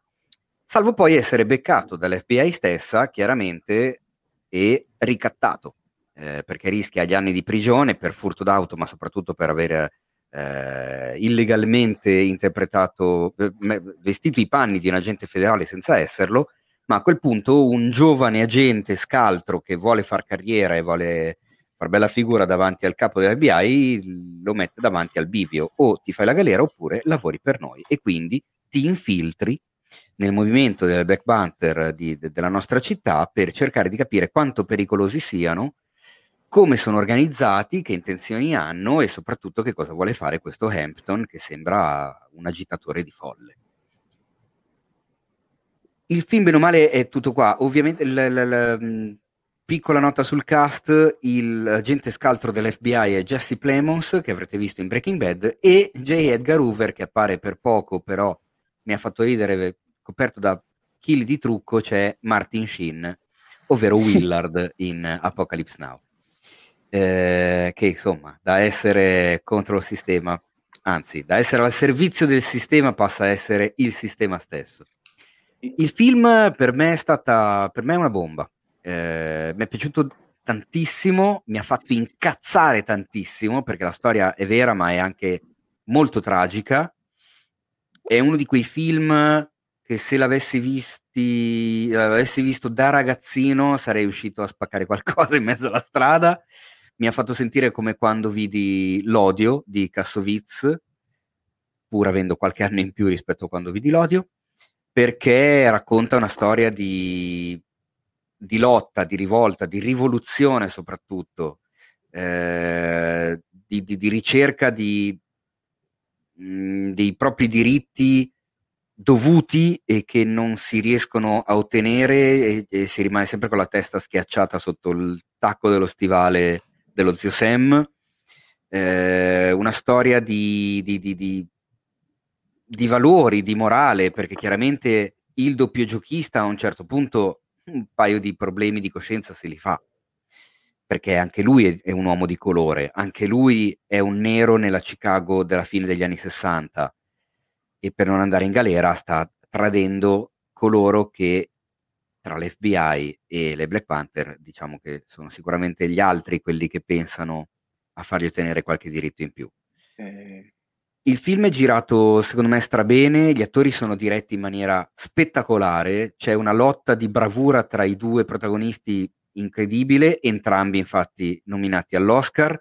salvo poi essere beccato dall'FBI stessa, chiaramente, e ricattato, eh, perché rischia gli anni di prigione per furto d'auto, ma soprattutto per aver eh, illegalmente interpretato, eh, vestito i panni di un agente federale senza esserlo, ma a quel punto un giovane agente scaltro che vuole far carriera e vuole far bella figura davanti al capo dell'FBI lo mette davanti al bivio o ti fai la galera oppure lavori per noi e quindi ti infiltri nel movimento del Black Panther di, de, della nostra città per cercare di capire quanto pericolosi siano, come sono organizzati, che intenzioni hanno e soprattutto che cosa vuole fare questo Hampton che sembra un agitatore di folle. Il film, bene o male, è tutto qua. Ovviamente, l- l- l- Piccola nota sul cast, il agente scaltro dell'FBI è Jesse Plemons, che avrete visto in Breaking Bad, e J. Edgar Hoover, che appare per poco, però mi ha fatto ridere, coperto da chili di trucco, c'è Martin Sheen, ovvero Willard in Apocalypse Now. Eh, che insomma, da essere contro il sistema, anzi, da essere al servizio del sistema passa a essere il sistema stesso. Il film per me è stata, per me è una bomba eh, mi è piaciuto tantissimo, mi ha fatto incazzare tantissimo perché la storia è vera ma è anche molto tragica. È uno di quei film che se l'avessi, visti, l'avessi visto da ragazzino sarei uscito a spaccare qualcosa in mezzo alla strada. Mi ha fatto sentire come quando vidi L'odio di Kassovitz, pur avendo qualche anno in più rispetto a quando vidi L'odio, perché racconta una storia di di lotta, di rivolta, di rivoluzione soprattutto, eh, di, di, di, ricerca di, mm, dei propri diritti dovuti e che non si riescono a ottenere e, e, si rimane sempre con la testa schiacciata sotto il tacco dello stivale dello zio Sam. Eh, una storia di valori, di morale, perché chiaramente il doppio giochista a un certo punto un paio di problemi di coscienza se li fa, perché anche lui è, un uomo di colore, anche lui è un nero nella Chicago della fine degli anni 60 e per non andare in galera sta tradendo coloro che tra l'FBI e le Black Panther diciamo che sono sicuramente gli altri quelli che pensano a fargli ottenere qualche diritto in più. Eh, il film è girato, secondo me, strabene, gli attori sono diretti in maniera spettacolare, c'è una lotta di bravura tra i due protagonisti incredibile, entrambi infatti nominati all'Oscar.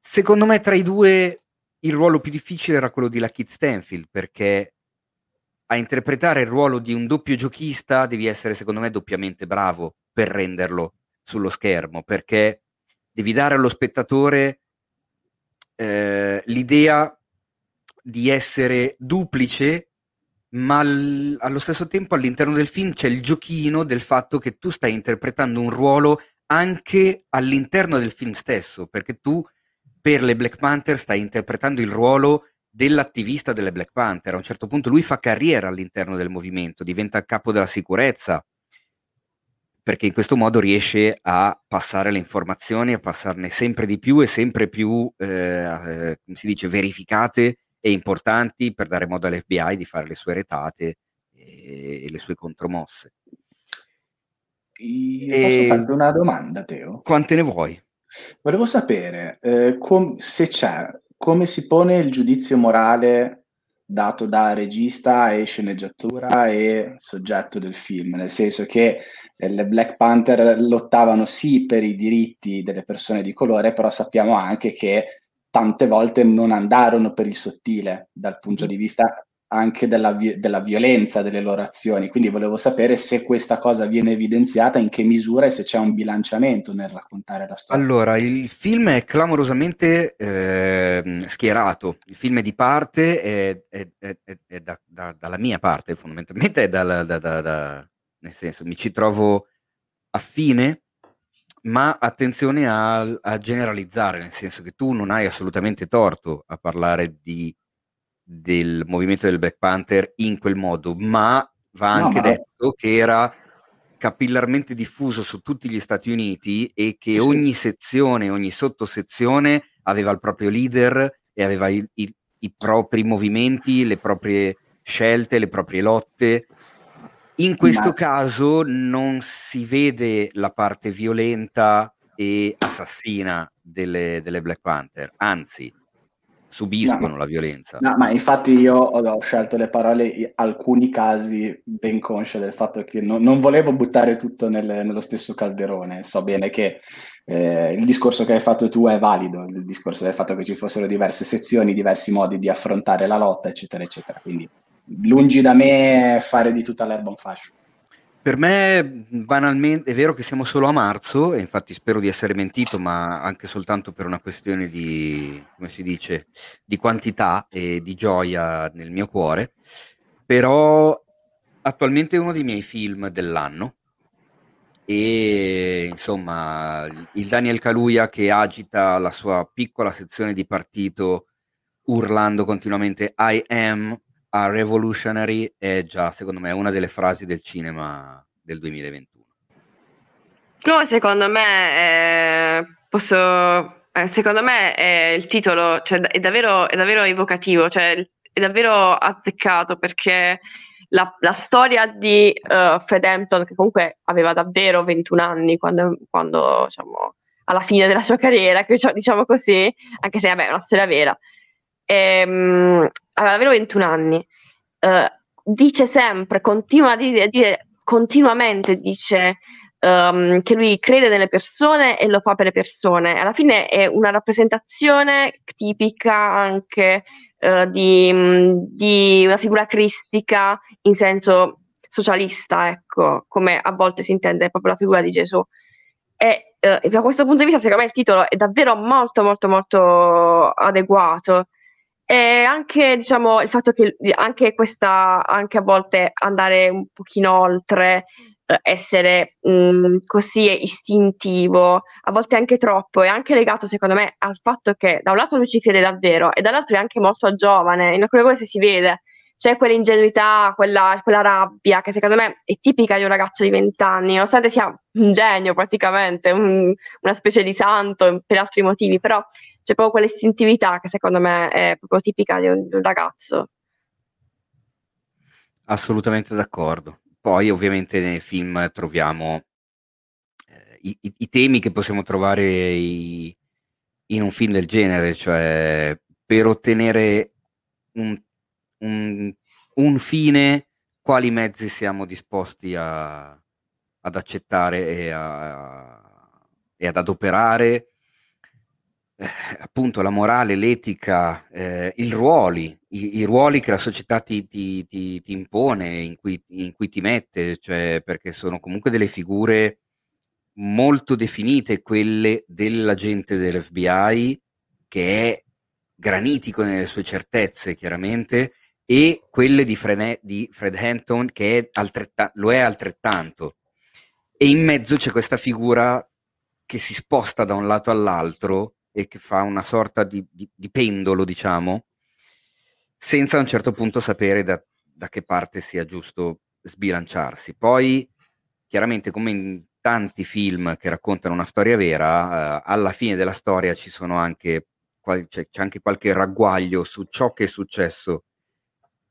Secondo me tra i due il ruolo più difficile era quello di Lakeith Stanfield, perché a interpretare il ruolo di un doppio giochista devi essere, secondo me, doppiamente bravo per renderlo sullo schermo, perché devi dare allo spettatore eh, l'idea di essere duplice, ma l- allo stesso tempo all'interno del film c'è il giochino del fatto che tu stai interpretando un ruolo anche all'interno del film stesso, perché tu per le Black Panther stai interpretando il ruolo dell'attivista delle Black Panther. A un certo punto lui fa carriera all'interno del movimento, diventa capo della sicurezza, perché in questo modo riesce a passare le informazioni, a passarne sempre di più e sempre più, eh, eh, come si dice, verificate e importanti per dare modo all'FBI di fare le sue retate e, le sue contromosse. Io e... Posso farti una domanda, Teo? Quante ne vuoi? Volevo sapere eh, com- se c'è, come si pone il giudizio morale dato da regista e sceneggiatura e soggetto del film, nel senso che eh, le Black Panther lottavano sì per i diritti delle persone di colore, però sappiamo anche che tante volte non andarono per il sottile dal punto di vista anche della, della, violenza delle loro azioni. Quindi volevo sapere se questa cosa viene evidenziata, in che misura e se c'è un bilanciamento nel raccontare la storia. Allora, il film è clamorosamente eh, schierato, il film è di parte, è, è, è, è da, da, dalla mia parte fondamentalmente, è da, nel senso mi ci trovo affine ma attenzione a, a, generalizzare, nel senso che tu non hai assolutamente torto a parlare di, del movimento del Black Panther in quel modo, ma va anche no, detto che era capillarmente diffuso su tutti gli Stati Uniti e che sì. ogni sezione, ogni sottosezione aveva il proprio leader e aveva i, i, i propri movimenti, le proprie scelte, le proprie lotte in questo Ma... caso non si vede la parte violenta e assassina delle, delle Black Panther, anzi subiscono no, la violenza. No, ma infatti io ho scelto le parole in alcuni casi ben conscia del fatto che no, non volevo buttare tutto nel, nello stesso calderone. So bene che eh, il discorso che hai fatto tu è valido, il discorso del fatto che ci fossero diverse sezioni, diversi modi di affrontare la lotta, eccetera, eccetera. Quindi lungi da me fare di tutta l'erba un fascio. Per me, banalmente, è vero che siamo solo a marzo, e infatti spero di essere mentito, ma anche soltanto per una questione di, come si dice, di quantità e di gioia nel mio cuore, però attualmente è uno dei miei film dell'anno e insomma il Daniel Kaluuya che agita la sua piccola sezione di partito urlando continuamente I am a revolutionary è già, secondo me, una delle frasi del cinema del 2021. No, secondo me, eh, posso, eh, secondo me è il titolo, cioè, è, davvero, è davvero evocativo, cioè, è davvero azzeccato perché la, la storia di uh, Fred Hampton, che comunque aveva davvero 21 anni quando, quando diciamo, alla fine della sua carriera, diciamo così, anche se vabbè, è una storia vera, ehm, davvero 21 anni. Uh, dice sempre, continua a dire, a dire continuamente, dice um, che lui crede nelle persone e lo fa per le persone. Alla fine è una rappresentazione tipica anche uh, di, di, una figura cristica in senso socialista, ecco, come a volte si intende proprio la figura di Gesù. E uh, da questo punto di vista, secondo me, il titolo è davvero molto, molto, molto adeguato. E anche diciamo il fatto che anche questa anche a volte andare un pochino oltre eh, essere mh, mm, così istintivo, a volte anche troppo, è anche legato secondo me al fatto che da un lato lui ci crede davvero e dall'altro è anche molto giovane, in alcune cose si vede, c'è quell'ingenuità, quella, quella rabbia che secondo me è tipica di un ragazzo di vent'anni, nonostante sia un genio praticamente, un, una specie di santo per altri motivi, però c'è proprio quell'istintività che secondo me è proprio tipica di un, di un ragazzo. Assolutamente d'accordo. Poi ovviamente nei film troviamo eh, i, i, i, temi che possiamo trovare i, in un film del genere, cioè per ottenere un, un, un fine, quali mezzi siamo disposti a, ad accettare e, a, e ad adoperare? Eh, appunto la morale, l'etica, eh, i ruoli, i, i, ruoli che la società ti, ti, ti, ti impone, in cui, in cui, ti mette, cioè perché sono comunque delle figure molto definite, quelle dell'agente dell'FBI, che è granitico nelle sue certezze, chiaramente, e quelle di Fred, di Fred Hampton, che è altrettan- lo è altrettanto. E in mezzo c'è questa figura che si sposta da un lato all'altro e che fa una sorta di, di, di pendolo, diciamo, senza a un certo punto sapere da, da, che parte sia giusto sbilanciarsi. Poi, chiaramente, come in tanti film che raccontano una storia vera, eh, alla fine della storia ci sono anche, c'è, c'è anche qualche ragguaglio su ciò che è successo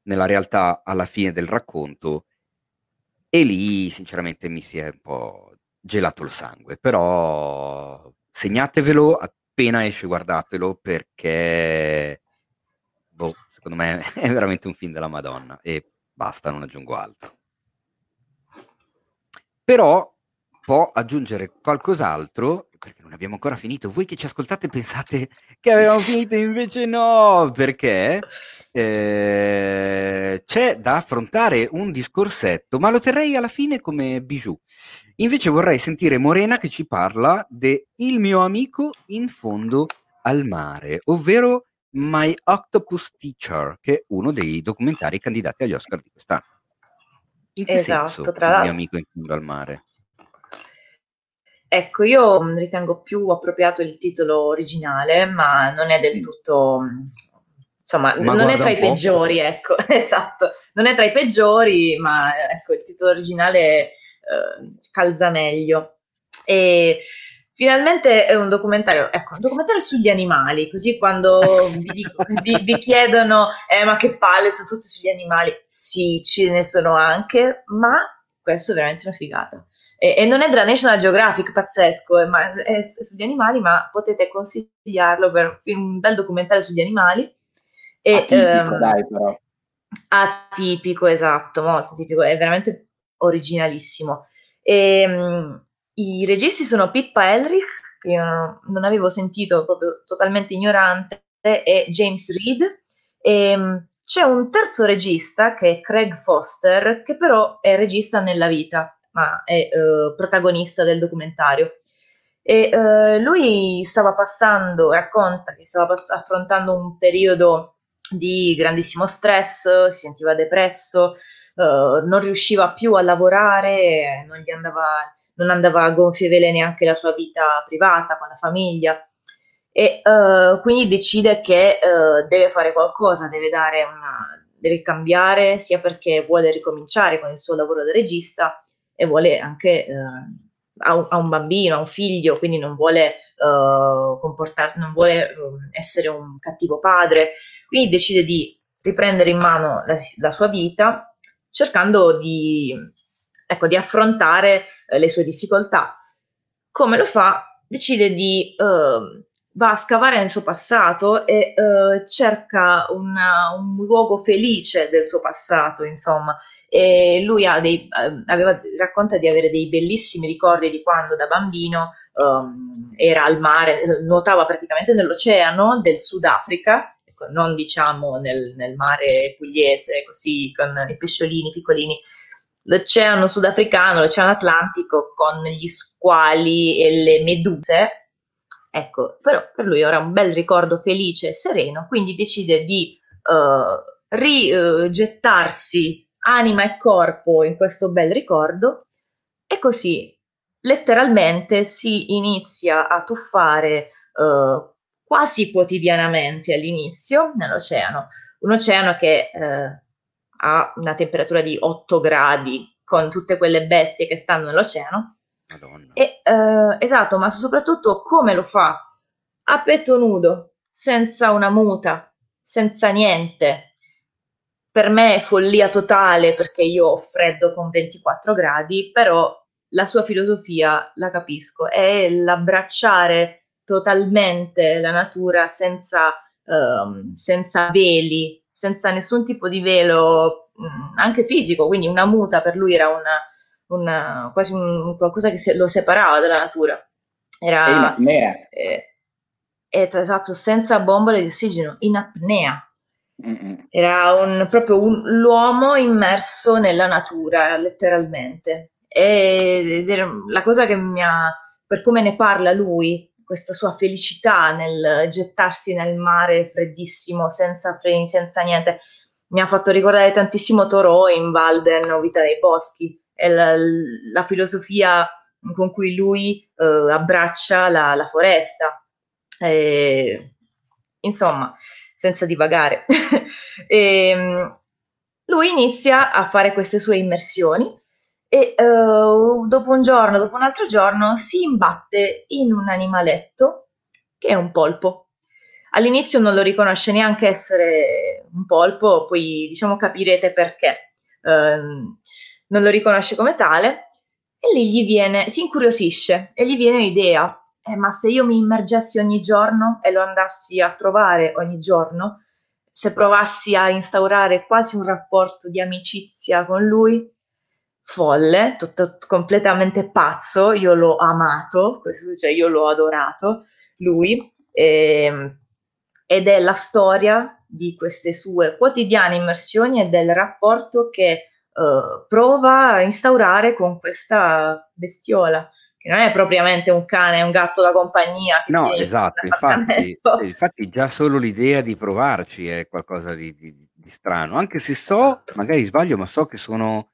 nella realtà alla fine del racconto e lì sinceramente mi si è un po' gelato il sangue, però segnatevelo, appena esce guardatelo perché boh, secondo me è veramente un film della Madonna e basta, non aggiungo altro. Però può aggiungere qualcos'altro perché non abbiamo ancora finito. Voi che ci ascoltate pensate che avevamo finito, invece no, perché eh, c'è da affrontare un discorsetto, ma lo terrei alla fine come bijou. Invece vorrei sentire Morena che ci parla de Il mio amico in fondo al mare, ovvero My Octopus Teacher, che è uno dei documentari candidati agli Oscar di quest'anno. Esatto, senso, tra l'altro. Il mio amico in fondo al mare. Ecco, io ritengo più appropriato il titolo originale, ma non è del tutto, insomma, ma non è tra i peggiori, ecco, esatto, non è tra i peggiori, ma ecco, il titolo originale eh, calza meglio. E finalmente è un documentario, ecco, un documentario sugli animali, così quando vi, vi, vi chiedono, eh, ma che palle, sono tutti sugli animali, sì, ce ne sono anche, ma questo è veramente una figata. E, e non è della National Geographic, pazzesco, è, ma, è, sugli animali, ma potete consigliarlo per un bel documentario sugli animali. E, atipico, ehm, dai, però. Atipico, esatto, molto tipico, è veramente originalissimo. E, um, I registi sono Pippa Elrich, che io non avevo sentito, proprio totalmente ignorante, e James Reed. E, um, c'è un terzo regista che è Craig Foster, che però è regista nella vita, ma è uh, protagonista del documentario. E uh, lui stava passando, racconta che stava pass- affrontando un periodo di grandissimo stress, si sentiva depresso, uh, non riusciva più a lavorare, non, gli andava, non andava a gonfie vele neanche la sua vita privata con la famiglia e uh, quindi decide che uh, deve fare qualcosa, deve, una, deve cambiare sia perché vuole ricominciare con il suo lavoro da regista e vuole anche un, ha, un, bambino, ha un figlio, quindi non vuole, comportar, non vuole essere un cattivo padre, quindi decide di riprendere in mano la, la sua vita cercando di, ecco, di affrontare eh, le sue difficoltà. Come lo fa? Decide di uh, va a scavare nel suo passato e uh, cerca una, un luogo felice del suo passato, insomma. E lui dei, uh, aveva, racconta di avere dei bellissimi ricordi di quando da bambino um, era al mare, nuotava praticamente nell'oceano del Sudafrica, ecco, non diciamo nel, nel mare pugliese, così con i pesciolini piccolini, l'oceano sudafricano, l'oceano Atlantico con gli squali e le meduse. Ecco, però per lui era un bel ricordo felice e sereno, quindi decide di uh, rigettarsi anima e corpo in questo bel ricordo e così letteralmente si inizia a tuffare uh, quasi quotidianamente all'inizio nell'oceano, un oceano che uh, ha una temperatura di 8 gradi con tutte quelle bestie che stanno nell'oceano. Madonna. E, uh, esatto, ma soprattutto come lo fa? A petto nudo, senza una muta, senza niente. Per me è follia totale perché io ho freddo con 24 gradi, però la sua filosofia la capisco, è l'abbracciare totalmente la natura senza, um, senza veli, senza nessun tipo di velo, mm, anche fisico, quindi una muta per lui era una, una, quasi un, qualcosa che se, lo separava dalla natura. Era in apnea. Eh, esatto, senza bombole di ossigeno, in apnea. Era un, proprio un, l'uomo immerso nella natura, letteralmente. È la cosa che mi ha, per come ne parla lui, questa sua felicità nel gettarsi nel mare freddissimo, senza freni, senza niente, mi ha fatto ricordare tantissimo Thoreau in Walden o Vita dei Boschi, e la, la filosofia con cui lui eh, abbraccia la, la foresta. E, insomma, senza divagare. e, ehm, lui inizia a fare queste sue immersioni e uh, dopo un giorno, dopo un altro giorno, si imbatte in un animaletto che è un polpo. All'inizio non lo riconosce neanche essere un polpo, poi diciamo capirete perché. Uh, non lo riconosce come tale e lì gli viene, si incuriosisce e gli viene l'idea, eh, ma se io mi immergessi ogni giorno e lo andassi a trovare ogni giorno, se provassi a instaurare quasi un rapporto di amicizia con lui, folle, tutto, completamente pazzo, io l'ho amato, questo, cioè io l'ho adorato, lui, e, ehm, ed è la storia di queste sue quotidiane immersioni e del rapporto che uh, prova a instaurare con questa bestiola non è propriamente un cane, è un gatto da compagnia. No, esatto, infatti, infatti, già solo l'idea di provarci è qualcosa di, di, di, strano, anche se so, magari sbaglio, ma so che sono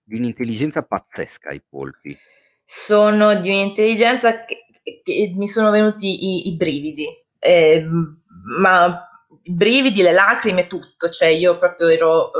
di un'intelligenza pazzesca i polpi. Sono di un'intelligenza che, che mi sono venuti i, i brividi, eh, ma i brividi, le lacrime, tutto, cioè io proprio ero,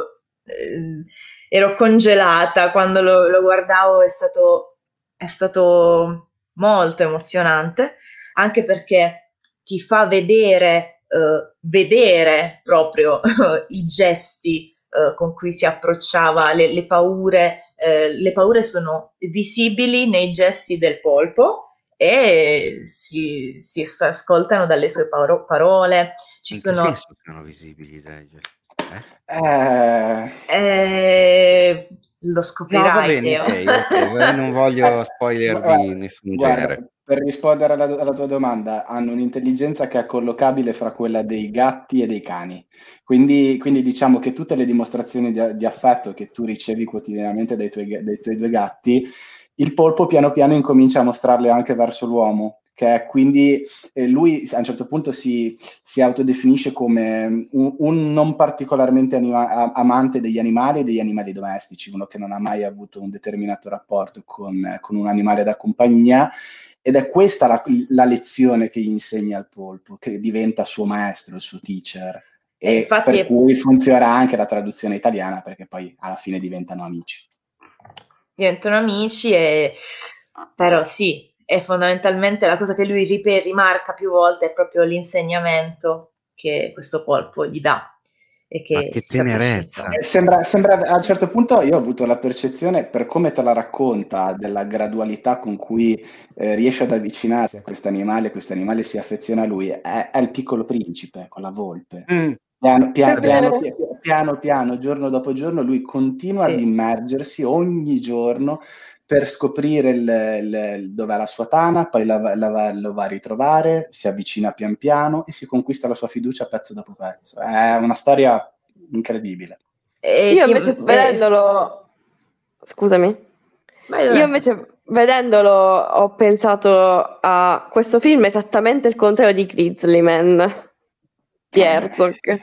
eh, ero congelata quando lo, lo guardavo, è stato, è stato molto emozionante, anche perché ti fa vedere, eh, vedere proprio i gesti eh, con cui si approcciava le, le paure, eh, le paure sono visibili nei gesti del polpo e si, si ascoltano dalle sue paro- parole. Ci In sono... che sono visibili dai gesti? Eh? Eh, lo scoprirai. No, va bene, okay, okay. non voglio spoiler di nessun guarda, genere per rispondere alla, alla, tua domanda, hanno un'intelligenza che è collocabile fra quella dei gatti e dei cani. Quindi, quindi diciamo che tutte le dimostrazioni di, di, affetto che tu ricevi quotidianamente dai tuoi, dai tuoi due gatti, il polpo piano piano incomincia a mostrarle anche verso l'uomo che quindi eh, lui a un certo punto si, si autodefinisce come un, un non particolarmente anima- amante degli animali e degli animali domestici, uno che non ha mai avuto un determinato rapporto con, con un animale da compagnia ed è questa la, la, lezione che gli insegna al polpo, che diventa suo maestro, il suo teacher. E Infatti per è... cui funzionerà anche la traduzione italiana, perché poi alla fine diventano amici. Diventano amici, e... però sì, è fondamentalmente la cosa che lui rip- rimarca più volte è proprio l'insegnamento che questo polpo gli dà. e che, che tenerezza. Eh, sembra, sembra, a un certo punto io ho avuto la percezione, per come te la racconta, della gradualità con cui eh, riesce ad avvicinarsi a questo animale, questo animale si affeziona a lui, è, è il piccolo principe con la volpe. Mm. Piano, piano, piano, piano, piano, giorno dopo giorno, lui continua sì. ad immergersi ogni giorno per scoprire il, dov'è la sua tana, poi la, la, lo va a ritrovare, si avvicina pian piano e si conquista la sua fiducia pezzo dopo pezzo. È una storia incredibile. E io invece ti... vedendolo, scusami, io invece vedendolo ho pensato a questo film esattamente il contrario di Grizzly Man di Herzog.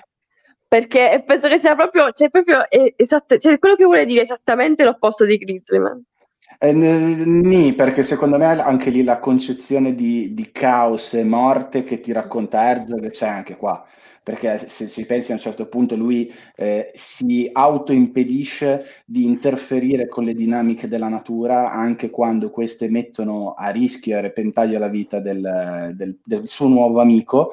Perché penso che sia proprio, cioè proprio esatto, cioè quello che vuole dire esattamente l'opposto di Grizzly Man. Eh, nì, perché secondo me anche lì la concezione di, di caos e morte che ti racconta Herzog c'è anche qua. Perché se si pensi a un certo punto lui eh, si autoimpedisce di interferire con le dinamiche della natura anche quando queste mettono a rischio e a repentaglio la vita del, del, del suo nuovo amico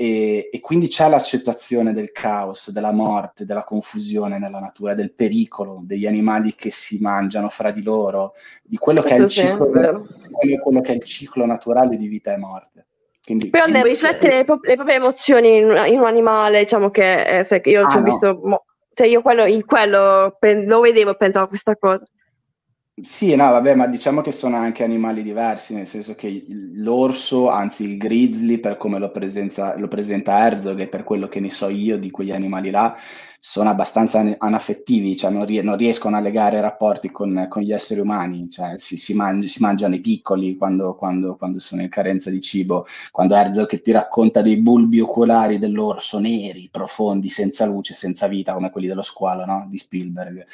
e, e, quindi c'è l'accettazione del caos, della morte, della confusione nella natura, del pericolo, degli animali che si mangiano fra di loro, di quello, che è, il ciclo, quello, quello che è il ciclo naturale di vita e morte. Quindi, Però nel riflettere le, pro- le, proprie emozioni in, in, un animale, diciamo che eh, se io ah, ci ho no. visto, mo- cioè io quello, in quello pe- lo vedevo e pensavo a questa cosa. Sì, no, vabbè, ma diciamo che sono anche animali diversi, nel senso che l'orso, anzi il grizzly, per come lo, presenza, lo presenta Herzog e per quello che ne so io di quegli animali là, sono abbastanza anaffettivi, cioè non, ries- non riescono a legare rapporti con, con gli esseri umani, cioè si, si, mangi- si, mangiano i piccoli quando, quando, quando, sono in carenza di cibo, quando Herzog ti racconta dei bulbi oculari dell'orso neri, profondi, senza luce, senza vita, come quelli dello squalo no? di Spielberg,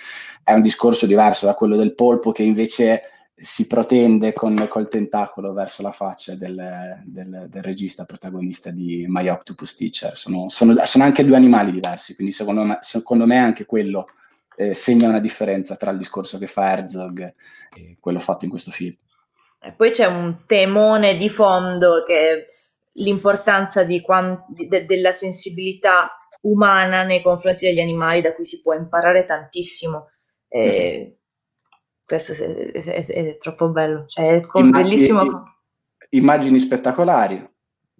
è un discorso diverso da quello del polpo che invece si protende con, col tentacolo verso la faccia del, del, del regista protagonista di My Octopus Teacher. Sono, sono, sono, anche due animali diversi, quindi secondo me, secondo me anche quello eh, segna una differenza tra il discorso che fa Herzog e quello fatto in questo film. E poi c'è un temone di fondo che è l'importanza di quant- de- della sensibilità umana nei confronti degli animali da cui si può imparare tantissimo. Eh, mm questo è, è, è, troppo bello, cioè, è Immag- bellissimo. Immagini spettacolari.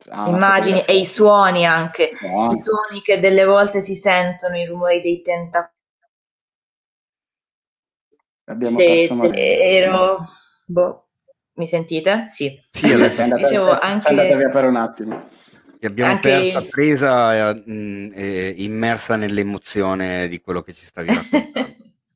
Ah, immagini e i suoni anche, oh. i suoni che delle volte si sentono, i rumori dei tentacoli. Abbiamo de, perso ero... boh. Mi sentite? Sì. Sì, adesso è andata, Dicevo, anche... andata via per un attimo. Che abbiamo anche... persa presa e, e, immersa nell'emozione di quello che ci stavi raccontando.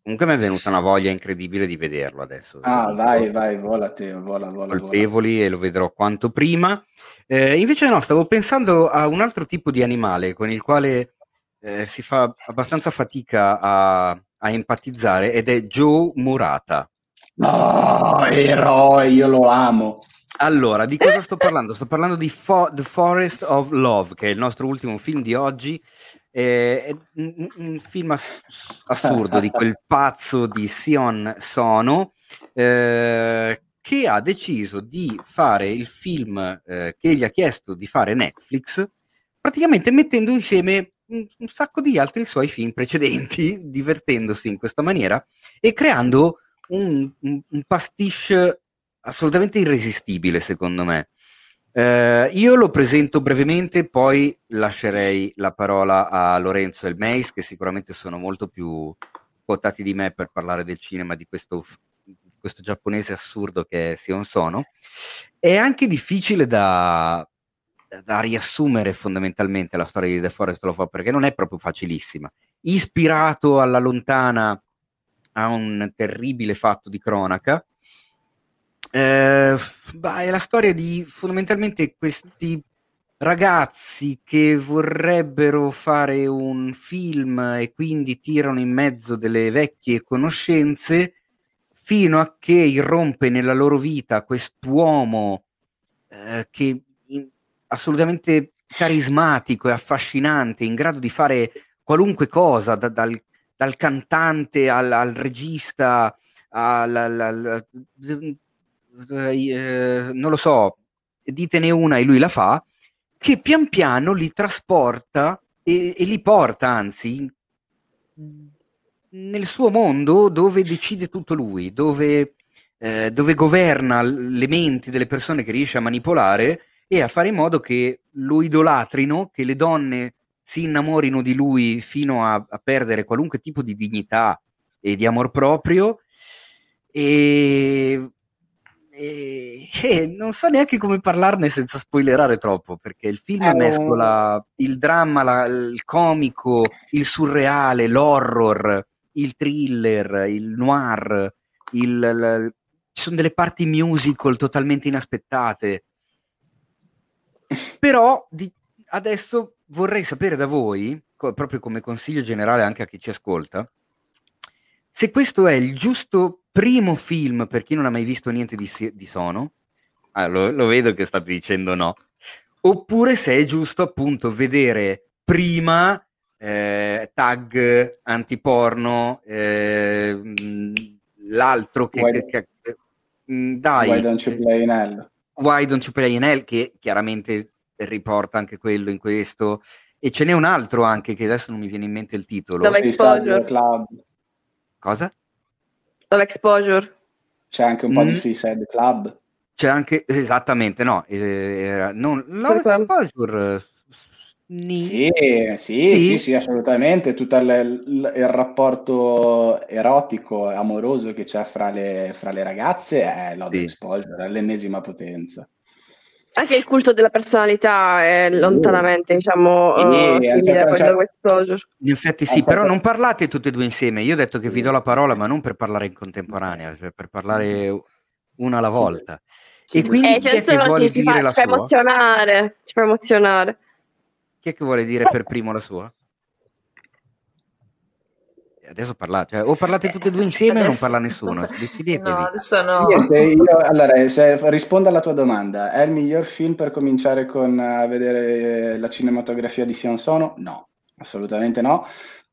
Comunque mi è venuta una voglia incredibile di vederlo adesso. Ah, vai, vai, vola te, vola, vola. Colpevoli vola. e lo vedrò quanto prima. Eh, invece no, stavo pensando a un altro tipo di animale con il quale eh, si fa abbastanza fatica a, a, empatizzare ed è Joe Murata. No, eroe, io lo amo. Allora, di cosa sto parlando? Sto parlando di Fo- The Forest of Love, che è il nostro ultimo film di oggi, è un, un, film assurdo di quel pazzo di Sion Sono eh, che ha deciso di fare il film eh, che gli ha chiesto di fare Netflix, praticamente mettendo insieme un, un sacco di altri suoi film precedenti, divertendosi in questa maniera e creando un, un, un pastiche assolutamente irresistibile, secondo me. Eh, io lo presento brevemente, poi lascerei la parola a Lorenzo e Meis, che sicuramente sono molto più quotati di me per parlare del cinema di questo, questo giapponese assurdo che è Sion Sono. È anche difficile da, da riassumere fondamentalmente la storia di The Forest of Love perché non è proprio facilissima. Ispirato alla lontana a un terribile fatto di cronaca, eh, bah, è la storia di fondamentalmente questi ragazzi che vorrebbero fare un film e quindi tirano in mezzo delle vecchie conoscenze fino a che irrompe nella loro vita quest'uomo eh, che in, assolutamente carismatico e affascinante, in grado di fare qualunque cosa, da, dal, dal, cantante al, al regista, al, al, al eh, non lo so, ditene una e lui la fa, che pian piano li trasporta e, e li porta anzi nel suo mondo dove decide tutto lui, dove, eh, dove governa le menti delle persone che riesce a manipolare e a fare in modo che lo idolatrino, che le donne si innamorino di lui fino a, a perdere qualunque tipo di dignità e di amor proprio. E, e, e, non so neanche come parlarne senza spoilerare troppo, perché il film eh, mescola il dramma, la, il comico, il surreale, l'horror, il thriller, il noir, il, il, ci sono delle parti musical totalmente inaspettate. Però di, adesso vorrei sapere da voi, co- proprio come consiglio generale anche a chi ci ascolta, se questo è il giusto primo film per chi non ha mai visto niente di, di Sono, ah, lo, lo, vedo che state dicendo no, oppure se è giusto appunto vedere prima eh, tag antiporno, eh, l'altro che... Why, che, che mm, dai, why don't you play in hell? Why don't you play in hell? Che chiaramente riporta anche quello in questo. E ce n'è un altro anche che adesso non mi viene in mente il titolo. Club. Cosa? Love Exposure. C'è anche un po' mm. di Suicide Club. C'è anche, esattamente, no. Eh, non, Love Exposure Ni... Sì, sì, sì, sì, sì, assolutamente. Tutto il, il, il, rapporto erotico, amoroso che c'è fra le, fra le ragazze è Love sì. Exposure, è l'ennesima potenza. Anche il culto della personalità è lontanamente, diciamo, uh, simile a quello cioè... Exposure. In effetti sì, però non parlate tutte e due insieme. Io ho detto che vi do la parola, ma non per parlare in contemporanea, cioè per parlare una alla volta. E quindi eh, chi è vuole dire fa, la ci sua? emozionare, ci fa emozionare. Chi è che vuole dire per primo la sua? Adesso parlate, cioè, o parlate tutte e due insieme adesso... o non parla nessuno, decidetevi. No, adesso no. Niente, io, allora, se, rispondo alla tua domanda, è il miglior film per cominciare con a vedere la cinematografia di Sion Sono? No, assolutamente no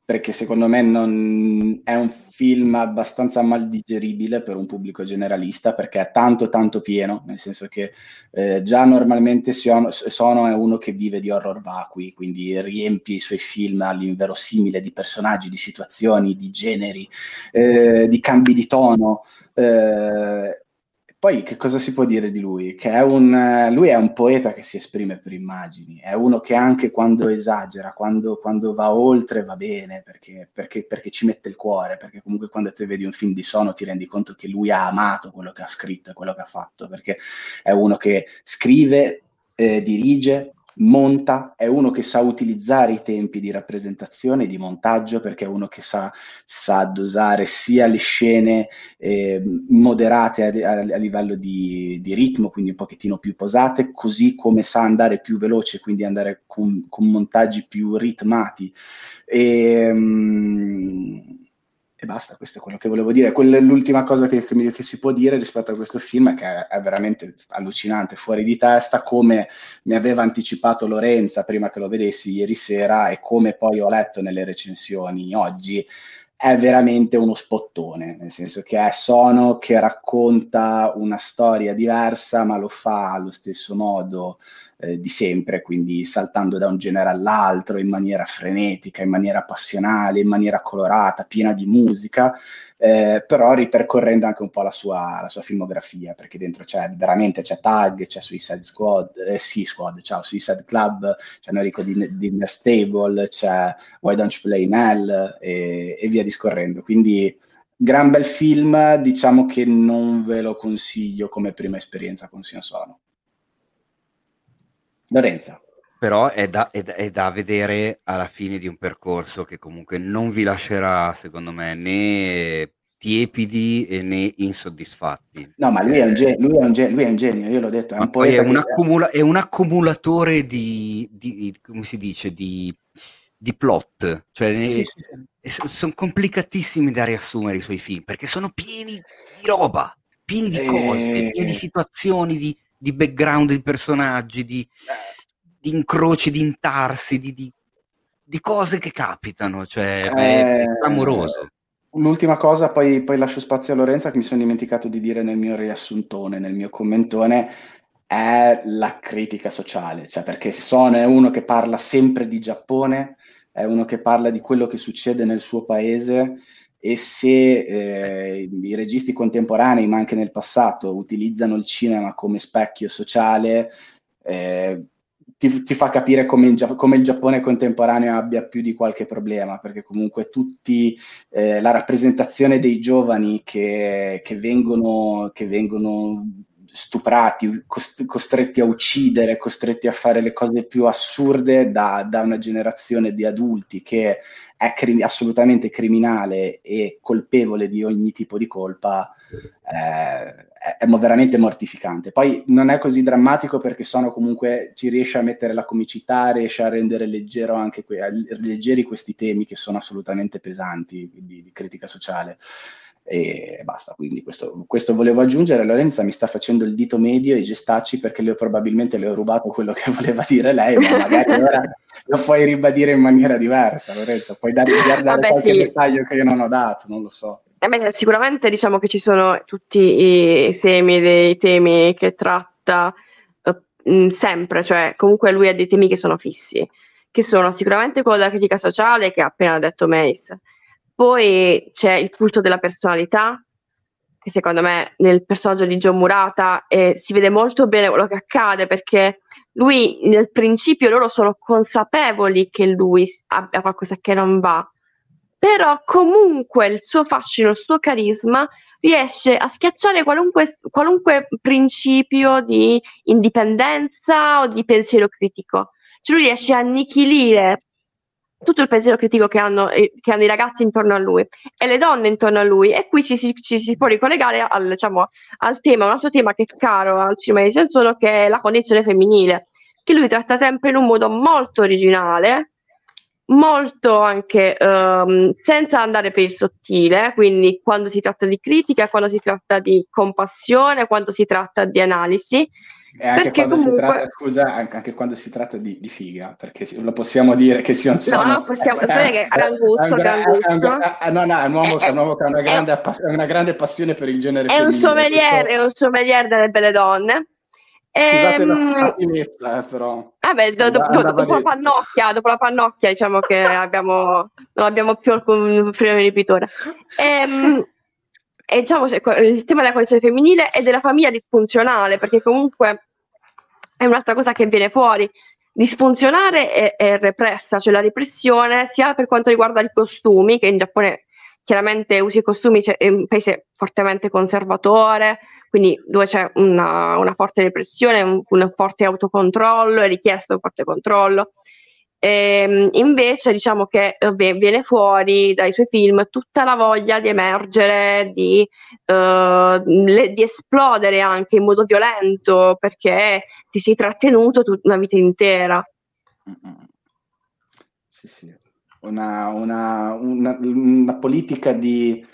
perché secondo me non è un film abbastanza mal digeribile per un pubblico generalista perché è tanto tanto pieno, nel senso che eh, già normalmente Sono, Sono è uno che vive di horror vacui, quindi riempie i suoi film all'inverosimile di personaggi, di situazioni, di generi, eh, di cambi di tono. Eh, poi che cosa si può dire di lui? Che è un, lui è un poeta che si esprime per immagini, è uno che anche quando esagera, quando, quando va oltre va bene, perché, perché, perché, ci mette il cuore, perché comunque quando te vedi un film di sono ti rendi conto che lui ha amato quello che ha scritto e quello che ha fatto, perché è uno che scrive, eh, dirige, monta, è uno che sa utilizzare i tempi di rappresentazione e di montaggio perché è uno che sa, sa dosare sia le scene eh, moderate a, a, a livello di, di, ritmo, quindi un pochettino più posate, così come sa andare più veloce, quindi andare con, con montaggi più ritmati. E, um, e basta, questo è quello che volevo dire. Quella è l'ultima cosa che, che, che, si può dire rispetto a questo film, che è, è, veramente allucinante, fuori di testa, come mi aveva anticipato Lorenza prima che lo vedessi ieri sera e come poi ho letto nelle recensioni oggi è veramente uno spottone, nel senso che è Sono che racconta una storia diversa, ma lo fa allo stesso modo eh, di sempre, quindi saltando da un genere all'altro in maniera frenetica, in maniera passionale, in maniera colorata, piena di musica, eh, però ripercorrendo anche un po' la sua, la sua, filmografia, perché dentro c'è veramente c'è Tag, c'è Suicide Squad, eh, sì, Squad, ciao, Suicide Club, c'è Enrico Dinner Stable, c'è Why Don't You Play in Hell e, e via discorrendo. Quindi gran bel film, diciamo che non ve lo consiglio come prima esperienza con Sion Sono. Lorenzo. Però è da, è, da, è da, vedere alla fine di un percorso che comunque non vi lascerà, secondo me, né tiepidi né insoddisfatti. No, ma lui, eh, è, un eh, genio, lui, è, un genio, lui è un genio, io l'ho detto. È un, poi è un, accumula- è un accumulatore di, di, come si dice, di, di plot. Cioè, sì, sì. sono complicatissimi da riassumere i suoi film, perché sono pieni di roba, pieni di cose, e... pieni di situazioni, di di background di personaggi, di, di incroci, di intarsi, di, di, di, cose che capitano, cioè è. Eh, l'ultima cosa, poi, poi, lascio spazio a Lorenza che mi sono dimenticato di dire nel mio riassuntone, nel mio commentone, è la critica sociale, cioè perché Son è uno che parla sempre di Giappone, è uno che parla di quello che succede nel suo paese e se eh, i registi contemporanei, ma anche nel passato, utilizzano il cinema come specchio sociale, eh, ti, ti, fa capire come, in, come, il Giappone contemporaneo abbia più di qualche problema, perché comunque tutti eh, la rappresentazione dei giovani che, che, vengono, che vengono stuprati, costretti a uccidere, costretti a fare le cose più assurde da, da una generazione di adulti che è cri- assolutamente criminale e colpevole di ogni tipo di colpa, eh, è, è, veramente mortificante. Poi non è così drammatico perché sono comunque ci riesce a mettere la comicità, riesce a rendere que- leggeri questi temi che sono assolutamente pesanti di, di critica sociale e basta. Quindi questo, questo, volevo aggiungere. Lorenza mi sta facendo il dito medio e i gestacci perché le ho, probabilmente le ho rubato quello che voleva dire lei, ma magari ora lo puoi ribadire in maniera diversa, Lorenza. Puoi dare, dare Vabbè, qualche sì. dettaglio che io non ho dato, non lo so. Eh beh, sicuramente diciamo che ci sono tutti i semi dei temi che tratta uh, sempre, cioè comunque lui ha dei temi che sono fissi, che sono sicuramente quello della critica sociale che ha appena detto Mace poi c'è il culto della personalità, che secondo me nel personaggio di John Murata eh, si vede molto bene quello che accade perché lui nel principio loro sono consapevoli che lui abbia qualcosa che non va, però comunque il suo fascino, il suo carisma riesce a schiacciare qualunque, qualunque principio di indipendenza o di pensiero critico. Cioè lui riesce a annichilire tutto il pensiero critico che hanno, che hanno, i ragazzi intorno a lui. E le donne intorno a lui. E qui ci, ci, ci si può ricollegare al, diciamo, al, tema, un altro tema che è caro al cinema di Sensono che è la condizione femminile che lui tratta sempre in un modo molto originale molto anche um, senza andare per il sottile quindi quando si tratta di critica quando si tratta di compassione quando si tratta di analisi e anche quando, comunque... si tratta, scusa, anche, quando si tratta di, di, figa, perché lo possiamo dire che sia un sono... No, possiamo dire che è gran gusto, è gran gusto. È, no, no, è un uomo, è, un uomo che ha una grande, è, una grande passione per il genere è. Un sommelier, questo... È un sommelier delle belle donne. Scusate ehm... la finezza, eh, però. Vabbè, do, do, do, dopo, la pannocchia, dopo la pannocchia, diciamo che abbiamo, non abbiamo più alcun primo ripetore. Ehm, e diciamo cioè, il tema della condizione femminile e della famiglia disfunzionale, perché comunque è un'altra cosa che viene fuori. Disfunzionare e, e repressa, cioè la repressione sia per quanto riguarda i costumi, che in Giappone chiaramente usi i costumi, cioè, è un paese fortemente conservatore, quindi dove c'è una, una forte repressione, un, un, forte autocontrollo, è richiesto un forte controllo. E, ehm, invece diciamo che eh, viene fuori dai suoi film tutta la voglia di emergere, di, uh, le, di esplodere anche in modo violento perché ti sei trattenuto tutta una vita intera. Sì, sì. Una, una, una, una politica di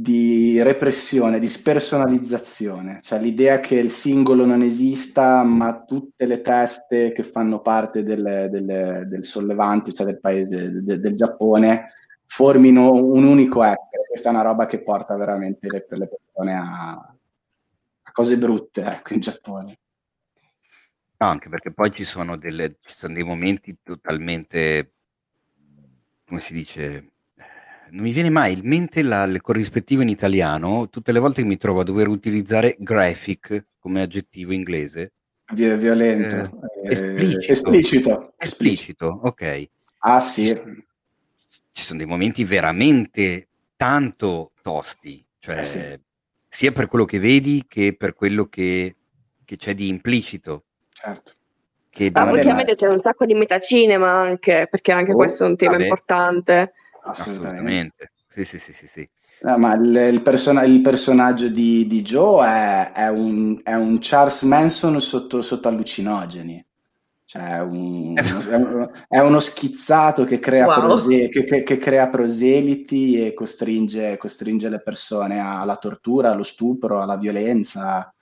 di repressione, di spersonalizzazione, cioè l'idea che il singolo non esista, ma tutte le teste che fanno parte del, del, del sollevante, cioè del paese, del, del, Giappone, formino un unico essere. Questa è una roba che porta veramente le, le persone a, a, cose brutte ecco, in Giappone. No, anche perché poi ci sono, delle, ci sono dei momenti totalmente, come si dice, non mi viene mai in mente la, il corrispettivo in italiano, tutte le volte che mi trovo a dover utilizzare graphic come aggettivo inglese. Vi- violento. Eh, esplicito. esplicito. Esplicito, ok. Ah sì. Ci sono dei momenti veramente tanto tosti, cioè eh sì. sia per quello che vedi che per quello che, che c'è di implicito. Certo. Che ah, ovviamente c'è un sacco di metacinema anche, perché anche oh, questo è un tema vabbè. importante. Assolutamente. Sì, sì, sì, sì, sì. No, ma il, il, person- il, personaggio di, di Joe è, è, un, è, un, Charles Manson sotto, sotto allucinogeni. Cioè un, è, uno schizzato che crea, wow. prose- che, che, che crea, proseliti e costringe, costringe le persone alla tortura, allo stupro, alla violenza.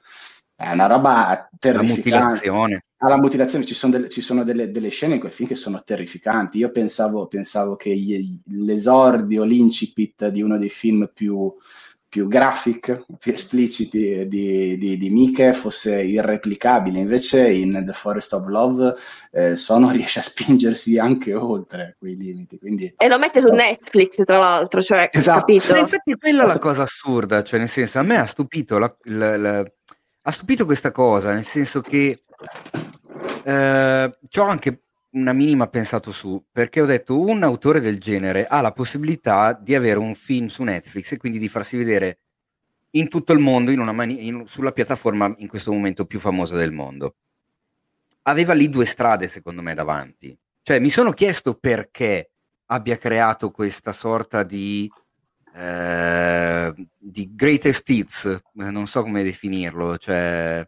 È una roba terrificante. La mutilazione alla mutilazione ci sono, delle, ci sono delle, delle, scene in quel film che sono terrificanti. Io pensavo, pensavo che gli, l'esordio, l'incipit di uno dei film più, più graphic, più espliciti di, di, di Mike fosse irreplicabile. Invece in The Forest of Love eh, Sono riesce a spingersi anche oltre quei limiti. Quindi... E lo mette su Netflix, tra l'altro, cioè, esatto. capito? Ma infatti quella è la cosa assurda, cioè nel senso, a me ha stupito, la, la, la, ha stupito questa cosa, nel senso che eh, ci ho anche una minima pensato su, perché ho detto un autore del genere ha la possibilità di avere un film su Netflix e quindi di farsi vedere in tutto il mondo, in mani- in, sulla piattaforma in questo momento più famosa del mondo. Aveva lì due strade, secondo me, davanti. Cioè, mi sono chiesto perché abbia creato questa sorta di, eh, di greatest hits, eh, non so come definirlo, cioè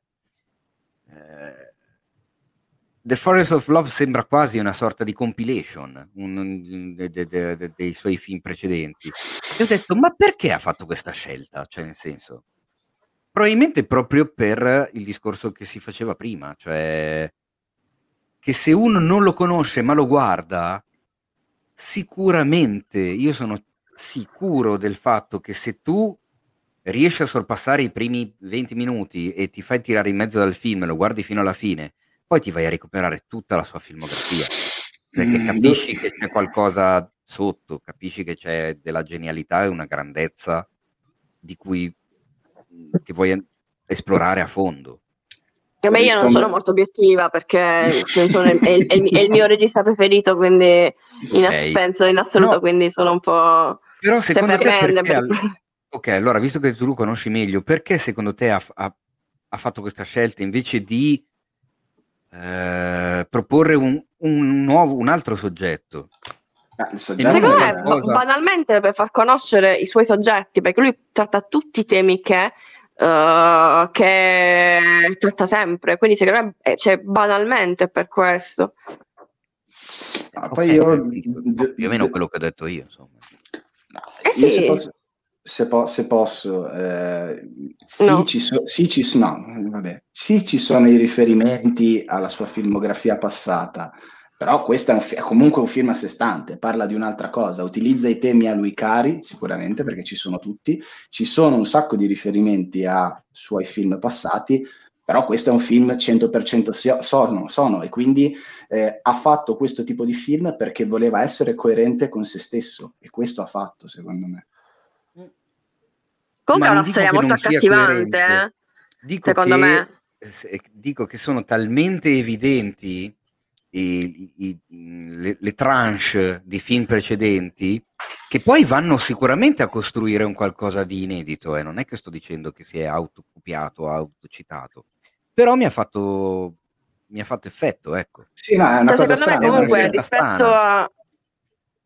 The Forest of Love sembra quasi una sorta di compilation un, de, de, de, dei suoi film precedenti. E ho detto, ma perché ha fatto questa scelta? Cioè, nel senso, probabilmente proprio per il discorso che si faceva prima, cioè che se uno non lo conosce ma lo guarda, sicuramente, io sono sicuro del fatto che se tu riesci a sorpassare i primi 20 minuti e ti fai tirare in mezzo dal film e lo guardi fino alla fine, poi ti vai a recuperare tutta la sua filmografia, perché mm, capisci che c'è qualcosa sotto, capisci che c'è della genialità e una grandezza di cui mm, che vuoi esplorare a fondo. A me io non sono molto obiettiva perché sono, è, è, è, il mio regista preferito, quindi in, okay. penso in assoluto, no. quindi sono un po'... Però secondo te perché, per... Ok, allora, visto che tu lo conosci meglio, perché secondo te ha, ha, ha fatto questa scelta invece di eh, proporre un, un, nuovo, un altro soggetto. Ah, Secondo me, cosa... banalmente per far conoscere i suoi soggetti, perché lui tratta tutti i temi che, uh, che tratta sempre, quindi secondo me eh, cioè, banalmente per questo. Ah, poi io più o meno quello che ho detto io, insomma. Eh sì. se posso, se, po- se posso, eh, sì, no. ci so- sì, ci, no, vabbè. sì, ci sono i riferimenti alla sua filmografia passata, però questo è, un fi- è, comunque un film a sé stante, parla di un'altra cosa, utilizza i temi a lui cari, sicuramente, perché ci sono tutti, ci sono un sacco di riferimenti a suoi film passati, però questo è un film 100% sono, sono e quindi eh, ha fatto questo tipo di film perché voleva essere coerente con se stesso e questo ha fatto, secondo me. Comunque è una storia molto accattivante, eh? dico secondo che, me. Dico che sono talmente evidenti i, i, le, le tranche di film precedenti che poi vanno sicuramente a costruire un qualcosa di inedito. Eh. Non è che sto dicendo che si è autocopiato o autocitato, però mi ha fatto, mi ha fatto effetto, ecco. Sì, no, è una cioè, cosa strana. comunque, rispetto strana. a,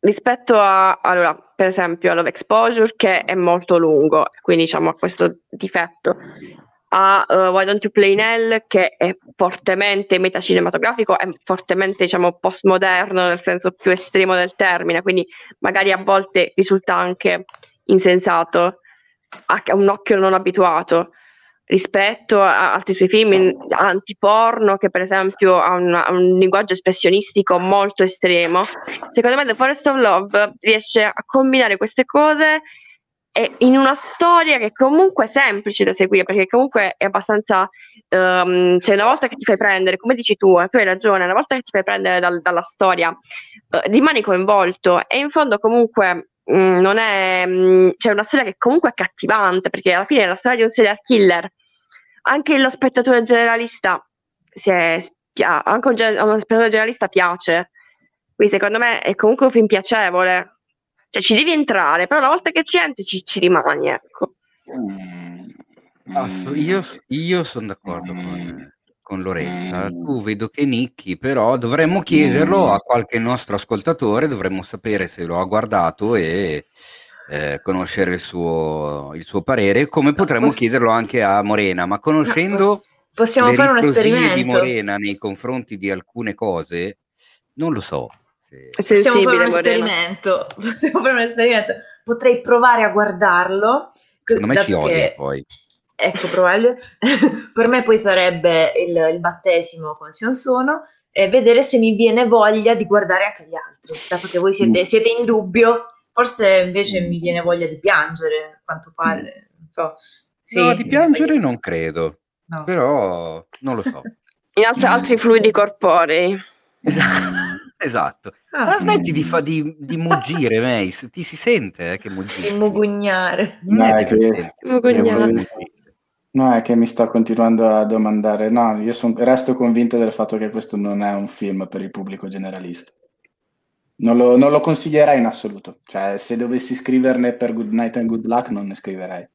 rispetto a, allora, per esempio, a Love Exposure che è molto lungo, quindi diciamo ha questo difetto, a uh, Why Don't You Play in Hell che è fortemente metacinematografico, è fortemente diciamo postmoderno nel senso più estremo del termine, quindi magari a volte risulta anche insensato a un occhio non abituato rispetto a altri suoi film antiporno che per esempio ha, una, un linguaggio espressionistico molto estremo. Secondo me The Forest of Love riesce a combinare queste cose in una storia che comunque è semplice da seguire perché comunque è abbastanza um, cioè una volta che ti fai prendere come dici tu, eh, tu hai ragione una volta che ti fai prendere dal, dalla storia uh, rimani coinvolto e in fondo comunque Mm, non è mm, c'è una storia che comunque è cattivante perché alla fine è la storia di un serial killer anche lo spettatore generalista si è spia- anche un, gen- uno spettatore generalista piace quindi secondo me è comunque un film piacevole cioè ci devi entrare però una volta che ci entri ci, ci rimani ecco mm. io, io sono d'accordo con con Lorenza. Mm. Tu vedo che nicchi, però dovremmo chiederlo mm. a qualche nostro ascoltatore, dovremmo sapere se lo ha guardato e eh, conoscere il suo, il suo, parere, come potremmo Poss- chiederlo anche a Morena, ma conoscendo possiamo fare un esperimento di Morena nei confronti di alcune cose, non lo so. Se... Possiamo fare un esperimento, possiamo fare un esperimento. Potrei provare a guardarlo. Secondo me ci odia che... poi ecco, probabile. per me poi sarebbe il, il battesimo con Sion Sono e vedere se mi viene voglia di guardare anche gli altri, dato che voi siete, mm. siete in dubbio, forse invece mi viene voglia di piangere, a quanto pare. so. Sì, no, di piangere non credo, no. però non lo so. In altri, altri fluidi corporei. Esatto. esatto. Ah, Ma smetti di, fa, di, di muggire, Mace, ti si sente eh, che muggi. Di mugugnare. No, è che... mugugnare. No, è che mi sto continuando a domandare. No, io son, resto convinto del fatto che questo non è un film per il pubblico generalista. Non lo, non lo consiglierei in assoluto. Cioè, se dovessi scriverne per Good Night and Good Luck, non ne scriverei.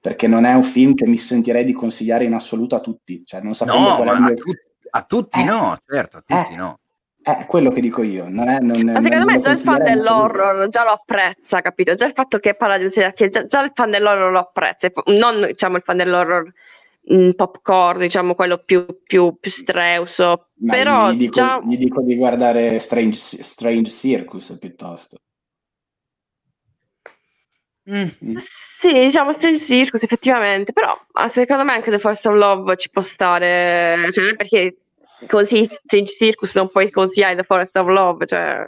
Perché non è un film che mi sentirei di consigliare in assoluto a tutti. Cioè, non sapendo no, ma a, tu- a, tutti eh. no, certo, a tutti eh. no. È quello che dico io. Non è, non, Ma secondo non me già il fan dell'horror già lo apprezza, capito? Già il fatto che parla di serial già, già il fan dell'horror lo apprezza, non diciamo il fan dell'horror mh, popcorn, diciamo quello più, più, più streuso. Ma Però gli dico, già... gli dico di guardare Strange, Strange Circus piuttosto. Mm. mm. Sì, diciamo Strange Circus effettivamente, però secondo me anche The Forest of Love ci può stare, cioè perché così Strange Circus non puoi consigliare The Forest of Love, cioè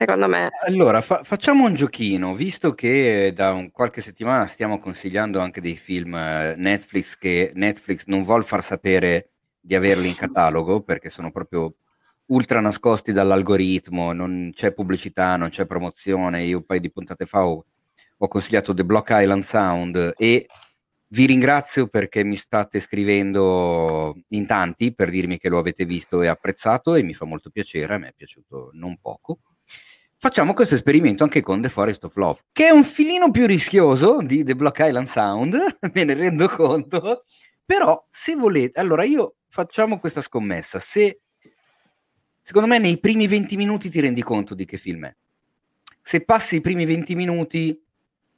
secondo me. Allora, fa- facciamo un giochino, visto che da un, qualche settimana stiamo consigliando anche dei film eh, Netflix che Netflix non vuol far sapere di averli in catalogo perché sono proprio ultra nascosti dall'algoritmo, non c'è pubblicità, non c'è promozione. Io un paio di puntate fa ho, ho consigliato The Block Island Sound e vi ringrazio perché mi state scrivendo in tanti per dirmi che lo avete visto e apprezzato e mi fa molto piacere, a me è piaciuto non poco. Facciamo questo esperimento anche con The Forest of Love, che è un filino più rischioso di The Block Island Sound, me ne rendo conto, però se volete, allora io facciamo questa scommessa, se secondo me nei primi 20 minuti ti rendi conto di che film è. Se passi i primi 20 minuti,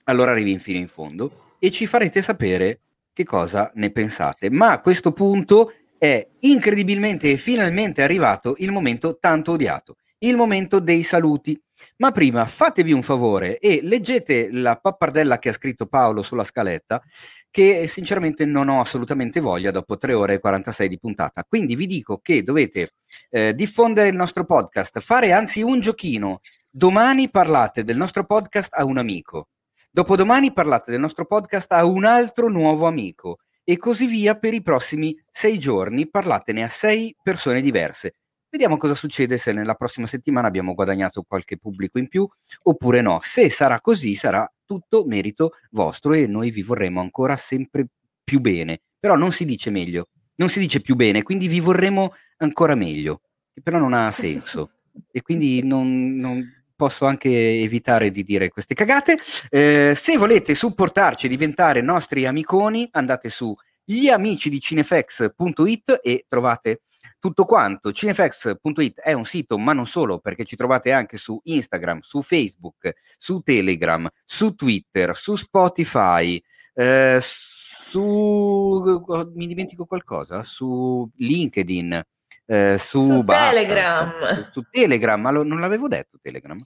allora arrivi fino in fondo e ci farete sapere che cosa ne pensate. Ma a questo punto è incredibilmente e finalmente arrivato il momento tanto odiato, il momento dei saluti. Ma prima fatevi un favore e leggete la pappardella che ha scritto Paolo sulla scaletta, che sinceramente non ho assolutamente voglia dopo 3 ore e 46 di puntata. Quindi vi dico che dovete eh, diffondere il nostro podcast, fare anzi un giochino. Domani parlate del nostro podcast a un amico. Dopodomani parlate del nostro podcast a un altro nuovo amico e così via per i prossimi sei giorni. Parlatene a sei persone diverse. Vediamo cosa succede se nella prossima settimana abbiamo guadagnato qualche pubblico in più oppure no. Se sarà così, sarà tutto merito vostro e noi vi vorremmo ancora sempre più bene. Però non si dice meglio, non si dice più bene, quindi vi vorremmo ancora meglio, che però non ha senso. E quindi non, non posso anche evitare di dire queste cagate. Eh, se volete supportarci e diventare nostri amiconi, andate su gliamicidicine.it e trovate tutto quanto. Cinefx.it è un sito, ma non solo, perché ci trovate anche su Instagram, su Facebook, su Telegram, su Twitter, su Spotify, eh, su... mi dimentico qualcosa, su LinkedIn eh, su, su Telegram. Su, su Telegram, ma lo, non l'avevo detto Telegram.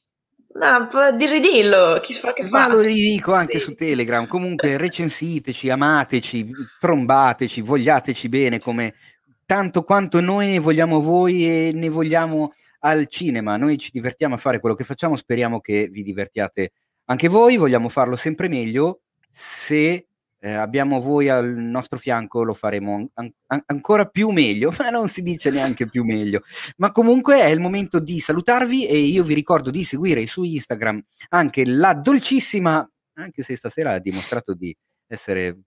No, di ridillo, chi fa che ma fa. lo ridico anche sì. su Telegram. Comunque recensiteci, amateci, trombateci, vogliateci bene come tanto quanto noi ne vogliamo voi e ne vogliamo al cinema. Noi ci divertiamo a fare quello che facciamo, speriamo che vi divertiate anche voi, vogliamo farlo sempre meglio. Se eh, abbiamo voi al nostro fianco, lo faremo an- an- ancora più meglio, ma non si dice neanche più meglio. Ma comunque è il momento di salutarvi e io vi ricordo di seguire su Instagram anche la dolcissima, anche se stasera ha dimostrato di essere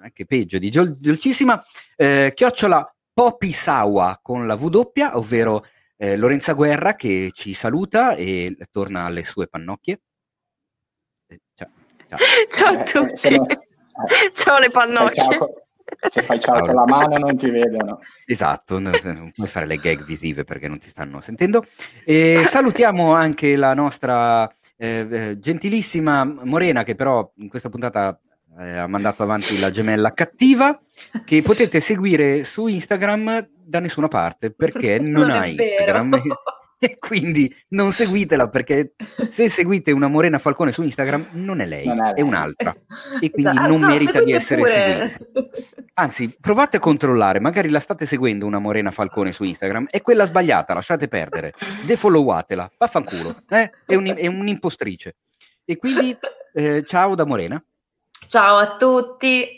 anche peggio, di dolcissima, eh, chiocciola Popisawa con la W, ovvero eh, Lorenza Guerra che ci saluta e torna alle sue pannocchie. Eh, ciao, ciao. ciao a eh, tutti. Ciao le pannocchie. Se fai ciao con la mano non ti vedono. Esatto, non puoi fare le gag visive perché non ti stanno sentendo. E salutiamo anche la nostra eh, eh, gentilissima Morena che però in questa puntata eh, ha mandato avanti la gemella cattiva che potete seguire su Instagram da nessuna parte perché non, non ha Instagram. e quindi non seguitela perché se seguite una Morena Falcone su Instagram non è lei, non è, lei. è, un'altra e quindi esatto. non no, merita di essere pure. seguita. Anzi, provate a controllare, magari la state seguendo una Morena Falcone su Instagram, è quella sbagliata, lasciate perdere, defollowatela, vaffanculo, eh? è, un, è un'impostrice. E quindi eh, ciao da Morena. Ciao a tutti.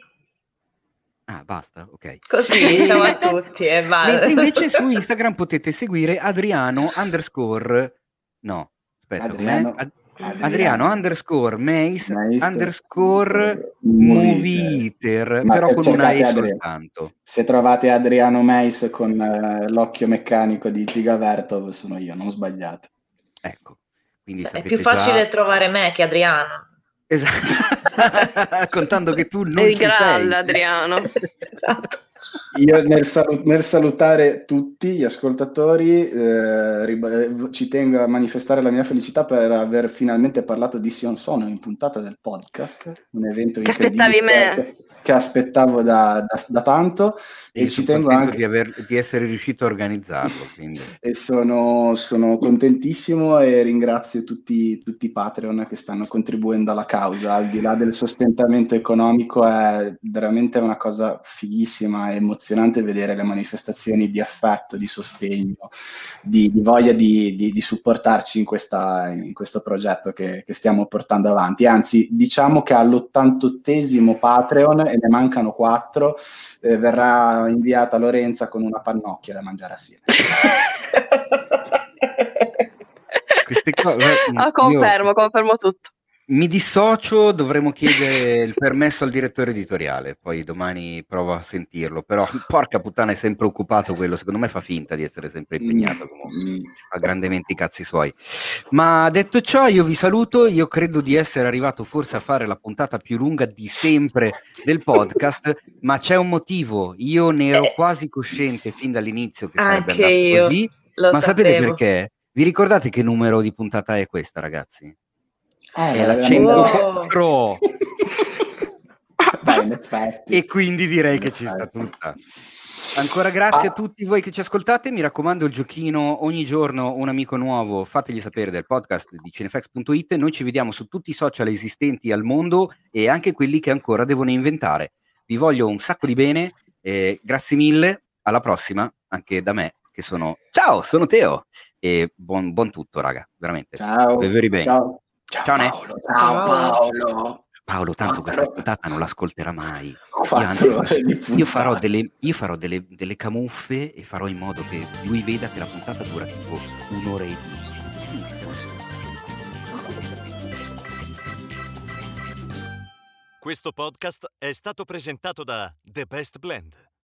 Ah, basta, ok. Così, ciao a tutti e basta. invece su Instagram potete seguire Adriano underscore... No, aspetta, Adriano, Ad- Adriano, Adriano underscore Mace, underscore movie eater, però con una E soltanto. Se trovate Adriano Mace con uh, l'occhio meccanico di Zigavertov sono io, non sbagliate. Ecco. Cioè, è più facile già... trovare me che Adriano. Esatto, contando che tu non il ci sei. Adriano. esatto. Io nel, salut- nel, salutare tutti gli ascoltatori eh, rib- ci tengo a manifestare la mia felicità per aver finalmente parlato di Sion Sono in puntata del podcast, un evento che aspettavi me che aspettavo da, da, da tanto e, e ci tengo anche di, aver, di, essere riuscito a organizzarlo. e sono, sono, contentissimo e ringrazio tutti, tutti i Patreon che stanno contribuendo alla causa. Al di là del sostentamento economico è veramente una cosa fighissima e emozionante vedere le manifestazioni di affetto, di sostegno, di, di voglia di, di, supportarci in, questa, in, questo progetto che, che stiamo portando avanti. Anzi, diciamo che all'88esimo Patreon e ne mancano quattro, eh, verrà inviata Lorenza con una pannocchia da mangiare assieme. Queste cose, oh, confermo, io... confermo tutto. Mi dissocio, dovremmo chiedere il permesso al direttore editoriale, poi domani provo a sentirlo, però porca puttana è sempre occupato quello, secondo me fa finta di essere sempre impegnato, comunque, fa grandemente i cazzi suoi. Ma detto ciò io vi saluto, io credo di essere arrivato forse a fare la puntata più lunga di sempre del podcast, ma c'è un motivo, io ne ero quasi cosciente fin dall'inizio che sarebbe Anche andato io, così, ma sapevo. sapete perché? Vi ricordate che numero di puntata è questa ragazzi? Eh, è la 104. Wow. Beh, e quindi direi che ci sta tutta. Ancora grazie ah. a tutti voi che ci ascoltate. Mi raccomando, il giochino ogni giorno un amico nuovo. Fategli sapere del podcast di cinefx.it. Noi ci vediamo su tutti i social esistenti al mondo e anche quelli che ancora devono inventare. Vi voglio un sacco di bene. Eh, grazie mille. Alla prossima, anche da me, che sono. Ciao, sono Teo. E buon, buon tutto, raga. Veramente. Ciao. Ciao. Ciao, Ciao Paolo. Ciao Paolo. Paolo, tanto questa puntata non l'ascolterà mai. Io, anzi, io farò, delle, io farò delle, delle, camuffe e farò in modo che lui veda che la puntata dura tipo un'ora e dieci. Questo podcast è stato presentato da The Best Blend.